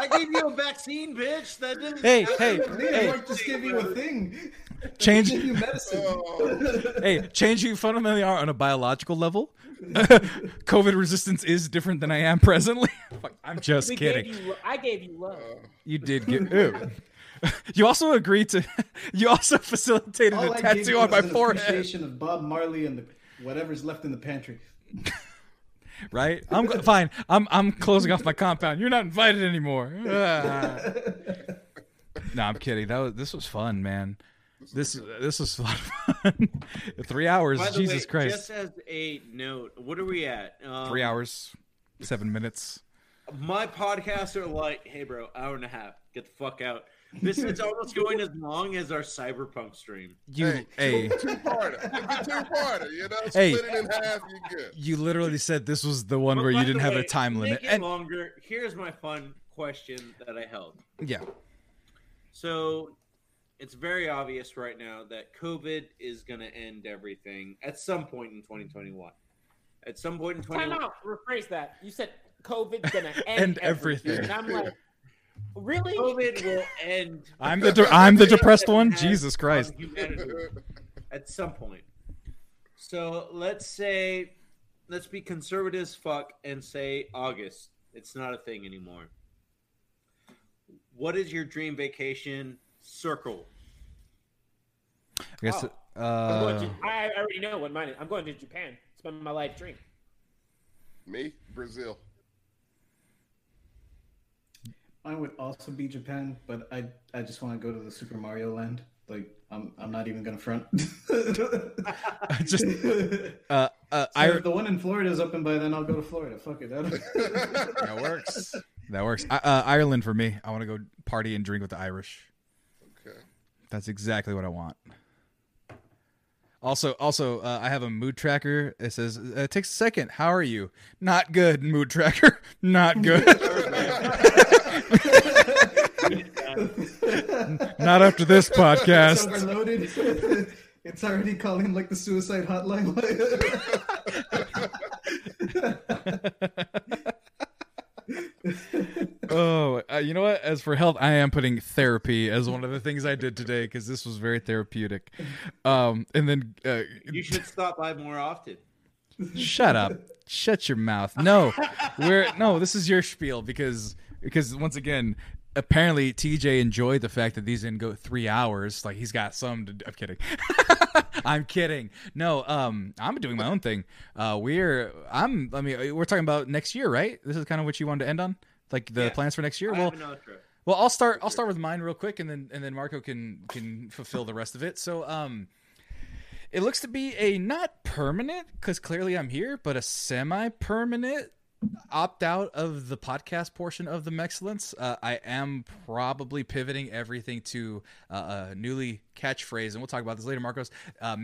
S2: I gave you a vaccine, bitch. That didn't.
S1: hey, hey,
S4: Hey,
S1: hey,
S4: just gave you a thing.
S1: change.
S4: You medicine.
S3: Oh,
S1: Hey, change who you fundamentally are on a biological level. <laughs> COVID resistance is different than I am presently. <laughs> I'm just
S5: We
S1: kidding.
S5: Gave you, I gave you love.
S1: You did get. Ew. <laughs> You also agreed to. <laughs> You also facilitated
S4: All
S1: a
S4: I
S1: tattoo on my forehead.
S4: appreciation of Bob Marley and the, whatever's left in the pantry. <laughs>
S1: right? I'm fine. I'm I'm closing off my compound. You're not invited anymore. Ah. no, I'm kidding. That was this was fun, man. This this was a lot of fun. Three hours, Jesus
S2: way,
S1: Christ.
S2: Just as a note, what are we at? Um,
S1: Three hours, seven minutes.
S2: My podcasts are like, hey, bro, hour and a half. Get the fuck out. This is almost going as long as our cyberpunk stream.
S1: You
S3: hey,
S1: hey,
S3: two-parter. two-parter. You know,
S1: Hey.
S3: split it in half. You good.
S1: you literally said this was the one
S2: But
S1: where you didn't have a time limit. And
S2: longer. Here's my fun question that I held.
S1: yeah,
S2: So it's very obvious right now that COVID is going to end everything at some point in 2021. At some point in
S5: Time
S2: 2021.
S5: out. Rephrase that. You said COVID's gonna <laughs> end,
S1: End
S5: everything.
S1: everything.
S5: And I'm like, really?
S2: COVID will end. <laughs>
S1: I'm the de- I'm the depressed one. Jesus Christ.
S2: At some point. So let's say, let's be conservative as fuck and say August. It's not a thing anymore. What is your dream vacation? Circle.
S1: I guess.
S5: Oh. I'm going
S1: Uh,
S5: to, I already know what mine is. I'm going to Japan. Spend my life dream.
S3: Me, Brazil.
S4: Mine would also be Japan, but I I just want to go to the Super Mario Land, Like I'm I'm not even gonna front. <laughs>
S1: Just uh, uh,
S4: So
S1: I
S4: if the one in Florida is open by then, I'll go to Florida. Fuck it. <laughs>
S1: that works. <laughs> That works. I, uh, Ireland for me. I want to go party and drink with the Irish.
S3: Okay.
S1: That's exactly what I want. Also, also, uh, I have a mood tracker. It says, uh, "It takes a second. How are you? Not good. Mood tracker. Not good. <laughs> Not after this
S4: It's
S1: podcast."
S4: overloaded. <laughs> it's already calling like the suicide hotline. <laughs>
S1: oh, uh, you know what? As for health, I am putting therapy as one of the things I did today because this was very therapeutic. Um, and then uh,
S6: You should stop by more often.
S1: Shut up. Shut your mouth. No, we're no. This is your spiel because because once again, apparently TJ enjoyed the fact that these didn't go three hours. Like he's got some. To, I'm kidding. <laughs> I'm kidding. No, um, I'm doing my own thing. Uh, we're I'm. I mean, we're talking about next year, right? This is kind of what you wanted to end on, like the
S6: Yeah.
S1: plans for next year.
S6: I
S1: Well, well, I'll start. I'll start with mine real quick, and then and then Marco can can fulfill the rest of it. So, um, it looks to be a not permanent because clearly I'm here, but a semi-permanent opt out of the podcast portion of the Mexcellence. Uh, I am probably pivoting everything to uh, a newly catchphrase, and we'll talk about this later, Marcos. Uh,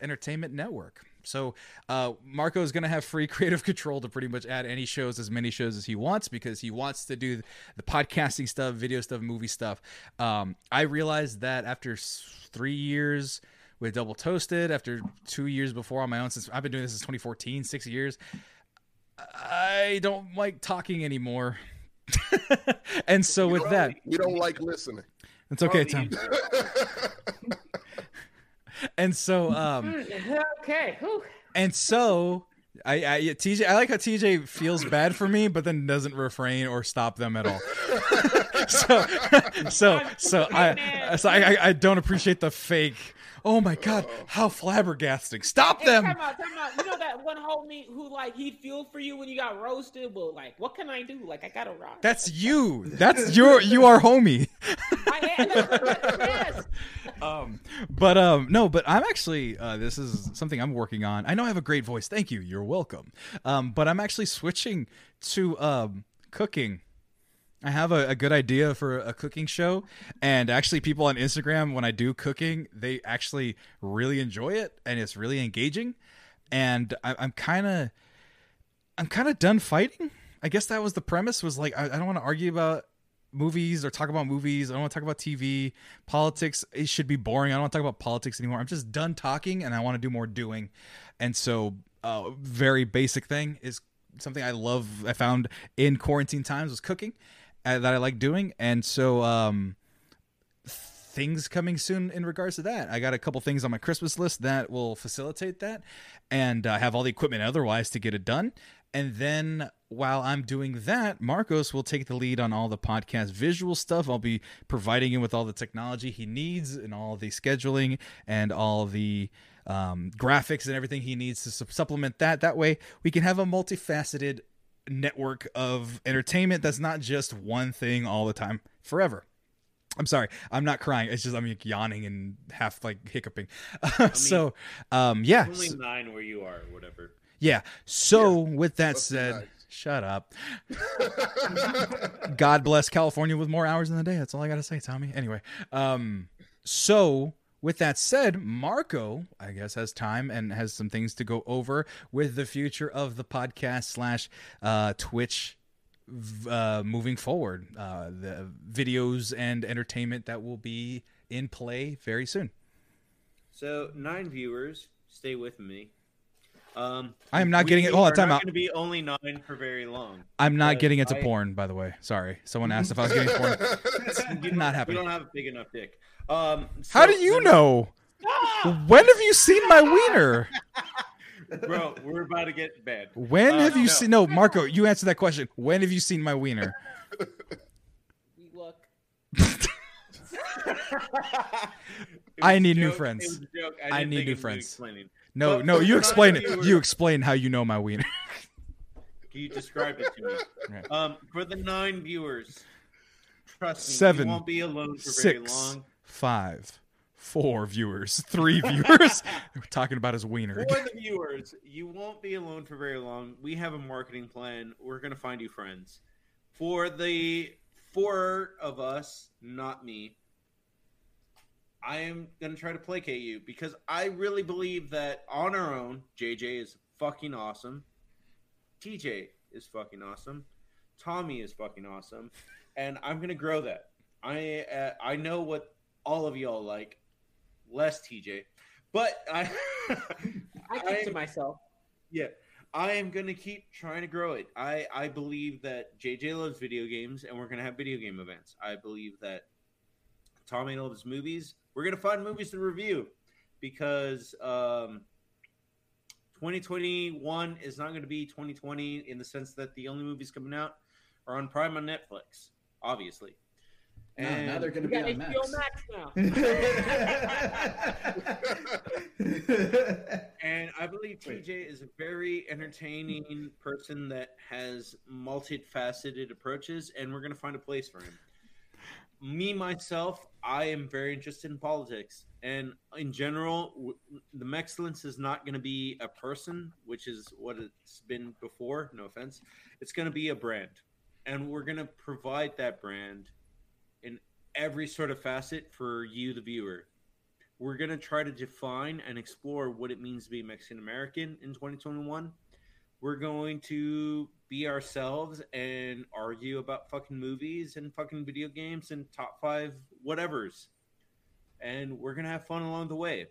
S1: Entertainment Network. So uh, Marco is going to have free <laughs> creative control to pretty much add any shows, as many shows as he wants, because he wants to do the podcasting stuff, video stuff, movie stuff. Um, I realized that after three years with Double Toasted, after two years before on my own, since I've been doing this since 2014, six years, I don't like talking anymore. <laughs> and so with that,
S3: We don't like listening.
S1: it's okay, Tom. <laughs> And so, um,
S5: okay. whew.
S1: and so I, I TJ I like how TJ feels bad for me but then doesn't refrain or stop them at all. <laughs> so <laughs> so so I so I, I don't appreciate the fake. Oh my god, how flabbergasting. Stop
S5: Hey,
S1: them.
S5: time out, time out. You know that one homie who like he'd feel for you when you got roasted, but like, what can I do? Like, I got to rock.
S1: That's you. That's your you are homie.
S5: I am. <laughs> yes.
S1: um but um no but i'm actually uh this is something i'm working on i know i have a great voice thank you you're welcome um but i'm actually switching to um cooking I have a, a good idea for a cooking show, and actually, people on Instagram when I do cooking, they actually really enjoy it, and it's really engaging. And I, I'm kind of, I'm kind of done fighting. I guess that was the premise. Was like I, I don't want to argue about movies or talk about movies. I don't want to talk about TV, politics. It should be boring. I don't want to talk about politics anymore. I'm just done talking, and I want to do more doing. And so, uh, very basic thing is something I love. I found in quarantine times was cooking that I like doing, and so um, things coming soon in regards to that. I got a couple things on my Christmas list that will facilitate that, and I have all the equipment otherwise to get it done. And then while I'm doing that, Marcos will take the lead on all the podcast visual stuff. I'll be providing him with all the technology he needs and all the scheduling and all the um, graphics and everything he needs to su- supplement that. That way, we can have a multifaceted network of entertainment that's not just one thing all the time forever. I'm sorry, I'm not crying. It's just I'm like, yawning and half like hiccuping. <laughs> so, um, yeah,
S6: Only nine where you are, or whatever.
S1: yeah. So, with that
S3: Must
S1: said,
S3: nice.
S1: shut up. <laughs> God bless California with more hours in the day. That's all I got to say, Tommy. Anyway, um, so with that said, Marco, I guess, has time and has some things to go over with the future of the podcast slash uh, Twitch uh, moving forward. Uh, the videos and entertainment that will be in play very soon.
S6: So nine viewers, stay with me. Um,
S1: I am not
S6: we
S1: getting it- hold on, time out.
S6: going to be only nine for very long.
S1: I'm not getting into
S6: I-
S1: porn, by the way. Sorry. Someone asked if I was getting porn. <laughs> Not happening.
S6: We don't have a big enough dick. Um,
S1: How do you
S6: the-
S1: know? When have you seen my wiener? <laughs>
S6: bro? We're about to get bad.
S1: When
S6: Uh,
S1: have you
S6: no.
S1: seen? No, Marco, you answer that question. When have you seen my wiener? <laughs>
S5: We look.
S1: I
S6: was a
S1: need new friends.
S6: It was a joke.
S1: I need new friends. No,
S6: But
S1: no, you explain it.
S6: viewers-
S1: You explain how you know my wiener.
S6: Can <laughs> you describe it to me?
S1: Right.
S6: Um, for the nine viewers, trust me,
S1: Seven,
S6: you won't be alone for very long.
S1: Five, four viewers, three <laughs> viewers. We're talking about his wiener.
S2: For the viewers, you won't be alone for very long. We have a marketing plan. We're gonna find you friends. For the four of us, not me, I am gonna try to placate you because I really believe that on our own, JJ is fucking awesome. TJ is fucking awesome. Tommy is fucking awesome, and I'm gonna grow that. I uh, I know what all of y'all like, less TJ, but I <laughs>
S5: I keep to myself.
S2: yeah, I am gonna keep trying to grow it. I I believe that JJ loves video games, and we're gonna have video game events. I believe that Tommy loves movies. We're gonna find movies to review because um, 2021 is not going to be 2020 in the sense that the only movies coming out are on Prime on Netflix, obviously.
S4: No, now they're going to be
S5: got
S4: on Max.
S5: Max now. <laughs> <laughs>
S2: And I believe TJ is a very entertaining person that has multifaceted approaches, and we're going to find a place for him. Me, myself, I am very interested in politics. And in general, w- the excellence is not going to be a person, which is what it's been before. No offense. It's going to be a brand. And we're going to provide that brand in every sort of facet for you, the viewer we're going to try to define and explore what it means to be Mexican American in 2021. We're going to be ourselves and argue about fucking movies and fucking video games and top five whatevers. And we're going to have fun along the way.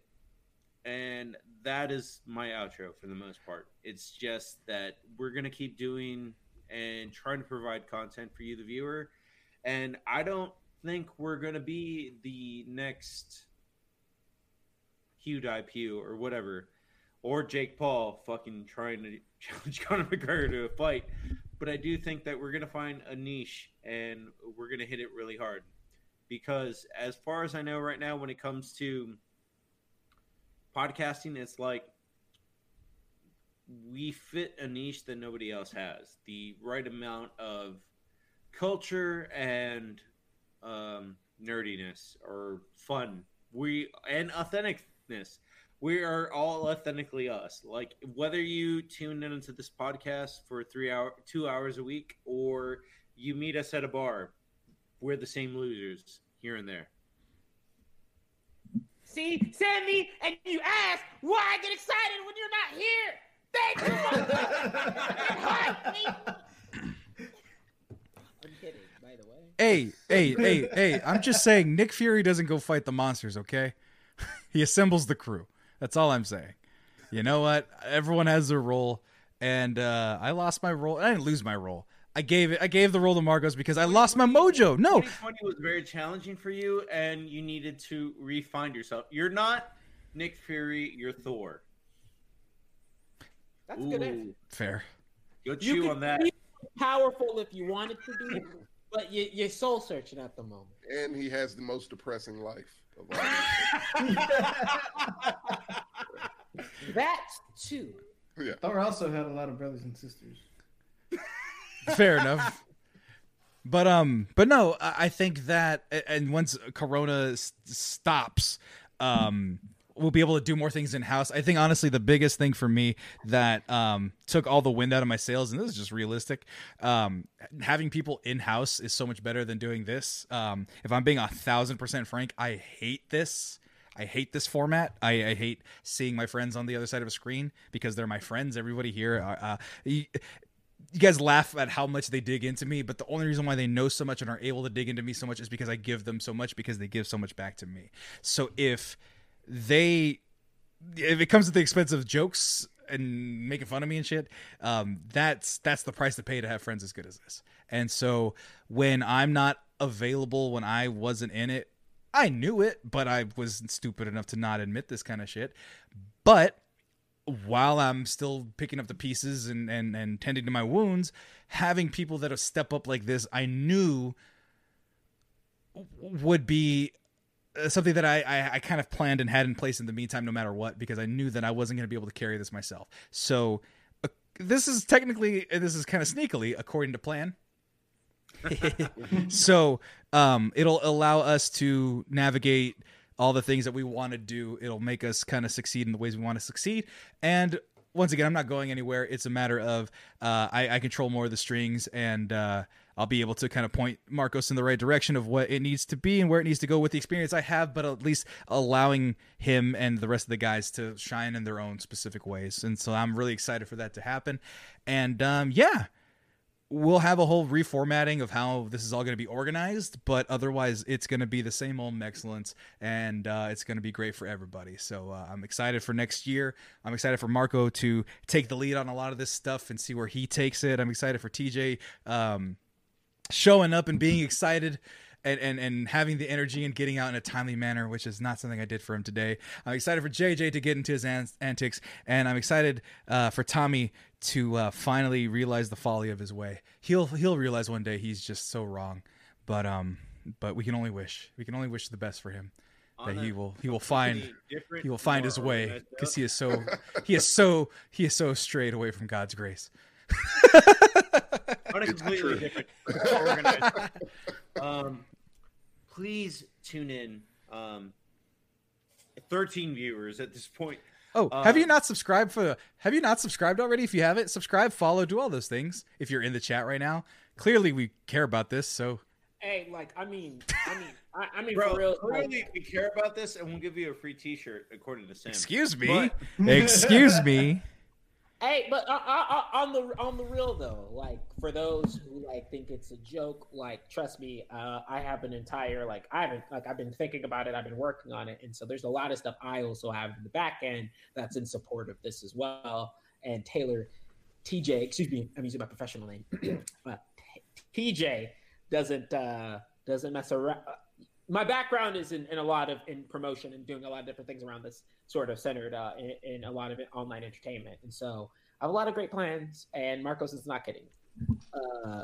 S2: And that is my outro for the most part. It's just that we're going to keep doing and trying to provide content for you, the viewer. And I don't think we're going to be the next Hugh Depew or whatever, or Jake Paul fucking trying to <laughs> challenge Conor McGregor to a fight. But I do think that we're gonna find a niche and we're gonna hit it really hard. Because as far as I know right now, when it comes to podcasting, it's like we fit a niche that nobody else has. The right amount of culture and um, nerdiness or fun. We and authenticness. We are all authentically us. Like whether you tune in into this podcast for three hour, two hours a week, or you meet us at a bar, we're the same losers here and there.
S5: See, Sammy, and you ask why I get excited when you're not here. Thank you. <laughs> I'm kidding, by the way.
S1: Hey, hey, hey, hey! I'm just <laughs> saying, Nick Fury doesn't go fight the monsters. Okay, <laughs> he assembles the crew. That's all I'm saying. You know what? Everyone has their role, and uh, I lost my role. I didn't lose my role. I gave it. I gave the role to Marcos because I lost my mojo. No,
S2: 2020 was very challenging for you, and you needed to refine yourself. You're not Nick Fury. You're Thor.
S5: That's a good answer.
S1: Fair.
S2: Go
S5: You
S2: chew
S5: could
S2: on that.
S5: be powerful if you wanted to be, but you, you're soul searching at the moment.
S3: And he has the most depressing life of all. <laughs>
S5: That too.
S3: yeah.
S4: Thor also had a lot of brothers and sisters.
S1: fair enough but um but no i I think that and once corona s- stops um we'll be able to do more things in house i think honestly the biggest thing for me that um took all the wind out of my sails and this is just realistic um having people in house is so much better than doing this um if i'm being a thousand percent frank i hate this I hate this format. I, I hate seeing my friends on the other side of a screen because they're my friends. Everybody here, uh, uh, you, you guys laugh at how much they dig into me, but the only reason why they know so much and are able to dig into me so much is because I give them so much because they give so much back to me. So if they if it comes at the expense of jokes and making fun of me and shit, um, that's that's the price to pay to have friends as good as this. And so when I'm not available, when I wasn't in it, I knew it, but I was stupid enough to not admit this kind of shit. But while I'm still picking up the pieces and, and, and tending to my wounds, having people that have step up like this, I knew would be something that I, I, I kind of planned and had in place in the meantime, no matter what, because I knew that I wasn't going to be able to carry this myself. So uh, this is technically, uh, this is kind of sneakily according to plan. <laughs> so um, it'll allow us to navigate all the things that we want to do. It'll make us kind of succeed in the ways we want to succeed. And once again, I'm not going anywhere. It's a matter of uh, I, I control more of the strings, and uh, I'll be able to kind of point Marcos in the right direction of what it needs to be and where it needs to go with the experience I have, but at least allowing him and the rest of the guys to shine in their own specific ways. And so I'm really excited for that to happen. And um, yeah, we'll have a whole reformatting of how this is all going to be organized, but otherwise, it's going to be the same old excellence, and uh, it's going to be great for everybody. So uh, I'm excited for next year. I'm excited for Marco to take the lead on a lot of this stuff and see where he takes it. I'm excited for TJ um, showing up and being excited and, and and having the energy and getting out in a timely manner, which is not something I did for him today. I'm excited for JJ to get into his an- antics, and I'm excited uh, for Tommy to uh, finally realize the folly of his way. He'll he'll realize one day he's just so wrong, but um, but we can only wish we can only wish the best for him that he will he will find he will find his way because he is so he is <laughs> so he is so strayed away from God's grace. <laughs>
S2: on a completely different <laughs> organized. Um, please tune in. Um, 13 viewers at this point.
S1: Oh, have you not subscribed for? Have you not subscribed already? If you haven't, subscribe, follow, do all those things. If you're in the chat right now, clearly we care about this. So,
S5: Hey, like I mean, I mean, I, I mean
S2: Bro,
S5: for real.
S2: clearly
S5: like,
S2: we care about this, and we'll give you a free T-shirt according to Sam.
S1: excuse me,
S2: But-
S1: excuse me.
S5: Hey, but uh, uh, on the on the real though, like for those who like think it's a joke, like trust me, uh, I have an entire like I haven't like I've been thinking about it, I've been working on it, and so there's a lot of stuff I also have in the back end that's in support of this as well. And Taylor, TJ, excuse me, I'm using my professional name, <clears throat> TJ doesn't uh, doesn't mess around. My background is in, in a lot of in promotion and doing a lot of different things around this sort of centered uh, in, in a lot of online entertainment. And so I have a lot of great plans, and Marcos is not kidding. Uh,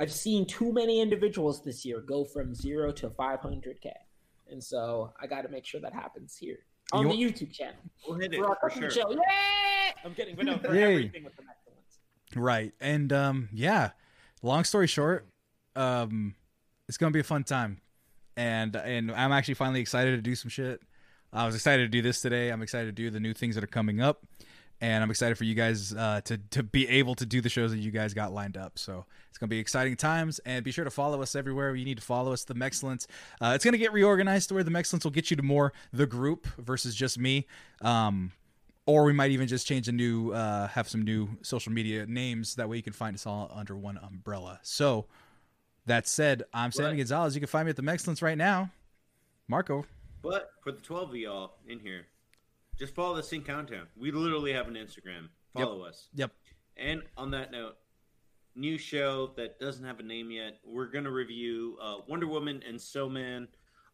S5: I've seen too many individuals this year go from zero to 500K. And so I got to make sure that happens here on
S1: You
S5: the YouTube channel.
S2: We'll hit it
S5: For our
S2: for
S5: cooking
S2: sure.
S5: show. Yay! I'm kidding, but no, for
S1: Yay.
S5: everything with some excellence.
S1: Right. And um yeah, long story short, um it's going to be a fun time. And and I'm actually finally excited to do some shit. I was excited to do this today. I'm excited to do the new things that are coming up. And I'm excited for you guys uh, to to be able to do the shows that you guys got lined up. So it's gonna be exciting times, and be sure to follow us everywhere you need to follow us. The Mexcellence. Uh, it's gonna get reorganized to where the Mexcellence will get you to more the group versus just me. Um, or we might even just change a new uh, have some new social media names that way you can find us all under one umbrella so that said i'm sammy gonzalez you can find me at the Mexcellence right now marco
S2: But for the 12 of y'all in here, just follow the CincountDown. We literally have an Instagram. Follow us.
S1: yep
S2: And on that note, new show that doesn't have a name yet. We're gonna review uh, Wonder Woman and So Man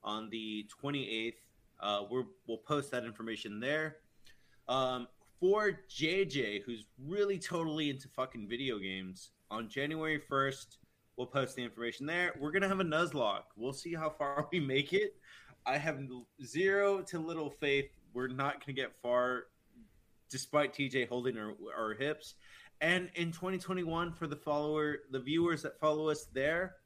S2: on the 28th. Uh, we're, we'll post that information there. Um, for JJ, who's really totally into fucking video games, on January 1st, we'll post the information there. We're gonna have a Nuzlocke. We'll see how far <laughs> we make it. I have zero to little faith. We're not gonna get far, despite TJ holding our, our hips. And in 2021, for the follower, the viewers that follow us there,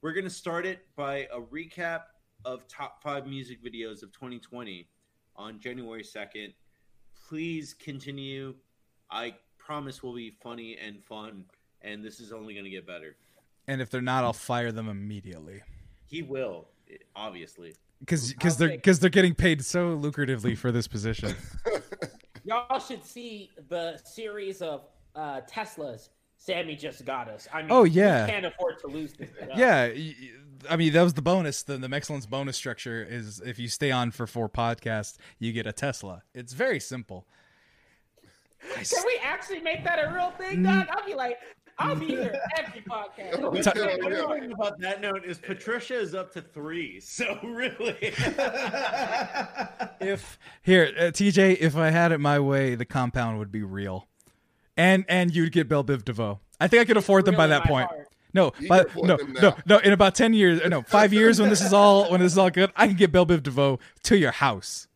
S2: we're gonna start it by a recap of top five music videos of 2020 on January 2nd. Please continue. I promise we'll be funny and fun, and this is only gonna get better.
S1: And if they're not i'll fire them immediately
S2: He will, obviously.
S1: because because they're because they're getting paid so lucratively for this position <laughs>
S5: Y'all should see the series of uh, Teslas Sammy just got us. I mean,
S1: Oh, yeah.
S5: we can't afford to lose this. shit
S1: yeah I mean that was the bonus the, the excellence bonus structure is if you stay on for four podcasts you get a tesla it's very simple
S5: Can we actually make that a real thing, Doc? I'll be like, I'll be here every podcast.
S3: Hell
S2: The
S3: yeah.
S2: thing about that note is Patricia is up to three, so <laughs> really, <laughs>
S1: if here uh, tj if i had it my way the compound would be real and and you'd get Bell Biv DeVoe i think i could afford them by that point
S5: heart.
S1: no
S3: You
S1: but no no no in about 10 years no five years when this is all when this is all good i can get Bell Biv DeVoe to your house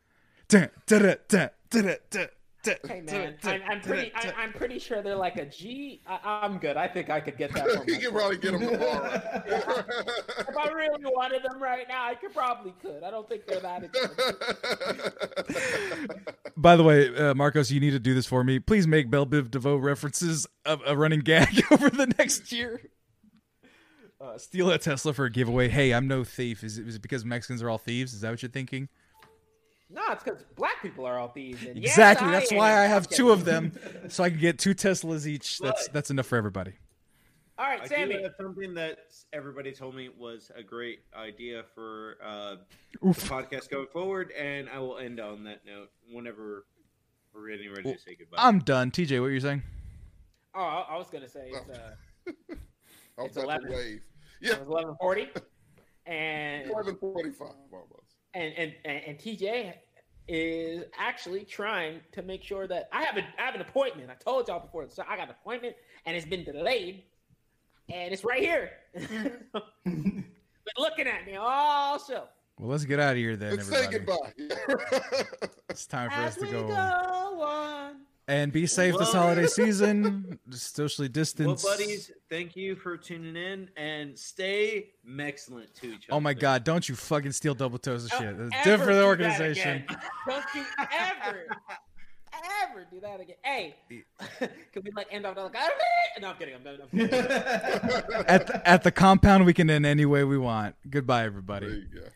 S1: Dun, dun, dun, dun, dun, dun.
S5: Hey man, I'm, I'm pretty. I, I'm pretty sure they're like a G. I, I'm good. I think I could get that. <laughs> From
S3: you can probably get them tomorrow. <laughs>
S5: if I really wanted them right now, I could probably could. I don't think they're that expensive. <laughs>
S1: By the way, uh, Marcos, you need to do this for me. Please make Bell Biv DeVoe references a, a running gag over the next year. Uh, steal a Tesla for a giveaway. Hey, I'm no thief. Is it, is it because Mexicans are all thieves? Is that what you're thinking?
S5: No, it's because black people are all thieves. And
S1: exactly.
S5: I
S1: That's
S5: am.
S1: why I
S5: I'm
S1: have two of them, <laughs> so I can get two Teslas each. That's
S6: But-
S1: that's enough for everybody.
S5: All right,
S6: I
S5: Sammy.
S6: do have something that everybody told me was a great idea for uh, the
S1: Oof.
S6: podcast going forward, and I will end on that note whenever we're getting ready
S1: Well,
S6: to say goodbye.
S1: I'm done. TJ, what are you saying?
S5: Oh, I, I was gonna say it's, uh, <laughs> It's 11.
S3: wave. Yeah,
S5: eleven forty, and
S3: eleven forty-five almost.
S5: And, and and and TJ is actually trying to make sure that I have a I have an appointment. I told y'all before, so I got an appointment, and it's been delayed, and it's right here. <laughs> been looking at me all show.
S1: Well, let's get out of here then,
S3: Let's say goodbye. <laughs>
S1: It's time for
S5: As
S1: us to
S5: we
S1: go.
S5: go on.
S1: And be safe this holiday <laughs> season. Socially
S6: well,
S1: distance.
S6: buddies, thank you for tuning in, and stay excellent to each other.
S1: Oh my God! Don't you fucking steal double toes of
S5: Don't
S1: shit. That's
S5: ever
S1: different for the
S5: do
S1: organization.
S5: Don't you ever, ever do that again. Hey, <laughs> can we like end off like, "Ah, no, I'm kidding. I'm, I'm kidding. <laughs>
S1: At the, at the compound, we can end any way we want. Goodbye,
S3: there
S1: everybody.
S3: you go.